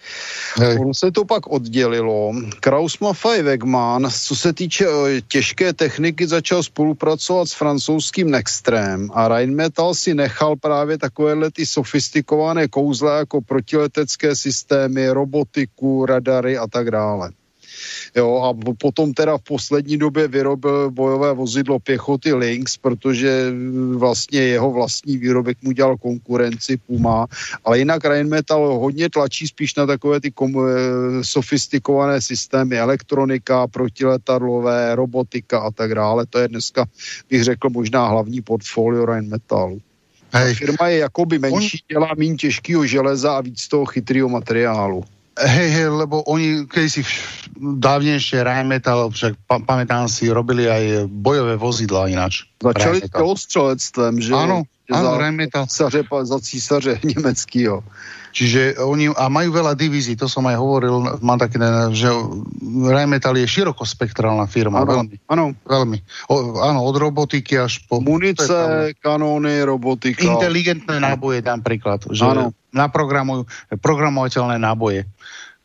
Speaker 2: Hej. Ono se to pak oddělilo. Kraus Maffei Wegman, co se týče eh, těžké techniky, začal spolupracovat s francouzským Nextrem a Rheinmetall si nechal právě takovéhle ty sofistikované kouzle jako protiletecké systémy, robotiku, radary a tak dále. Jo, a potom teda v poslední době vyrobil bojové vozidlo pěchoty Lynx, protože vlastně jeho vlastní výrobek mu dělal konkurenci Puma, ale jinak Rheinmetall hodně tlačí spíš na takové ty kom, eh, sofistikované systémy, elektronika, protiletadlové, robotika a tak dále. To je dneska, bych řekl, možná hlavní portfolio Rheinmetallu. Hej. Firma je jakoby menší, dělá méně těžkého železa a víc toho chytrého materiálu.
Speaker 3: Hej, hej, lebo oni, keď si dávnejšie Rheinmetall, však pa, pamätám si, robili aj bojové vozidla ináč.
Speaker 2: Začali dělostřelectvem, že?
Speaker 3: Áno, áno, Rheinmetall.
Speaker 2: Císaře, za císaře [laughs] německýho.
Speaker 3: Čiže oni, a majú veľa divízií, to som aj hovoril, mám také, že Rheinmetall je širokospektrálna firma, ano, veľmi.
Speaker 2: Áno.
Speaker 3: Veľmi. O, áno, od robotiky až po...
Speaker 2: Munice, kanóny, robotika.
Speaker 3: Inteligentné náboje, dám príklad, že ano. naprogramujú programovateľné náboje.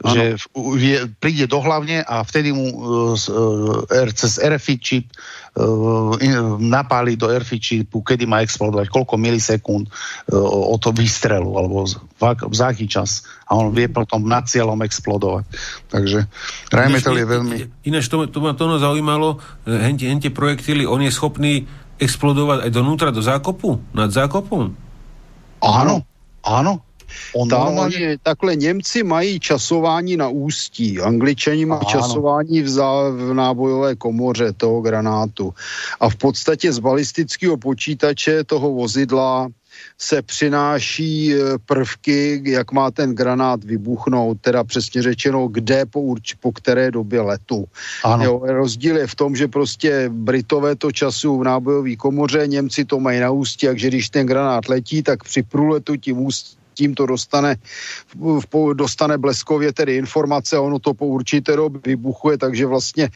Speaker 3: Ano. že v, príde do hlavne a vtedy mu uh, uh, cez RFI čip uh, napáli do RFI čipu, kedy má explodovať, koľko milisekúnd uh, o to výstrelu, alebo v, v aký čas. A on vie potom nad cieľom explodovať. Takže Rheinmetall je veľmi...
Speaker 1: Ináč to, to ma to zaujímalo, hente, hente projektily, on je schopný explodovať aj donútra, do zákopu? Nad zákopom?
Speaker 3: Áno, áno.
Speaker 2: On Ta, oni, takhle Němci mají časování na ústí, Angličani mají časování v, zá, v nábojové komoře toho granátu. A v podstatě z balistického počítače toho vozidla se přináší e, prvky, jak má ten granát vybuchnout, teda přesně řečeno, kde po, urč, po které době letu. Ano. Jo, rozdíl je v tom, že prostě Britové to času v nábojové komoře, Němci to mají na ústí, takže když ten granát letí, tak při průletu tím ústí tím to dostane, dostane bleskově tedy informace, ono to po určité době vybuchuje, takže vlastně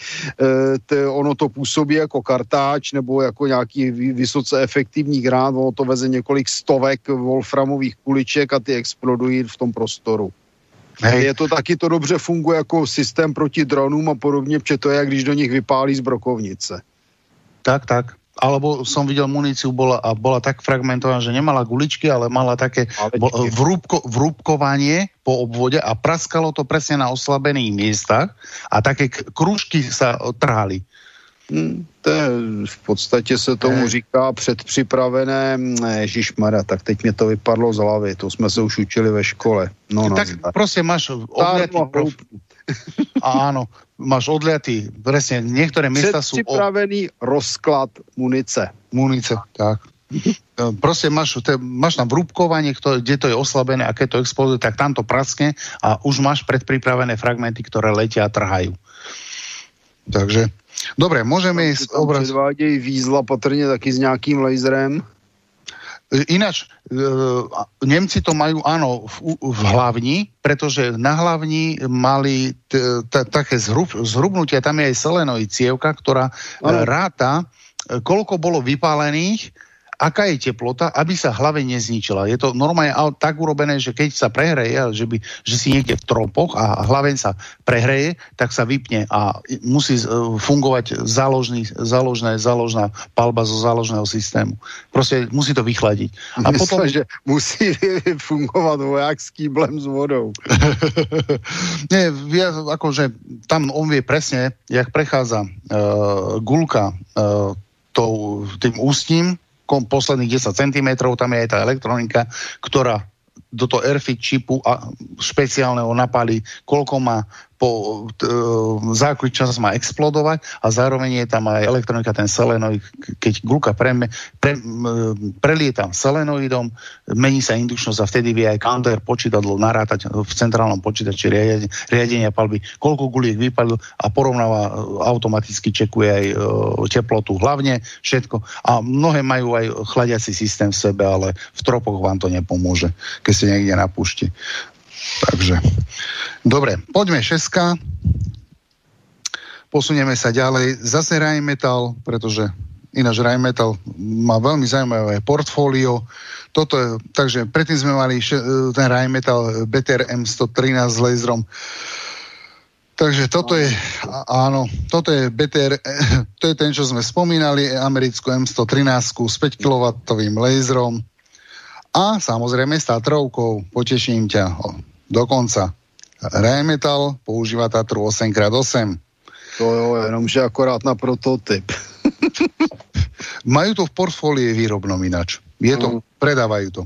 Speaker 2: e, ono to působí jako kartáč nebo jako nějaký vysoce efektivní grán, ono to veze několik stovek wolframových kuliček a ty explodují v tom prostoru. Hej. Je to taky, to dobře funguje jako systém proti dronům a podobně, protože to je, když do nich vypálí z brokovnice.
Speaker 3: Tak, tak alebo som videl muníciu bola, a bola tak fragmentovaná, že nemala guličky, ale mala také vrúbko, vrúbkovanie po obvode a praskalo to presne na oslabených miestach a také krúžky sa trhali.
Speaker 2: Hmm, to je, v podstatě se tomu říká předpřipravené, Ježišmara, tak teď mě to vypadlo z hlavy, to jsme se už učili ve škole. No,
Speaker 3: tak no, prostě máš odletý prof... [laughs] Áno, máš odliatý, presne, niektoré miesta sú...
Speaker 2: Připravený o... rozklad munice.
Speaker 3: Munice, tak. Proste máš, te, máš tam vrúbkovanie, kto, kde to je oslabené a keď to exploduje, tak tam to praskne a už máš predpripravené fragmenty, ktoré letia a trhajú. Takže, dobre, môžeme ísť...
Speaker 2: Obraz... Předvádějí výzla patrně taky s nějakým laserem.
Speaker 3: Ináč, e, Nemci to majú, áno, v, v hlavni, pretože na hlavni mali t, t, také zhrub, zhrubnutia, tam je aj selenoid cievka, ktorá ano. ráta, e, koľko bolo vypálených aká je teplota, aby sa hlave nezničila. Je to normálne tak urobené, že keď sa prehreje, že, by, že si niekde v tropoch a hlaven sa prehreje, tak sa vypne a musí fungovať záložný, záložné, záložná palba zo záložného systému. Proste musí to vychladiť.
Speaker 2: A Myslím, potom... že musí [laughs] fungovať vojakský blem s vodou. [laughs]
Speaker 3: Nie, ja, akože tam on vie presne, jak prechádza uh, gulka uh, tou, tým ústím posledných 10 cm, tam je aj tá elektronika, ktorá do toho RFID čipu a špeciálneho napáli, koľko má po t, za aký čas má explodovať a zároveň je tam aj elektronika, ten selenoid, keď gluka pre, pre, prelie selenoidom, mení sa indukčnosť a vtedy vie aj counter počítadlo narátať v centrálnom počítači riadenia, riadenia palby, koľko guliek vypalil a porovnáva e, automaticky čekuje aj e, teplotu hlavne, všetko. A mnohé majú aj chladiaci systém v sebe, ale v tropoch vám to nepomôže, keď ste niekde na púšti. Takže, dobre, poďme šeska. Posunieme sa ďalej. Zase Rheinmetall, pretože ináč Rheinmetall má veľmi zaujímavé portfólio. Toto je, takže predtým sme mali še, ten Rheinmetall BTR M113 s laserom. Takže toto je, áno, toto je BTR, [laughs] to je ten, čo sme spomínali, americkú M113 s 5 kW laserom a samozrejme s Tatrovkou, poteším ťa, dokonca. Rheinmetall používa Tatru 8x8.
Speaker 2: To jo, jenomže akorát na prototyp. [laughs]
Speaker 3: Majú to v portfólie výrobnom inač. Je to, mm. predávajú to.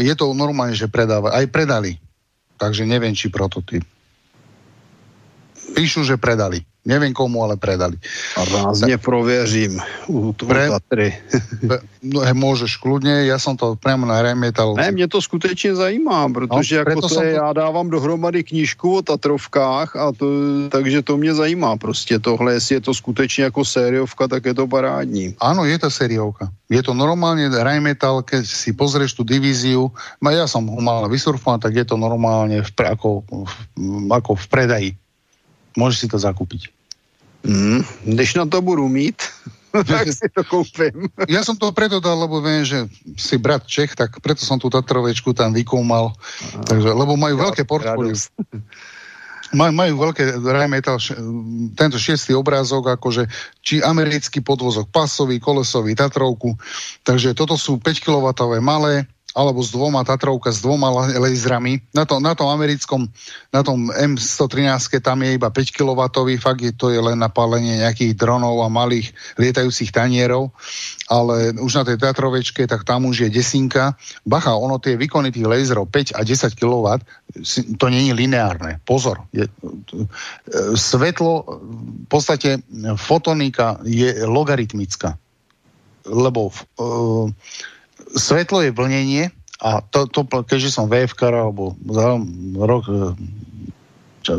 Speaker 3: Je to normálne, že predávajú. Aj predali. Takže neviem, či prototyp. Píšu, že predali. Neviem komu, ale predali.
Speaker 2: A rázne prověřím u, Pre...
Speaker 3: No, môžeš kľudne, ja som to priamo na remietal.
Speaker 2: Ne, mě to skutečně zajímá, protože no, jako to, je, to... já dávám dohromady knížku o Tatrovkách, a to, takže to mě zajímá prostě tohle, jestli je to skutečně jako sériovka, tak je to parádní.
Speaker 3: Áno, je to sériovka. Je to normálne Rheinmetall, keď si pozrieš tú divíziu, ja som ho mal vysurfovať, tak je to normálne v, ako, ako v predaji Môžeš si to zakúpiť.
Speaker 2: Mm, když na to budu mít, [laughs] tak si to kúpim.
Speaker 3: Ja som to preto dal, lebo viem, že si brat Čech, tak preto som tú Tatrovečku tam vykúmal. Takže, lebo majú ja, veľké portfólio. [laughs] Maj, majú veľké Rheinmetall, tento šiestý obrázok, akože či americký podvozok pasový, kolesový, Tatrovku. Takže toto sú 5 kW malé, alebo s dvoma Tatrovka, s dvoma laserami. Na, to, na tom americkom, na tom M113 tam je iba 5 kW, fakt je, to je len na pálenie nejakých dronov a malých lietajúcich tanierov, ale už na tej Tatrovečke, tak tam už je desinka. Bacha, ono tie výkony tých laserov 5 a 10 kW, to je lineárne. Pozor. Je, svetlo, v podstate fotonika je logaritmická. Lebo uh, svetlo je vlnenie a to, to keďže som VFK alebo za rok e,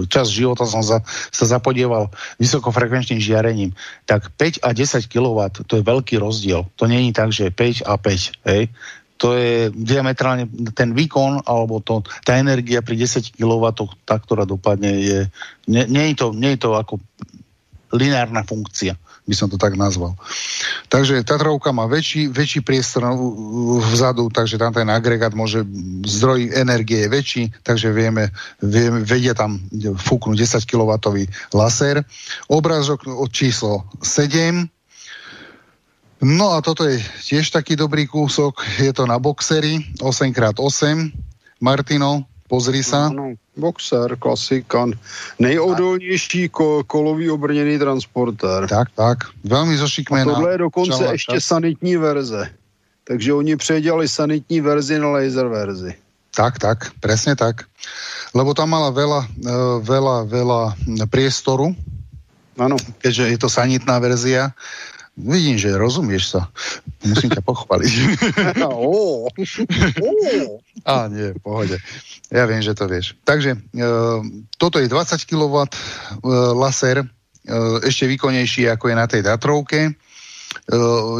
Speaker 3: čas života som za, sa zapodieval vysokofrekvenčným žiarením, tak 5 a 10 kW to je veľký rozdiel. To je tak, že 5 a 5, hej. To je diametrálne, ten výkon, alebo to, tá energia pri 10 kW, tá, ktorá dopadne, je, nie, nie, je to, nie je to ako lineárna funkcia by som to tak nazval. Takže Tatrovka má väčší, väčší priestor vzadu, takže tam ten agregát môže, zdroj energie je väčší, takže vieme, vieme vedia tam fúknuť 10 kW laser. Obrázok od číslo 7, No a toto je tiež taký dobrý kúsok, je to na boxery 8x8, Martino, Pozri sa. No,
Speaker 2: boxer, klasika. Nejodolnější ko, kolový obrněný transportér.
Speaker 3: Tak, tak. Velmi zošikmená.
Speaker 2: A tohle je dokonce čala, ještě čas. sanitní verze. Takže oni předělali sanitní verzi na laser verzi.
Speaker 3: Tak, tak, presne tak. Lebo tam mala veľa, e, veľa, veľa priestoru, Áno. Keďže je to sanitná verzia, Vidím, že rozumieš sa. Musím ťa pochváliť. [laughs] A nie, v pohode. Ja viem, že to vieš. Takže e, toto je 20 kW e, laser, e, ešte výkonnejší ako je na tej Datrovke. E,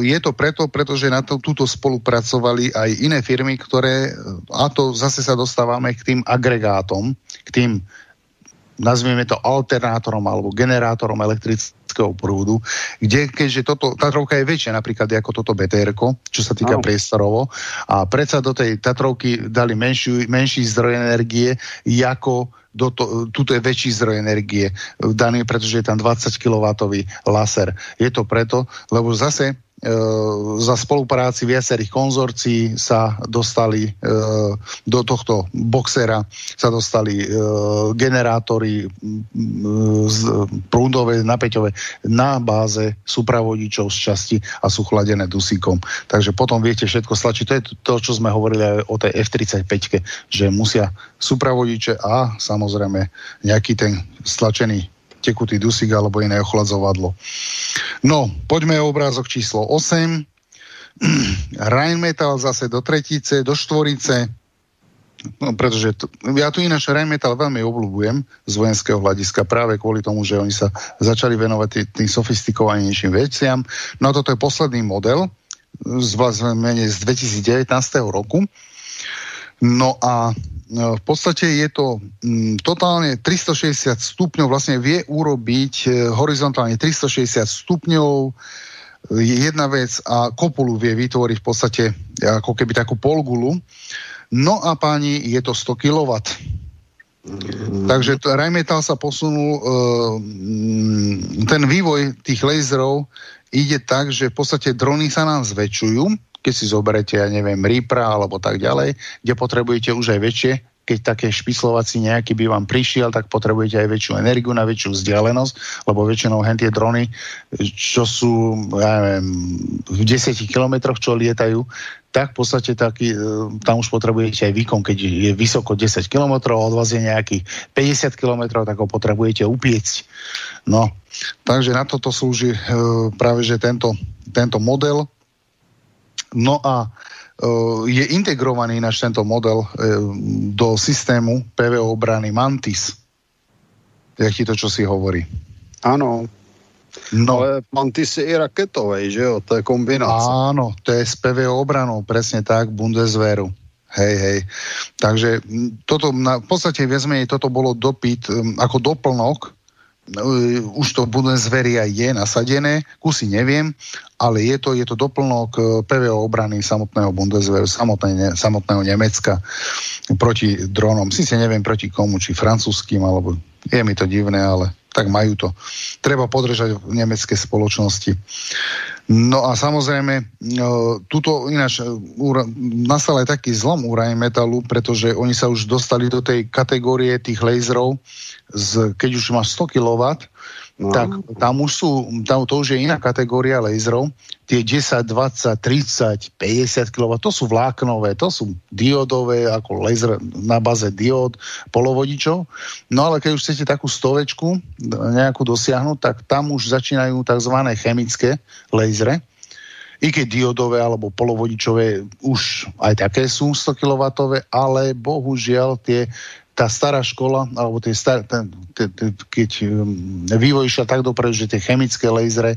Speaker 3: je to preto, pretože na to, túto spolupracovali aj iné firmy, ktoré, a to zase sa dostávame k tým agregátom, k tým nazvieme to alternátorom alebo generátorom elektrického prúdu, kde keďže toto, Tatrovka je väčšia napríklad ako toto btr čo sa týka no. priestorovo a predsa do tej Tatrovky dali menší, menší zdroj energie, ako do to, tuto je väčší zdroj energie daný, pretože je tam 20 kW laser. Je to preto, lebo zase za spolupráci viacerých konzorcií sa dostali e, do tohto boxera sa dostali generátory z prúdové, napäťové na báze supravodičov z časti a sú chladené dusíkom. Takže potom viete všetko stlačiť. To je to, čo sme hovorili aj o tej F-35, že musia supravodiče a samozrejme nejaký ten stlačený tekutý dusík alebo iné ochladzovadlo. No, poďme obrázok číslo 8. [clears throat] Rheinmetall zase do tretice, do štvorice, No, pretože to, ja tu ináč Rheinmetall veľmi obľúbujem z vojenského hľadiska práve kvôli tomu, že oni sa začali venovať tým, tým sofistikovanejším veciam. No a toto je posledný model z, vlastne z 2019 roku. No a No, v podstate je to mm, totálne 360 stupňov, vlastne vie urobiť e, horizontálne 360 stupňov je jedna vec a kopulu vie vytvoriť v podstate ako keby takú polgulu. No a páni, je to 100 kW. Mm. Takže to, Rheinmetall sa posunul, e, ten vývoj tých laserov ide tak, že v podstate drony sa nám zväčšujú, keď si zoberete, ja neviem, Reapera alebo tak ďalej, kde potrebujete už aj väčšie keď také špislovací nejaký by vám prišiel, tak potrebujete aj väčšiu energiu na väčšiu vzdialenosť, lebo väčšinou hen tie drony, čo sú, ja neviem, v 10 kilometroch, čo lietajú, tak v podstate taký, e, tam už potrebujete aj výkon, keď je vysoko 10 km, od vás je nejakých 50 km, tak ho potrebujete upiecť. No, takže na toto slúži e, práve, že tento, tento model, No a je integrovaný náš tento model do systému PVO obrany Mantis. Jak ti to, čo si hovorí?
Speaker 2: Áno. No. Ale Mantis je i raketovej, že jo? To je kombinácia.
Speaker 3: Áno, to je s PVO obranou, presne tak, Bundeswehru. Hej, hej. Takže toto, na, v podstate viac menej toto bolo dopyt ako doplnok už to Bundeswehria je nasadené, kusy neviem, ale je to, je to doplnok e, PVO obrany samotného Bundeswehru, samotné, samotného Nemecka proti dronom. Sice neviem proti komu, či francúzským, alebo je mi to divné, ale tak majú to. Treba podržať v nemecké spoločnosti. No a samozrejme, e, tuto ináč nastal aj taký zlom u Rheinmetallu, pretože oni sa už dostali do tej kategórie tých laserov, z, keď už máš 100 kW, no. tak tam už sú, tam to už je iná kategória laserov, tie 10, 20, 30, 50 kW, to sú vláknové, to sú diodové, ako laser na baze diod, polovodičov. No ale keď už chcete takú stovečku nejakú dosiahnuť, tak tam už začínajú tzv. chemické lasery, i keď diodové alebo polovodičové už aj také sú 100 kW, ale bohužiaľ tie tá stará škola, alebo tie star, ten, ten, ten, keď um, vývoj išiel tak dopredu, že tie chemické lasery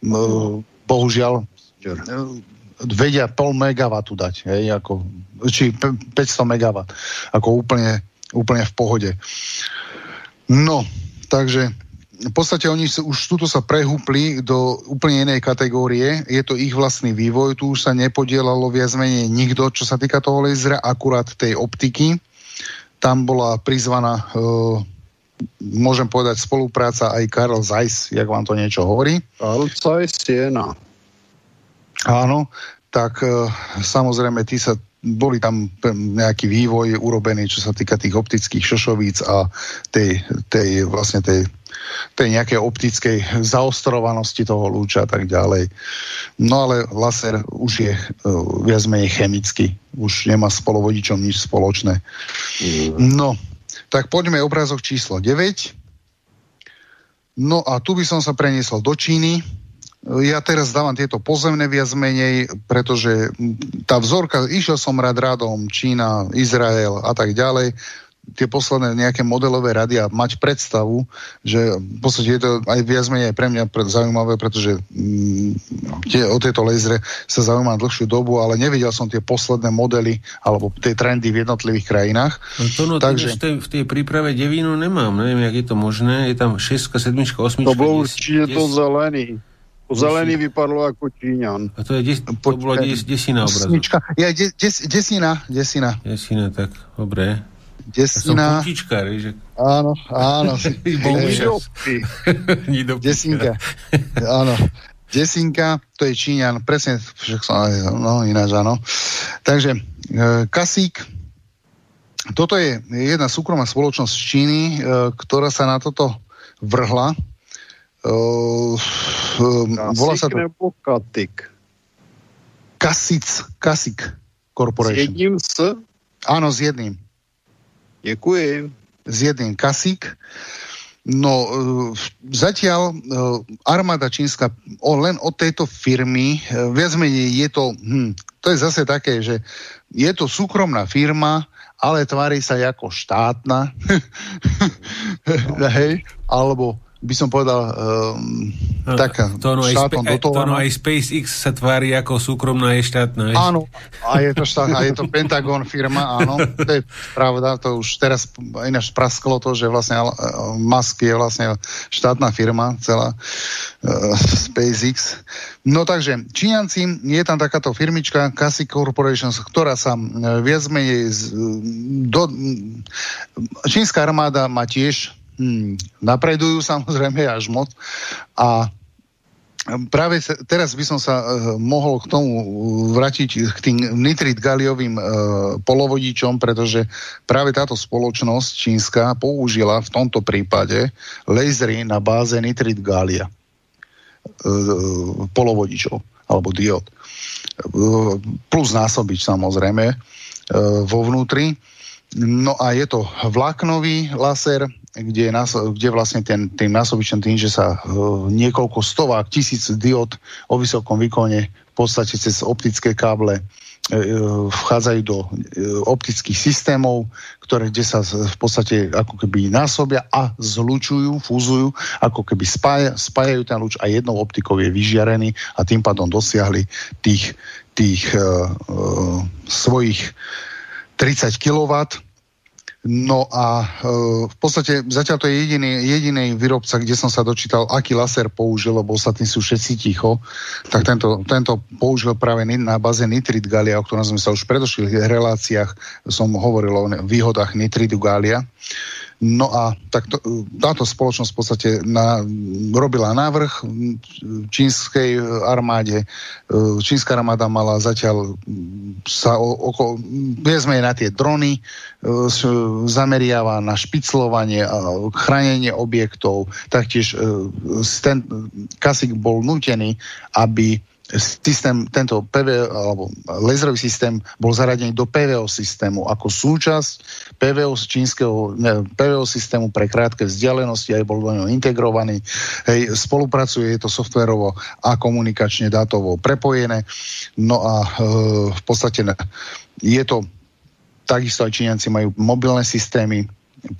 Speaker 3: um, bohužiaľ um, vedia pol megawatu dať, hej, ako, či 500 megawatt, ako úplne, úplne v pohode. No, takže v podstate oni sa, už tuto sa prehúpli do úplne inej kategórie, je to ich vlastný vývoj, tu už sa nepodielalo viac menej nikto, čo sa týka toho lasera, akurát tej optiky, tam bola prizvaná, uh, môžem povedať, spolupráca aj Karl Zeiss, jak vám to niečo hovorí.
Speaker 2: Karl Zeiss je na.
Speaker 3: Áno, tak uh, samozrejme, tí sa boli tam nejaký vývoj urobený, čo sa týka tých optických šošovíc a tej, tej vlastne tej tej nejakej optickej zaostrovanosti toho lúča a tak ďalej. No ale laser už je uh, viac menej chemický, už nemá s polovodičom nič spoločné. Mm. No, tak poďme obrázok číslo 9. No a tu by som sa preniesol do Číny. Ja teraz dávam tieto pozemné viac menej, pretože tá vzorka, išiel som rád radom Čína, Izrael a tak ďalej tie posledné nejaké modelové rady a mať predstavu, že v podstate je to aj viac menej pre mňa zaujímavé, pretože mm, tie, o tieto lasery sa zaujímam dlhšiu dobu, ale nevidel som tie posledné modely alebo tie trendy v jednotlivých krajinách.
Speaker 1: No to no, Takže... v, tej, v tej príprave devínu nemám, neviem, jak je to možné, je tam 6, 7, 8.
Speaker 2: To bol určite to zelený. Zelený vypadlo ako Číňan.
Speaker 1: A to, je des, to bola des, desina.
Speaker 3: Ja, des, des, desina, desina.
Speaker 1: Desina, tak, dobre.
Speaker 3: Desina.
Speaker 1: Ja že...
Speaker 3: Áno, áno. [laughs]
Speaker 2: Desinka. [laughs]
Speaker 3: Áno. Desinka, to je Číňan, presne, však som, no ináč áno. Takže e, Kasík, toto je jedna súkromná spoločnosť z Číny, e, ktorá sa na toto vrhla. E,
Speaker 2: e, volá sa to... nebo Katik?
Speaker 3: Kasic, Kasik Corporation.
Speaker 2: S jedním s?
Speaker 3: Áno, s jedným.
Speaker 2: Ďakujem.
Speaker 3: S jedným Kasik. No, e, zatiaľ e, armáda čínska len od tejto firmy, e, viac menej je to, hm, to je zase také, že je to súkromná firma, ale tvári sa ako štátna, [laughs] hej, alebo by som povedal um, no, taká
Speaker 1: to no štátom aj, To no aj SpaceX sa tvári ako súkromná je štátna. Vieš?
Speaker 3: Áno, a je to štát, a je to Pentagon firma, áno, to je pravda, to už teraz ináč prasklo to, že vlastne uh, Musk je vlastne štátna firma, celá uh, SpaceX. No takže, Číňanci, je tam takáto firmička Cassie Corporation, ktorá sa uh, viac menej z, do, čínska armáda má tiež hmm, napredujú [laughs] samozrejme až moc a Práve teraz by som sa uh, mohol k tomu vrátiť k tým nitrit galiovým uh, polovodičom, pretože práve táto spoločnosť čínska použila v tomto prípade lasery na báze nitrit galia polovodičov alebo diod. Plus násobič samozrejme vo vnútri. No a je to vláknový laser, kde, je nás, kde vlastne ten, tým násobičom tým, že sa uh, niekoľko stovák, tisíc diod o vysokom výkone v podstate cez optické káble uh, vchádzajú do uh, optických systémov, ktoré kde sa v podstate ako keby násobia a zlučujú, fúzujú, ako keby spája, spájajú ten lúč a jednou optikou je vyžiarený a tým pádom dosiahli tých, tých uh, uh, svojich 30 kW No a e, v podstate zatiaľ to je jediný, jediný výrobca, kde som sa dočítal, aký laser použil, lebo ostatní sú všetci ticho, tak tento, tento použil práve na báze nitrit galia, o ktorom sme sa už v predošlých reláciách som hovoril o výhodách nitridu galia. No a tak to, táto spoločnosť v podstate na, robila návrh čínskej armáde. Čínska armáda mala zatiaľ sa oko, vieme na tie drony, zameriava na špiclovanie a chránenie objektov. Taktiež ten Kasik bol nutený, aby systém, tento PV, alebo laserový systém bol zaradený do PVO systému ako súčasť PVO čínskeho ne, PVO systému pre krátke vzdialenosti, aj bol do neho integrovaný. Hej, spolupracuje, je to softverovo a komunikačne dátovo prepojené. No a e, v podstate je to takisto aj Číňanci majú mobilné systémy,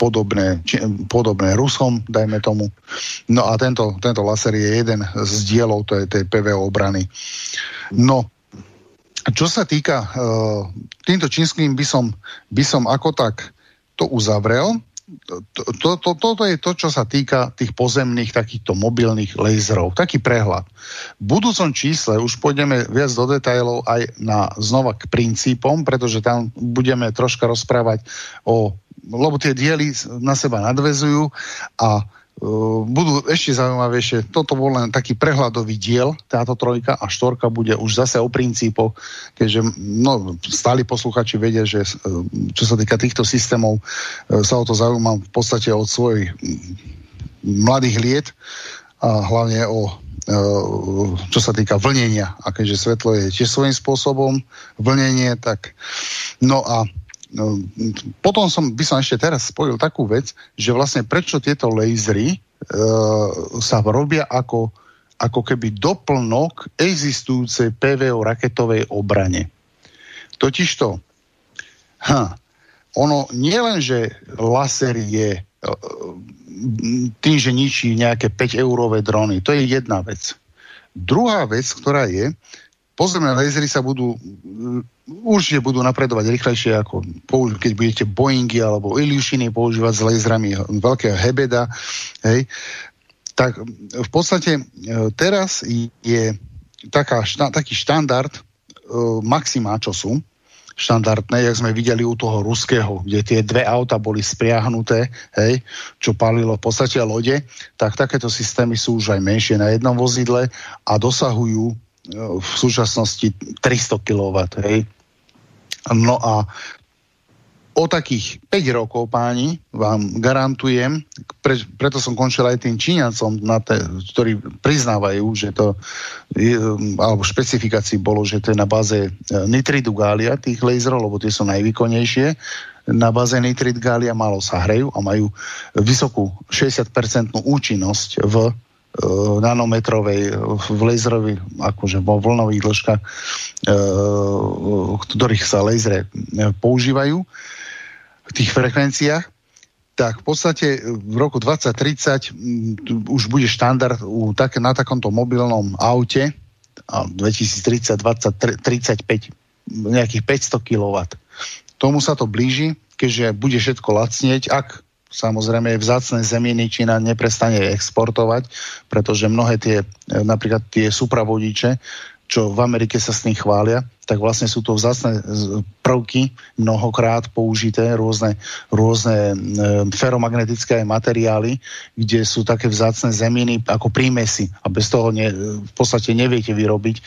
Speaker 3: podobné, či, podobné Rusom, dajme tomu. No a tento, tento laser je jeden z dielov tej, tej PVO obrany. No, čo sa týka uh, týmto čínskym by som, by som ako tak to uzavrel. To, to, to, toto je to, čo sa týka tých pozemných takýchto mobilných laserov. Taký prehľad. V budúcom čísle už pôjdeme viac do detajlov aj na znova k princípom, pretože tam budeme troška rozprávať o lebo tie diely na seba nadvezujú a uh, budú ešte zaujímavejšie. Toto bol len taký prehľadový diel, táto trojka a štorka bude už zase o princípoch, keďže no, stáli posluchači vedia, že uh, čo sa týka týchto systémov, uh, sa o to zaujímam v podstate od svojich mladých liet a hlavne o čo sa týka vlnenia. A keďže svetlo je tiež svojím spôsobom vlnenie, tak no a potom som, by som ešte teraz spojil takú vec, že vlastne prečo tieto lasery e, sa robia ako, ako keby doplnok existujúcej PVO raketovej obrane. Totižto, ha, ono nie len, že laser je e, tým, že ničí nejaké 5-eurové drony, to je jedna vec. Druhá vec, ktorá je, pozemné lasery sa budú určite budú napredovať rýchlejšie ako keď budete Boeingy alebo Ilyushiny používať s laserami veľkého Hebeda, hej, tak v podstate e, teraz je taká, taký štandard uh, maxima, čo sú, štandardné, jak sme videli u toho ruského, kde tie dve auta boli spriahnuté, hej, čo palilo v podstate lode, tak takéto systémy sú už aj menšie na jednom vozidle a dosahujú e, v súčasnosti 300 kW. Hej. No a o takých 5 rokov, páni, vám garantujem, pre, preto som končil aj tým Číňancom, na te, ktorí priznávajú, že to, je, alebo špecifikácii bolo, že to je na báze e, nitridu gália, tých laserov, lebo tie sú najvýkonnejšie, na báze nitrid gália málo sa hrejú a majú vysokú 60% účinnosť v nanometrovej, v laserovi, akože vo vlnových dĺžkach, e, ktorých sa lasery používajú v tých frekvenciách, tak v podstate v roku 2030 mm, už bude štandard u, tak, na takomto mobilnom aute a 2030 20, 35 nejakých 500 kW. Tomu sa to blíži, keďže bude všetko lacnieť, ak samozrejme vzácne zeminy Čína neprestane exportovať, pretože mnohé tie, napríklad tie supravodiče, čo v Amerike sa s tým chvália, tak vlastne sú to vzácne prvky, mnohokrát použité, rôzne, rôzne e, feromagnetické materiály, kde sú také vzácne zeminy ako prímesy a bez toho ne, v podstate neviete vyrobiť e,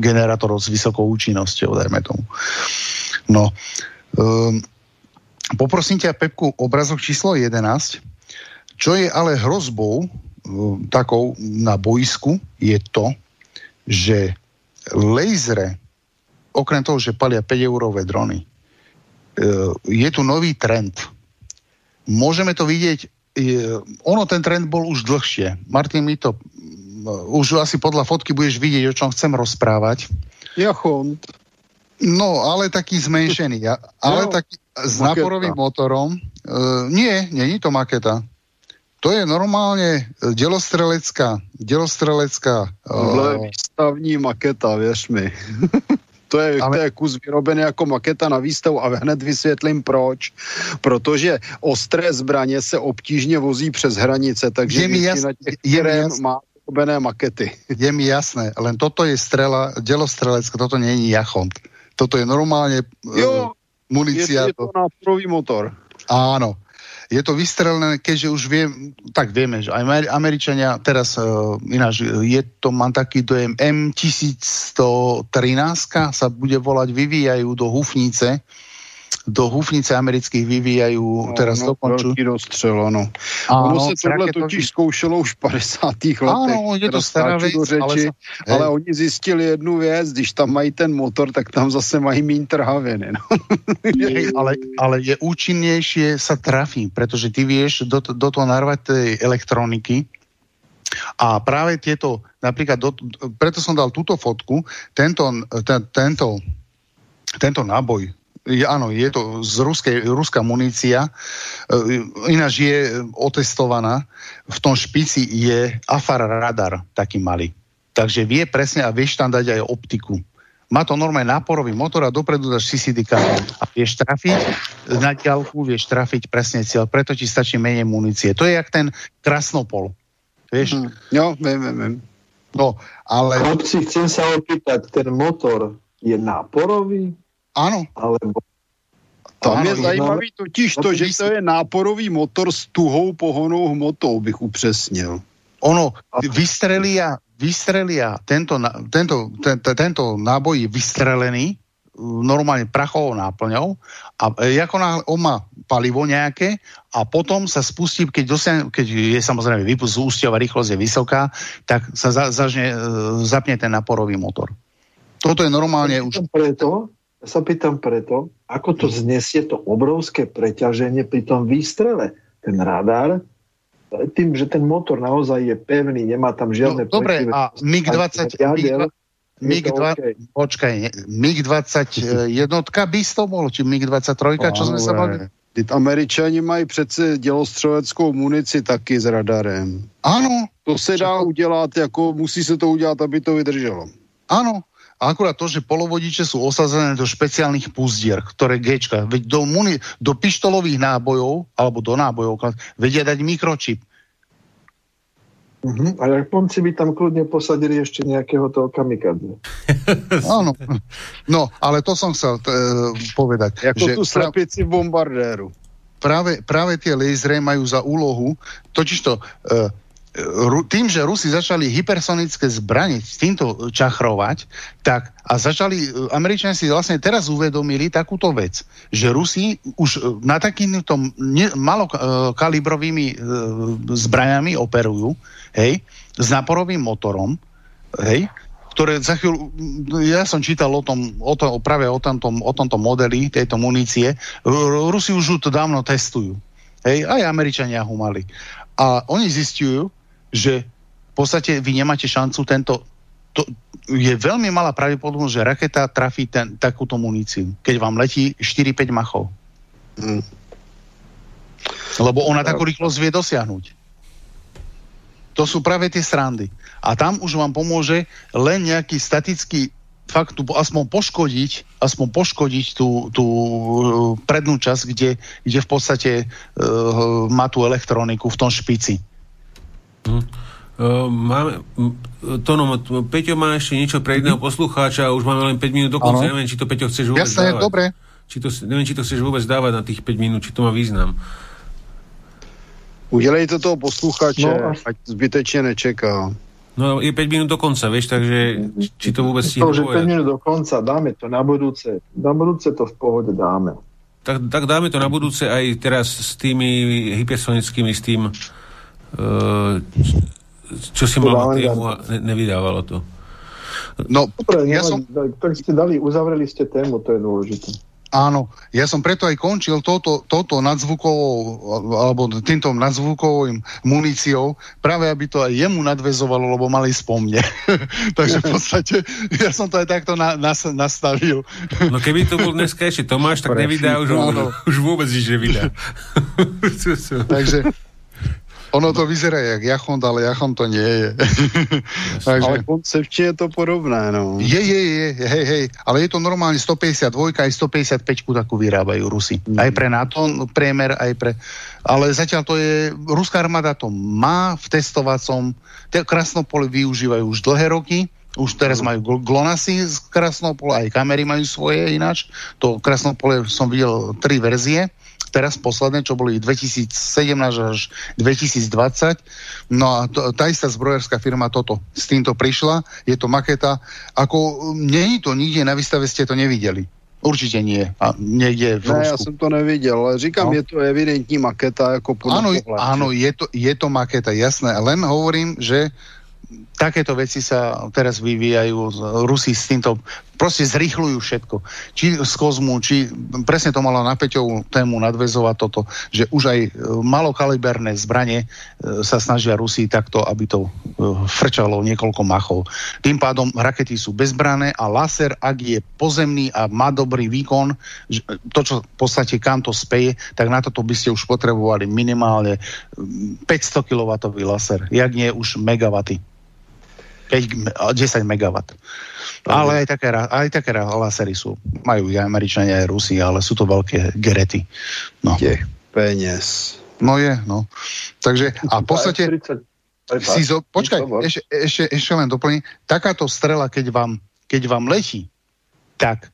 Speaker 3: generátor s vysokou účinnosťou, dajme tomu. No, e, poprosím ťa, Pepku, obrazok číslo 11. Čo je ale hrozbou e, takou na boisku, je to, že lasery, okrem toho, že palia 5 eurové drony, e, je tu nový trend. Môžeme to vidieť, ono ten trend bol už dlhšie. Martin mi to, už asi podľa fotky budeš vidieť, o čom chcem rozprávať.
Speaker 2: Jachont.
Speaker 3: No, ale taký zmenšený. Ale taký s maketa. náporovým motorom. Uh, nie, je to maketa. To je normálne delostrelecká, delostrelecká...
Speaker 2: Tohle je výstavní maketa, věř mi. [laughs] to, je, Ale... to je kus vyrobený jako maketa na výstavu a hned vysvětlím proč. Protože ostré zbraně se obtížně vozí přes hranice, takže je mi jas... těch je mi jas... má vyrobené makety. [laughs]
Speaker 3: Je mi jasné, len toto je strela, delostrelecká, toto je jachont. Toto je normálne jo, uh, munícia.
Speaker 2: Je, je to náporový motor.
Speaker 3: Áno, je to vystrelené, keďže už viem, tak vieme, že aj Američania, teraz uh, ináč, je to, mám taký dojem, M1113 sa bude volať, vyvíjajú do Hufnice, do hufnice amerických vyvíjajú, no, teraz
Speaker 2: no, dokončujú. Veľký rozstřel, ano. Áno, ono se tohle totiž zkoušelo už v 50. letech.
Speaker 3: Áno, je to stará vec,
Speaker 2: řeči, ale, sa, ale oni zjistili jednu věc, když tam mají ten motor, tak tam zase mají mín trhaviny. No. [laughs]
Speaker 3: Hej, ale, ale je účinnejšie sa trafí, pretože ty vieš do, do toho narvať tej elektroniky, a práve tieto, napríklad, do, preto som dal túto fotku, tento, ten, tento, tento náboj je, áno, je to z ruskej, ruská munícia, e, ináč je otestovaná. V tom špici je AFAR radar, taký malý. Takže vie presne a vieš tam dať aj optiku. Má to normálne náporový motor a dopredu dáš CCD kameru a vieš trafiť na ďalku, vieš trafiť presne cieľ, preto ti stačí menej munície. To je jak ten krasnopol. Vieš? Mm,
Speaker 2: jo, viem, viem, viem.
Speaker 3: No, ale...
Speaker 5: Chlapci, chcem sa opýtať, ten motor je náporový?
Speaker 3: Áno.
Speaker 5: Alebo
Speaker 2: tam je zajímavý totiž to, že to je náporový motor s tuhou pohonou hmotou, bych upřesnil.
Speaker 3: Ono vystrelia, vystrelia tento, tento, ten, tento náboj je vystrelený normálne prachovou náplňou a e, ako na, on má palivo nejaké a potom sa spustí, keď, dosiahne, keď je samozrejme vypust ústiová rýchlosť je vysoká, tak sa za, zažne, e, zapne ten náporový motor. Toto je normálne už...
Speaker 5: Preto, ja sa pýtam preto, ako to znesie to obrovské preťaženie pri tom výstrele. Ten radar, tým, že ten motor naozaj je pevný, nemá tam žiadne...
Speaker 3: No, dobre, a MiG-20... MiG, 20 okay. počkaj, MiG-20 jednotka by to mohlo, či MiG-23, čo sme sa mali...
Speaker 2: Američani mají přece dělostřeleckou munici taky s radarem.
Speaker 3: Áno.
Speaker 2: To se dá udělat, jako musí se to udělat, aby to vydrželo.
Speaker 3: Áno, a akurát to, že polovodiče sú osazené do špeciálnych puzdier, ktoré Gčka, veď do, muni- do pištolových nábojov, alebo do nábojov, vedia dať mikročip.
Speaker 5: Uh-huh. A Japonci by tam kľudne posadili ešte nejakého toho kamikadze. [laughs]
Speaker 3: Áno. No, ale to som chcel t- povedať.
Speaker 2: Ako že tu slepici bombardéru.
Speaker 3: Práve, práve tie lasery majú za úlohu, totižto uh, tým, že Rusi začali hypersonické zbranie s týmto čachrovať, tak a začali, e, Američania si vlastne teraz uvedomili takúto vec, že Rusi už e, na takýmto malokalibrovými e, zbraniami operujú, hej, s náporovým motorom, hej, ktoré za chvíľu, ja som čítal o tom, o to, práve o tomto, o tomto modeli tejto munície, Rusi už to dávno testujú. Hej, aj Američania ho mali. A oni zistujú, že v podstate vy nemáte šancu tento... To, je veľmi malá pravdepodobnosť, že raketa trafí ten, takúto muníciu, keď vám letí 4-5 machov. Mm. Lebo ona takú rýchlosť vie dosiahnuť. To sú práve tie srandy. A tam už vám pomôže len nejaký statický fakt tu aspoň poškodiť, aspoň poškodiť tú, tú uh, prednú časť, kde, kde v podstate uh, má tú elektroniku v tom špici.
Speaker 1: Hm. Máme, to no, Peťo má ešte niečo pre jedného mhm. poslucháča, už máme len 5 minút do konca, neviem, či to Peťo chceš vôbec
Speaker 3: Jasné,
Speaker 1: dávať.
Speaker 3: dobre.
Speaker 1: Či to, neviem, či to chceš vôbec dávať na tých 5 minút, či to má význam.
Speaker 2: Udělejte toho posluchače, no, ať zbytečně nečeká.
Speaker 1: No je 5 minút do konca, vieš, takže či to vôbec
Speaker 5: stihne To, že 5 minút do konca, dáme to na budúce. Na budúce to v pohode dáme.
Speaker 1: Tak, tak dáme to na budúce aj teraz s tými hypersonickými, s tým čo si mal tému a ne, nevydávalo to.
Speaker 3: No,
Speaker 5: Dobre, ja som... Tak ste dali, uzavreli ste tému, to je dôležité.
Speaker 3: Áno, ja som preto aj končil touto, touto nadzvukovou, alebo týmto nadzvukovým muníciou, práve aby to aj jemu nadvezovalo, lebo mali spomne. [laughs] Takže v podstate ja som to aj takto na, na, nastavil.
Speaker 1: No keby to bol dneska ešte Tomáš, tak nevydá už, už vôbec nič nevydá. [laughs] [laughs]
Speaker 3: Takže ono to vyzerá jak Jachond, ale Jachond to nie je. [laughs]
Speaker 2: Takže... Ale koncepčne je to podobné, no.
Speaker 3: Je, je, je, hej, hej. Ale je to normálne 152 aj 155 takú vyrábajú Rusi. Mm. Aj pre NATO priemer, aj pre... Ale zatiaľ to je... Ruská armáda to má v testovacom... Krasnopole využívajú už dlhé roky. Už teraz mm. majú GLONASy z Krasnopola, aj kamery majú svoje ináč. To Krasnopole som videl tri verzie teraz posledné, čo boli 2017 až 2020. No a to, tá istá zbrojárska firma toto s týmto prišla, je to maketa. Ako je to nikde na výstave, ste to nevideli. Určite nie. A niekde v
Speaker 2: ne, ja som to nevidel, ale říkám, no. je to evidentní maketa. Ako
Speaker 3: áno, áno je, to, je to maketa, jasné. Len hovorím, že takéto veci sa teraz vyvíjajú. Rusi s týmto proste zrýchľujú všetko. Či z kozmu, či presne to malo na Peťovú tému nadvezovať toto, že už aj e, malokaliberné zbranie e, sa snažia Rusi takto, aby to e, frčalo niekoľko machov. Tým pádom rakety sú bezbrané a laser, ak je pozemný a má dobrý výkon, to, čo v podstate kam to speje, tak na toto by ste už potrebovali minimálne 500 kW laser, jak nie už megawaty. 5, 10 MW. Ale aj také, aj také lasery sú. Majú aj Američania, aj Rusi, ale sú to veľké gerety. No.
Speaker 2: Je peniaz.
Speaker 3: No je, no. Takže, a v podstate... Si zo, počkaj, ešte, ešte, ešte len doplním. Takáto strela, keď vám, keď vám letí, tak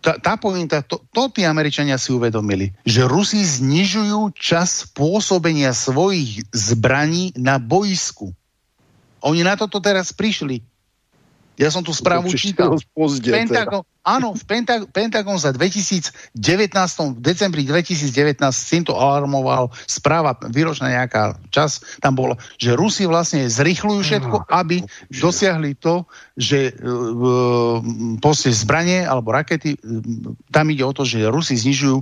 Speaker 3: tá, tá pointa, to, to tí Američania si uvedomili, že Rusi znižujú čas pôsobenia svojich zbraní na boisku. Oni na toto teraz prišli. Ja som tu správu čítal. Pentagon, áno, v Pentag- Pentagon za 2019, v decembri 2019 s týmto alarmoval správa, výročná nejaká čas, tam bolo, že Rusi vlastne zrychľujú všetko, aby dosiahli to, že uh, zbranie alebo rakety, tam ide o to, že Rusi znižujú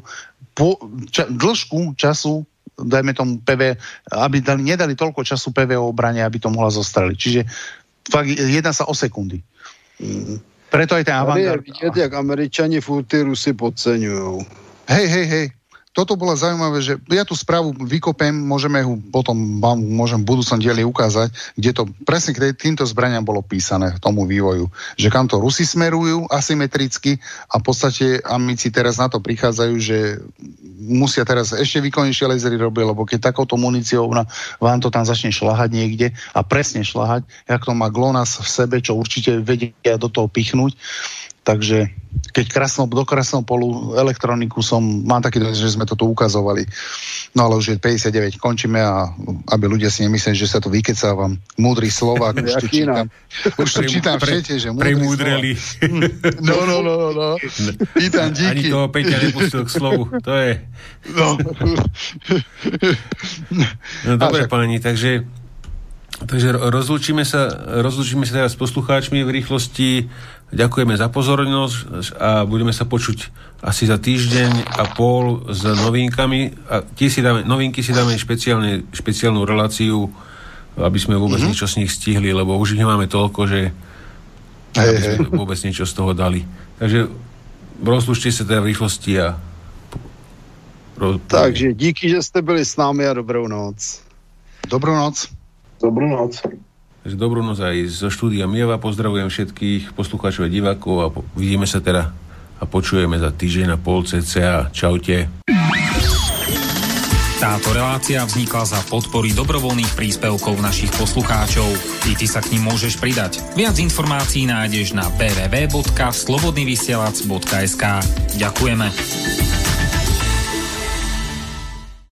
Speaker 3: po, ča, dĺžku času dajme tomu PV, aby dali, nedali toľko času PV obrane, aby to mohla zostreliť. Čiže fakt jedná sa o sekundy. Mm. Preto aj ten avantgard...
Speaker 2: vidieť, jak Američani furt ty Rusy podceňujú.
Speaker 3: Hej, hej, hej. Toto bolo zaujímavé, že ja tú správu vykopem, môžeme ju potom vám môžem v budúcom dieli ukázať, kde to presne k týmto zbraniam bolo písané, tomu vývoju. Že kam to Rusi smerujú asymetricky a v podstate amici teraz na to prichádzajú, že musia teraz ešte výkonnejšie lasery robiť, lebo keď takouto muníciou vám to tam začne šlahať niekde a presne šlahať, jak to má GLONASS v sebe, čo určite vedia do toho pichnúť, Takže keď krásno, do polu elektroniku som, mám taký dojem, že sme to tu ukazovali. No ale už je 59, končíme a aby ľudia si nemysleli, že sa to vykecávam. Múdry Slovák, [laughs] už tu čítam. Už tu čítam pre, všete, že
Speaker 1: múdry Premúdreli.
Speaker 3: No, no, no, no, no. Pýtam,
Speaker 1: díky. Ani toho Peťa nepustil k slovu, to je. No. no dobre, páni, takže Takže rozlúčime sa, rozlúčime sa teraz s poslucháčmi v rýchlosti. Ďakujeme za pozornosť a budeme sa počuť asi za týždeň a pol s novinkami. A tie si dáme, novinky si dáme špeciálne, špeciálnu reláciu, aby sme vôbec mm-hmm. niečo z nich stihli, lebo už ich nemáme toľko, že hey, aby sme vôbec niečo z toho dali. Takže rozlučte sa teda v rýchlosti a
Speaker 2: roz... Takže díky, že ste byli s námi a dobrou noc.
Speaker 3: Dobrú noc.
Speaker 4: Dobrú noc.
Speaker 1: Dobrú noc aj zo štúdia Mieva. Pozdravujem všetkých poslucháčov a divákov a po- vidíme sa teda a počujeme za týždeň na pol cca. Čaute.
Speaker 8: Táto relácia vznikla za podpory dobrovoľných príspevkov našich poslucháčov. I ty sa k ním môžeš pridať. Viac informácií nájdeš na www.slobodnyvysielac.sk Ďakujeme.